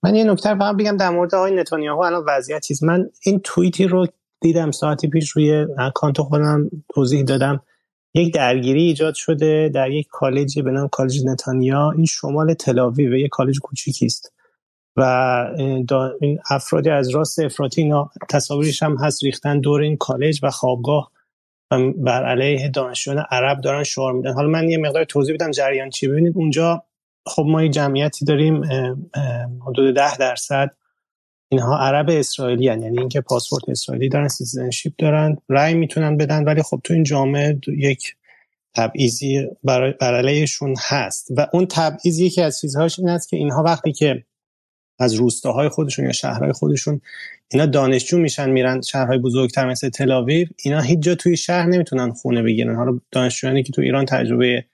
من یه نکته فقط بگم در مورد آقای نتانیاهو الان وضعیت چیز من این توییتی رو دیدم ساعتی پیش روی اکانت خودم توضیح دادم. یک درگیری ایجاد شده در یک کالجی به نام کالج نتانیا. این شمال تلاوی و یک کالج کوچیکی است. و این افرادی از راست افراطی تصاویرش هم هست ریختن دور این کالج و خوابگاه. بر علیه دانشجویان عرب دارن شعار میدن. حالا من یه مقدار توضیح بدم جریان چی. ببینید اونجا خب ما یه جمعیتی داریم حدود ده درصد اینها عرب اسرائیلی هن. یعنی اینکه پاسپورت اسرائیلی دارن citizenship دارن رأی می‌تونن بدن ولی خب تو این جامعه یک تبعیضی بر علیهشون هست. و اون تبعیض یکی از چیزهاش این است که اینها وقتی که از روستاهای خودشون یا شهرهای خودشون. اینا دانشجو میشن میرن شهرهای بزرگتر مثل تل‌آویو اینا هیچ جا توی شهر نمی‌تونن خونه بگیرن. حالا دانشجویانی که تو ایران تجربه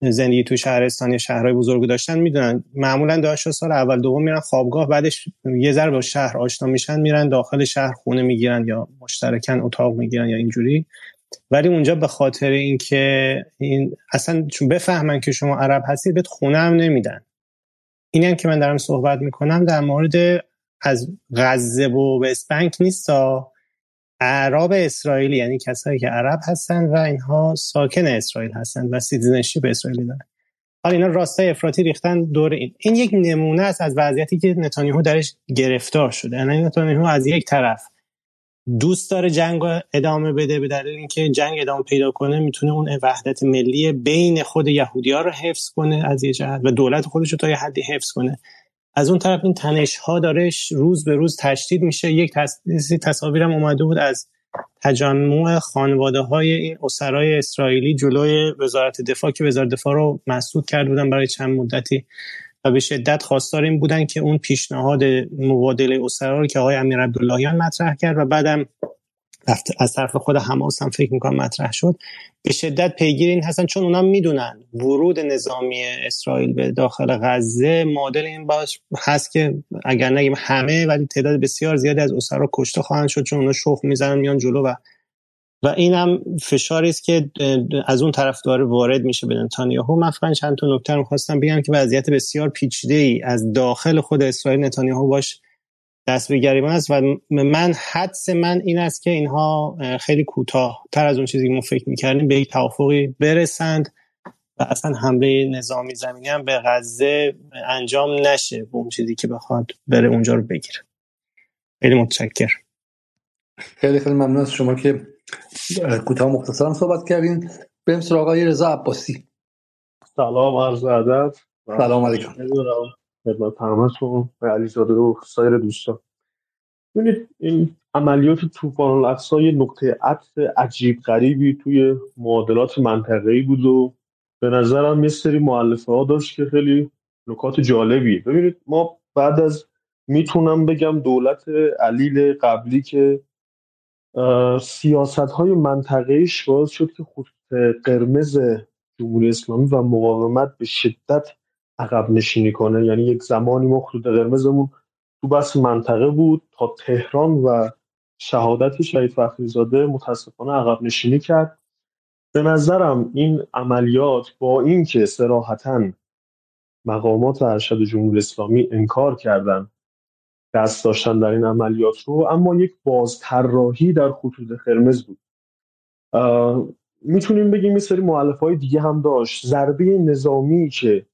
زندگی تو شهرستان یا شهرهای بزرگ داشتن می‌دونن. معمولا دانشجو سال اول دوم میرن خوابگاه بعدش یه ذره با شهر آشنا میشن میرن داخل شهر خونه می‌گیرن یا مشترکن اتاق می‌گیرن یا اینجوری. ولی اونجا به خاطر اینکه این اصلا چون بفهمن که شما عرب هستید بهت خونه هم نمیدن. این هم که من دارم صحبت می‌کنم در مورد از غزه و بنک نیستا عرب اسرائیلی یعنی کسایی که عرب هستن و اینها ساکن اسرائیل هستن و به اسرائیلی دارن. حالا اینا راستای افراطی ریختن دور این. این یک نمونه است از وضعیتی که نتانیاهو درش گرفتار شده. یعنی نتانیاهو از یک طرف دوست داره جنگ ادامه بده به دلیل اینکه جنگ ادامه پیدا کنه می‌تونه اون وحدت ملی بین خود یهودی ها رو حفظ کنه از یه جهت و دولت خودش رو تا یه حدی حفظ کنه. از اون طرف این تنش ها دارش روز به روز تشدید میشه. یک تصاویرم اومده بود از تجمع خانواده های این اسرای اسرائیلی جلوی وزارت دفاع که وزارت دفاع رو مسدود کرده بودن برای چند مدتی. و به شدت خواستار این بودن که اون پیشنهاد مبادله اسرا رو که آقای امیر عبداللهیان مطرح کرد و بعدم از طرف خود حماس هم فکر می‌کنم مطرح شد. به شدت پیگیر این هستن چون اونا می‌دونن ورود نظامی اسرائیل به داخل غزه معادل این باش هست که اگر نگیم همه ولی تعداد بسیار زیادی از اسرا کشته خواهند شد چون اونا شخ می‌زنن میان جلو و و این هم فشاری است که از اون طرف داره وارد میشه به نتانیاهو. من فقط چند تا نکته رو خواستم بگم که وضعیت بسیار پیچیده ای از داخل خود اسرائیل نتانیاهو باش دست به گریبان است و من حدس من این است که اینها خیلی کوتاه تر از اون چیزی که ما فکر می‌کردیم به یک توافقی برسند و اصلا حمله نظامی زمینی هم به غزه انجام نشه به اون چیزی که بخواد بره اونجا رو بگیره. خیلی متشکر خیلی خیلی ممنون از شما که کوتاه مختصرا صحبت کردین. بریم سراغ آقای رضا عباسی. سلام عرض ادب. سلام علیکم. خدمت همتون. و علیزاده و سایر دوستان. ببینید این عملیات طوفان الاقصا یه نقطه عطف عجیب غریبی توی معادلات منطقه‌ای بود و به نظرم یه سری معلفه ها داشت که خیلی نکات جالبی ببینید ما بعد از می‌تونم بگم دولت علیل قبلی که سیاست های منطقه‌ایش باعث شد که خود قرمز جمهوری اسلامی و مقاومت به شدت عقب نشینی کنه. یعنی یک زمانی ما خطوط قرمزمون تو بس منطقه بود تا تهران و شهادت شهید فخریزاده متاسفانه عقب نشینی کرد. به نظرم این عملیات با اینکه صراحتا مقامات ارشد جمهوری اسلامی انکار کردن دست داشتن در این عملیات رو اما یک بازطراحی در خطوط قرمز بود. می‌تونیم بگیم یه سری های دیگه هم داشت. ضربه نظامی که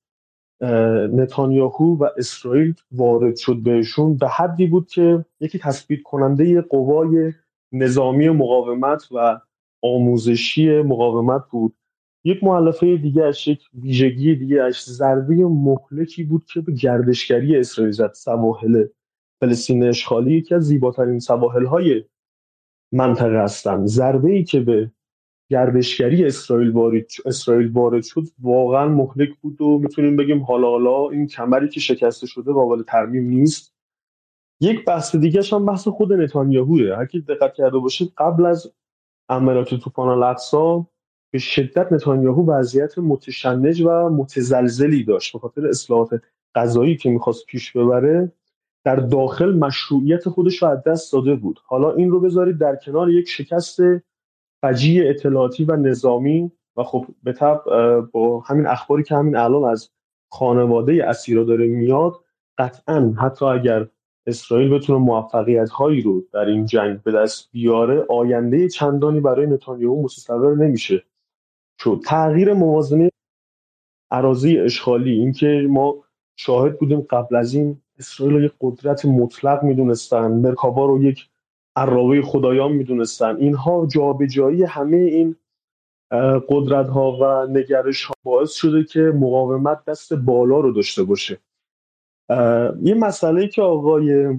نتانیاهو و اسرائیل وارد شد بهشون به حدی بود که یکی تثبیت کننده قوای نظامی مقاومت و آموزشی مقاومت بود. یک معلفه دیگه اش یک ویژگی دیگه اش ضربه مهلکی بود که به گردشگری اسرائیل زد سواحل فلسطین اشغالی یکی از زیباترین سواحل های منطقه هستند. ضربه ای که به گردشگری اسرائیل وارد اسرائیل وارد شد واقعا مهلک بود و می‌تونیم بگیم حالا حالا این کمری که شکسته شده قابل ترمیم نیست. یک بحث دیگه هم بحث خود نتانیاهوه. هر کی دقت کرده باشید قبل از عملیات توپان الاقصا به شدت نتانیاهو وضعیت متشنج و متزلزلی داشت به خاطر اصلاحات غذایی که می‌خواست پیش ببره. در داخل مشروعیت خودش رو از دست داده بود. حالا این رو بذارید در کنار یک شکست فجیع اطلاعاتی و نظامی و خب به طب با همین اخباری که همین الان از خانواده اسیرا داره میاد قطعا حتی اگر اسرائیل بتونه موفقیت هایی رو در این جنگ به دست بیاره آینده چندانی برای نتانیاهو متصور نمیشه. چون تغییر موازنه اراضی اشغالی اینکه ما شاهد بودیم قبل از این اسرائیل رو یک قدرت مطلق می‌دونستن مرکابا رو یک عراقی خدایان می‌دونستن. اینها جابجایی همه این قدرت ها و نگرش ها باعث شده که مقاومت دست بالا رو داشته باشه. یه مسئله که آقای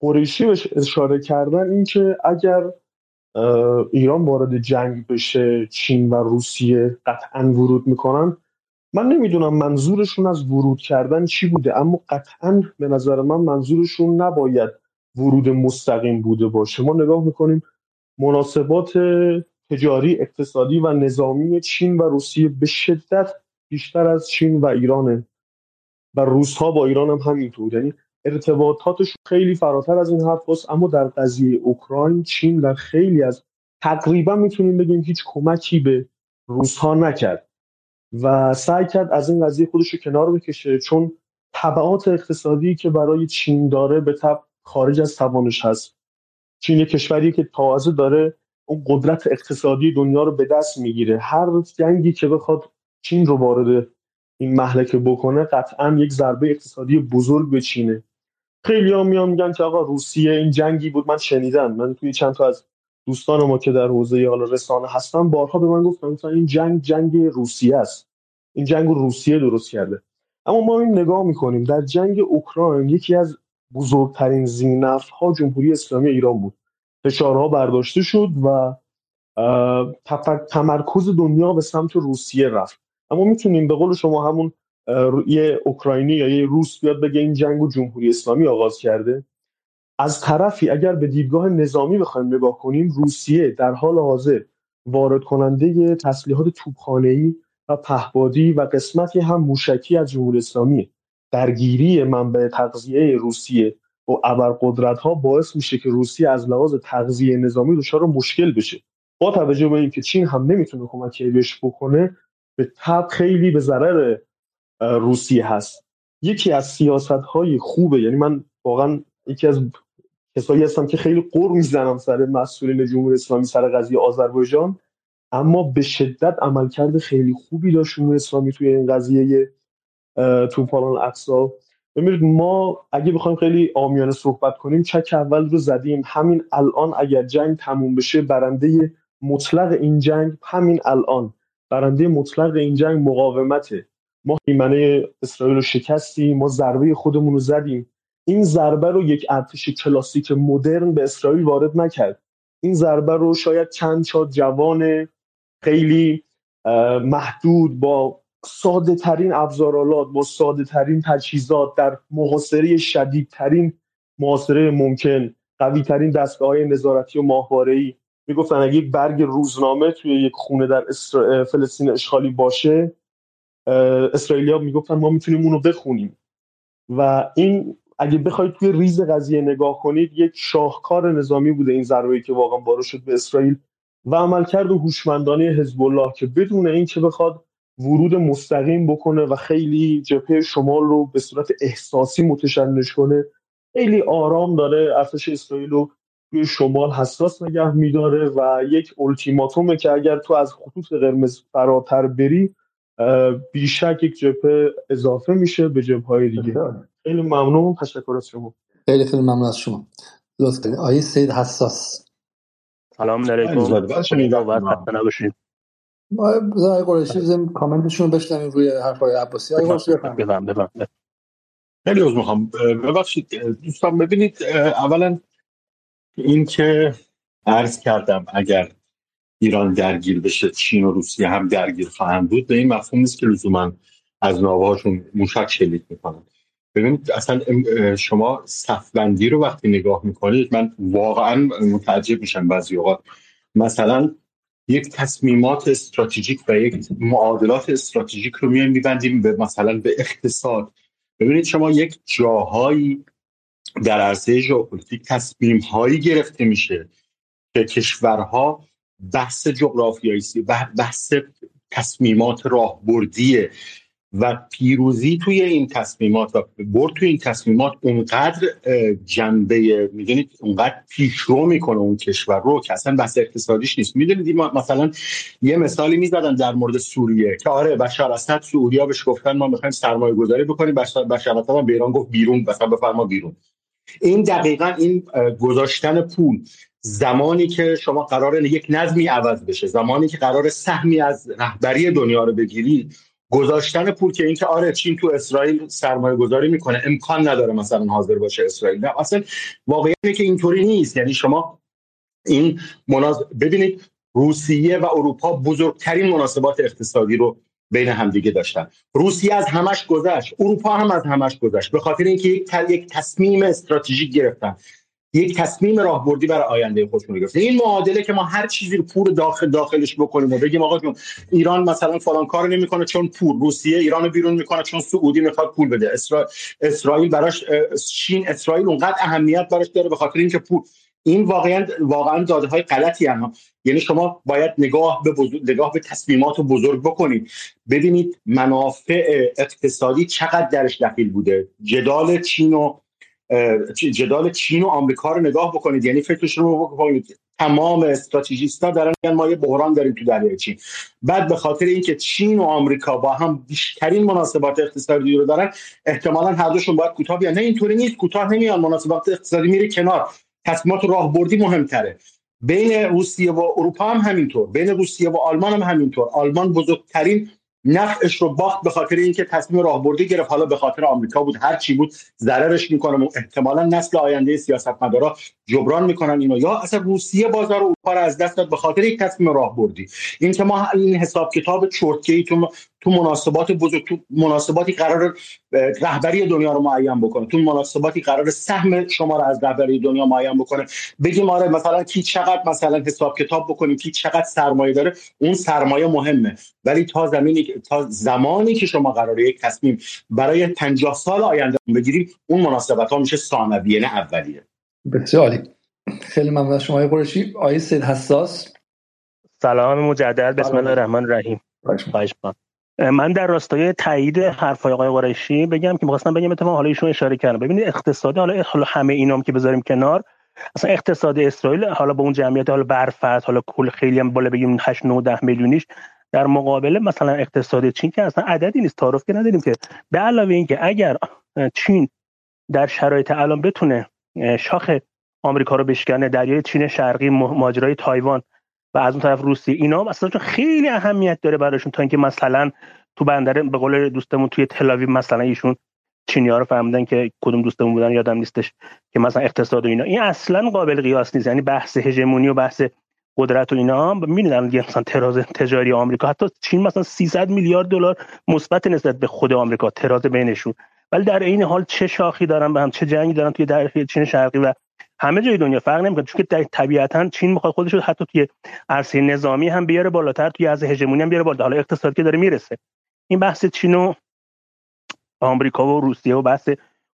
قریشی بهش اشاره کردن این که اگر ایران وارد جنگ بشه چین و روسیه قطعا ورود می‌کنن من نمی‌دونم منظورشون از ورود کردن چی بوده اما قطعا به نظر من منظورشون نباید ورود مستقیم بوده باشه. ما نگاه می‌کنیم مناسبات تجاری اقتصادی و نظامی چین و روسیه به شدت بیشتر از چین و ایرانه. و روس ها با ایران هم همینطور. یعنی ارتباطاتش خیلی فراتر از این حرف اما در قضیه اوکراین چین در خیلی از تقریبا می‌تونیم بگیم هیچ کمکی به روس ها نکرد. و سعی کرد از این قضیه خودش رو کنار بکشه چون طبعات اقتصادی که برای چین داره به طب خارج از توانش هست. چین کشوری که تازه داره اون قدرت اقتصادی دنیا رو به دست می‌گیره. هر جنگی که بخواد چین رو وارد این محلکه بکنه قطعا یک ضربه اقتصادی بزرگ به چینه. خیلی ها میان میگن که آقا روسیه این جنگی بود من شنیدم. من توی چند تا از دوستان ما که در حوزه حالا رسانه هستن بارها به من گفتن مثلا این جنگ جنگ روسیه است. این جنگ روسیه درست کرده. اما ما این نگاه می‌کنیم در جنگ اوکراین یکی از بزرگترین زینف ها جمهوری اسلامی ایران بود. فشارها برداشته شد و تمرکز دنیا به سمت روسیه رفت. اما می‌تونیم به قول شما همون یه اوکراینی یا یه روس بیاد بگه این جنگ و جمهوری اسلامی آغاز کرده؟ از طرفی اگر به دیدگاه نظامی بخوایم نگاه کنیم روسیه در حال حاضر وارد کننده تسلیحات توپخانه‌ای و پهبادی و قسمتی هم موشکی از جمهوری اسلامی. درگیری منبع تغذیه روسیه و ابرقدرت ها باعث میشه که روسیه از لحاظ تغذیه نظامی دچار مشکل بشه. با توجه به اینکه چین هم نمی‌تونه کمکی بهش بکنه به تب خیلی به ضرر روسیه هست. یکی از سیاست های خوبه یعنی من واقعا یکی از کسایی هستم که خیلی قر می‌زنم سر مسئولین جمهوری اسلامی سر قضیه آذربایجان. اما به شدت عملکرد خیلی خوبی داشت جمهوری اسلامی توی این قضیه توپان الاقصا ببینید ما اگه بخوایم خیلی آمیانه صحبت کنیم چک اول رو زدیم. همین الان اگر جنگ تموم بشه برنده مطلق این جنگ همین الان. برنده مطلق این جنگ مقاومته. ما ایمنه اسرائیل رو شکستیم ما ضربه خودمون رو زدیم. این ضربه رو یک ارتش کلاسیک مدرن به اسرائیل وارد نکرد. این ضربه رو شاید چند شاد جوان خیلی محدود با ساده ترین ابزارالات با ساده ترین تجهیزات در محاصره شدیدترین محاصره ممکن قوی ترین دستگاه های نظارتی و ماهواره‌ای. می‌گفتن اگه یک برگ روزنامه توی یک خونه در فلسطین اشغالی باشه اسرائیلیا می‌گفتن ما می‌تونیم اونو بخونیم. و این اگه بخواید توی ریز قضیه نگاه کنید یک شاهکار نظامی بوده این ضربه‌ای که واقعا وارد شد به اسرائیل و عملکرد هوشمندانه حزب الله که بدون اینکه بخواد ورود مستقیم بکنه و خیلی جبهه شمال رو به صورت احساسی متشنج کنه. خیلی آرام داره ارتش اسرائیل رو توی شمال حساس نگه میداره و یک التیماتومه که اگر تو از خطوط قرمز فراتر بری بیشک یک جبهه اضافه میشه به جبهه های دیگه خیلی ممنون تشکر از شما. خیلی خیلی ممنون از شما. لطفا آیه سید حساس. سلام علیکم. خسته نباشید آقای قرشی بزنیم کامنتشون رو بشنویم روی حرفای عباسی. آقای قرشی بفهم بفهم خیلی از می‌خوام. ببخشید دوستان ببینید اولا این که عرض کردم اگر ایران درگیر بشه چین و روسیه هم درگیر خواهند بود به این مفهوم نیست که لزوما از ناوهاشون موشک شلیک می‌کنن. ببینید اصلا شما صفبندی رو وقتی نگاه می‌کنید من واقعا متعجب میشم بعضی اوقات. مثلا یک تصمیمات استراتژیک و یک معادلات استراتژیک رو میایم میبندیم به مثلا به اقتصاد. ببینید شما یک جاهایی در عرصه ژئوپلیتیک تصمیم هایی گرفته میشه که کشورها بحث جغرافیایی و بحث تصمیمات راهبردیه. و پیروزی توی این تصمیمات و برد توی این تصمیمات اونقدر جنبه می‌دونید اونقدر پیشرو می‌کنه اون کشور رو که اصلا بحث اقتصادیش نیست. می‌دونید مثلا یه مثالی می‌زدن در مورد سوریه که آره بشار اسد سعودیا بهش گفتن ما می‌خوایم سرمایه گذاری بکنیم. بشار اسد به ایران گفت بیرون مثلا بفرما بیرون. این دقیقا این گذاشتن پول زمانی که شما قرار یک نظمی عوض بشه زمانی که قرار سهمی از رهبری دنیا رو بگیرید گذاشتن پول که اینکه آره چین تو اسرائیل سرمایه گذاری می‌کنه امکان نداره مثلا حاضر باشه اسرائیل. نه اصلا واقعیت که اینطوری نیست. یعنی شما این مناز... ببینید روسیه و اروپا بزرگترین مناسبات اقتصادی رو بین همدیگه داشتن. روسیه از همش گذشت اروپا هم از همش گذشت. به خاطر اینکه یک تصمیم استراتژیک گرفتن. یک تصمیم راهبردی برای آینده خودشون گرفتن این معادله که ما هر چیزی رو پور داخل داخلش بکنیم و بگیم آقا جون ایران مثلا فلان کار نمی‌کنه چون پور روسیه ایران بیرون می‌کنه چون سعودی می‌خواد پول بده. اسرا... اسرائیل براش چین اسرائیل اونقدر اهمیت براش داره به خاطر اینکه پول. این واقعا واقعا داده های غلطی هم یعنی شما باید نگاه به بزرگ، نگاه به تصمیمات بزرگ بکنید. ببینید منافع اقتصادی چقدر درش دخیل بوده. جدال چین و جدال چین و آمریکا رو نگاه بکنید. یعنی فکرش رو بکنید. تمام استراتژیستا دارن میگن ما یه بحران داریم تو دریای چین. بعد به خاطر اینکه چین و آمریکا با هم بیشترین مناسبات اقتصادی رو دارن احتمالا هر دوشون باید کوتاه بیان. نه اینطوری نیست کوتاه نمیان. مناسبات اقتصادی میره کنار. تصمیمات راهبردی مهمتره. بین روسیه و اروپا هم همینطور. بین روسیه و آلمان هم همینطور. آلمان بزرگترین نفعش رو باخت به خاطر اینکه تصمیم راهبردی گرفت. حالا به خاطر آمریکا بود هر چی بود ضررش می‌کنه و احتمالا نسل آینده سیاستمدارا جبران می‌کنن اینو. یا اصلا روسیه بازار اروپا رو از دست داد به خاطر یک تصمیم راهبردی. اینکه ما این حساب کتاب چرتکی تو تو مناسبات بزرگ تو مناسباتی قرار رهبری دنیا رو معین بکنه. تو مناسباتی قرار سهم شما رو از رهبری دنیا معین بکنه. بگیم آره مثلا کی چقدر مثلا حساب کتاب بکنیم کی چقدر سرمایه داره اون سرمایه مهمه. ولی تا زمینی تا زمانی که شما قراره یک تصمیم برای 50 سال آینده بگیریم اون مناسبت ها میشه ثانویه نه اولیه. بسیار خیلی ممنون از شما قرشی آقای سید حساس. سلام مجدد. بسم الله الرحمن الرحیم. خواهش من در راستای تایید حرفای آقای قریشی بگم که می‌خواستم بگم اتفاقا حالا ایشون اشاره کردن ببینید اقتصاد حالا همه اینام که بذاریم کنار اصلا اقتصاد اسرائیل حالا با اون جمعیت حالا برفت حالا کل خیلی هم بالا بگیم 8 9 10 میلیونیش در مقابل مثلا اقتصاد چین که اصلا عددی نیست تعارف که نداریم که. به علاوه اینکه اگر چین در شرایط الان بتونه شاخ آمریکا رو بشکنه دریای چین شرقی ماجرای تایوان و از اون طرف روسیه. اینا مثلا خیلی اهمیت داره براشون تا اینکه مثلا تو بندر به قول دوستمون توی تلاویو مثلا ایشون چینی رو فهمیدن که کدوم دوستمون بودن یادم نیستش که مثلا اقتصاد و اینا. این اصلا قابل قیاس نیست یعنی بحث هژمونی و بحث قدرت و اینا می‌بینن دیگه مثلا تراز تجاری آمریکا. حتی چین مثلا 300 میلیارد دلار مثبت نسبت به خود آمریکا تراز بینشون. ولی در این حال چه شاخی دارن به هم چه جنگی دارن توی در چین شرقی و همه جای دنیا فرق نمی‌کنه. چون که طبیعتا چین می‌خواد خودش رو حتی توی عرصه نظامی هم بیاره بالاتر توی از هژمونی هم بیاره بالا حالا اقتصادی که داره می‌رسه. این بحث چین و آمریکا و روسیه و بحث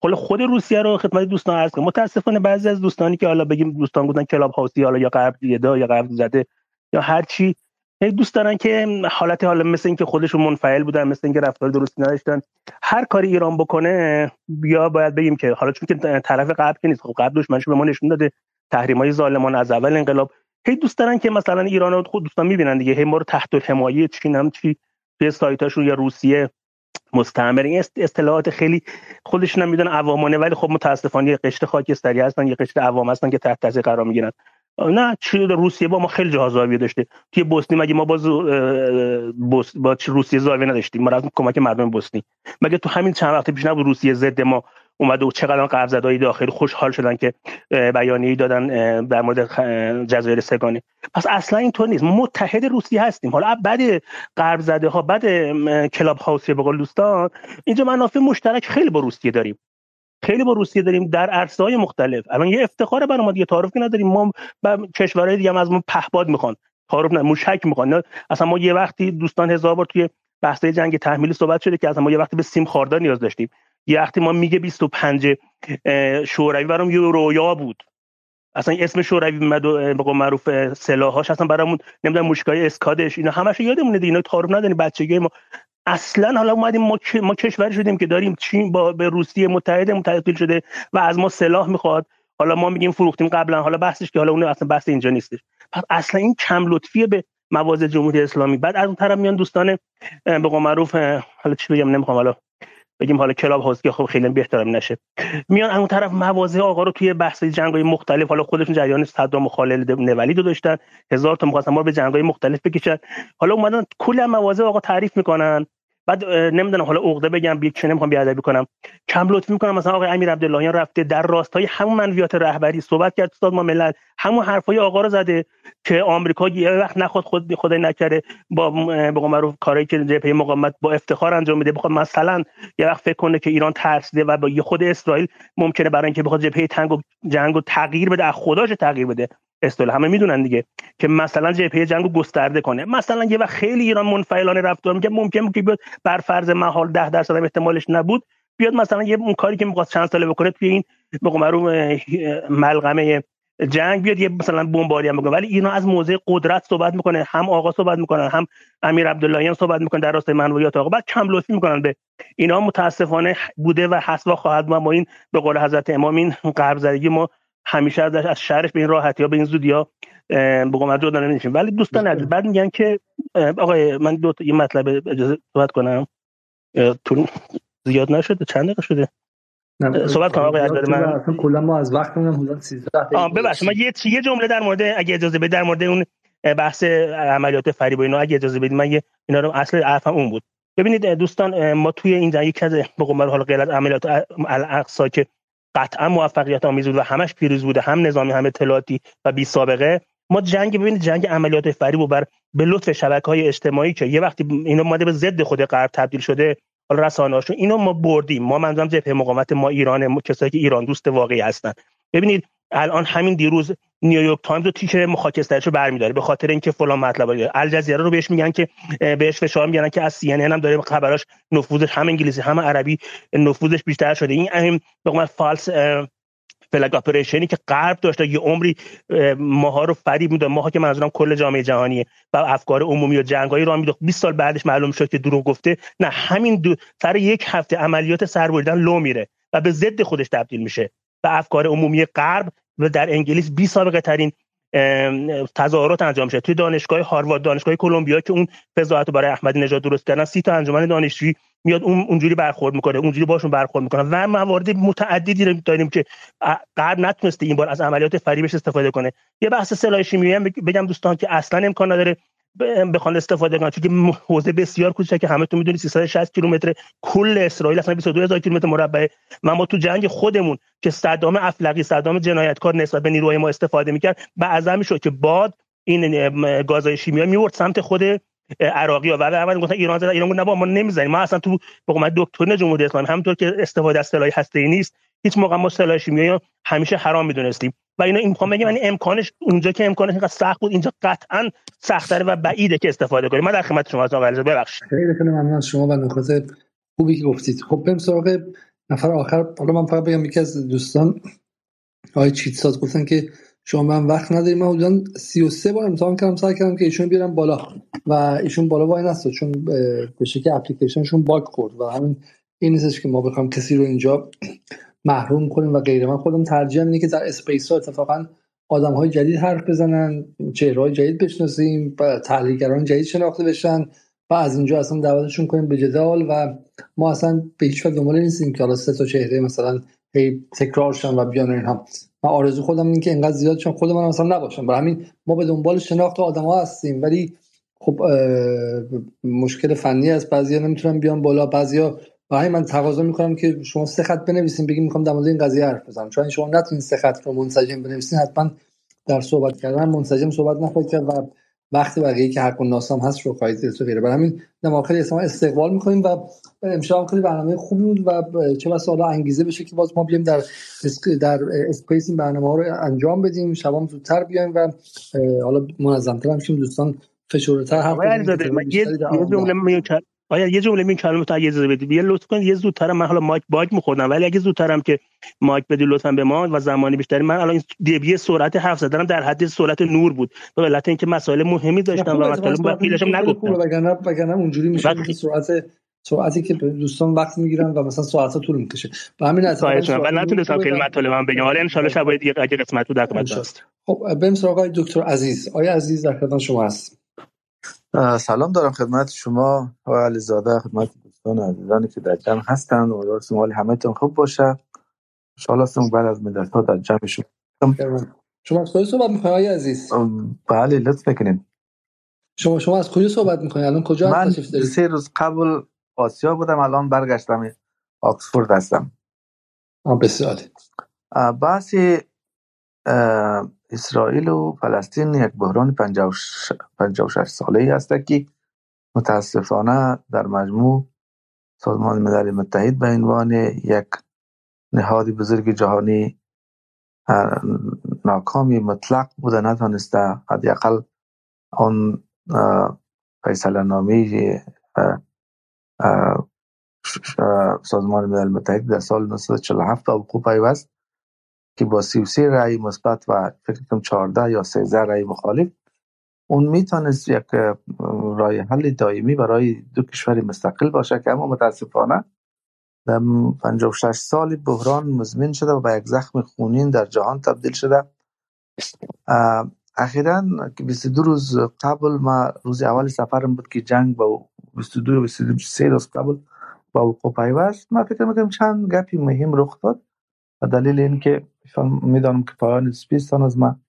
خود خود روسیه رو خدمت دوستان عرض کنم. متاسفانه بعضی از دوستانی که حالا بگیم دوستان بودن کلاب هاوسی حالا یا قبل یا قبل زده یا هر چی دوست دارن که حالت حالا مثل اینکه خودشون منفعل بودن مثل اینکه رفتار درستی نداشتن هر کاری ایران بکنه بیا باید بگیم که حالا چون که طرف قبل که نیست خب قبل دشمنش به ما نشون داده های ظالمان از اول انقلاب هی دوست دارن که مثلا ایران رو خود دوستان می‌بینن دیگه هی ما رو تحت الحمایه چین هم چی توی سایتاشون یا روسیه مستعمر این اصطلاحات خیلی خودشون هم می‌دونن عوامانه ولی خب متاسفانه یه قشر خاکستری هستن یه قشر عوام هستن که تحت تاثیر قرار می‌گیرن. نه روسیه با ما خیلی جاها زاویه داشته. توی بوسنی مگه ما با با روسیه زاویه نداشتیم؟ ما از کمک مردم بوسنی. مگه تو همین چند وقت پیش نبود روسیه ضد ما اومده و چقدر قرض زدای داخلی خوشحال شدن که بیانیه‌ای دادن در مورد جزایر سگانه؟ پس اصلا اینطور نیست. متحد روسیه هستیم. حالا بعد قرض ها بعد کلاب هاوسی به قول دوستان اینجا منافع مشترک خیلی با روسیه داریم. خیلی با روسیه داریم در عرصه های مختلف. الان یه افتخار برای ما دیگه تعارف که نداریم. ما کشورهای دیگه هم از ما پهباد می‌خوان. تعارف نه موشک می‌خوان. اصلا ما یه وقتی دوستان هزار بار توی بحث جنگ تحمیلی صحبت شده که اصلا ما یه وقتی به سیم خاردار نیاز داشتیم. یه وقتی ما میگه 25 شوروی برام یه رویا بود. اصلا اسم شوروی به معروف سلاحاش اصلا برامون نمی‌دونم موشکای اسکادش اینا همش یادمونه دیگه. اینا تعارف نداریم بچگی ما اصلا حالا اومدیم ما, ما کشوری شدیم که داریم چین با به روسیه متحد متحد شده و از ما سلاح می‌خواد. حالا ما میگیم فروختیم قبلا حالا بحثش که حالا اون اصلا بحث اینجا نیستش. پس اصلا این کم لطفیه به موازه جمهوری اسلامی. بعد از اون طرف میان دوستان به قول معروف حالا چی بگم نمی‌خوام حالا بگیم حالا کلاب هاوس که خب خیلی بهترم نشه. میان اون طرف موازه آقا رو توی بحث جنگای مختلف حالا خودشون جریان صدام و خالد نولی رو داشتن. هزار تا می‌خواستن ما به جنگای مختلف بکشن. حالا اومدن کل موازه آقا تعریف می‌کنن. بعد نمی‌دونم حالا عقده بگم یک چه نمی‌خوام بیادبی کنم. کم لطف می‌کنم مثلا آقای امیر عبداللهیان رفته در راستای همون منویات رهبری صحبت کرد استاد ما ملل همون حرفای آقا رو زده که آمریکا یه وقت نخواد خود خدای نکره با به معروف کاری که جبهه مقاومت با افتخار انجام میده بخواد مثلا یه وقت فکر کنه که ایران ترسیده و با خود اسرائیل ممکنه برای اینکه بخواد جبهه تنگ و جنگ تغییر بده از خودش تغییر بده. اصطلاح همه می‌دونن دیگه که مثلا جبهه جنگو گسترده کنه. مثلا یه وقت خیلی ایران منفعلانه رفتار می‌کنه ممکن که بر فرض محال 10 درصد احتمالش نبود بیاد مثلا یه اون کاری که می‌خواست چند ساله بکنه توی این به ملغمه جنگ بیاد یه مثلا بمباری هم بکنه. ولی اینا از موضع قدرت صحبت می‌کنه هم آقا صحبت می‌کنن هم امیر عبداللهیان صحبت می‌کنه در راستای منویات آقا. بعد کم لطفی می‌کنن به اینا. متاسفانه بوده و و خواهد ما این به قول حضرت امام این غرب زدگی ما همیشه از از شهرش به این راحتی ها به این زودی ها به قومت جدا نمیشیم. ولی دوستان عزیز بعد میگن که آقای من دو تا یه مطلب اجازه صحبت کنم. تو زیاد نشده چند دقیقه شده؟ صحبت کنم آقای عزیز من کلا ما از وقتمون حدود 13 دقیقه ببخشید من یه یه جمله در مورد اگه اجازه بدید در مورد اون بحث عملیات فریب و اینا اگه اجازه بدید من یه اینا رو اصل حرفم اون بود. ببینید دوستان ما توی این جنگ یک از به قول حال غیر از عملیات الاقصا که قطعا موفقیت آمیز بود و همش پیروز بوده. هم نظامی هم اطلاعاتی و بی سابقه. ما جنگ ببینید جنگ عملیات فریب و بر به لطف شبکه های اجتماعی که یه وقتی اینا اومده به ضد خود غرب تبدیل شده حالا رسانه‌هاشون اینو ما بردیم. ما منظورم جبهه مقاومت ما ایران کسایی که ایران دوست واقعی هستن. ببینید الان همین دیروز نیویورک تایمز رو تیک خاکستریشو برمیداره. به خاطر اینکه فلان مطلب داره الجزیره رو بهش میگن که بهش فشار میگن که از سی هم داره خبراش نفوذش هم انگلیسی هم عربی نفوذش بیشتر شده. این اهم به false flag operation ی که غرب داشته یه عمری ماها رو فریب می‌داد. ماها که منظورم کل جامعه جهانیه و افکار عمومی و جنگایی را می‌داد. 20 سال بعدش معلوم شد که دروغ گفته. نه همین دو سر یک هفته عملیات سربریدن لو میره و به ضد خودش تبدیل میشه و افکار عمومی غرب و در انگلیس بی سابقه ترین تظاهرات انجام شد توی دانشگاه هاروارد دانشگاه کلمبیا که اون فضاحت برای احمدی نژاد درست کردن سی تا انجمن دانشجویی میاد اون اونجوری برخورد می‌کنه اونجوری باشون برخورد می‌کنه و موارد متعددی داریم که غرب نتونسته این بار از عملیات فریبش استفاده کنه. یه بحث سلاح شیمیایی بگم دوستان که اصلا امکان نداره بخوان استفاده کنن چون حوزه بسیار کوچیکه که همه تو می‌دونید 360 کیلومتر. کل اسرائیل اصلا 22000 کیلومتر مربع. ما تو جنگ خودمون که صدام افلقی صدام جنایتکار نسبت به نیروهای ما استفاده می‌کرد بعضا می‌شد که باد این گازهای شیمیایی میورد سمت خود عراقی ها. و اول گفتن ایران زدن. ایران گفت نه ما نمی‌زنیم. ما اصلا تو به قومت دکترین جمهوری اسلامی همونطور که استفاده از سلاح هسته ای نیست. هیچ موقع ما سلاح شیمیایی همیشه حرام می‌دونستیم. و اینا این می‌خوام بگم یعنی امکانش اونجا که امکانش اینقدر سخت بود اینجا قطعا سخت‌تره و بعیده که استفاده کنیم. من در خدمت شما هستم آقای ببخشید. خیلی خیلی ممنون. شما و نکات خوبی که گفتید. خب بریم سراغ نفر آخر. حالا من فقط بگم یکی از دوستان آقای چیتساز گفتن که شما من وقت نداریم من حدودا 33 بار امتحان کردم سعی کردم که ایشون بیارم بالا. و ایشون بالا وای نستاد چون به شکل اپلیکیشنشون باگ خورد و همین این نیستش که ما بخوام کسی رو اینجا محروم کنیم و غیره. من خودم ترجیح اینه که در اسپیس ها اتفاقا آدم های جدید حرف بزنن چهره های جدید بشناسیم و تحلیلگران جدید شناخته بشن و از اینجا اصلا دعوتشون کنیم به جدال و ما اصلا به هیچ وجه دنبال نیستیم که حالا سه تا چهره مثلا هی تکرار شن و بیان اینها. من آرزو خودم این که اینقدر زیاد چون خود من اصلا نباشم. برای همین ما به دنبال شناخت آدم ها هستیم ولی خب مشکل فنی است بعضیا نمی‌تونن بیان بالا بعضیا برای من تقاضا می‌کنم که شما سه خط بنویسین بگیم می‌خوام در مورد این قضیه حرف بزنم. چون شما نتونین سه خط رو منسجم بنویسین حتما در صحبت کردن منسجم صحبت نخواهید کرد و وقتی بقیه که حق و ناسام هست رو خواهید دید غیره. برای همین نماخر اسلام استقبال می‌کنیم و امشب خیلی برنامه خوبی بود و چه بسا حالا انگیزه بشه که باز ما بیایم در در Space این برنامه ها رو انجام بدیم. شبام زودتر بیایم و حالا منظمتر هم دوستان فشرده‌تر حرف یه آیا یه جمله می کلمه تو اجازه بدید یه لطف کنید یه زودتر من حالا mic bug میخوردم ولی اگه زودترم که mic بدی لطفا به ما و زمانی بیشتری. من الان دیبی سرعت حرف زدنم در حد سرعت نور بود به علت اینکه مسائل مهمی داشتم و مطالب وقیلشم نگفتم. وگرنه وگرنه اونجوری میشه که سرعت سرعتی که دوستان وقت می‌گیرن و مثلا ساعت ها طول می‌کشه. و همین اصلا و نتونستم خیلی مطالب من بگم. حالا ان شاء الله شب دیگه اگه قسمت بود در خب بریم سراغ دکتر عزیز. آقای عزیز در خدمت شما هست سلام دارم خدمت شما و علیزاده خدمت دوستان عزیزانی که در جمع هستند امیدوارم همه همتون خوب باشه. ان هستم بعد از مدت ها در جمع شما شما از کجا صحبت می‌کنید آقای عزیز؟ بله لطف بکنید شما شما از کجا صحبت می‌کنید الان کجا من سه روز قبل آسیا بودم الان برگشتم آکسفورد هستم. بسیار بحثی اسرائیل و فلسطین یک بحران 56 ساله ای است که متاسفانه در مجموع سازمان ملل متحد به عنوان یک نهاد بزرگ جهانی ناکامی مطلق بوده نتانسته حداقل آن فیصله نامی سازمان ملل متحد در سال 1947 وقوع پیوست. که با 33 رأی مثبت و فکر کنم 14 یا 13 رأی مخالف اون می‌تونست یک راه حل دائمی برای دو کشور مستقل باشه که اما متاسفانه در 56 سال بحران مزمن شده و به یک زخم خونین در جهان تبدیل شده. اخیرا که 22 روز قبل ما روز اول سفرم بود که جنگ با 22 و 23 روز قبل با وقوع پیوست. ما فکر می‌کنم چند گپی مهم رخ داد. و دلیل اینکه می‌دانم که پایان سپیستان از ما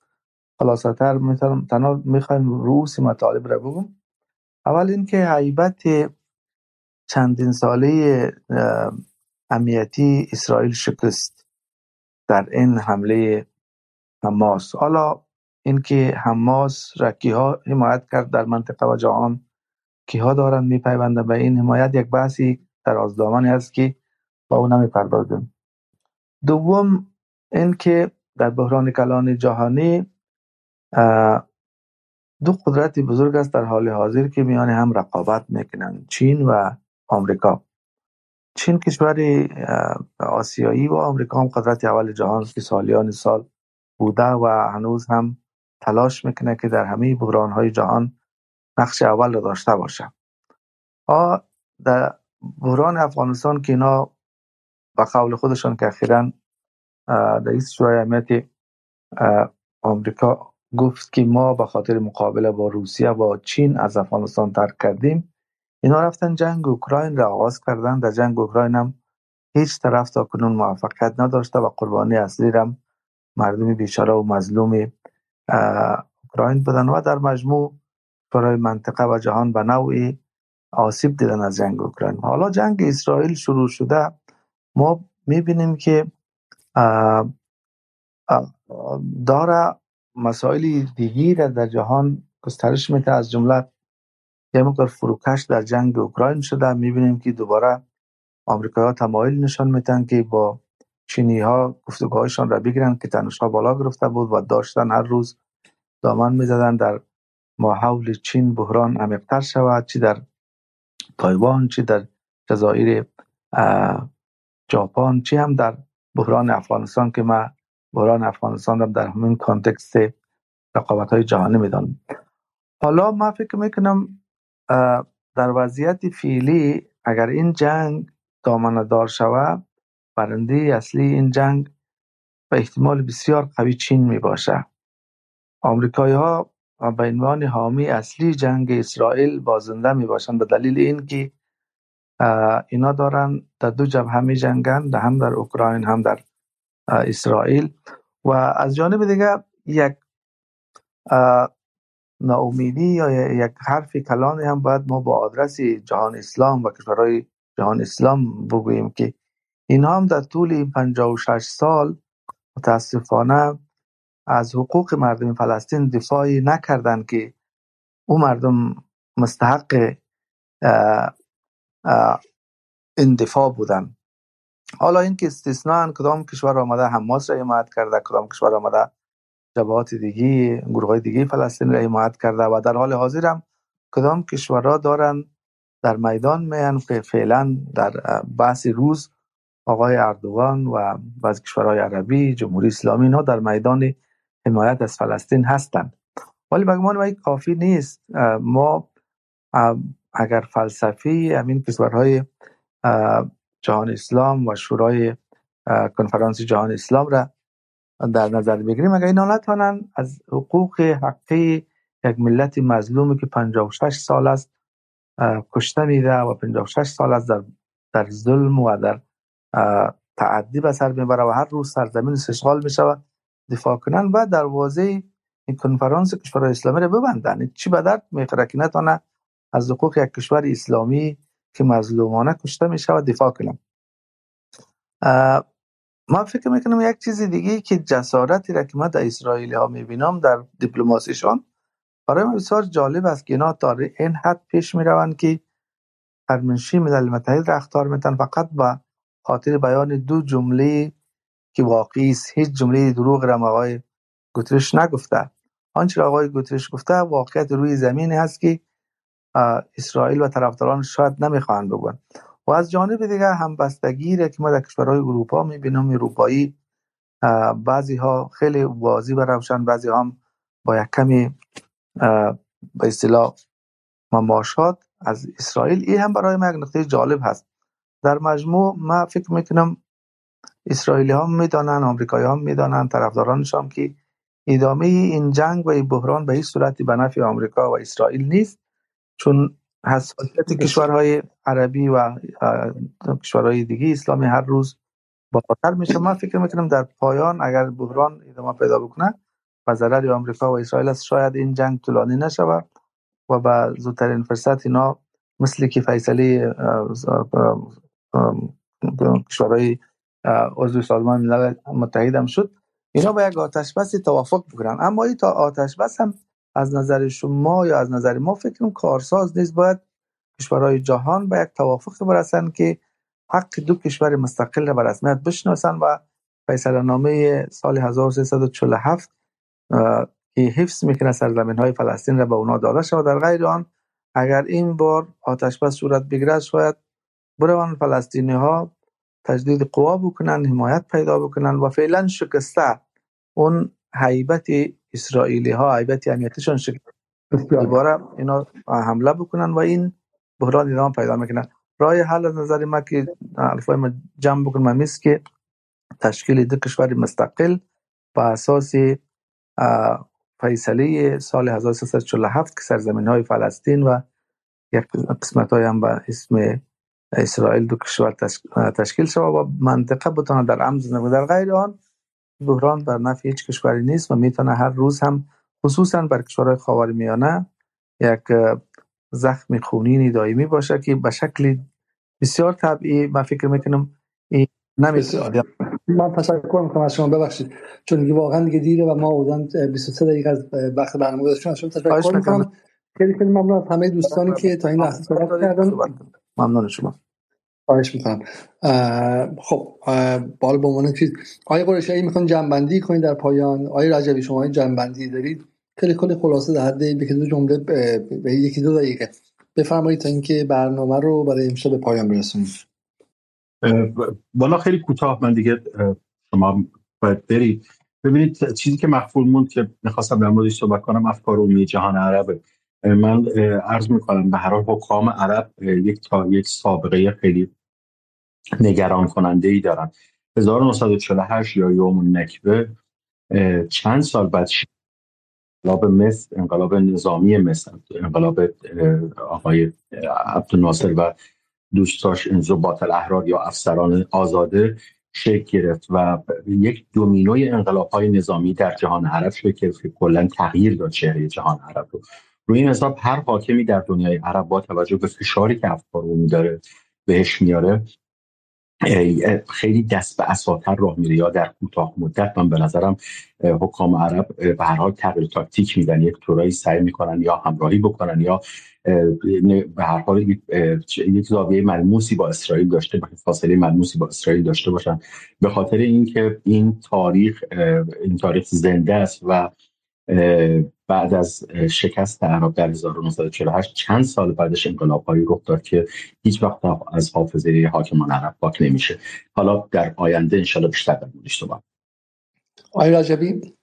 خلاصه تر می‌تونم تنها می‌خوایم روسی مطالب را بگم اول اینکه حیبت چندین ساله امیتی اسرائیل شکست در این حمله حماس. حالا اینکه حماس را کیها حمایت کرد در منطقه و جهان کیها دارند میپیوندن به این حمایت یک بحثی در آزدامانی است که با او نمی‌پردازیم. دوم اینکه در بحران کلان جهانی دو قدرت بزرگ است در حال حاضر که میان هم رقابت می‌کنند چین و آمریکا. چین کشور آسیایی و آمریکا هم قدرت اول جهان که سالیان سال بوده و هنوز هم تلاش می‌کنه که در همه بحران های جهان نقش اول را داشته باشه. در بحران افغانستان که اینا به قول خودشان که اخیرا رئیس شورای امنیت آمریکا گفت که ما به خاطر مقابله با روسیه و چین از افغانستان ترک کردیم. اینا رفتن جنگ اوکراین را آغاز کردن در جنگ اوکراین هم هیچ طرف تا کنون موفقیت نداشته و قربانی اصلی هم مردم بیچاره و مظلوم اوکراین بودن و در مجموع برای منطقه و جهان به نوعی آسیب دیدن از جنگ اوکراین. حالا جنگ اسرائیل شروع شده. ما می‌بینیم که داره مسائل دیگی را در جهان گسترش میده. از جمله یه مقدار فروکش در جنگ اوکراین شده. می‌بینیم که دوباره آمریکا ها تمایل نشان میتن که با چینی ها گفتگوهایشان را بگیرن که تنشها بالا گرفته بود و داشتن هر روز دامن می‌زدن در ماحول چین بحران عمیقتر شود چی در تایوان چی در جزایر ژاپن چی هم در بحران افغانستان که ما بحران افغانستان را در همین کانتکست رقابت های جهانی می‌دانم حالا ما فکر می‌کنم در وضعیت فعلی اگر این جنگ دامنه دار شود برنده اصلی این جنگ به احتمال بسیار قوی چین می باشه آمریکایی ها به عنوان حامی اصلی جنگ اسرائیل بازنده می باشند به دلیل اینکه اینا دارن در دو جبهه می جنگن هم در اوکراین هم در اسرائیل. و از جانب دیگه یک ناامیدی یا یک حرف کلانی هم باید ما با آدرس جهان اسلام و کشورهای جهان اسلام بگوییم که اینها هم در طول این 56 سال متاسفانه از حقوق مردم فلسطین دفاعی نکردند که او مردم مستحق این دفاع بودن. حالا این که استثناء کدام کشور آمده حماس را حمایت کرده کدام کشور آمده جبهات دیگی گروه های دیگه فلسطین را حمایت کرده و در حال حاضر هم کدام کشورها دارن در میدان میان فعلا در بحث روز آقای اردوغان و بعضی کشورهای عربی جمهوری اسلامی اینا در میدان حمایت از فلسطین هستند ولی به گمان کافی نیست. ما اگر فلسفی همین کشورهای جهان اسلام و شورای کنفرانس جهان اسلام را در نظر بگیریم. اگر اینا نتوانند از حقوق حقی یک ملت مظلومی که 56 سال است کشته میده و 56 سال است در, در ظلم و در تعدی به سر می‌بره و هر روز سرزمین اشغال می‌شود دفاع کنن و دروازه این کنفرانس کشورهای اسلامی رو ببندن. چی به درد می‌خوره که نتونه از حقوق یک کشور اسلامی که مظلومانه کشته میشه و دفاع کنم. ما فکر می‌کنم یک چیز دیگه که جسارتی را که ما در اسرائیلی ها می‌بینم در دیپلماسیشان برای ما بسیار جالب است که اینا تا این حد پیش می‌روند که فرمانشی ملل متحد را اختار میتن فقط با خاطر بیان دو جمله که واقعی است. هیچ جمله دروغ را آقای گوترش نگفته. آنچه آقای گوترش گفته واقعیت روی زمین هست که اسرائیل و طرفداران شاید نمی‌خواهند بگن و از جانب دیگه همبستگی را که ما در کشورهای اروپا می‌بینیم اروپایی بعضی ها خیلی واضی و روشن بعضی هم با یک کمی به اصطلاح مماشات از اسرائیل. این هم برای یک نقطه جالب هست. در مجموع ما فکر می‌کنم اسرائیلی ها می‌دانن آمریکایی ها می‌دانن طرفدارانشان که ادامه این جنگ و این بحران به این صورتی به نفع آمریکا و اسرائیل نیست. چون حساسیت کشورهای عربی و کشورهای دیگه اسلامی هر روز بالاتر میشه. من فکر می‌کنم در پایان اگر بحران ادامه پیدا بکنه و ضرر آمریکا و اسرائیل است شاید این جنگ طولانی نشود و به زودترین فرصت اینا مثل که فیصله کشورهای عضو سازمان ملل متحد هم شد اینا با یک آتش بس توافق بکنن. اما این تا آتش بس هم از نظر شما یا از نظر ما فکر کارساز نیست. باید کشورهای جهان به یک توافق برسن که حق دو کشور مستقل را به رسمیت بشناسن و فیصله نامه سال 1347 که حفظ می‌کنه سرزمین های فلسطین را به اونا داده شود. در غیر آن اگر این بار آتش بس صورت بگیرد شاید بروان فلسطینی ها تجدید قوا بکنن حمایت پیدا بکنن و فعلا شکسته اون حیبت اسرائیلی ها حیبت امنیتشون شکسته دوباره اینا حمله بکنن و این بحران ادامه پیدا می‌کنن. راه حل از نظر ما که الفای ما جمع بکنم است که تشکیل دو کشور مستقل با اساس فیصله سال 1347 که سرزمین های فلسطین و یک قسمت های هم به اسم اسرائیل دو کشور تشکیل شود و منطقه بتونه در زندگی در غیر آن بحران بر نفع هیچ کشوری نیست و می‌تونه هر روز هم خصوصا بر کشورهای میانه یک زخم خونین دائمی باشه که به شکل بسیار طبیعی من فکر می‌کنم این نمیشه من تشکر می‌کنم از شما. ببخشید. چون دیگه واقعا دیگه دیره و ما بودن 23 دقیقه از وقت برنامه گذاشتیم. از شما تشکر می‌کنم. خیلی خیلی ممنون از همه دوستانی که تا این لحظه صحبت کردن. ممنون شما. خواهش می‌کنم. خب بال به عنوان چیز. آیا قرشی اگه می‌خوان جنبندی کنید در پایان؟ آیا رجبی شما این جنبندی دارید؟ خیلی کلی خلاصه در حد یکی دو جمله به یکی دو دقیقه. بفرمایید تا اینکه برنامه رو برای امشب به پایان برسونیم. والا خیلی کوتاه. من دیگه شما باید برید. ببینید چیزی که مخفول موند که می‌خواستم در موردش صحبت کنم افکار عمومی جهان عربه. من عرض می‌کنم به هر حال حکام عرب یک تا یک سابقه خیلی نگران کننده ای دارن 1948 یا یوم نکبه چند سال بعد انقلاب مصر انقلاب نظامی مصر انقلاب آقای عبدالناصر و دوستاش انزو باطل احرار یا افسران آزاده شکل گرفت و یک دومینوی انقلاب های نظامی در جهان عرب شکل گرفت که کلا تغییر داد چهره جهان عرب رو. روی این حساب هر حاکمی در دنیای عرب با توجه به فشاری که افکار رو داره بهش میاره خیلی دست به اساتر راه میره یا در کوتاه مدت من به نظرم حکام عرب به هر حال تغییر تاکتیک میدن یک طورایی سعی می‌کنن یا همراهی بکنن یا به هر حال یک زاویه ملموسی با اسرائیل داشته باشن فاصله ملموسی با اسرائیل داشته باشن. به خاطر اینکه این تاریخ این تاریخ زنده است و بعد از شکست عرب در 1948 چند سال بعدش هایی رخ داد که هیچ وقت از حافظه حاکمان عرب پاک نمیشه. حالا در آینده انشالله بیشتر در موردش صحبت آقای راجبی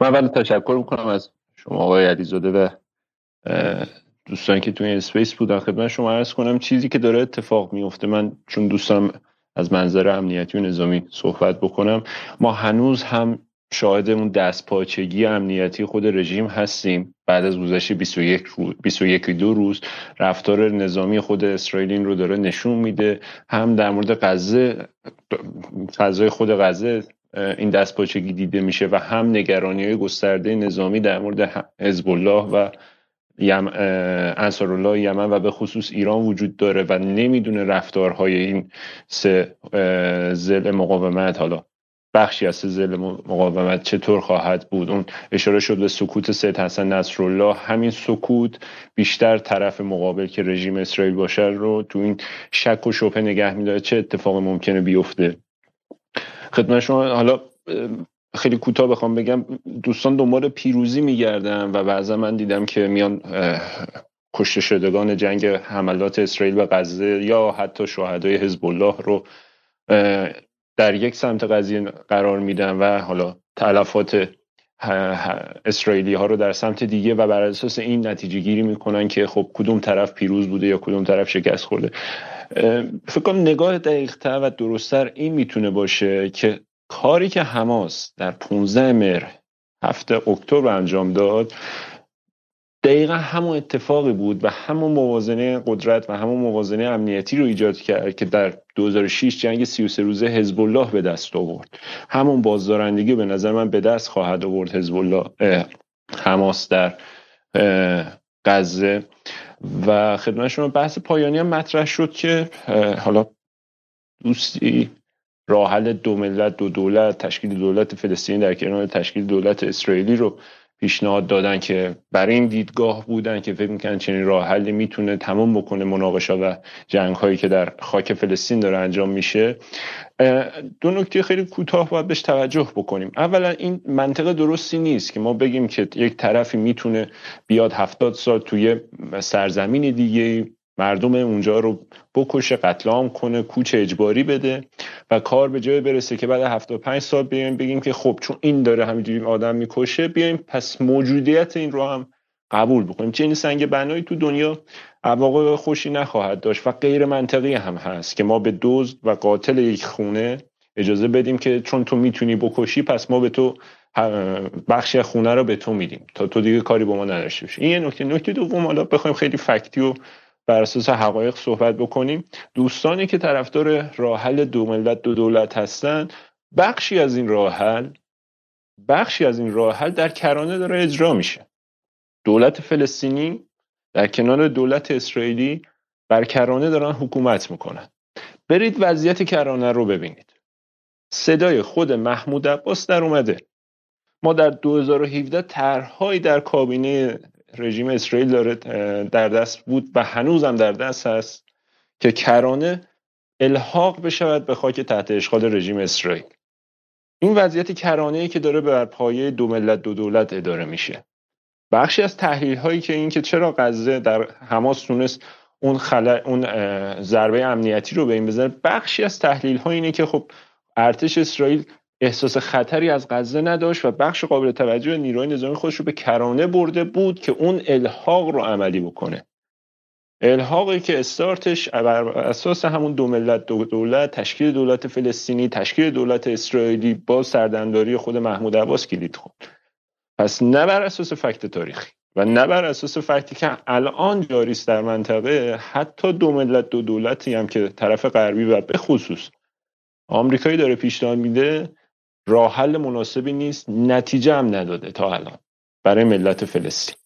من اول تشکر می‌کنم از شما آقای علیزاده و دوستان که توی اسپیس بودن خدمت شما عرض کنم. چیزی که داره اتفاق میفته من چون دوستان از منظر امنیتی و نظامی صحبت بکنم ما هنوز هم شاهد اون دستپاچگی امنیتی خود رژیم هستیم. بعد از گذشت 21 روز 21 دو روز رفتار نظامی خود اسرائیل این رو داره نشون میده. هم در مورد غزه فضای خود غزه این دستپاچگی دیده میشه و هم نگرانی های گسترده نظامی در مورد حزب الله و یم الله یمن و به خصوص ایران وجود داره و نمی‌دونه رفتارهای این سه زل مقاومت. حالا بخشی از زل مقاومت چطور خواهد بود؟ اون اشاره شد به سکوت سید حسن نصرالله. همین سکوت بیشتر طرف مقابل که رژیم اسرائیل باشه رو تو این شک و شبه نگه میداره. چه اتفاق ممکنه بیفته؟ خدمت شما حالا خیلی کوتاه بخوام بگم دوستان دنبال پیروزی میگردن و بعضا من دیدم که میان کشته شدگان جنگ حملات اسرائیل و غزه یا حتی شهدای حزب الله رو در یک سمت قضیه قرار میدن و حالا تلفات اسرائیلی ها رو در سمت دیگه و بر اساس این نتیجه گیری می‌کنن که خب کدوم طرف پیروز بوده یا کدوم طرف شکست خورده. فکر کنم نگاه دقیقتر و درستتر این می‌تونه باشه که کاری که حماس در 15 مهر هفته اکتبر انجام داد دقیقا همون اتفاقی بود و همون موازنه قدرت و همون موازنه امنیتی رو ایجاد کرد که در 2006 جنگ 33 روزه حزب الله به دست آورد. همون بازدارندگی به نظر من به دست خواهد آورد حزب الله حماس در غزه. و خدمت شما بحث پایانی هم مطرح شد که حالا دوستی راه حل دو ملت دو دولت تشکیل دولت فلسطین در کنار تشکیل دولت اسرائیلی رو پیشنهاد دادن که برای این دیدگاه بودن که فکر می‌کنن چنین راه حلی می‌تونه تمام بکنه مناقشه و جنگ هایی که در خاک فلسطین داره انجام میشه. دو نکته خیلی کوتاه باید بهش توجه بکنیم. اولا این منطقه درستی نیست که ما بگیم که یک طرفی می‌تونه بیاد هفتاد سال توی سرزمین دیگه مردم اونجا رو بکشه قتل عام کنه کوچ اجباری بده و کار به جای برسه که بعد 75 سال بیایم بگیم که خب چون این داره همینجوری آدم می‌کشه بیایم پس موجودیت این رو هم قبول بکنیم. چه این سنگ بنایی تو دنیا عواقب خوشی نخواهد داشت و غیر منطقی هم هست که ما به دزد و قاتل یک خونه اجازه بدیم که چون تو می‌تونی بکشی پس ما به تو بخشی خونه رو به تو میدیم. تا تو دیگه کاری با ما نداشته باشی. این نکته. نکته دوم حالا بخوایم خیلی فکتی و بر اساس حقایق صحبت بکنیم. دوستانی که طرفدار راه حل دو ملت دو دولت هستن بخشی از این راه حل بخشی از این راه حل در کرانه داره اجرا میشه. دولت فلسطینی در کنار دولت اسرائیلی بر کرانه دارن حکومت می‌کنن. برید وضعیت کرانه رو ببینید. صدای خود محمود عباس در اومده. ما در 2017 طرحهایی در کابینه رژیم اسرائیل داره در دست بود و هنوزم در دست هست که کرانه الحاق بشود به خاک تحت اشغال رژیم اسرائیل. این وضعیت کرانه که داره بر پایه دو ملت دو دولت اداره میشه. بخشی از تحلیل هایی که این که چرا غزه در حماس تونست اون خلا اون ضربه امنیتی رو به این بزنه بخشی از تحلیل ها اینه که خب ارتش اسرائیل احساس خطری از غزه نداشت و بخش قابل توجه نیروی نظامی خودش رو به کرانه برده بود که اون الحاق رو عملی بکنه. الحاقی که استارتش بر اساس همون دو ملت دو دولت تشکیل دولت فلسطینی تشکیل دولت اسرائیلی با سردمداری خود محمود عباس کلید خود پس نه بر اساس فکت تاریخی و نه بر اساس فکتی که الان جاری است در منطقه حتی دو ملت دو دولتی هم که طرف غربی و به خصوص آمریکایی داره پیشنهاد میده راه حل مناسبی نیست نتیجه هم نداده تا الان برای ملت فلسطین.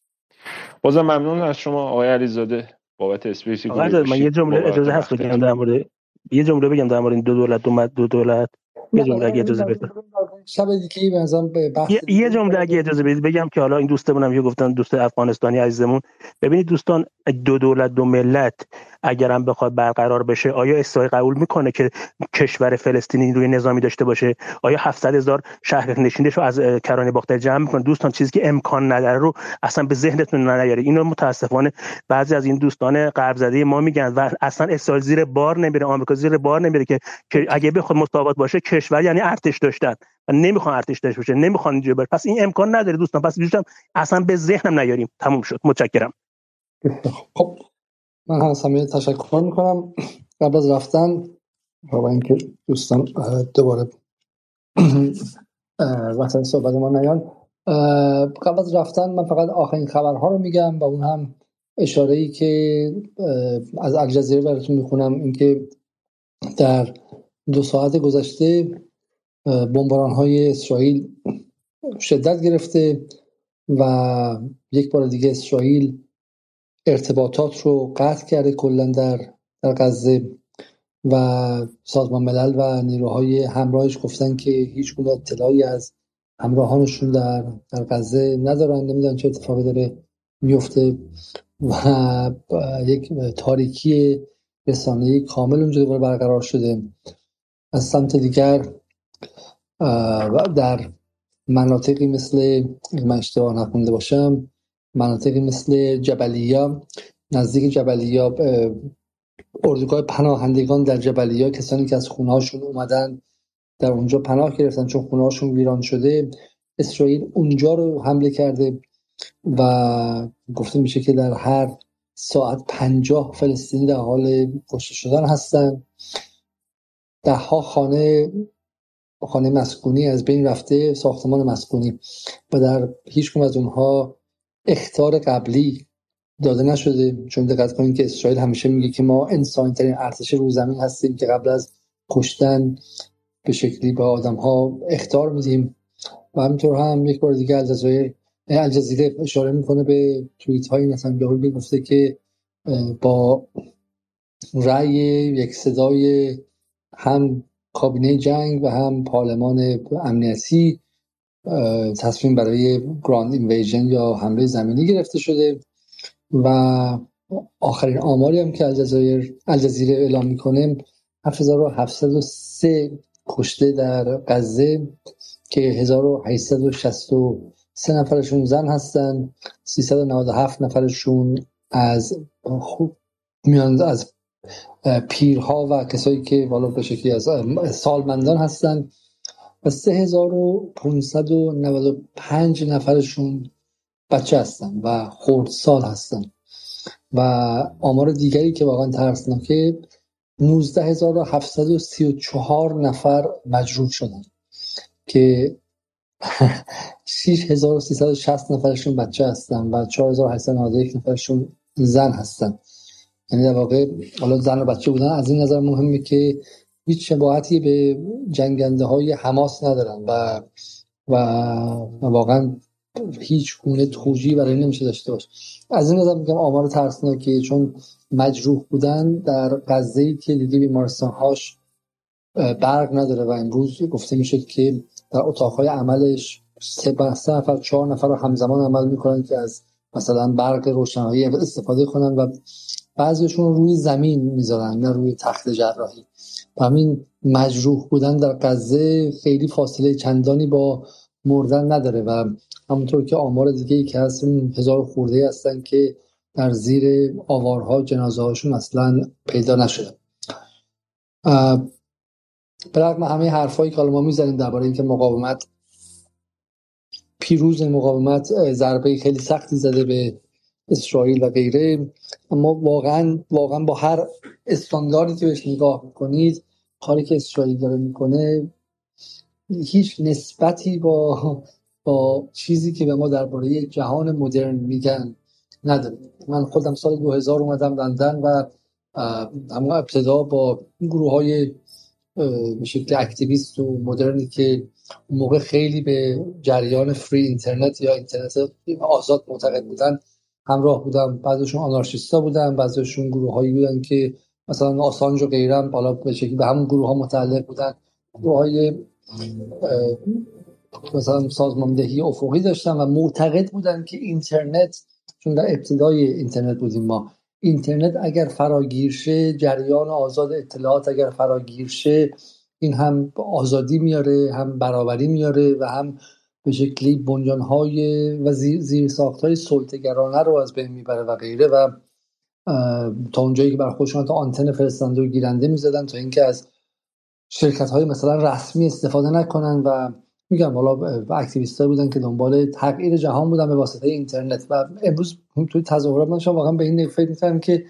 بازم ممنون از شما آقای علیزاده بابت اسپیسی من یه جمله اجازه هست بگم در مورد یه جمله بگم در مورد دو دولت دو, دو دولت. یه جمله اگه اجازه بدید شب دیگه بحث یه جمله اگه اجازه بدید بگم که حالا این دوستمونم یه گفتن دوست افغانستانی عزیزمون. ببینید دوستان دو دولت دو ملت اگرم بخواد برقرار بشه آیا اسرائیل قبول می‌کنه که کشور فلسطینی روی نظامی داشته باشه؟ آیا 700 هزار شهر نشینش رو از کرانه باخته جمع می‌کنه؟ دوستان چیزی که امکان نداره رو اصلا به ذهنتون نیاره. اینو متاسفانه بعضی از این دوستان غرب زده ما میگن و اصلا اسرائیل زیر بار نمیره. آمریکا زیر بار نمیره که اگه بخواد مساوات باشه کشور یعنی ارتش داشتن. و نمی‌خوان ارتش داشته باشه نمی‌خوان اینجا بر پس این امکان نداره دوستان. پس بیشتر اصلا به ذهنم نیاریم. تموم شد. متشکرم. خب. من هم همه تشکر می‌کنم. قبل از رفتن با اینکه دوستان دوباره وقت صحبت ما نیان قبل از رفتن من فقط آخرین خبرها رو میگم و اون هم اشاره ای که از الجزیره براتون می‌خونم. اینکه در دو ساعت گذشته بمباران های اسرائیل شدت گرفته و یک بار دیگه اسرائیل ارتباطات رو قطع کرده کلا در در غزه و سازمان ملل و نیروهای همراهش گفتن که هیچ گونه اطلاعی از همراهانشون در در غزه ندارن. نمی‌دونن چه اتفاقی داره میفته و یک تاریکی رسانه‌ای کامل اونجا برقرار شده. از سمت دیگر در مناطقی مثل من اشتباه نخونده باشم مناطقی مثل جبلیا نزدیک جبلیا اردوگاه پناهندگان در جبلیا کسانی که از خونهاشون اومدن در اونجا پناه گرفتن چون خونهاشون ویران شده. اسرائیل اونجا رو حمله کرده و گفته میشه که در هر ساعت پنجاه فلسطینی در حال کشته شدن هستن. ده ها خانه خانه مسکونی از بین رفته ساختمان مسکونی و در هیچ از اونها اختار قبلی داده نشده. چون دقت کنید که اسرائیل همیشه میگه که ما انسانی ترین ارتش رو زمین هستیم که قبل از کشتن به شکلی به آدم ها اختار میدیم. و همینطور هم یک بار دیگه الجزایر الجزیره اشاره می‌کنه به توییت های مثلا به گفته که با رأی یک صدای هم کابینه جنگ و هم پارلمان امنیتی تصمیم برای گراند اینویژن یا حمله زمینی گرفته شده و آخرین آماری هم که الجزایر الجزیره اعلام می‌کنه 7703 کشته در غزه که 1863 نفرشون زن هستن 397 نفرشون از میان از پیرها و کسایی که والا به شکلی از سالمندان هستن. و 3595 نفرشون بچه هستن و سال هستن. و آمار دیگری که واقعا ترسناکه 19734 نفر مجروح شدن که 6360 نفرشون بچه هستن و 4891 نفرشون زن هستن. یعنی در واقع حالا زن و بچه بودن از این نظر مهمه که هیچ شباهتی به جنگنده های حماس ندارن و و واقعا هیچ گونه توجیه برای نمیشه داشته باشه از این نظر میگم آمار ترسناکه چون مجروح بودن در غزه که دیگه بیمارستان هاش برق نداره و امروز گفته میشه که در اتاقهای عملش سه نفر چهار نفر رو همزمان عمل می‌کنن که از مثلا برق روشنایی استفاده کنن و بعضیشون روی زمین می‌ذارن نه روی تخت جراحی. همین مجروح بودن در غزه خیلی فاصله چندانی با مردن نداره و همونطور که آمار دیگه ای که هست هزار خورده هستن که در زیر آوارها جنازه هاشون اصلا پیدا نشده. به رغم همه حرفایی که ما می‌زنیم درباره اینکه مقاومت پیروز مقاومت ضربه خیلی سختی زده به اسرائیل و غیره اما واقعا واقعا با هر استانداردی که بهش نگاه می‌کنید کاری که اسرائیل داره می‌کنه هیچ نسبتی با با چیزی که به ما درباره جهان مدرن میگن نداره. من خودم سال 2000 اومدم لندن و اما ابتدا با گروه های به شکل اکتیویست و مدرنی که اون موقع خیلی به جریان فری اینترنت یا اینترنت آزاد معتقد بودن همراه بودم. بعضشون آنارشیستا بودن بعضشون گروه هایی بودن که مثلا آسانج و غیرم بالا به شکلی به همون گروه ها متعلق بودن. گروه های مثلا سازماندهی افقی داشتن و معتقد بودن که اینترنت چون در ابتدای اینترنت بودیم ما اینترنت اگر فراگیر شه جریان آزاد اطلاعات اگر فراگیر شه این هم آزادی میاره هم برابری میاره و هم به شکلی های و زیر, ساخت های سلطگرانه رو از بین می‌بره و غیره. و تا اونجایی که بر خودشون تا آنتن فرستنده و گیرنده می‌زدن تا اینکه از شرکت های مثلا رسمی استفاده نکنن و میگم حالا اکتیویست بودن که دنبال تغییر جهان بودن به واسطه اینترنت و امروز توی تظاهرات من واقعا به این فکر می‌کنم که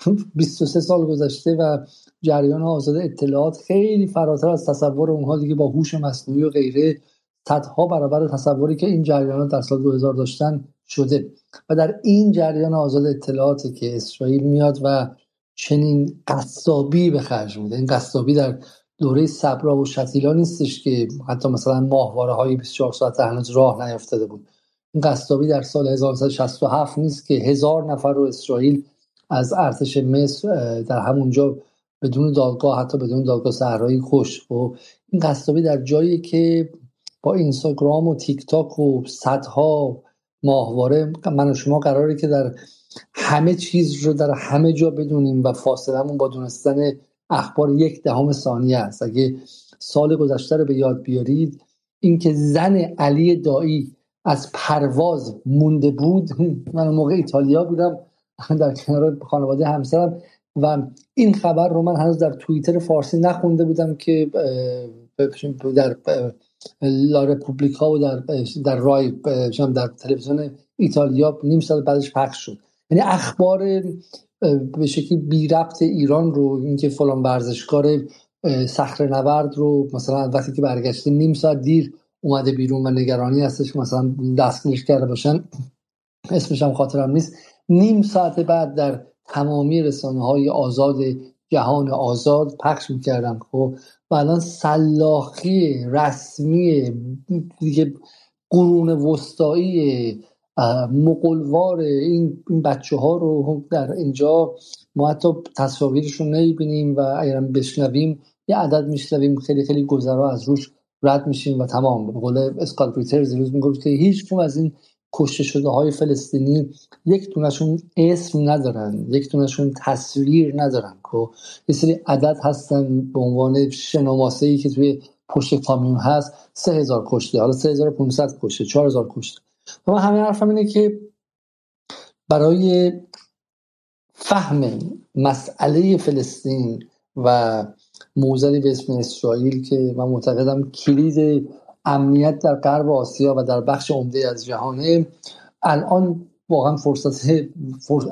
23 سال گذشته و جریان آزاد اطلاعات خیلی فراتر از تصور اونها دیگه با هوش مصنوعی و غیره صدها برابر تصوری که این جریانات در سال 2000 داشتن شده. و در این جریان آزاد اطلاعاتی که اسرائیل میاد و چنین قصابی به خرج میده. این قصابی در دوره صبرا و شتیلا نیستش که حتی مثلا ماهواره های 24 ساعت هنوز راه نیفتاده بود. این قصابی در سال 1967 نیست که هزار نفر رو اسرائیل از ارتش مصر در همونجا بدون دادگاه حتی بدون دادگاه صحرایی خوش و خب، این قصابی در جایی که با اینستاگرام و تیک تاک و صدها ماهواره. من و شما قراره که در همه چیز رو در همه جا بدونیم و فاصلمون با دونستن اخبار یک دهم ثانیه است. اگه سال گذشته رو به یاد بیارید اینکه زن علی دایی از پرواز مونده بود. من موقع ایتالیا بودم در کنار خانواده همسرم و این خبر رو من هنوز در توییتر فارسی نخونده بودم که در لا رپوبلیکا و در در رای در تلویزیون ایتالیا نیم سال بعدش پخش شد. یعنی اخبار به شکلی بی ربط ایران رو اینکه فلان ورزشکار صخره نورد رو مثلا وقتی که برگشته نیم ساعت دیر اومده بیرون و نگرانی هستش مثلا دستگیرش کرده باشن اسمش هم خاطرم نیست. نیم ساعت بعد در تمامی رسانه های آزاد جهان آزاد پخش می‌کردم خب. و الان سلاخی رسمی دیگه قرون وسطایی مقلوار این, بچه ها رو در اینجا ما حتی تصاویرشون نمی‌بینیم و اگر بشنویم یه عدد میشنویم خیلی خیلی گذرا از روش رد میشیم و تمام. به قول اسکال پیترز روز می‌گفت که هیچ از این کشته شده های فلسطینی یک دونشون اسم ندارن یک دونشون تصویر ندارن که خب، یه سری عدد هستن به عنوان شناماسه ای که توی پشت کامیون هست سه هزار کشته حالا سه هزار پونصد کشته چهار هزار کشته. و من همه حرفم اینه که برای فهم مسئله فلسطین و موزلی به اسم اسرائیل که من معتقدم کلید امنیت در غرب آسیا و در بخش عمده از جهانه الان واقعا فرصت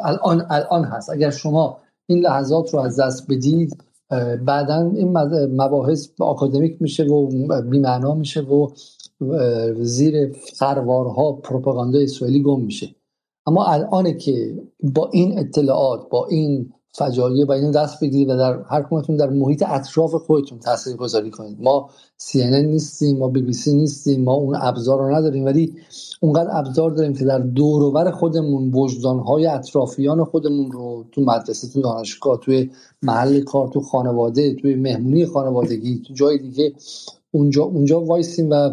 الان الان هست. اگر شما این لحظات رو از دست بدید بعدا این مباحث آکادمیک میشه و بیمعنا میشه و زیر خروارها پروپاگاندا اسرائیلی گم میشه. اما الان که با این اطلاعات با این فجایع و اینو دست بگیرید و در هر کمتون در محیط اطراف خودتون تاثیر گذاری کنید. ما سی نیستیم ما بی بی سی نیستیم ما اون ابزار رو نداریم ولی اونقدر ابزار داریم که در دور و ور خودمون وجدانهای اطرافیان خودمون رو تو مدرسه تو دانشگاه توی محل کار تو خانواده توی مهمونی خانوادگی تو جای دیگه اونجا اونجا وایسیم و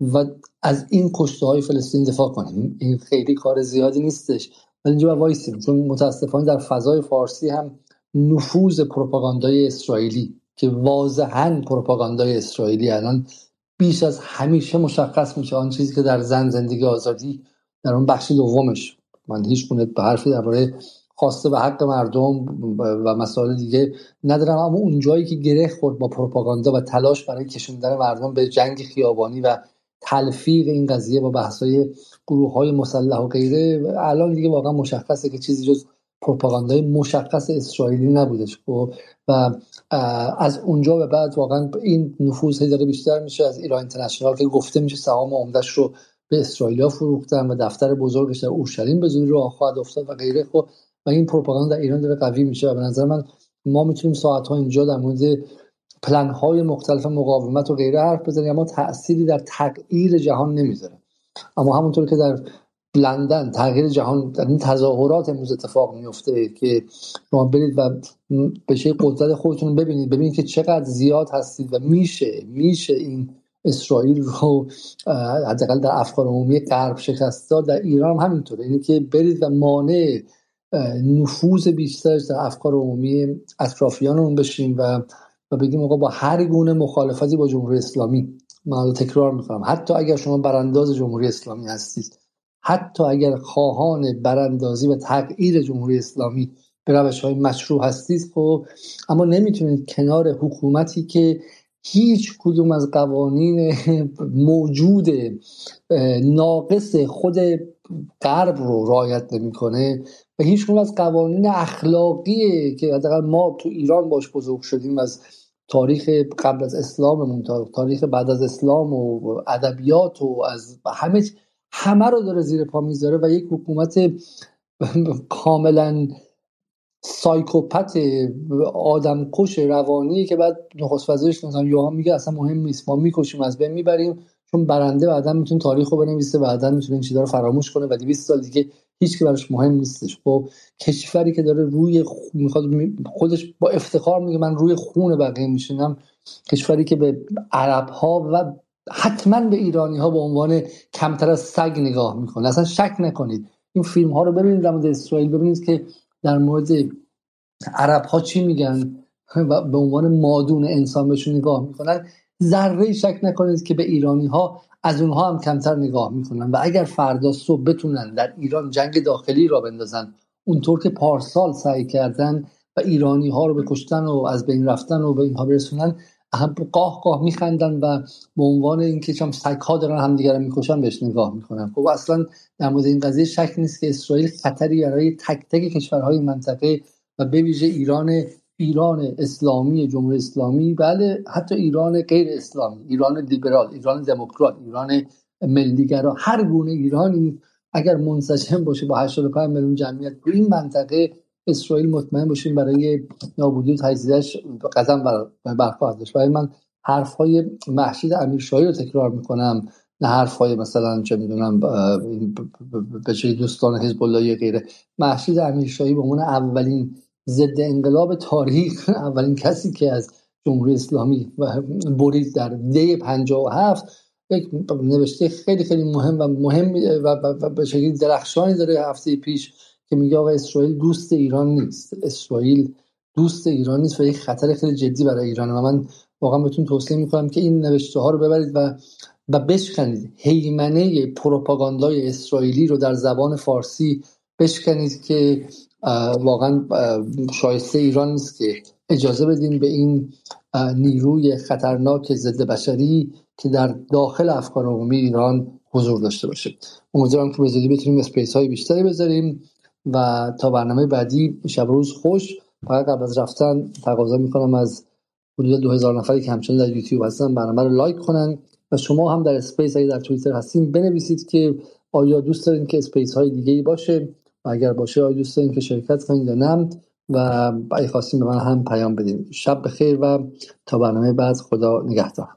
و از این کشته های فلسطین دفاع کنیم. این خیلی کار زیادی نیستش. اینجا وایسیم چون متاسفانه در فضای فارسی هم نفوذ پروپاگاندای اسرائیلی که واضحا پروپاگاندای اسرائیلی الان بیش از همیشه مشخص میشه آن چیزی که در زن زندگی آزادی در اون بخش دومش. من هیچ گونه به حرفی درباره خواسته به حق مردم و مسائل دیگه ندارم اما اون جایی که گره خورد با پروپاگاندا و تلاش برای کشوندن مردم به جنگ خیابانی و تلفیق این قضیه با بحث‌های گروه های مسلح و غیره. الان دیگه واقعا مشخصه که چیزی جز پروپاگاندای مشخص اسرائیلی نبودش خب؟ و از اونجا به بعد واقعا این نفوذ داره بیشتر میشه. از ایران اینترنشنال که گفته میشه سهام عمدهش رو به اسرائیلیا فروختن و دفتر بزرگش در اورشلیم به زودی راه خواهد افتاد و غیره خب؟ و این پروپاگاندا در ایران داره قوی میشه و به نظر من ما می‌تونیم ساعت ها اینجا در مورد پلن های مختلف مقاومت و غیره حرف بزنیم اما تأثیری در تغییر جهان نمی‌ذاره. اما همونطور که در لندن تغییر جهان در این تظاهرات امروز اتفاق میفته که شما برید و شکل قدرت خودتون ببینید ببینید که چقدر زیاد هستید و میشه میشه این اسرائیل رو حداقل در افکار عمومی غرب شکست داد در ایران هم همینطوره. اینه که برید و مانع نفوذ بیشترش در افکار عمومی اطرافیانمون بشیم و و بگیم آقا با هر گونه مخالفتی با جمهوری اسلامی. من تکرار می‌کنم. حتی اگر شما برانداز جمهوری اسلامی هستید حتی اگر خواهان براندازی و تغییر جمهوری اسلامی به روش های مشروع هستید خب اما نمی‌تونید کنار حکومتی که هیچ کدوم از قوانین موجود ناقص خود غرب رو رعایت نمی‌کنه و هیچ کدوم از قوانین اخلاقی که حداقل ما تو ایران باش بزرگ شدیم از تاریخ قبل از اسلاممون تاریخ بعد از اسلام و ادبیات و از همه همه رو داره زیر پا می‌ذاره و یک حکومت کاملا سایکوپت آدم کش روانی که بعد نخست وزیرش مثلا یوهان میگه اصلا مهم نیست ما می‌کشیم از بین می‌بریم چون برنده بعدا می‌تونه تاریخ رو بنویسه بعدا می‌تونه این چیزا رو فراموش کنه و 200 سال دیگه هیچ که براش مهم نیستش. خب کشوری که داره روی می‌خواد خودش با افتخار میگه من روی خون بقیه میشینم. کشوری که به عرب ها و حتما به ایرانی ها به عنوان کمتر از سگ نگاه می‌کنه. اصلا شک نکنید. این فیلم ها رو ببینید در مورد اسرائیل ببینید که در مورد عرب ها چی میگن و به عنوان مادون انسان بهشون نگاه می‌کنن. ذره شک نکنید که به ایرانی ها از اونها هم کمتر نگاه می‌کنن. و اگر فردا صبح بتونن در ایران جنگ داخلی را بندازن اونطور که پارسال سعی کردن و ایرانی ها رو به کشتن و از بین رفتن و به اینها برسونن هم قاه قاه میخندن و به عنوان اینکه چم سگ ها دارن همدیگه رو می‌کشن بهش نگاه می‌کنن. خب اصلا در مورد این قضیه شک نیست که اسرائیل خطری برای تک تک کشورهای منطقه و به ویژه ایران ایران اسلامی جمهوری اسلامی بله حتی ایران غیر اسلامی ایران لیبرال ایران دموکرات ایران ملیگرا هر گونه ایرانی اگر منسجم باشه با 85 میلیون جمعیت تو این منطقه اسرائیل مطمئن باشیم برای نابودی تجزیهش قدم برخواهد داشت. برای من حرف های محشید امیرشاهی رو تکرار می‌کنم نه حرف های مثلا چه می‌دونم به چه دوستان حزب الله غیره. محشید امیرشاهی به عنوان اولین ضد انقلاب تاریخ. اولین کسی که از جمهوری اسلامی برید در دی 57 یک نوشته خیلی خیلی مهم و مهم و به شکلی درخشانی داره هفته پیش که میگه آقا اسرائیل دوست ایران نیست. اسرائیل دوست ایران نیست و یک خطر خیلی جدی برای ایران و من واقعا بهتون توصیه می‌کنم که این نوشته ها رو ببرید و و بشکنید. حیمنه پروپاگاندای اسرائیلی رو در زبان فارسی بشکنید که واقعا شایسته ایران نیست که اجازه بدیم به این نیروی خطرناک ضد بشری که در داخل افکار عمومی ایران حضور داشته باشه. امیدوارم که بزودی بتونیم space های بیشتری بذاریم و تا برنامه بعدی شب روز خوش. فقط قبل از رفتن تقاضا می‌کنم از حدود 2000 نفری که همچنان در یوتیوب هستن برنامه رو لایک کنن و شما هم در space اگه در توییتر هستین بنویسید که آیا دوست دارین که space های دیگه ای باشه. اگر باشه آیا دوست که شرکت کنید یا نه و اگه خواستین به من هم پیام بدین. شب بخیر و تا برنامه بعد. خدا نگهدار.